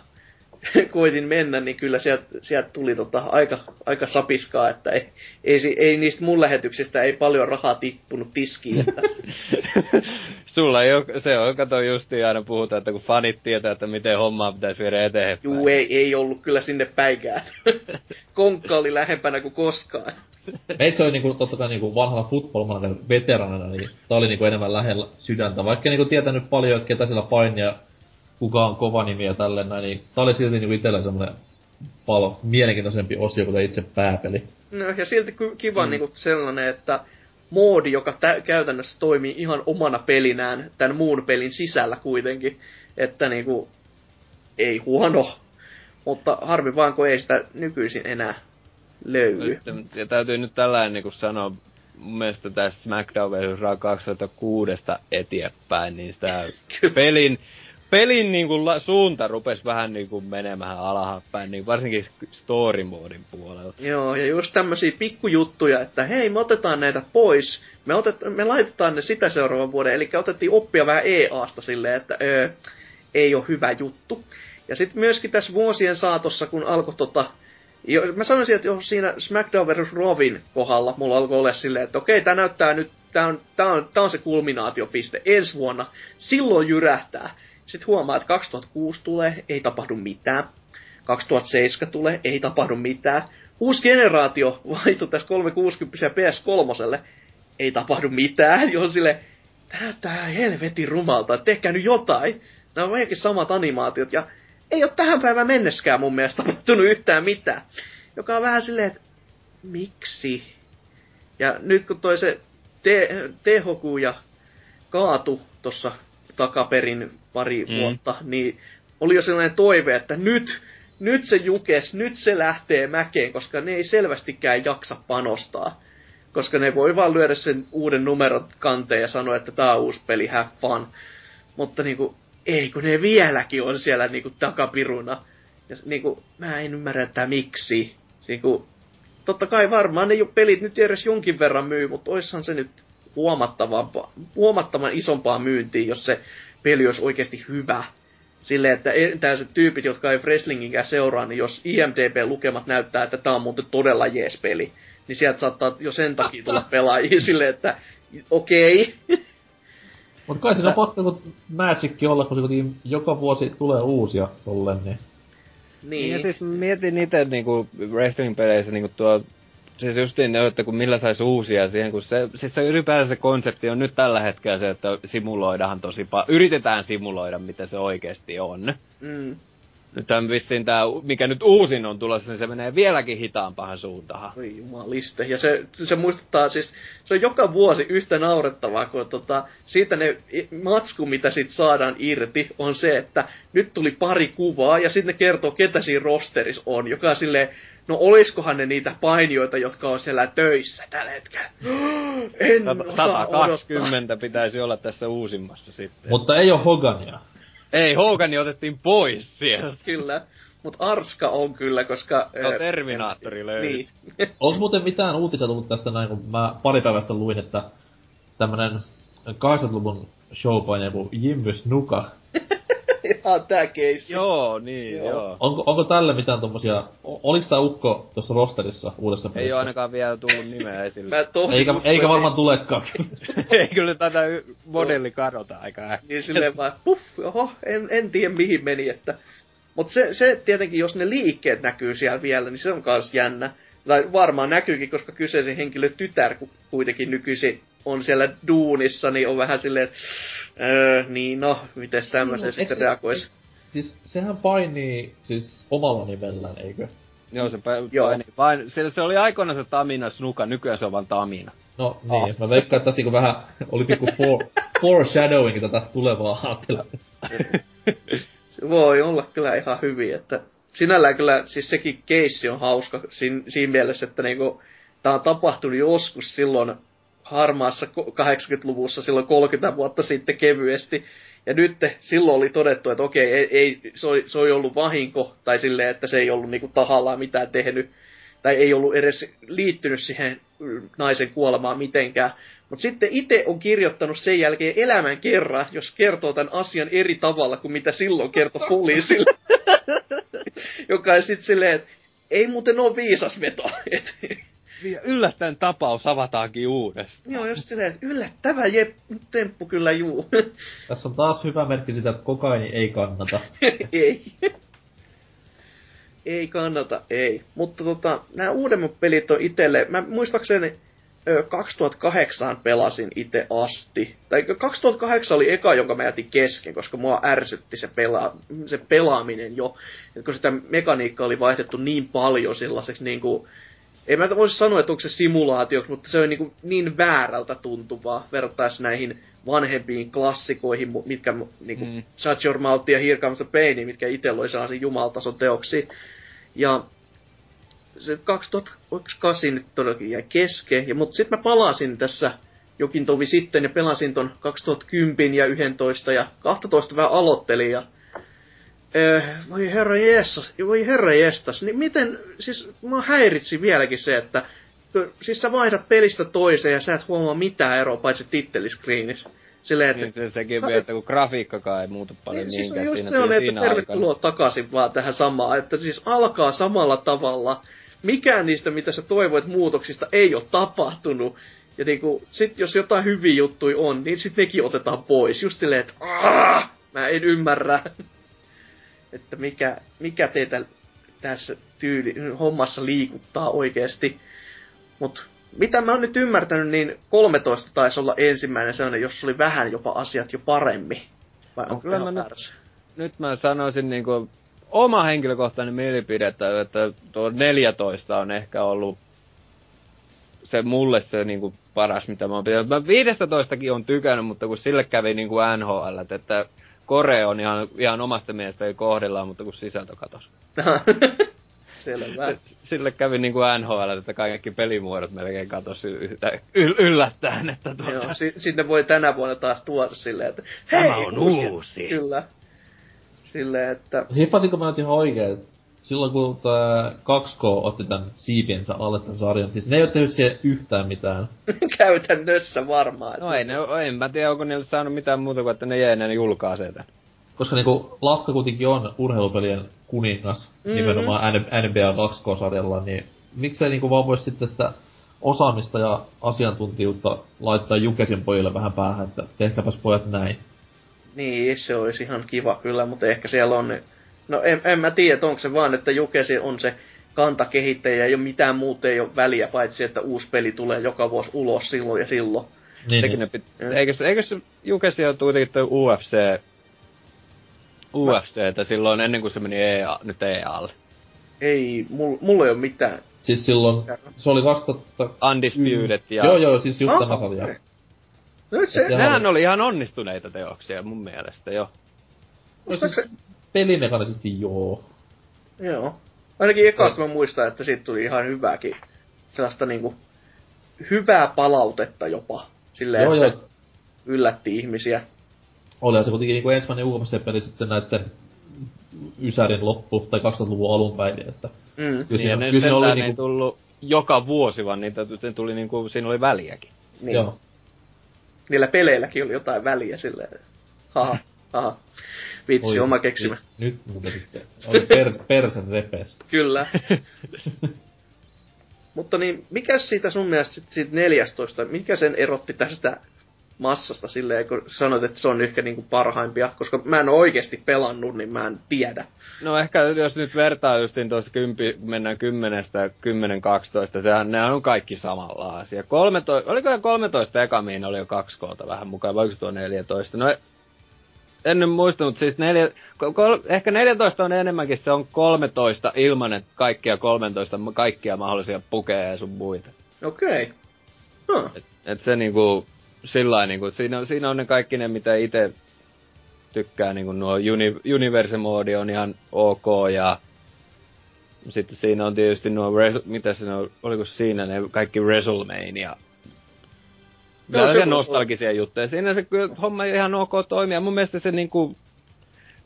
koitin mennä, niin kyllä sieltä, sieltä tuli tota aika, aika sapiskaa, että ei, ei, ei niistä mun lähetyksistä ei paljon rahaa tippunut tiskiin. Että... Sulla ei ole, se on, kato justiin aina puhutaan, että kun fanit tietää, että miten hommaa pitäisi viedä eteenpäin. Juu, ei, ei ollut kyllä sinne päikään. Konkka oli lähempänä kuin koskaan. Meitsi oli niinku, totta kai niinku vanhalla football veteranina, niin tää oli niinku enemmän lähellä sydäntä. Vaikka niinku tietänyt paljon, ketä siellä painia kuka on kova nimi ja tälleen näin, niin tää oli silti niinku itellä semmonen paljon mielenkiintoisempi osio kuin itse pääpeli. No ja silti kiva Mm. niinku sellainen, että moodi, joka tä- käytännössä toimii ihan omana pelinään tämän muun pelin sisällä kuitenkin. Että niinku, ei huono. Mutta harmi vaan, kun ei sitä nykyisin enää löydy. Nyt, ja täytyy nyt tällainen niin sanoa, mun mielestä tässä SmackDown vs. Raw 2006 eteenpäin, niin sitä pelin, pelin niin kuin, la, suunta rupesi vähän niin menemään alhapäin, niin varsinkin story moodin puolella. Joo, ja just tämmöisiä pikkujuttuja, että hei, me otetaan näitä pois, me, otet, me laitetaan ne sitä seuraavan vuoden, eli otettiin oppia vähän EAsta silleen, että öö, ei ole hyvä juttu. Ja sitten myöskin tässä vuosien saatossa, kun alkoi tota, jo, mä sanoisin, että jo siinä SmackDown vs. Rovin kohdalla mulla alkoi olla silleen, että okei, tää näyttää nyt, tää on, tää on, tää on se kulminaatiopiste ensi vuonna, silloin jyrähtää. Sitten huomaa, että 2006 tulee, ei tapahdu mitään. 2007 tulee, ei tapahdu mitään. Uusi generaatio vaihtui tässä 360 ja PS3, ei tapahdu mitään. Jo sille, tää näyttää helvetin rumalta, tehkää nyt jotain. Nämä on vaikka samat animaatiot ja ei ole tähän päivään menneskään mun mielestä tapahtunut yhtään mitään. Joka on vähän silleen, että miksi? Ja nyt kun toi se tehoku ja kaatu tuossa takaperin pari Mm. vuotta, niin oli jo sellainen toive, että nyt, nyt se jukes, nyt se lähtee mäkeen, koska ne ei selvästikään jaksa panostaa. Koska ne voi vaan lyödä sen uuden numerot kanteen ja sanoa, että tää on uusi peli, have fun. Mutta niinku, ei kun ne vieläkin on siellä niinku takapiruna. Ja niinku, mä en ymmärrä, että miksi. Niinku, totta kai varmaan ne pelit nyt edes jonkin verran myy, mutta oishan se nyt huomattavan, huomattavan isompaa myyntiä, jos se peli olisi oikeasti hyvä. Silleen, että tällaiset tyypit, jotka ei wrestlinginkään seuraa, niin jos IMDB-lukemat näyttää, että tämä on muuten todella jees peli, niin sieltä saattaa jo sen takia tulla pelaajia silleen, että okei. Mut kai siinä on pakko joku Magicki olla, kun joka vuosi tulee uusia tolleen, niin... Niin. Ja niin. siis mietin itse niinku wrestling-peleissä niinku tuo, siis justiin ne, että kun millä sais uusia siihen, kun se, siis se ylipäänsä se konsepti on nyt tällä hetkellä se, että simuloidaan tosi paljon, yritetään simuloida mitä se oikeasti on. Mm. Nyt tämän vissiin tää, mikä nyt uusin on tulossa, niin se menee vieläkin hitaampaan suuntaan. Oi jumaliste. Ja se, se muistuttaa siis, se on joka vuosi yhtä naurettavaa, kun tota, siitä ne matsku, mitä sit saadaan irti, on se, että nyt tuli pari kuvaa, ja sitten ne kertoo, ketä siinä rosterissa on, joka on silleen, no oliskohan ne niitä painijoita, jotka on siellä töissä tällä hetkellä. En osaa odottaa. 120 pitäisi olla tässä uusimmassa sitten. Mutta ei oo Hogania. Ei, Hogani otettiin pois sieltä. Kyllä. Mutta Arska on kyllä, koska... No, ää, Terminaattori löytyi. Niin. Onko muuten mitään uutisia tullut tästä näin, kun mä pari päivästä luin, että tämmönen 80-luvun showpaine joku Jimmy Snuka. Ihan tää keissi. Joo, niin, joo. Joo. Onko, onko tälle mitään tommosia, oliks tää ukko tuossa rosterissa uudessa Ei pelissä? ole ainakaan vielä tullut nimeä esille. Mä Eikä, eikä varmaan tulekaan. Ei kyllä tätä modelli kadota aika äkkiä. Niin silleen vaan, puff, oho, en, en tiedä mihin meni, että... Mutta se, se tietenkin, jos ne liikkeet näkyy siellä vielä, niin se on kans jännä. Tai varmaan näkyykin, koska kyseisen henkilön tytär ku- kuitenkin nykyisin on siellä duunissa, niin on vähän silleen, että öö, niin no, miten tämmöiseen Eikö sitten se- reagoisi. Siis sehän painii siis omalla nimellään, eikö? Joo, se pä- Joo. paini. Vain, se, se oli aikoinaan se Tamina Snuka, nykyään se on vaan Tamina. No niin, mä veikkaan, että tässä niinku vähän oli pikku for, foreshadowing tätä tulevaa ajatella. Se voi olla kyllä ihan hyvin, että sinällään kyllä, siis sekin keissi on hauska siinä, siinä mielessä, että niinku, tää on tapahtunut joskus silloin harmaassa ko- 80-luvussa, silloin 30 vuotta sitten kevyesti. Ja nyt silloin oli todettu, että okei, ei, ei se, oli, se oli ollut vahinko, tai silleen, että se ei ollut niinku tahallaan mitään tehnyt, tai ei ollut edes liittynyt siihen naisen kuolemaan mitenkään. Mutta sitten itse on kirjoittanut sen jälkeen elämän kerran, jos kertoo tämän asian eri tavalla kuin mitä silloin kertoi poliisille. Joka on sitten silleen, että ei muuten ole viisas veto. Ja yllättäen tapaus avataankin uudestaan. joo, just silleen, että yllättävä jep, temppu kyllä juu. Tässä on taas hyvä merkki sitä, että kokaini ei kannata. ei. ei kannata, ei. Mutta tota, nämä uudemmat pelit on itelle, mä muistaakseni ö, 2008 pelasin itse asti. Tai 2008 oli eka, jonka mä jätin kesken, koska mua ärsytti se, pela, se pelaaminen jo. Et kun sitä mekaniikkaa oli vaihdettu niin paljon sellaiseksi niin kuin, ei mä voisi sanoa, että onko se simulaatioksi, mutta se on niin, niin väärältä tuntuvaa verrattaessa näihin vanhempiin klassikoihin, mitkä niin kuin mm. Shut Your Mouth ja Here Comes the Pain, mitkä itsellä oli sellaisia jumaltason teoksia. Ja se 2008 nyt todellakin jäi kesken, ja, mutta sitten mä palasin tässä jokin tovi sitten ja pelasin ton 2010 ja 11 ja 12 vähän aloittelin ja voi herra Jeesus, voi herra Jestas, niin miten, siis mä häiritsi vieläkin se, että siis sä vaihdat pelistä toiseen ja sä et huomaa mitään eroa paitsi titteliskriinissä. Silleen, että... Niin se sekin vielä, että kun grafiikkakaan ei muutu paljon niin, siis just se on, että tervetuloa aikana. takaisin vaan tähän samaan, että siis alkaa samalla tavalla. Mikään niistä, mitä sä toivoit muutoksista, ei ole tapahtunut. Ja niinku, sit jos jotain hyviä juttuja on, niin sit nekin otetaan pois. Just silleen, että Aah! mä en ymmärrä että mikä, mikä teitä tässä tyyli, hommassa liikuttaa oikeasti. Mutta mitä mä oon nyt ymmärtänyt, niin 13 taisi olla ensimmäinen sellainen, jos oli vähän jopa asiat jo paremmin. Vai no, kyllä mä nyt, nyt mä sanoisin niinku oma henkilökohtainen mielipide, että, että tuo 14 on ehkä ollut se mulle se niinku paras, mitä mä oon pitänyt. Mä 15 on tykännyt, mutta kun sille kävi niinku NHL, että Kore on ihan, ihan omasta mielestä ei kohdellaan, mutta kun sisältö katosi. Selvä. Sille kävi niin kuin NHL, että kaikki pelimuodot melkein katosi y- yllättäen. Että tuota... Joo, si- sitten voi tänä vuonna taas tuoda silleen, että hei, Tämä on uusi. uusi. Kyllä. Silleen, että... Hiffasinko mä nyt ihan oikein, silloin kun tämä 2K otti tän siipiensä alle tän sarjan, siis ne ei ole tehnyt siihen yhtään mitään. Käytännössä varmaan. No ei, ne, en mä tiedä, onko niille saanut mitään muuta kuin, että ne jäi ne julkaisee tän. Koska niinku Lakka kuitenkin on urheilupelien kuningas, mm-hmm. nimenomaan NBA 2K-sarjalla, niin miksei niinku vaan voisi sitten sitä osaamista ja asiantuntijuutta laittaa Jukesin pojille vähän päähän, että tehtäpäs pojat näin. Niin, se olisi ihan kiva kyllä, mutta ehkä siellä on No en, en mä tiedä, onko se vaan, että Jukesi on se kantakehittäjä ja mitään muuta ei ole väliä, paitsi että uusi peli tulee joka vuosi ulos silloin ja silloin. Niin, niin. Ne pit... eikö, eikö se Jukesi on kuitenkin toi UFC, UFC, että silloin ennen kuin se meni EA, nyt EAlle? Ei, mulla, mulla ei ole mitään. Siis silloin, se oli 2000... Undisputed ja... Joo, joo, siis just oh, tämä sarja. Okay. No, se... Nehän oli ihan onnistuneita teoksia mun mielestä, jo. No, siis, pelimekanisesti joo. Joo. Ainakin ekasta mä muistan, että siitä tuli ihan hyvääkin. Sellaista niinku hyvää palautetta jopa. Silleen, joo, että joo. yllätti ihmisiä. Oli se kuitenkin niinku ensimmäinen UFC-peli sitten näiden Ysärin loppu, tai 2000-luvun alun päin, että... Mm. Kyllä niin, siinä, kyllä oli niinku... tullut joka vuosi, vaan niitä tuli niinku, siinä oli väliäkin. Niin. Joo. Niillä peleilläkin oli jotain väliä silleen. Haha, haha. Vitsi, Oi, oma keksimä. Nyt, nyt muuten sitten. Oli pers, persen repes. Kyllä. Mutta niin, mikä siitä sun mielestä sit, siitä 14, mikä sen erotti tästä massasta silleen, kun sanoit, että se on ehkä niinku parhaimpia, koska mä en ole oikeasti pelannut, niin mä en tiedä. No ehkä jos nyt vertaa justiin tuossa kympi, mennään kymmenestä, kymmenen, kaksitoista, sehän ne on kaikki samalla asia. 13, oliko 13 eka, mihin oli jo kaksi koota vähän mukaan, vai tuo 14? No en nyt muista, mutta siis neljä, kol, ehkä 14 on enemmänkin, se on 13 ilman, että kaikkia 13, kaikkia mahdollisia pukeja ja sun muita. Okei. Okay. Huh. Et, et se niinku, sillä niinku, siinä, siinä on ne kaikki ne, mitä itse tykkää, niinku nuo uni, Universe-moodi on ihan ok ja sitten siinä on tietysti nuo, mitä se on, oliko siinä ne kaikki WrestleMania Tällaisia nostalgisia juttuja. Siinä se kyllä homma ihan ok toimia. Mun mielestä se niinku...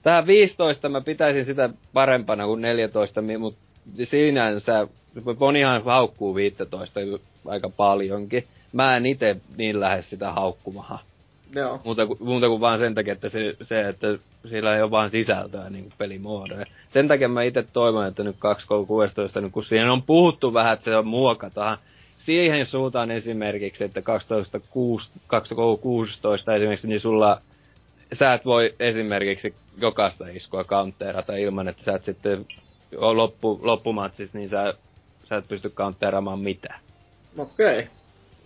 Tähän 15 mä pitäisin sitä parempana kuin 14, mutta sinänsä monihan haukkuu 15 aika paljonkin. Mä en itse niin lähde sitä haukkumahan. Joo. Muuta, kuin, muuta kuin vaan sen takia, että se, se että sillä ei ole vaan sisältöä niin pelimuodoja. Sen takia mä itse toivon, että nyt 2K16, niin kun siihen on puhuttu vähän, että se on muokataan, siihen suuntaan esimerkiksi, että 2016 esimerkiksi, niin sulla sä et voi esimerkiksi jokaista iskua counterata ilman, että sä et sitten loppu, loppumatsissa, niin sä, sä et pysty counteraamaan mitään. Okei. Okay.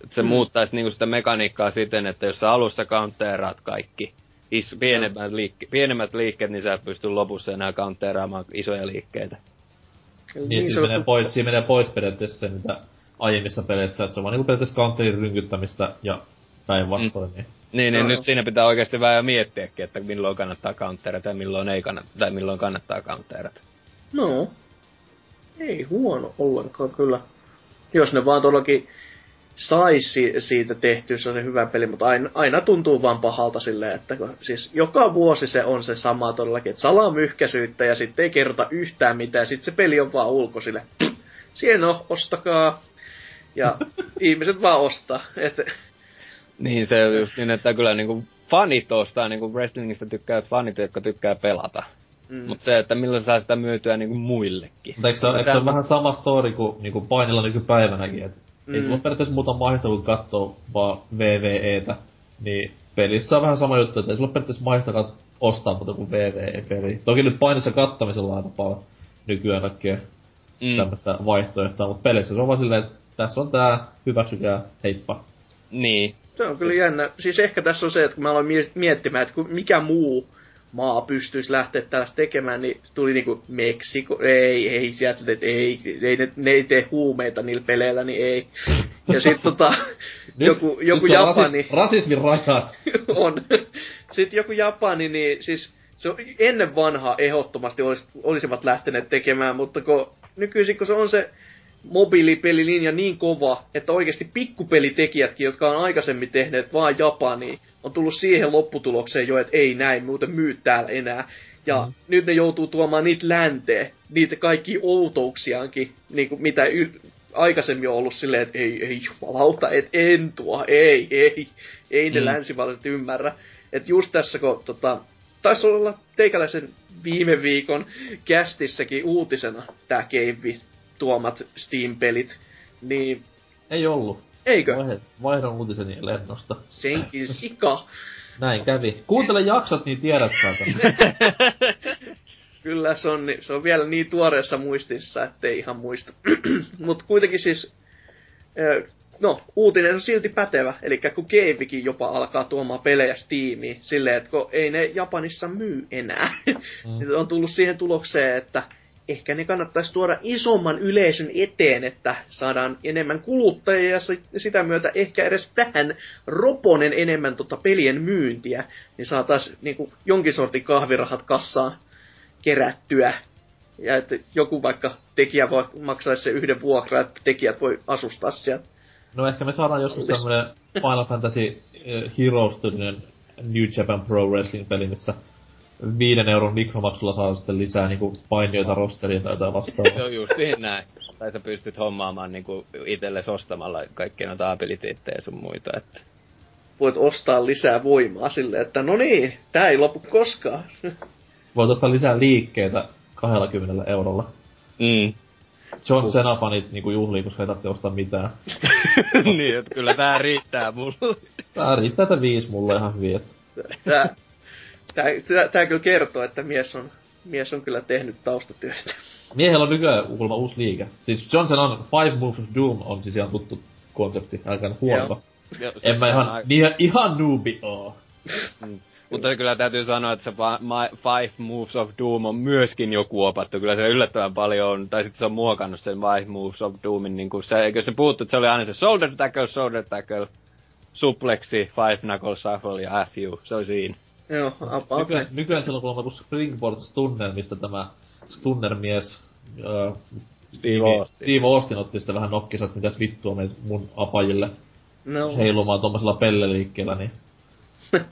että se mm. muuttaisi niinku sitä mekaniikkaa siten, että jos sä alussa counteeraat kaikki, is, pienemmät, liikke, pienemmät liikkeet, niin sä pystyt lopussa enää counteeraamaan isoja liikkeitä. Niin, niin siis menee pois, siinä menee pois periaatteessa se, mitä aiemmissa peleissä, että se on vaan niinku periaatteessa counterin rynkyttämistä ja päinvastoin. Mm. Niin. Niin, niin no. nyt siinä pitää oikeasti vähän miettiäkin, että milloin kannattaa counterata ja milloin ei kannata, tai milloin kannattaa counterata. No, ei huono ollenkaan kyllä. Jos ne vaan todellakin saisi siitä tehtyä, se on se hyvä peli, mutta aina, aina tuntuu vaan pahalta silleen, että kun, siis joka vuosi se on se sama todellakin, että salamyhkäisyyttä ja sitten ei kerrota yhtään mitään, ja sitten se peli on vaan ulkosille. Siihen on, ostakaa. Ja ihmiset vaan ostaa. Et... Niin, se on just niin, että kyllä niinku fanit ostaa, niinku wrestlingistä tykkää fanit, jotka tykkää pelata. Mm. Mutta se, että milloin saa sitä myytyä niinku muillekin. Mutta eikö se, eikö se on vähän sama story kuin niinku painilla nykypäivänäkin, että mm. ei sulla periaatteessa muuta mahdollista kuin katsoo vaan VVEtä, niin pelissä on vähän sama juttu, että ei sulla periaatteessa mahdollista ostaa muuta kuin VVE-peli. Toki nyt painissa kattamisella on aika paljon nykyään kaikkea mm. tämmöistä vaihtoehtoa, mutta pelissä se on vaan silleen, että tässä on tää, hyväksykää, heippa. Niin. Se on kyllä jännä. Siis ehkä tässä on se, että kun mä aloin miettimään, että mikä muu maa pystyisi lähteä tällaista tekemään, niin tuli niinku Meksiko, ei, ei, sieltä, että ei, ei ne, ne ei tee huumeita niillä peleillä, niin ei. Ja sit tota, nyt, joku, joku nyt Japani... Rasis, rasismin rajat. on. Sitten joku Japani, niin siis se on ennen vanhaa ehdottomasti olis, olisivat lähteneet tekemään, mutta kun nykyisin kun se on se mobiilipelilinja niin kova, että oikeasti pikkupelitekijätkin, jotka on aikaisemmin tehneet vaan Japaniin, on tullut siihen lopputulokseen jo, että ei näin, muuten myy täällä enää. Ja mm. nyt ne joutuu tuomaan niitä länteen, niitä kaikki outouksiaankin, niin kuin mitä y- aikaisemmin on ollut silleen, että ei, ei jumalauta, et en tuo, ei, ei, ei ne mm. länsivaltiot ymmärrä. Että just tässä, kun tota, taisi olla teikäläisen viime viikon kästissäkin uutisena tämä Cave tuomat Steam-pelit, niin... Ei ollut. Eikö? Vaihdon uutiseni lennosta. Senkin sika. Näin kävi. Kuuntele jaksot, niin tiedät. Kyllä, se on, se on vielä niin tuoreessa muistissa, ettei ihan muista. Mutta kuitenkin siis, no, uutinen on silti pätevä. Eli kun Gamevikin jopa alkaa tuomaan pelejä Steamiin, silleen, että kun ei ne Japanissa myy enää. Mm. on tullut siihen tulokseen, että ehkä ne kannattaisi tuoda isomman yleisön eteen, että saadaan enemmän kuluttajia ja sitä myötä ehkä edes tähän roponen enemmän tota pelien myyntiä, niin saataisiin niinku jonkin sortin kahvirahat kassaan kerättyä. Ja että joku vaikka tekijä voi maksaisi se yhden vuokra, että tekijät voi asustaa sieltä. No ehkä me saadaan joskus tämmönen Final Fantasy Heroes New Japan Pro Wrestling peli, missä viiden euron mikromaksulla saa sitten lisää niinku painioita rosteria tai jotain vastaavaa. Se on justiin näin. Tai sä pystyt hommaamaan niinku itsellesi ostamalla kaikkia noita abiliteetteja sun muita, että... Voit ostaa lisää voimaa sille, että no niin, tää ei lopu koskaan. Voit ostaa lisää liikkeitä 20 eurolla. Mm. John Cena-fanit niinku juhlii, koska ei tarvitse ostaa mitään. niin, että kyllä tää riittää mulle. tää riittää, että viisi mulle ihan hyvin. Tää, Tää, tää, tää kyllä kertoo, että mies on, mies on kyllä tehnyt taustatyötä. Miehellä on nykyään kuulemma uusi liike. Siis Johnson on Five Moves of Doom on siis ihan tuttu konsepti, älkää huolta. En mä ihan, aika... ihan, ihan noobi oo. Mm. Mutta kyllä täytyy sanoa, että se Five Moves of Doom on myöskin joku opattu. Kyllä se yllättävän paljon on, tai sitten se on muokannut sen Five Moves of Doomin, niin kuin se, eikö se puhuttu, että se oli aina se shoulder tackle, shoulder tackle, suplexi, five knuckle shuffle ja FU, se oli siinä. Joo, apa, nykyään, nykyään silloin kuulemma kun Springboards tunnelmista tämä Stunner-mies äh, Steve Austin. Steve Austin otti sitä vähän nokkisa, että mitäs vittua meitä mun apajille no. heilumaan tommosella pelleliikkeellä, niin...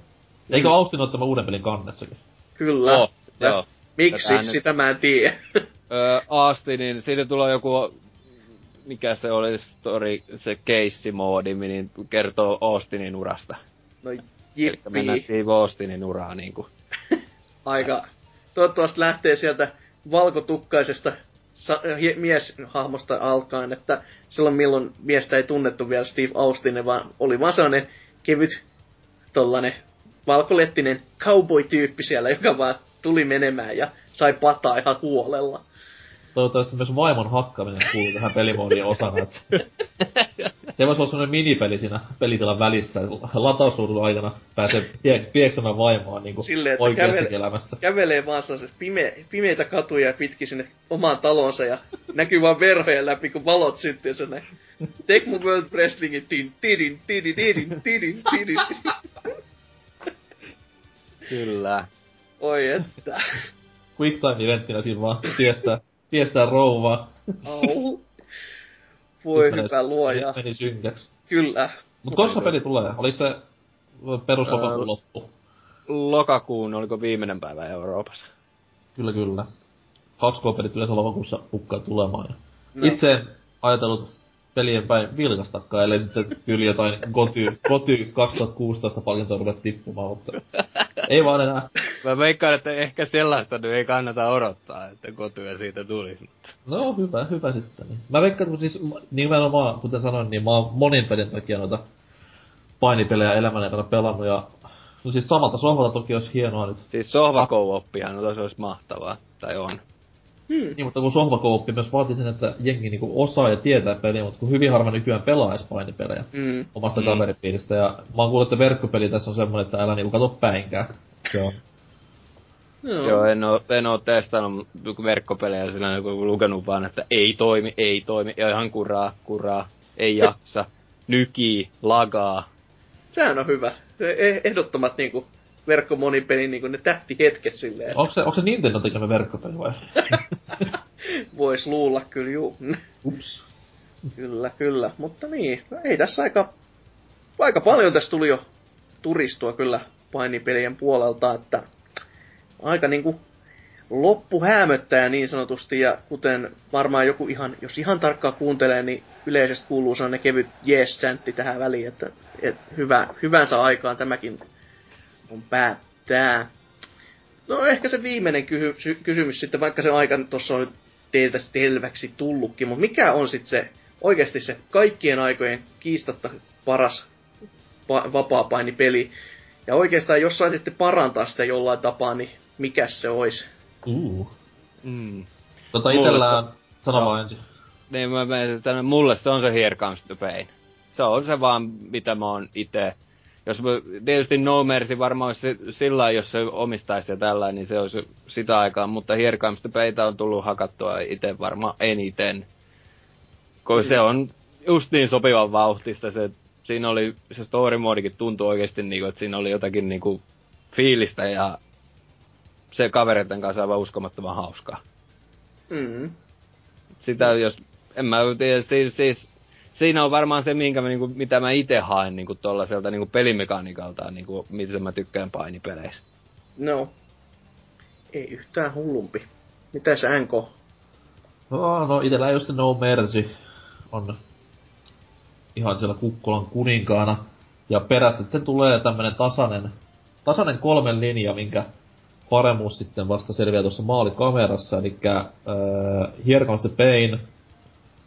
Eikö Austin ole tämän uuden pelin kannessakin? Kyllä. Oh, joo. Miksi? Tätä sitä nyt... mä en tiedä. öö, Austinin, siitä tulee joku mikä se oli story, se case-moodi, niin kertoo Austinin urasta. No Jippi. mennään Steve Austinin uraa niinku. Aika. Toivottavasti lähtee sieltä valkotukkaisesta sa- mieshahmosta alkaen, että silloin milloin miestä ei tunnettu vielä Steve Austin, vaan oli vaan sellainen kevyt tollanen valkolettinen cowboy-tyyppi siellä, joka vaan tuli menemään ja sai pataa ihan huolella. Toivottavasti myös vaimon hakkaminen kuuluu tähän pelimoodin osana. Et se voisi olla semmoinen minipeli siinä pelitilan välissä. Latausruudun aikana pääsee pie- pieksämään vaimoa niin kuin Silleen, että oikeassa kävele- elämässä. kävelee vaan sellaiset pime, pimeitä katuja pitkin sinne omaan talonsa ja näkyy vaan verhojen läpi, kun valot syttyy näin. Take my world wrestlingin, tin, tidin, tidin, tidin, tidin, tidin. Kyllä. Oi että. Quick time eventtinä siinä vaan piestää, piestää rouvaa. Au. Voi Nyt hyvä luoja. Meni synkäksi. Kyllä. Mut koska peli tulee? Oliko se perus lokakuun loppu? Lokakuun, oliko viimeinen päivä Euroopassa? Kyllä, kyllä. 2K-pelit yleensä lokakuussa pukkaa tulemaan. No. Itse ajatellut pelien päin vilkastakaan, ellei sitten tyyli jotain Goty, Goty 2016 palkintoa ruveta tippumaan, mutta ei vaan enää. Mä veikkaan, että ehkä sellaista nyt ei kannata odottaa, että kotuja siitä tulisi. No hyvä, hyvä sitten. Mä veikkaan, että siis nimenomaan, kuten sanoin, niin mä oon monin pelin takia noita painipelejä elämän aikana pelannut ja No siis samalta sohvalta toki olisi hienoa nyt. Siis sohvakouppihan, no se olisi mahtavaa. Tai on. Hmm. Niin, mutta kun sohvakooppi myös vaatii sen, että jengi niinku osaa ja tietää peliä, mutta kun hyvin harva nykyään pelaa edes painipelejä Mm. omasta Mm. mm. kaveripiiristä. Ja mä oon kuullut, että verkkopeli tässä on semmonen, että älä niinku kato päinkään. Se on. Joo. Joo, en oo, en oo testannut verkkopelejä sillä joku lukenut vaan, että ei toimi, ei toimi, ja ihan kuraa, kuraa, ei jaksa, nykii, lagaa. Sehän on hyvä. E- Ehdottomat niinku verkkomonipelin niinku ne tähtihetket silleen. Onko se, onko se Nintendo tekemä verkkopeli vai? Vois luulla kyllä, juu. Ups. kyllä, kyllä. Mutta niin, no ei tässä aika, aika paljon tässä tuli jo turistua kyllä painipelien puolelta, että aika niinku loppu häämöttää niin sanotusti, ja kuten varmaan joku ihan, jos ihan tarkkaan kuuntelee, niin yleisesti kuuluu sellainen kevyt yes tähän väliin, että, että hyvä, hyvänsä aikaan tämäkin on päättää. No ehkä se viimeinen kyhy, sy- kysymys sitten, vaikka se aika tuossa on teiltä selväksi tullutkin, mutta mikä on sitten se oikeasti se kaikkien aikojen kiistatta paras pa- vapaa-painipeli? Ja oikeastaan jos saisitte parantaa sitä jollain tapaa, niin mikä se olisi? Uh. Mm. Tota Mulle itellään, sano vaan ensin. Niin mä menen tänne, mulle se on se Here Comes the Pain. Se on se vaan, mitä mä oon itse. Jos tietysti No Mercy varmaan olisi si- sillä jos se omistaisi ja tällä, niin se olisi sitä aikaa, mutta Here Comes the Pain on tullut hakattua itse varmaan eniten. Kun se on just niin sopivan vauhtista, se, siinä oli, se story moodikin tuntui oikeasti niinku, että siinä oli jotakin niinku fiilistä ja se kavereiden kanssa aivan uskomattoman hauskaa Mm. sitä jos, en mä tiedä, siis, siis siinä on varmaan se, minkä mä, niinku, mitä mä itse haen niinku tollaselta niinku pelimekaniikalta, niinku, mitä mä tykkään painipeleissä. No, ei yhtään hullumpi. Mitäs NK? No, no itellä just se No Mercy on ihan siellä Kukkolan kuninkaana. Ja perästä sitten tulee tämmönen tasainen, tasainen kolmen linja, minkä paremmuus sitten vasta selviää tuossa maalikamerassa. Eli äh, Here Comes the Pain,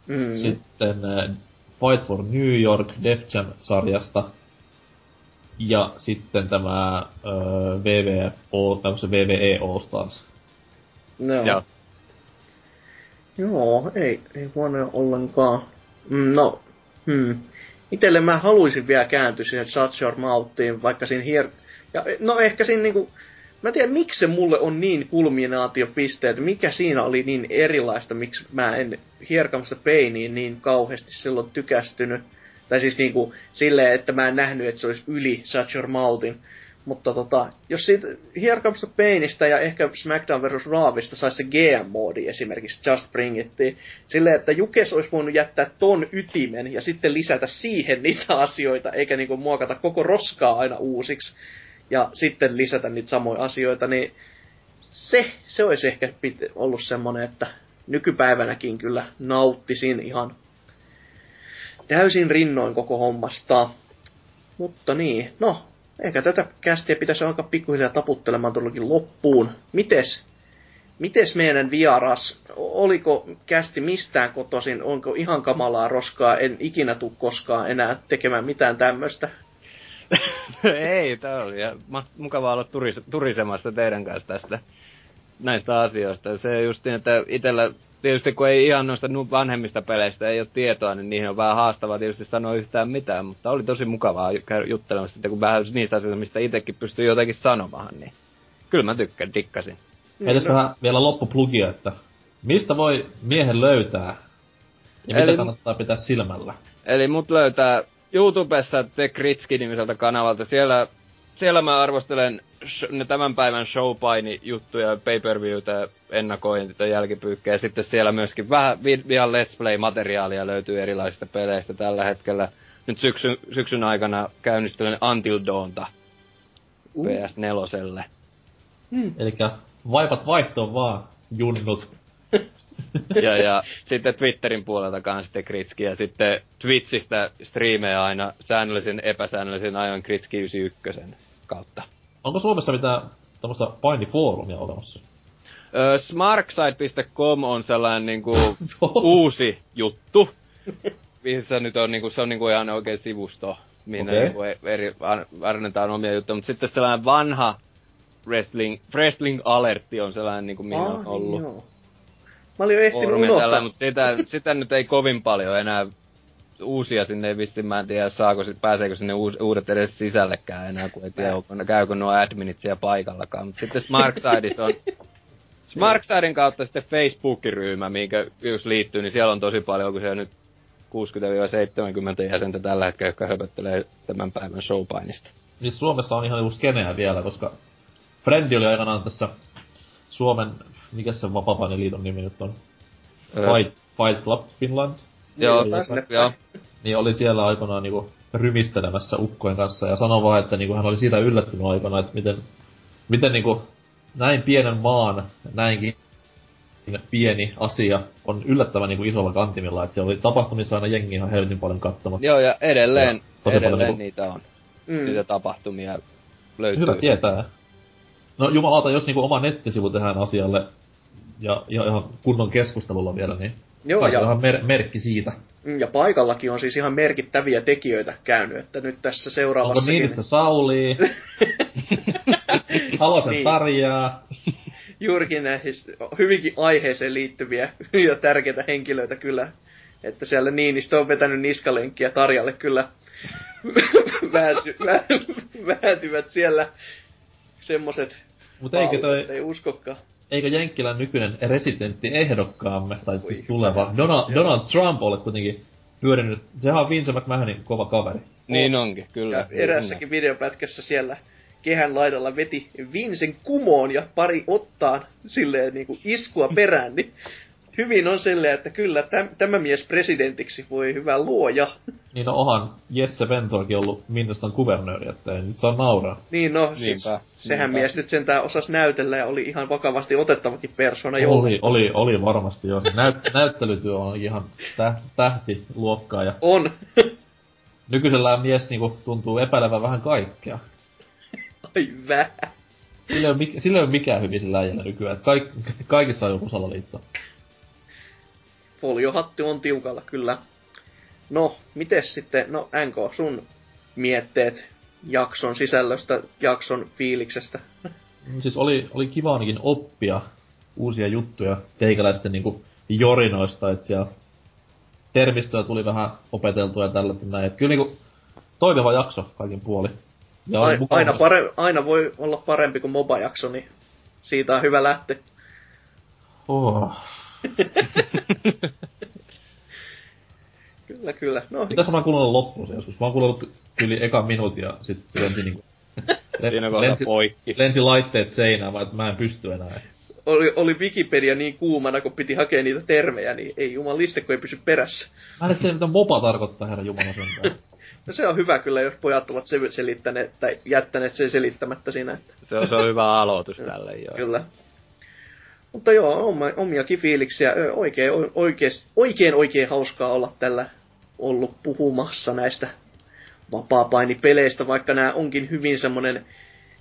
Mm. sitten äh, Fight for New York Def Jam-sarjasta. Ja sitten tämä WWF, All- tai onko se VVE All Stars. No. Joo. Joo, ei, ei huono ollenkaan. Mm, no, hmm. Itelle mä haluaisin vielä kääntyä sinne Shut Your Mouthiin, vaikka siinä hier... Ja, no ehkä siinä niinku... Mä en tiedä, miksi se mulle on niin kulminaatiopisteet, mikä siinä oli niin erilaista, miksi mä en hierkamasta peiniin niin kauheasti silloin tykästynyt. Tai siis niinku silleen, että mä en nähnyt, että se olisi yli Shut Your. Mutta tota, jos siitä the Painista ja ehkä SmackDown vs. Rawista saisi se GM-moodi esimerkiksi Just Bring It, silleen, että Jukes olisi voinut jättää ton ytimen ja sitten lisätä siihen niitä asioita, eikä niinku muokata koko roskaa aina uusiksi ja sitten lisätä niitä samoja asioita, niin se, se olisi ehkä pit- ollut semmonen, että nykypäivänäkin kyllä nauttisin ihan täysin rinnoin koko hommasta. Mutta niin, no, ehkä tätä kästiä pitäisi alkaa pikkuhiljaa taputtelemaan todellakin loppuun. Mites, mites meidän vieras, oliko kästi mistään kotoisin, onko ihan kamalaa roskaa, en ikinä tuu koskaan enää tekemään mitään tämmöistä. Ei, tää oli ja mukavaa olla turis, turisemassa teidän kanssa tästä näistä asioista. Se just niin, että itellä tietysti kun ei ihan noista vanhemmista peleistä ei ole tietoa, niin niihin on vähän haastavaa tietysti sanoa yhtään mitään, mutta oli tosi mukavaa käydä juttelemassa sitten, kun vähän niistä asioista, mistä itsekin pystyy jotenkin sanomaan, niin kyllä mä tykkään, dikkasin. Heitäs vähän vielä loppuplugia, että mistä voi miehen löytää ja Eli- mitä kannattaa pitää silmällä? Eli mut löytää YouTubessa The Kritski-nimiseltä kanavalta. Siellä, siellä mä arvostelen sh- ne tämän päivän showpaini juttuja, pay-per-viewtä, ennakointia, jälkipyykkejä. Ja sitten siellä myöskin vähän vi- let's play-materiaalia löytyy erilaisista peleistä tällä hetkellä. Nyt syksyn, syksyn aikana käynnistelen Until Dawnta Uh. PS4. Elikkä vaipat vaihtoon vaan, junnut. ja, ja sitten Twitterin puolelta kanssa sitten Kritski. Ja sitten Twitchistä striimejä aina säännöllisen epäsäännöllisen ajoin Kritski 91 kautta. Onko Suomessa mitään tämmöstä painifoorumia olemassa? Smarkside.com on sellainen niinku uusi juttu, missä nyt on niinku, se on niinku ihan oikein sivusto, minne Okei. niinku eri, arvennetaan omia juttuja, mutta sitten sellainen vanha wrestling, wrestling alertti on sellainen niinku, mihin on ollut. Niin joo. Mä olin jo ehtinyt unohtaa. tällä, mutta sitä, sitä nyt ei kovin paljon enää uusia sinne ei vissiin, mä en tiedä saako, sit- pääseekö sinne uus, uudet edes sisällekään enää, kun ei tiedä, onko, käykö nuo adminit siellä paikallakaan. Mutta sitten Smarksideissa on, Smarksidein kautta sitten Facebook-ryhmä, minkä jos liittyy, niin siellä on tosi paljon, kun se on nyt 60-70 jäsentä tällä hetkellä, jotka höpöttelee tämän päivän showpainista. Niin Suomessa on ihan niinku skeneä vielä, koska Frendi oli aikanaan tässä Suomen, mikä se Vapapainiliiton nimi nyt on? Öö, Fight, Fight Club Finland. Joo, Niin, joo. Niin oli siellä aikanaan niinku rymistelemässä ukkojen kanssa ja sanoi vaan, että niinku hän oli siitä yllättynyt aikana, että miten, miten niinku näin pienen maan, näinkin pieni asia on yllättävän niinku isolla kantimilla, että siellä oli tapahtumissa aina jengi ihan helvetin paljon katsomaan. Joo, ja edelleen, paljon edelleen niinku- niitä on. Mm. Niitä tapahtumia löytyy. Hyvä tietää. No jumalauta, jos niinku oma nettisivu tehdään asialle ja, ja ihan kunnon keskustelulla vielä, niin Joo, ja- ihan mer- merkki siitä. Mm, Ja paikallakin on siis ihan merkittäviä tekijöitä käynyt, että nyt tässä Onko seuraavassa... Niinistö Sauli? Halosen Niin. Tarjaa? juurikin näihin hyvinkin aiheeseen liittyviä ja tärkeitä henkilöitä kyllä. Että siellä Niinistö on vetänyt niskalenkkiä Tarjalle kyllä väänty, vä- vääntyvät siellä semmoset Mutta eikö toi, ei uskokaan. Eikö Jenkkilän nykyinen residentti ehdokkaamme, tai siis tuleva, Donald, Donald Trump ole kuitenkin pyörinyt, sehän on Vince McMahonin kova kaveri. Niin onkin, kyllä. Ja erässäkin videopätkässä siellä kehän laidalla veti Vincen kumoon ja pari ottaan silleen niinku iskua perään, niin hyvin on silleen, että kyllä täm, tämä mies presidentiksi voi hyvä luoja. Niin no onhan Jesse Ventorkin ollut Minnestan kuvernööri, että ei nyt saa nauraa. Niin no, siis Niinpä, sehän niinpä. mies nyt sentään osasi näytellä ja oli ihan vakavasti otettavakin persona jo. Oli, oli, oli varmasti jo. Se näyt, näyttelytyö on ihan täh, tähtiluokkaa ja On. nykyisellään mies niinku tuntuu epäilevän vähän kaikkea. Ai vähän. Sillä ei ole, mik- sillä ei ole mikään hyvin sillä äijällä nykyään. Kaik, kaikissa on joku salaliitto. Foliohatti on tiukalla, kyllä. No, mites sitten, no NK, sun mietteet jakson sisällöstä, jakson fiiliksestä? Siis oli, oli kiva ainakin oppia uusia juttuja teikäläisten niinku jorinoista, että siellä termistöä tuli vähän opeteltua ja tällä näin. Et kyllä niinku toimiva jakso kaikin puoli. Ja aina, myös- pare, aina voi olla parempi kuin MOBA-jakso, niin siitä on hyvä lähteä. Oh. Kyllä, kyllä. No, Pitäis mä kuunnella loppuun se joskus. Mä oon kuunnellut yli eka minuutin ja sit lensi niinku... Siinä kohtaa lensi, poikki. lensi laitteet seinään, vaan mä en pysty enää. oli, oli Wikipedia niin kuumana, kun piti hakea niitä termejä, niin ei jumaliste, kun ei pysy perässä. Mä en tiedä, mitä mopa tarkoittaa, herra Jumala sentään. No se on hyvä kyllä, jos pojat ovat se selittäneet tai jättäneet sen selittämättä siinä, että Se on, se on hyvä aloitus tälle joo. kyllä. Mutta joo, oma, omiakin fiiliksiä. Oikein, oikein, oikein, oikein hauskaa olla tällä ollut puhumassa näistä vapaapainipeleistä, vaikka nämä onkin hyvin semmonen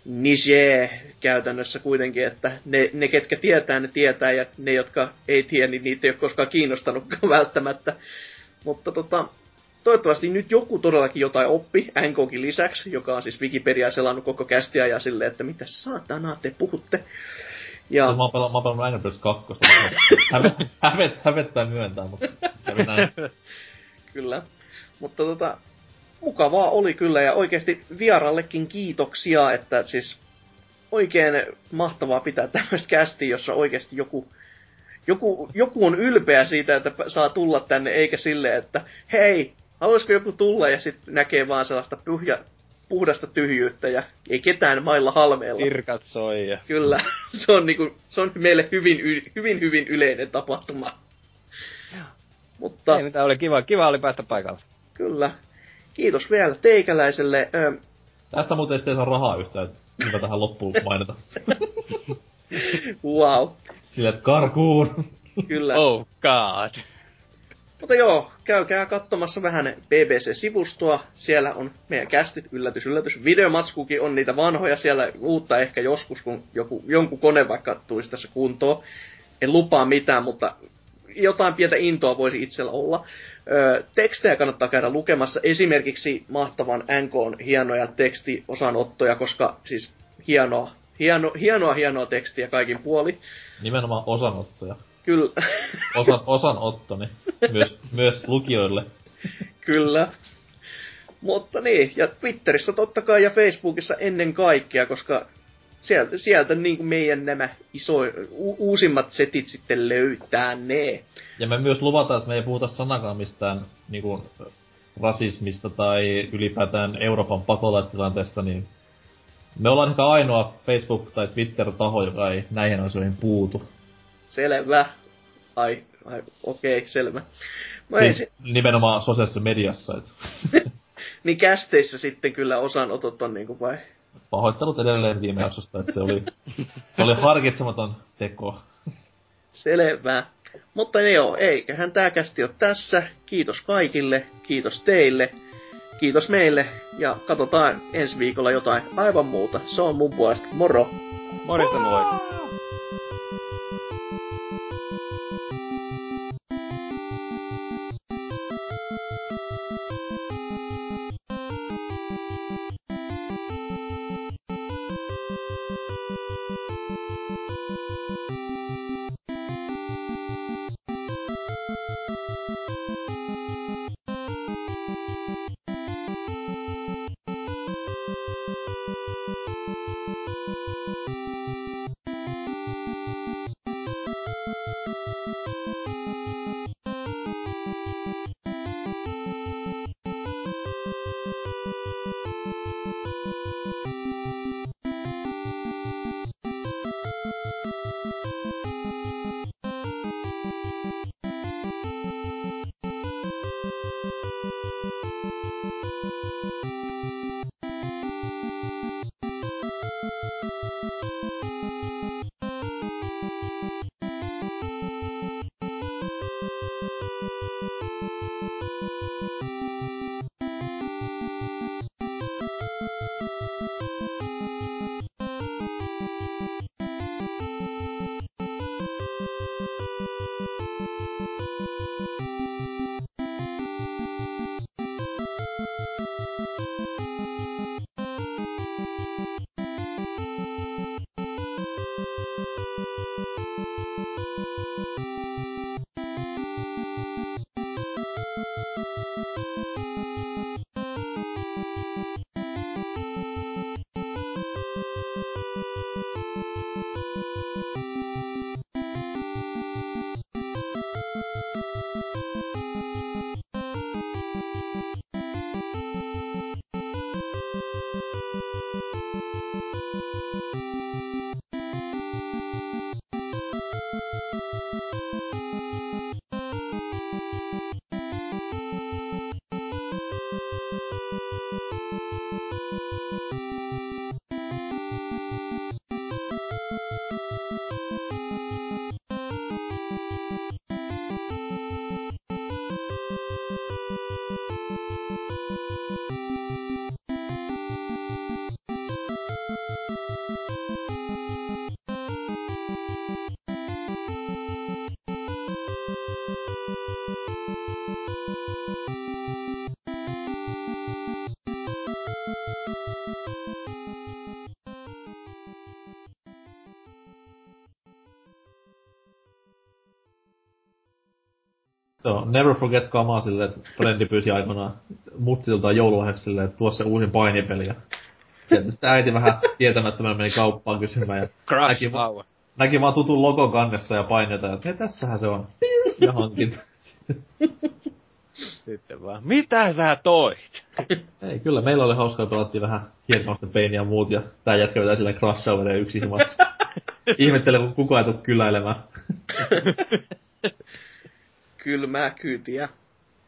niche käytännössä kuitenkin, että ne, ne, ketkä tietää, ne tietää, ja ne, jotka ei tiedä, niin niitä ei ole koskaan kiinnostanutkaan välttämättä. Mutta tota, toivottavasti nyt joku todellakin jotain oppi, NKkin lisäksi, joka on siis Wikipedia selannut koko kästiä ja silleen, että mitä saatanaa te puhutte. Ja, Mä oon pelannut, mä oon pelannut Angry Birds 2. Hävet, hävet, hävettää myöntää, mutta kävi näin. kyllä. Mutta tota, mukavaa oli kyllä ja oikeasti vierallekin kiitoksia, että siis oikein mahtavaa pitää tämmöistä kästiä, jossa oikeasti joku, joku, joku on ylpeä siitä, että saa tulla tänne, eikä sille, että hei, haluaisiko joku tulla ja sitten näkee vaan sellaista pyhjä, puhdasta tyhjyyttä ja ei ketään mailla halmeella. Irkat soi ja... Kyllä, se on, niinku, se on meille hyvin, hyvin, hyvin yleinen tapahtuma. Mutta Ei mitään, oli kiva, kiva oli päästä paikalle. kyllä, kiitos vielä teikäläiselle. Ö, Tästä muuten ei saa rahaa yhtään, että hyvä tähän loppuun mainita. wow, että karkuun. kyllä. Oh god. Mutta joo, käykää katsomassa vähän BBC-sivustoa. Siellä on meidän kästit, yllätys, yllätys. Videomatskukin on niitä vanhoja siellä, uutta ehkä joskus, kun joku, jonkun kone vaikka tulisi tässä kuntoon. En lupaa mitään, mutta jotain pientä intoa voisi itsellä olla. Öö, tekstejä kannattaa käydä lukemassa. Esimerkiksi mahtavan NK hienoja tekstiosanottoja, koska siis hienoa, hieno, hienoa, hienoa tekstiä kaikin puoli. Nimenomaan osanottoja. Kyllä, Osan, osanottoni. Myös, myös lukijoille. Kyllä. Mutta niin, ja Twitterissä totta kai ja Facebookissa ennen kaikkea, koska sieltä, sieltä niin kuin meidän nämä iso, u- uusimmat setit sitten löytää ne. Ja me myös luvataan, että me ei puhuta sanakaan mistään niinku, rasismista tai ylipäätään Euroopan pakolaistilanteesta, niin me ollaan ehkä ainoa Facebook- tai Twitter-taho, joka ei näihin asioihin puutu. Selvä. Ai, ai okei, okay, selvä. Mä Siis siis... nimenomaan sosiaalisessa mediassa. Et Niin kästeissä sitten kyllä osanotot on niinku vai? pahoittelut edelleen viime jaksosta, että se oli, se oli harkitsematon teko. Selvä. Mutta joo, eiköhän tää kästi ole tässä. Kiitos kaikille, kiitos teille, kiitos meille ja katsotaan ensi viikolla jotain aivan muuta. Se on mun puolesta. Moro! Morjesta moi. Se never forget kamaa silleen, että frendi pyysi aikoinaan mutsilta joululahjaksi silleen, että tuo se uusin painipeli. Ja sitten äiti vähän tietämättömällä meni kauppaan kysymään. Ja Crash näki, Power. näki vaan tutun logon kannessa ja painetaan, että hei tässähän se on. Johonkin. Sitten vaan, mitä sä toit? Ei, kyllä meillä oli hauskaa, pelattiin vähän hienoista peiniä ja muut, ja tää jätkä vetää silleen crash Houria yksin himassa. Ihmettelen, kun kukaan ei tuu kyläilemään. Kylmää kyytiä.